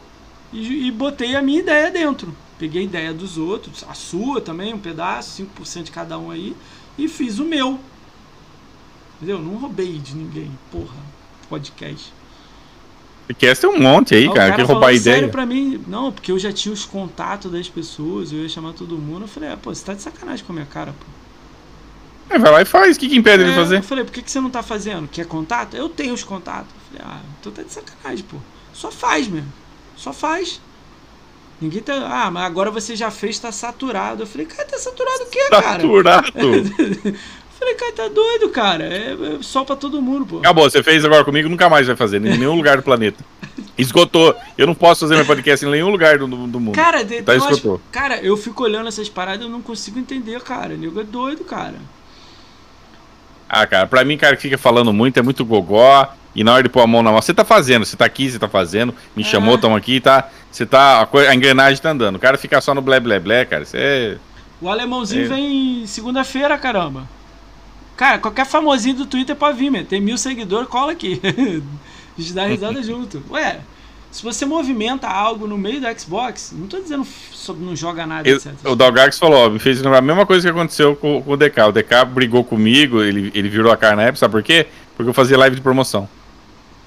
e, e botei a minha ideia dentro. Peguei a ideia dos outros, a sua também, um pedaço, 5% de cada um aí, e fiz o meu. Entendeu? Não roubei de ninguém, porra, podcast. Podcast tem um monte aí, cara, cara, que roubar ideia. sério pra mim, não, porque eu já tinha os contatos das pessoas, eu ia chamar todo mundo. Eu falei, ah, pô, você tá de sacanagem com a minha cara, pô. É, vai lá e faz, o que, que impede é, ele fazer? Eu falei, por que, que você não tá fazendo? Quer contato? Eu tenho os contatos. Eu falei, ah, então tá de sacanagem, pô. Só faz mesmo. Só faz. Ninguém tá. Ah, mas agora você já fez, tá saturado. Eu falei, cara, tá saturado o quê, cara? Saturado? Falei, cara, tá doido, cara. É, é só pra todo mundo, pô. Acabou, você fez agora comigo, nunca mais vai fazer, em nenhum lugar do planeta. Esgotou. Eu não posso fazer meu podcast em nenhum lugar do, do mundo. Cara, de, tá, esgotou. Cara, eu fico olhando essas paradas e eu não consigo entender, cara. O nego é doido, cara. Ah, cara, pra mim, cara, que fica falando muito, é muito gogó. E na hora de pôr a mão na mão, você tá fazendo, você tá aqui, você tá fazendo, me é. chamou, tamo aqui, tá. Você tá. A, coisa, a engrenagem tá andando. O cara fica só no blé blé blé, cara. Você é. O alemãozinho é. vem segunda-feira, caramba. Cara, qualquer famosinho do Twitter pode vir, meu. Tem mil seguidores, cola aqui. a gente dá risada junto. Ué, se você movimenta algo no meio do Xbox, não tô dizendo sobre não joga nada, etc. O Dalgax falou, ó, me fez lembrar a mesma coisa que aconteceu com, com, o DK. O DK brigou comigo, ele, ele virou a cara na época, sabe por quê? Porque eu fazia live de promoção.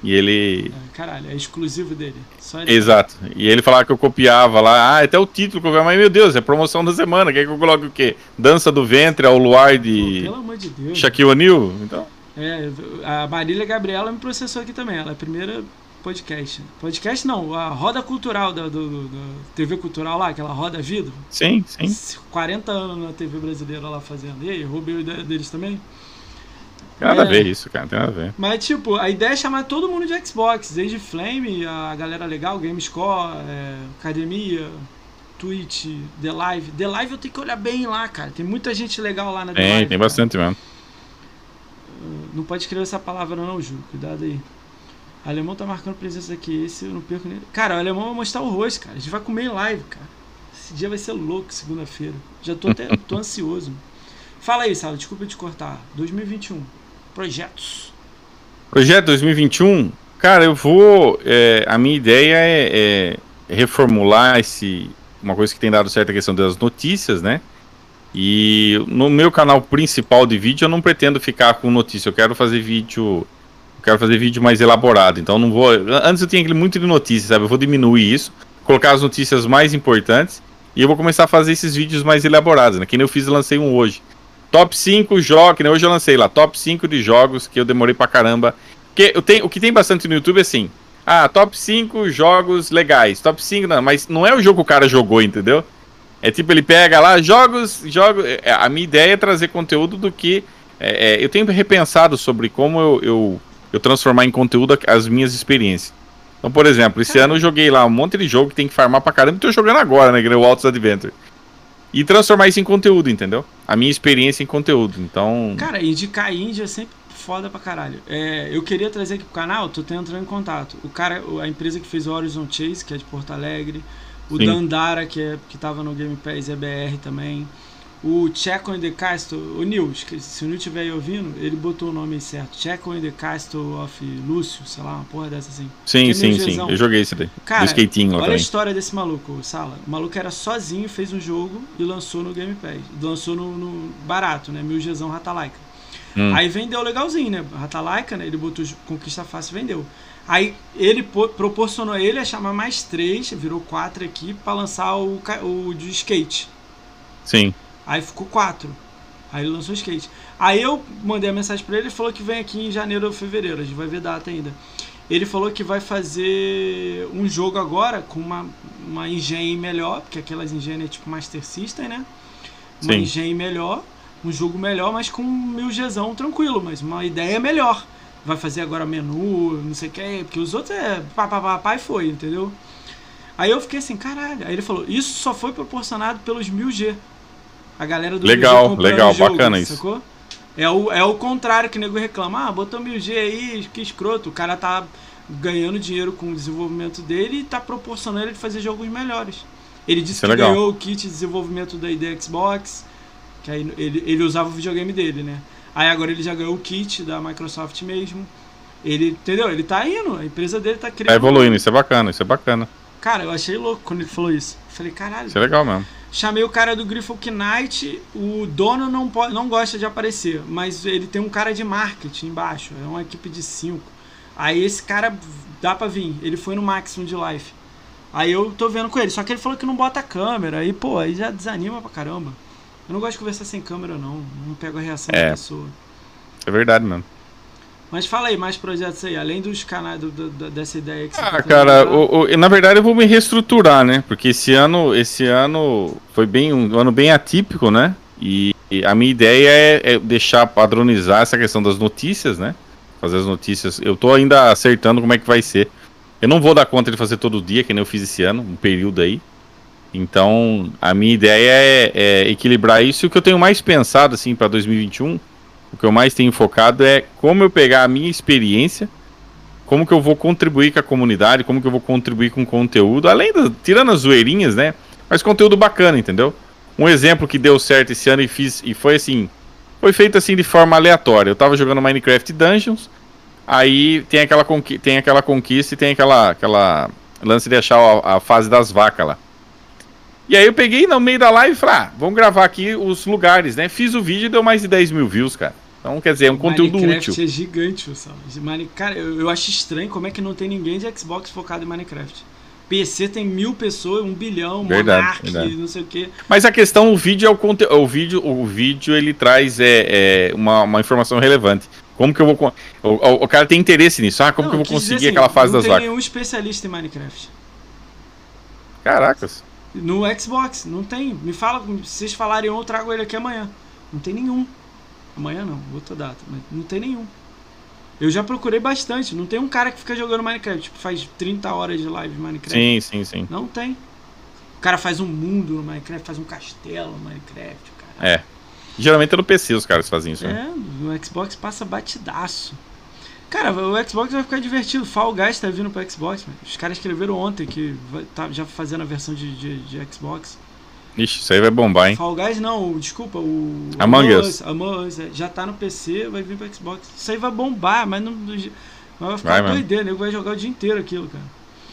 E ele. É, caralho, é exclusivo dele. Exato. E ele falava que eu copiava lá. Ah, até o título que eu mas meu Deus, é promoção da semana. Quer que eu coloque o quê? Dança do ventre ao luar de. Pô, pelo amor de Deus. Shaquille O'Neal? Então. É, a Marília Gabriela me processou aqui também. Ela é a primeira podcast. Podcast não, a roda cultural da, do, do, do TV Cultural lá, aquela roda vida. Sim, sim. 40 anos na TV brasileira lá fazendo. E aí, roubei ideia deles também. Nada é, a ver isso, cara, tem nada a ver. Mas, tipo, a ideia é chamar todo mundo de Xbox, desde Flame, a galera legal, Gamescore, é, Academia, Twitch, The Live. The Live eu tenho que olhar bem lá, cara. Tem muita gente legal lá na The tem, Live. Tem, bastante mesmo. Não pode escrever essa palavra não, Ju. Cuidado aí. O alemão tá marcando presença aqui. Esse eu não perco nem. Cara, o alemão vai mostrar o rosto, cara. A gente vai comer em live, cara. esse dia vai ser louco, segunda-feira. Já tô até tô ansioso. Fala aí, Sala, desculpa te cortar. 2021. Projetos. Projeto 2021? Cara, eu vou. É, a minha ideia é, é, reformular esse. Uma coisa que tem dado certo a questão das notícias, né? E no meu canal principal de vídeo eu não pretendo ficar com notícia. Eu quero fazer vídeo. Eu quero fazer vídeo mais elaborado. Então não vou. Antes eu tinha muito de notícias, sabe? Eu vou diminuir isso, colocar as notícias mais importantes. E eu vou começar a fazer esses vídeos mais elaborados, né? Que nem eu fiz, eu lancei um hoje. Top 5 jogos, que nem hoje eu lancei lá, top 5 de jogos que eu demorei pra caramba. Porque eu tenho, o que tem bastante no YouTube é assim, ah, top 5 jogos legais, top 5, não, mas não é o jogo que o cara jogou, entendeu? É tipo, ele pega lá, jogos, jogos. É, a minha ideia é trazer conteúdo do que. É, é, eu tenho repensado sobre como eu, eu, eu, transformar em conteúdo as minhas experiências. Então, por exemplo, esse ano eu joguei lá um monte de jogo que tem que farmar pra caramba, e tô jogando agora, né? O Altos Adventure e transformar isso em conteúdo, entendeu? A minha experiência em conteúdo. Então. Cara, indicar Índia é sempre foda pra caralho. É, eu queria trazer aqui pro canal, tô tentando em contato. O cara, a empresa que fez o Horizon Chase, que é de Porto Alegre. O Sim. Dandara, que, é, que tava no Game Pass EBR também. O Checo in the Castle, o Nils, se o Nils estiver aí ouvindo, ele botou o nome certo. Checo in the Castle of Lúcio, sei lá, uma porra dessa assim. Sim, sim, sim. Eu joguei isso daí. Cara, Do skatinho olha também. a história desse maluco, Sala. O maluco era sozinho, fez um jogo e lançou no Game Pass. Lançou no, no barato, né? Mil Gzão Ratalaika. Hum. Aí vendeu legalzinho, né? Ratalaika, né? Ele botou Conquista Fácil e vendeu. Aí ele proporcionou a ele a chamar mais três, virou quatro aqui, para lançar o, o de skate. Sim. Aí ficou quatro. Aí ele lançou o skate. Aí eu mandei a mensagem para ele e falou que vem aqui em janeiro ou fevereiro. A gente vai ver data ainda. Ele falou que vai fazer um jogo agora com uma, uma engenhe melhor, porque aquelas engenhas é tipo Master System, né? Uma Sim. melhor, um jogo melhor, mas com mil Gzão tranquilo, mas uma ideia melhor. Vai fazer agora menu, não sei o que, porque os outros é pá, pá, pá, pá e foi, entendeu? Aí eu fiquei assim, caralho. Aí ele falou, isso só foi proporcionado pelos mil G. A galera do Legal, legal, jogo, bacana isso. Sacou? É o, é o contrário que o nego reclama. Ah, botou 1000G aí, que escroto. O cara tá ganhando dinheiro com o desenvolvimento dele e tá proporcionando ele fazer jogos melhores. Ele disse isso é que é ganhou o kit de desenvolvimento da ID Xbox, que aí ele, ele usava o videogame dele, né? Aí agora ele já ganhou o kit da Microsoft mesmo. Ele, entendeu? Ele tá indo, a empresa dele tá criando. Tá evoluindo, isso é bacana, isso é bacana. Cara, eu achei louco quando ele falou isso. Falei, caralho. Isso é legal mesmo. Chamei o cara do Griffon Knight, o dono não, pode, não gosta de aparecer, mas ele tem um cara de marketing embaixo, é uma equipe de cinco. Aí esse cara dá pra vir, ele foi no Maximum de Life. Aí eu tô vendo com ele, só que ele falou que não bota câmera, aí pô, aí já desanima pra caramba. Eu não gosto de conversar sem câmera não, não pego a reação é. da pessoa. É verdade mesmo. Mas fala aí, mais projetos aí, além dos canais do, do, dessa ideia que você Ah, tá cara, o, o, na verdade eu vou me reestruturar, né? Porque esse ano, esse ano foi bem um ano bem atípico, né? E, e a minha ideia é, é, deixar padronizar essa questão das notícias, né? Fazer as notícias. Eu tô ainda acertando como é que vai ser. Eu não vou dar conta de fazer todo dia, que nem eu fiz esse ano, um período aí. Então, a minha ideia é, é equilibrar isso. E o que eu tenho mais pensado, assim, para 2021 o que eu mais tenho focado é como eu pegar a minha experiência, como que eu vou contribuir com a comunidade, como que eu vou contribuir com conteúdo, além das, tirando as zoeirinhas, né? Mas conteúdo bacana, entendeu? Um exemplo que deu certo esse ano e fiz e foi assim, foi feito assim de forma aleatória. Eu tava jogando Minecraft Dungeons, aí tem aquela conquista, tem aquela conquista e tem aquela aquela lance de achar a, a fase das vacas lá. E aí eu peguei no meio da live e falei, ah, vamos gravar aqui os lugares, né? Fiz o vídeo e deu mais de 10 mil views, cara. Então, quer dizer, é um conteúdo Minecraft útil. é gigante, Mine... Cara, eu, eu acho estranho como é que não tem ninguém de Xbox focado em Minecraft. PC tem mil pessoas, um bilhão, verdade, Monarch, verdade. não sei o quê. Mas a questão, o vídeo é o conteúdo. O vídeo, o vídeo ele traz é, é uma, uma informação relevante. Como que eu vou. O, o, o cara tem interesse nisso. Ah, como não, que eu vou conseguir assim, aquela fase das vacas? Não tem nenhum especialista em Minecraft. Caracas. No Xbox, não tem. Me fala, se vocês falarem eu trago ele aqui amanhã. Não tem nenhum. Amanhã não, outra data, mas não tem nenhum. Eu já procurei bastante. Não tem um cara que fica jogando Minecraft, tipo, faz 30 horas de live Minecraft. Sim, sim, sim. Não tem. O cara faz um mundo no Minecraft, faz um castelo no Minecraft, cara. É. Geralmente é no PC os caras fazem isso. Né? É, no Xbox passa batidaço. Cara, o Xbox vai ficar divertido. Fall Guys tá vindo pro Xbox. Mano. Os caras escreveram ontem que vai, tá já fazendo a versão de, de, de Xbox. Ixi, isso aí vai bombar, hein? Fall Guys não, desculpa, o. Among Us. Among Us, é, já tá no PC, vai vir pro Xbox. Isso aí vai bombar, mas não. Mas vai ficar Vai doideira, nego vai jogar o dia inteiro aquilo, cara.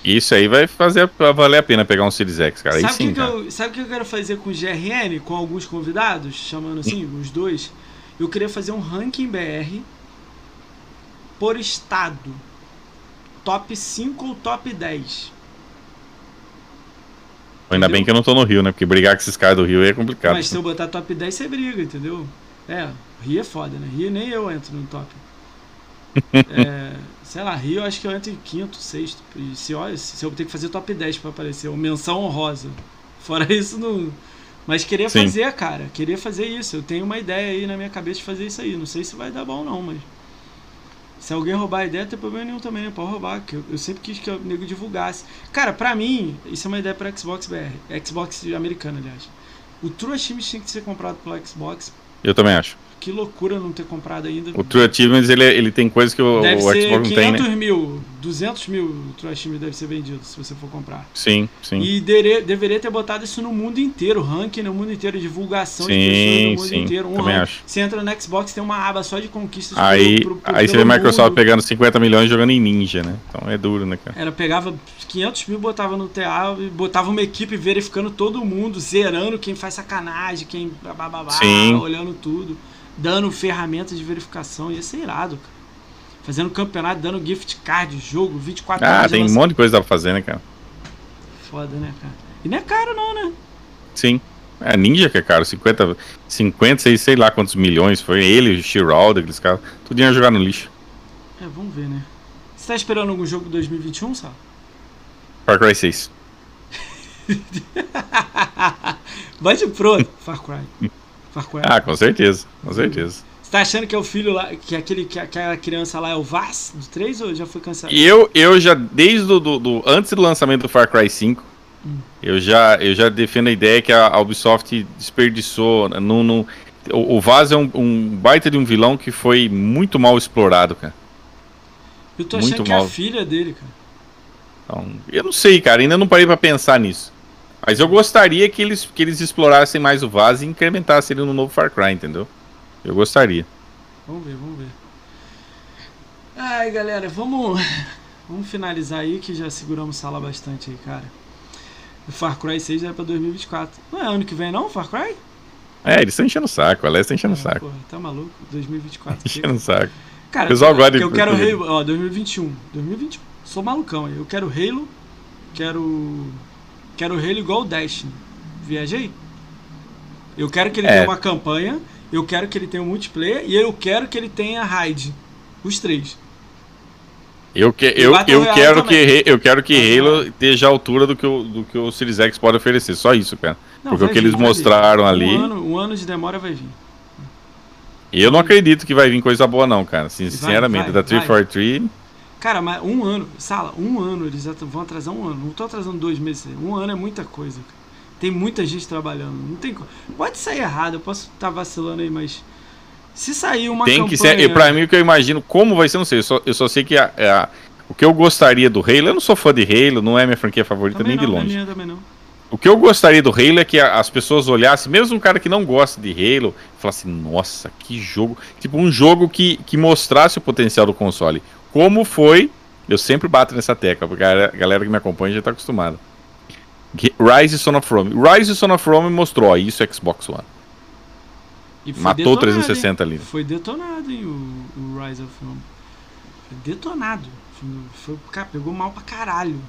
Isso aí vai fazer valer a pena pegar um Series X, cara. Aí sabe o sim, que, cara. eu, sabe o que eu quero fazer com o GRN, com alguns convidados, chamando assim, os dois? Eu queria fazer um ranking BR por estado. Top 5 ou top 10. Ainda bem que eu não tô no Rio, né? Porque brigar com esses caras do Rio é complicado. Mas se eu botar top 10, você briga, entendeu? É, Rio é foda, né? Rio nem eu entro no top. É, sei lá, Rio eu acho que eu entro em quinto, sexto. E se, olha, se eu ter que fazer top 10 pra aparecer, ou menção honrosa. Fora isso, não. Mas queria Sim. fazer, cara. Queria fazer isso. Eu tenho uma ideia aí na minha cabeça de fazer isso aí. Não sei se vai dar bom, não, mas. Se alguém roubar a ideia, tem problema nenhum também, né? Pode roubar, que eu, eu sempre quis que o nego divulgasse. Cara, pra mim, isso é uma ideia pra Xbox BR. Xbox americano, aliás. O True Achievements tinha que ser comprado pela Xbox. Eu também acho. Que loucura não ter comprado ainda. O True Achievements, ele, ele tem coisas que o, deve o ser Xbox 500 não tem, né? mil, 200 mil o True Achievements deve ser vendido, se você for comprar. Sim, sim. E dere- deveria ter botado isso no mundo inteiro, ranking no mundo inteiro, divulgação de Sim, pessoas no mundo sim, inteiro. Um também ranking. acho. Você entra no Xbox, tem uma aba só de conquistas Aí, pro- pro- aí você vê a Microsoft mundo. pegando 50 milhões e jogando em Ninja, né? Então é duro, né, cara? Era, pegava 500 mil, botava no TA, e botava uma equipe verificando todo mundo, zerando quem faz sacanagem, quem bababá, Sim. olhando tudo, dando ferramentas de verificação. Ia ser irado, cara. Fazendo campeonato, dando gift card, jogo, 24 Ah, horas de tem um monte de coisa pra fazer, né, cara? Foda, né, cara? E não é caro, não, né? Sim. É Ninja que é caro, 50, 50 sei, sei lá quantos milhões. Foi ele, o Shiralda, aqueles caras. Tudo ia jogar no lixo. É, vamos ver, né? Você tá esperando algum jogo 2021, Sal? Far Cry 6. Vai de pronto, Far Cry. Ah, com certeza, com certeza. Você tá achando que é o filho lá, que aquele que aquela criança lá é o Vaz do 3 ou já foi cancelado? Eu, eu já, desde do, do, do- antes do lançamento do Far Cry 5, Hum. eu, já, eu já defendo a ideia que a, a Ubisoft desperdiçou. No, no- o, o Vaz é um, um baita de um vilão que foi muito mal explorado, cara. Eu tô achando muito que é mal. a filha dele, cara. Então, eu não sei, cara, ainda não parei pra pensar nisso. Mas eu gostaria que eles, que eles explorassem mais o Vaz e incrementassem ele no novo Far Cry, entendeu? Eu gostaria. Vamos ver, vamos ver. Ai, galera, vamos, vamos finalizar aí que já seguramos sala bastante aí, cara. O Far Cry 6 é pra 2024. Não é ano que vem não, Far Cry? É, eles estão enchendo o saco, a Alex tá enchendo o Ah, saco. porra, tá maluco? 2024. Enchendo o saco. Cara, O pessoal eu, gosta de- eu quero de- Halo, ó, 2021. 2021. Sou malucão aí. Eu quero Halo, quero quero Halo igual o Destiny. Viajei? Eu quero que ele É. tenha uma campanha, eu quero que ele tenha um multiplayer e eu quero que ele tenha raid. Os três. Eu, que, eu, eu, quero também. que, eu quero que Halo esteja à altura do que, o, do que o Series X pode oferecer. Só isso, cara. Não, Porque o que vir, eles mostraram ali- Um ano, um ano de demora vai vir. Eu não acredito que vai vir coisa boa, não, cara. Sinceramente, vai, da vai. 343. Cara, mas um ano, Sala, um ano, eles vão atrasar um ano. Não tô atrasando dois meses. Um ano é muita coisa. cara. Tem muita gente trabalhando. Não tem Pode sair errado, eu posso estar vacilando aí, mas. Se sair uma Tem campanha... que ser. E pra mim, o que eu imagino, como vai ser, não sei. Eu só, eu só sei que a- a- o que eu gostaria do Halo, eu não sou fã de Halo, não é minha franquia favorita também nem de não, é longe. minha também não. O que eu gostaria do Halo é que as pessoas olhassem, mesmo um cara que não gosta de Halo, falasse, nossa, que jogo. Tipo, um jogo que, que mostrasse o potencial do console. Como foi, eu sempre bato nessa tecla, porque a galera- que me acompanha já tá acostumada. Rise e Son of Rome. Rise e Son of Rome mostrou, ó, isso é Xbox One. Matou detonado, 360 hein? ali. Foi detonado, hein, o, o Rise of Rome. Foi detonado. Foi, cara, pegou mal pra caralho.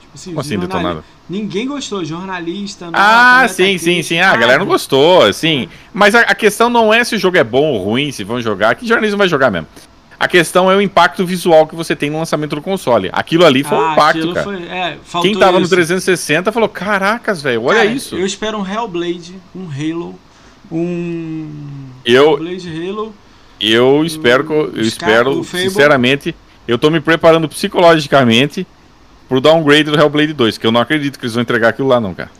Tipo assim, Como assim, detonado? Ninguém gostou, jornalista. Ah, nota, sim, sim, sim. Ah, a galera não gostou, sim. Mas a, a questão não é se o jogo é bom ou ruim, se vão jogar, que jornalismo vai jogar mesmo. A questão é o impacto visual que você tem no lançamento do console. Aquilo ali foi um Ah, impacto, aquilo cara. foi- é, Quem tava no isso. 360 falou: Caracas, velho, olha Cara, isso. Eu espero um Hellblade, um Halo, um. Eu, Hellblade Halo. eu espero, eu, eu Os espero, Fable- sinceramente, eu tô me preparando psicologicamente pro downgrade do Hellblade 2, que eu não acredito que eles vão entregar aquilo lá, não, cara.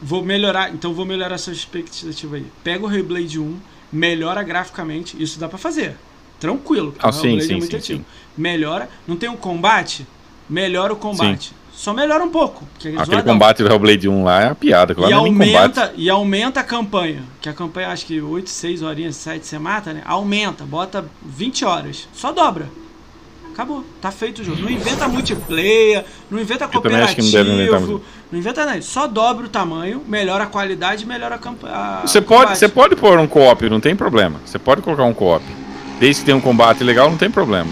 Vou melhorar, então vou melhorar essa expectativa aí. Pega o Hellblade 1, melhora graficamente, isso dá pra fazer. Tranquilo, Ah, o sim, Hellblade sim, é muito sim, sim. Melhora, não tem um combate? Melhora o combate. Só melhora um pouco. É Aquele combate do Hellblade 1 lá é a piada. E aumenta, e aumenta a campanha. Que a campanha, acho que 8, 6 horinhas, 7 você mata, né? Aumenta, bota 20 horas. Só dobra. Acabou. Tá feito o jogo. Não inventa multiplayer, não inventa cooperativo, não, não, inventa nada. Só dobra o tamanho, melhora a qualidade, melhora a campanha. Você pode, você pode pôr um co-op, não tem problema. Você pode colocar um co-op. Desde que tenha um combate legal, não tem problema.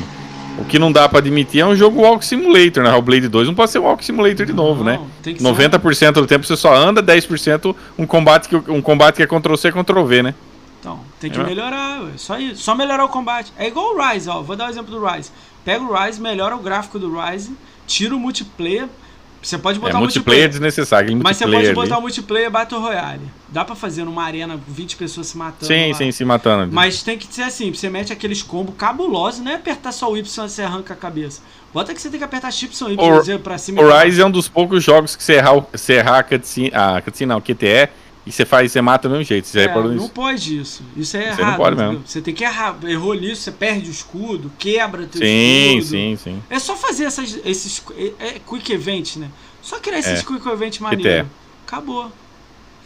O que não dá para admitir é um jogo Walk Simulator, né? O Blade 2 não pode ser Walk Simulator de novo, né? não, né? 90% ser... do tempo você só anda, 10% um combate que, um combate que é Ctrl-C, Ctrl-V, né? Então, tem que é. melhorar, ué. só isso. Só melhorar o combate. É igual o Rise, ó. Vou dar o um exemplo do Rise. Pega o Rise, melhora o gráfico do Rise, tira o multiplayer. Você pode botar é, multiplayer. multiplayer desnecessário. Mas você pode botar o multiplayer Battle Royale. Dá pra fazer numa arena 20 pessoas se matando. Sim, lá. sim, se matando. Mas tem que ser assim: você mete aqueles combos cabulosos, não é apertar só o Y e você arranca a cabeça. Bota que você tem que apertar X e Y pra cima. O Rise é um dos poucos jogos que você errar, você errar a cutscene, a cutscene não, QTE e você faz, você mata do mesmo jeito. Você é, não isso? pode isso. Isso é você errado. Não pode mesmo. Você tem que errar. Errou nisso, você perde o escudo, quebra teu sim, escudo. Sim, sim, sim. É só fazer essas, esses é, é quick events, né? Só criar esses é. quick events maneiros. Acabou.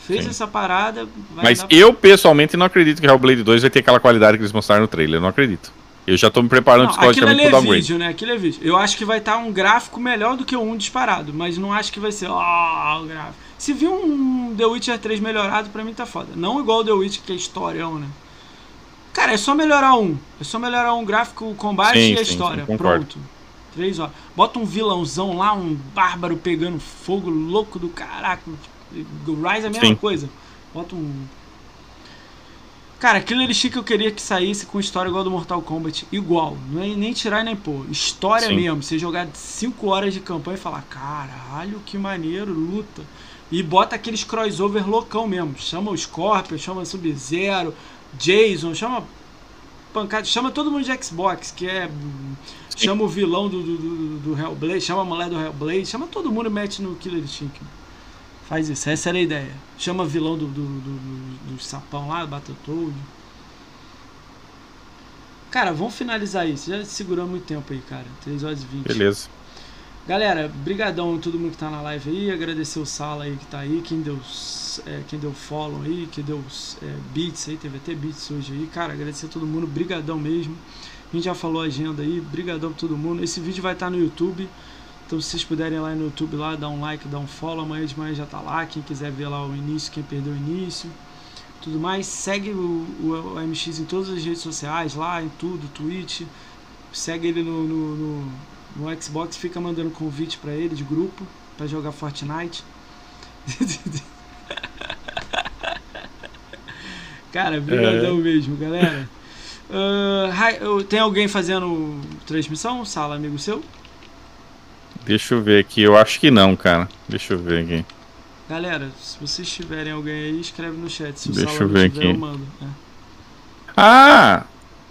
Fez sim. essa parada. Mas eu, pessoalmente, não acredito que Hellblade 2 vai ter aquela qualidade que eles mostraram no trailer. Eu não acredito. Eu já tô me preparando psicologicamente pro é downgrade. Vídeo, né? Aquilo é vídeo. Eu acho que vai estar tá um gráfico melhor do que o 1 disparado, mas não acho que vai ser, ó, oh, o gráfico. Se vir um The Witcher 3 melhorado, pra mim tá foda. Não igual o The Witcher, que é historião, né? Cara, é só melhorar um. É só melhorar um gráfico, o combate sim, e a sim, história. Sim, Pronto. Três horas. Bota um vilãozão lá, um bárbaro pegando fogo louco do caraca. O Rise é a mesma coisa. Bota um Cara, aquilo ele que eu queria que saísse com história igual do Mortal Kombat. Igual. Não é nem tirar nem pôr. História mesmo. Você jogar 5 horas de campanha e falar, caralho, que maneiro, luta. E bota aqueles crossover loucão mesmo. Chama o Scorpion, chama Sub-Zero, Jason, chama. Pancada, chama todo mundo de Xbox, que é. Sim. Chama o vilão do, do, do, do Hellblade, chama a mulher do Hellblade, chama todo mundo e mete no Killer Instinct. Faz isso, essa era a ideia. Chama vilão do, do, do, do sapão lá, Battletoad. Cara, vamos finalizar isso. Já segurou muito tempo aí, cara. 3 horas e 20. Beleza. Galera, brigadão a todo mundo que tá na live aí. Agradecer o Sala aí que tá aí. Quem deu, é, quem deu follow aí, quem deu é, beats aí. Teve até beats hoje aí. Cara, agradecer a todo mundo. Brigadão mesmo. A gente já falou a agenda aí. Brigadão pra todo mundo. Esse vídeo vai estar tá no YouTube. Então se vocês puderem ir lá no YouTube lá, dar um like, dar um follow, amanhã de manhã já tá lá. Quem quiser ver lá o início, quem perdeu o início, tudo mais, segue o, o, o MX em todas as redes sociais, lá em tudo, Twitch. Segue ele no, no, no, no Xbox, fica mandando convite para ele de grupo para jogar Fortnite. Cara, brigadão é. mesmo, galera. Uh, tem alguém fazendo transmissão? Sala, amigo seu? Deixa eu ver aqui, eu acho que não, cara. Deixa eu ver aqui. Galera, se vocês tiverem alguém aí, escreve no chat. Se Deixa eu ver tiver, aqui. Eu mando. É. Ah!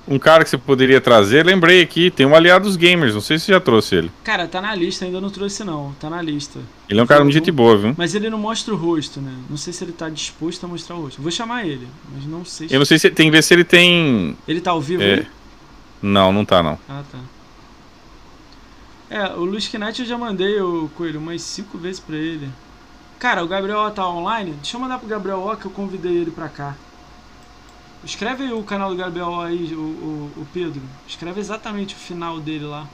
Um cara que você poderia trazer, lembrei aqui, tem um Aliados Gamers, não sei se você já trouxe ele. Cara, tá na lista, ainda não trouxe não, tá na lista. Ele é um cara muito gente boa, viu? Mas ele não mostra o rosto, né? Não sei se ele tá disposto a mostrar o rosto. Vou chamar ele, mas não sei se... Eu não sei se tem que ver se ele tem... Ele tá ao vivo é... aí? Não, não tá não. Ah, tá. É, o Luiz Knight eu já mandei o Coelho umas cinco vezes pra ele. Cara, o Gabriel tá online? Deixa eu mandar pro Gabriel ó, que eu convidei ele pra cá. Escreve o canal do Gabriel aí, o, o, o, Pedro. Escreve exatamente o final dele lá.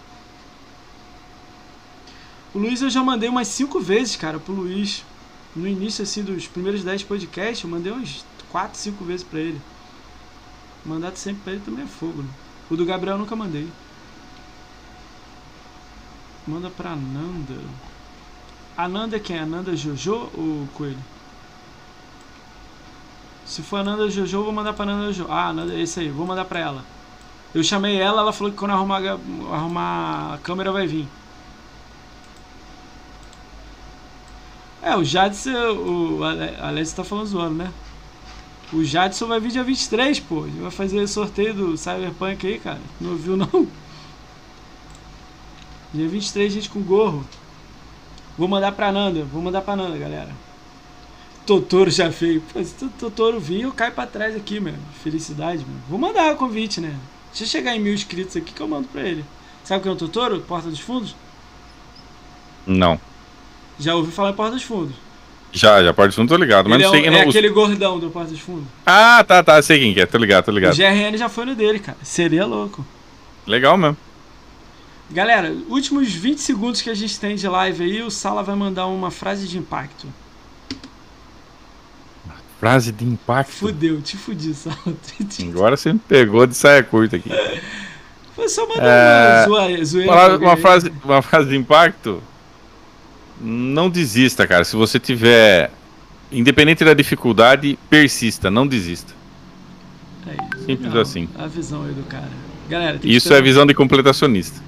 O Luiz eu já mandei umas cinco vezes, cara, pro Luiz. No início, assim, dos primeiros 10 podcasts, eu mandei umas 4, 5 vezes pra ele. Mandado sempre pra ele também é fogo, né? O do Gabriel eu nunca mandei. Manda pra Nanda. A Nanda é quem? A Nanda Jojo ou Coelho? Se for a Nanda Jojo, vou mandar pra Nanda Jojo. Ah, Nanda, esse aí, vou mandar pra ela. Eu chamei ela, ela falou que quando arrumar, arrumar a câmera vai vir. É, o Jadson, o Alex tá falando zoando, né? O Jadson vai vir dia 23, pô. Ele vai fazer sorteio do Cyberpunk aí, cara. Não viu, não? Dia 23, gente com gorro. Vou mandar pra Nanda, vou mandar pra Nanda, galera. Totoro já veio. Pô, se o Totoro vir, eu caio pra trás aqui, meu. Felicidade, meu. Vou mandar o convite, né? Deixa eu chegar em mil inscritos aqui que eu mando pra ele. Sabe o que é o Totoro? Porta dos Fundos? Não. Já ouviu falar em Porta dos Fundos. Já, já, Porta dos Fundos tô ligado. Mas Ele não sei é, quem o- é não. aquele gordão do Porta dos Fundos. Ah, tá, tá. Sei quem que é. Tô ligado, tô O ligado. GRN já foi no dele, cara. Seria louco. Legal mesmo. Galera, últimos 20 segundos que a gente tem de live aí, o Sala vai mandar uma frase de impacto. Frase de impacto. Fudeu, te fudi, Sala. Agora você me pegou de saia curta aqui. Foi só mandar É, uma zoeira. Uma frase, uma frase de impacto. Não desista, cara. Se você tiver. Independente da dificuldade, persista, não desista. É isso, Simples assim. A visão aí do cara. Galera, Isso é visão de completacionista.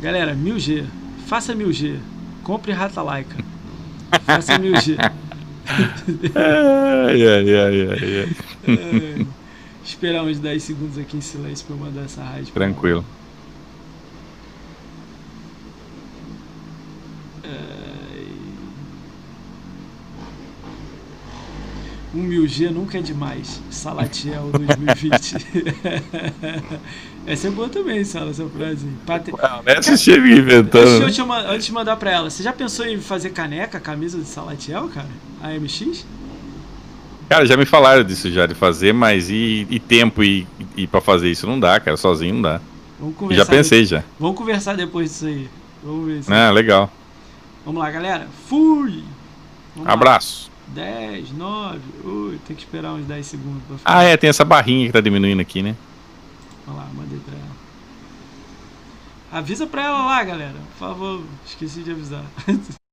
Galera, 1000G. Faça 1000G. Compre Rata Laika. Faça 1000G. Ai, ai, ai, esperar uns 10 segundos aqui em silêncio pra eu mandar essa rádio. Tranquilo. Um 1000G nunca é demais. Salatiel 2020. essa é boa também, Sala, essa frase. Pate... Essa chega Deixa inventando. eu né? te ma- antes de mandar pra ela, você já pensou em fazer caneca, camisa de Salatiel, cara? AMX? Cara, já me falaram disso já, de fazer, mas e, e tempo e, e pra fazer isso não dá, cara. Sozinho não dá. Vamos Já pensei já. Vamos conversar depois disso aí. Vamos ver. se- Ah, legal. Vamos lá, galera. Fui! Vamos lá. Abraço. 10, 9, 8. Tem que esperar uns 10 segundos pra Ah, é, tem essa barrinha que tá diminuindo aqui, né? Vamos lá, mandei pra ela. Avisa pra ela lá, galera. Por favor, esqueci de avisar.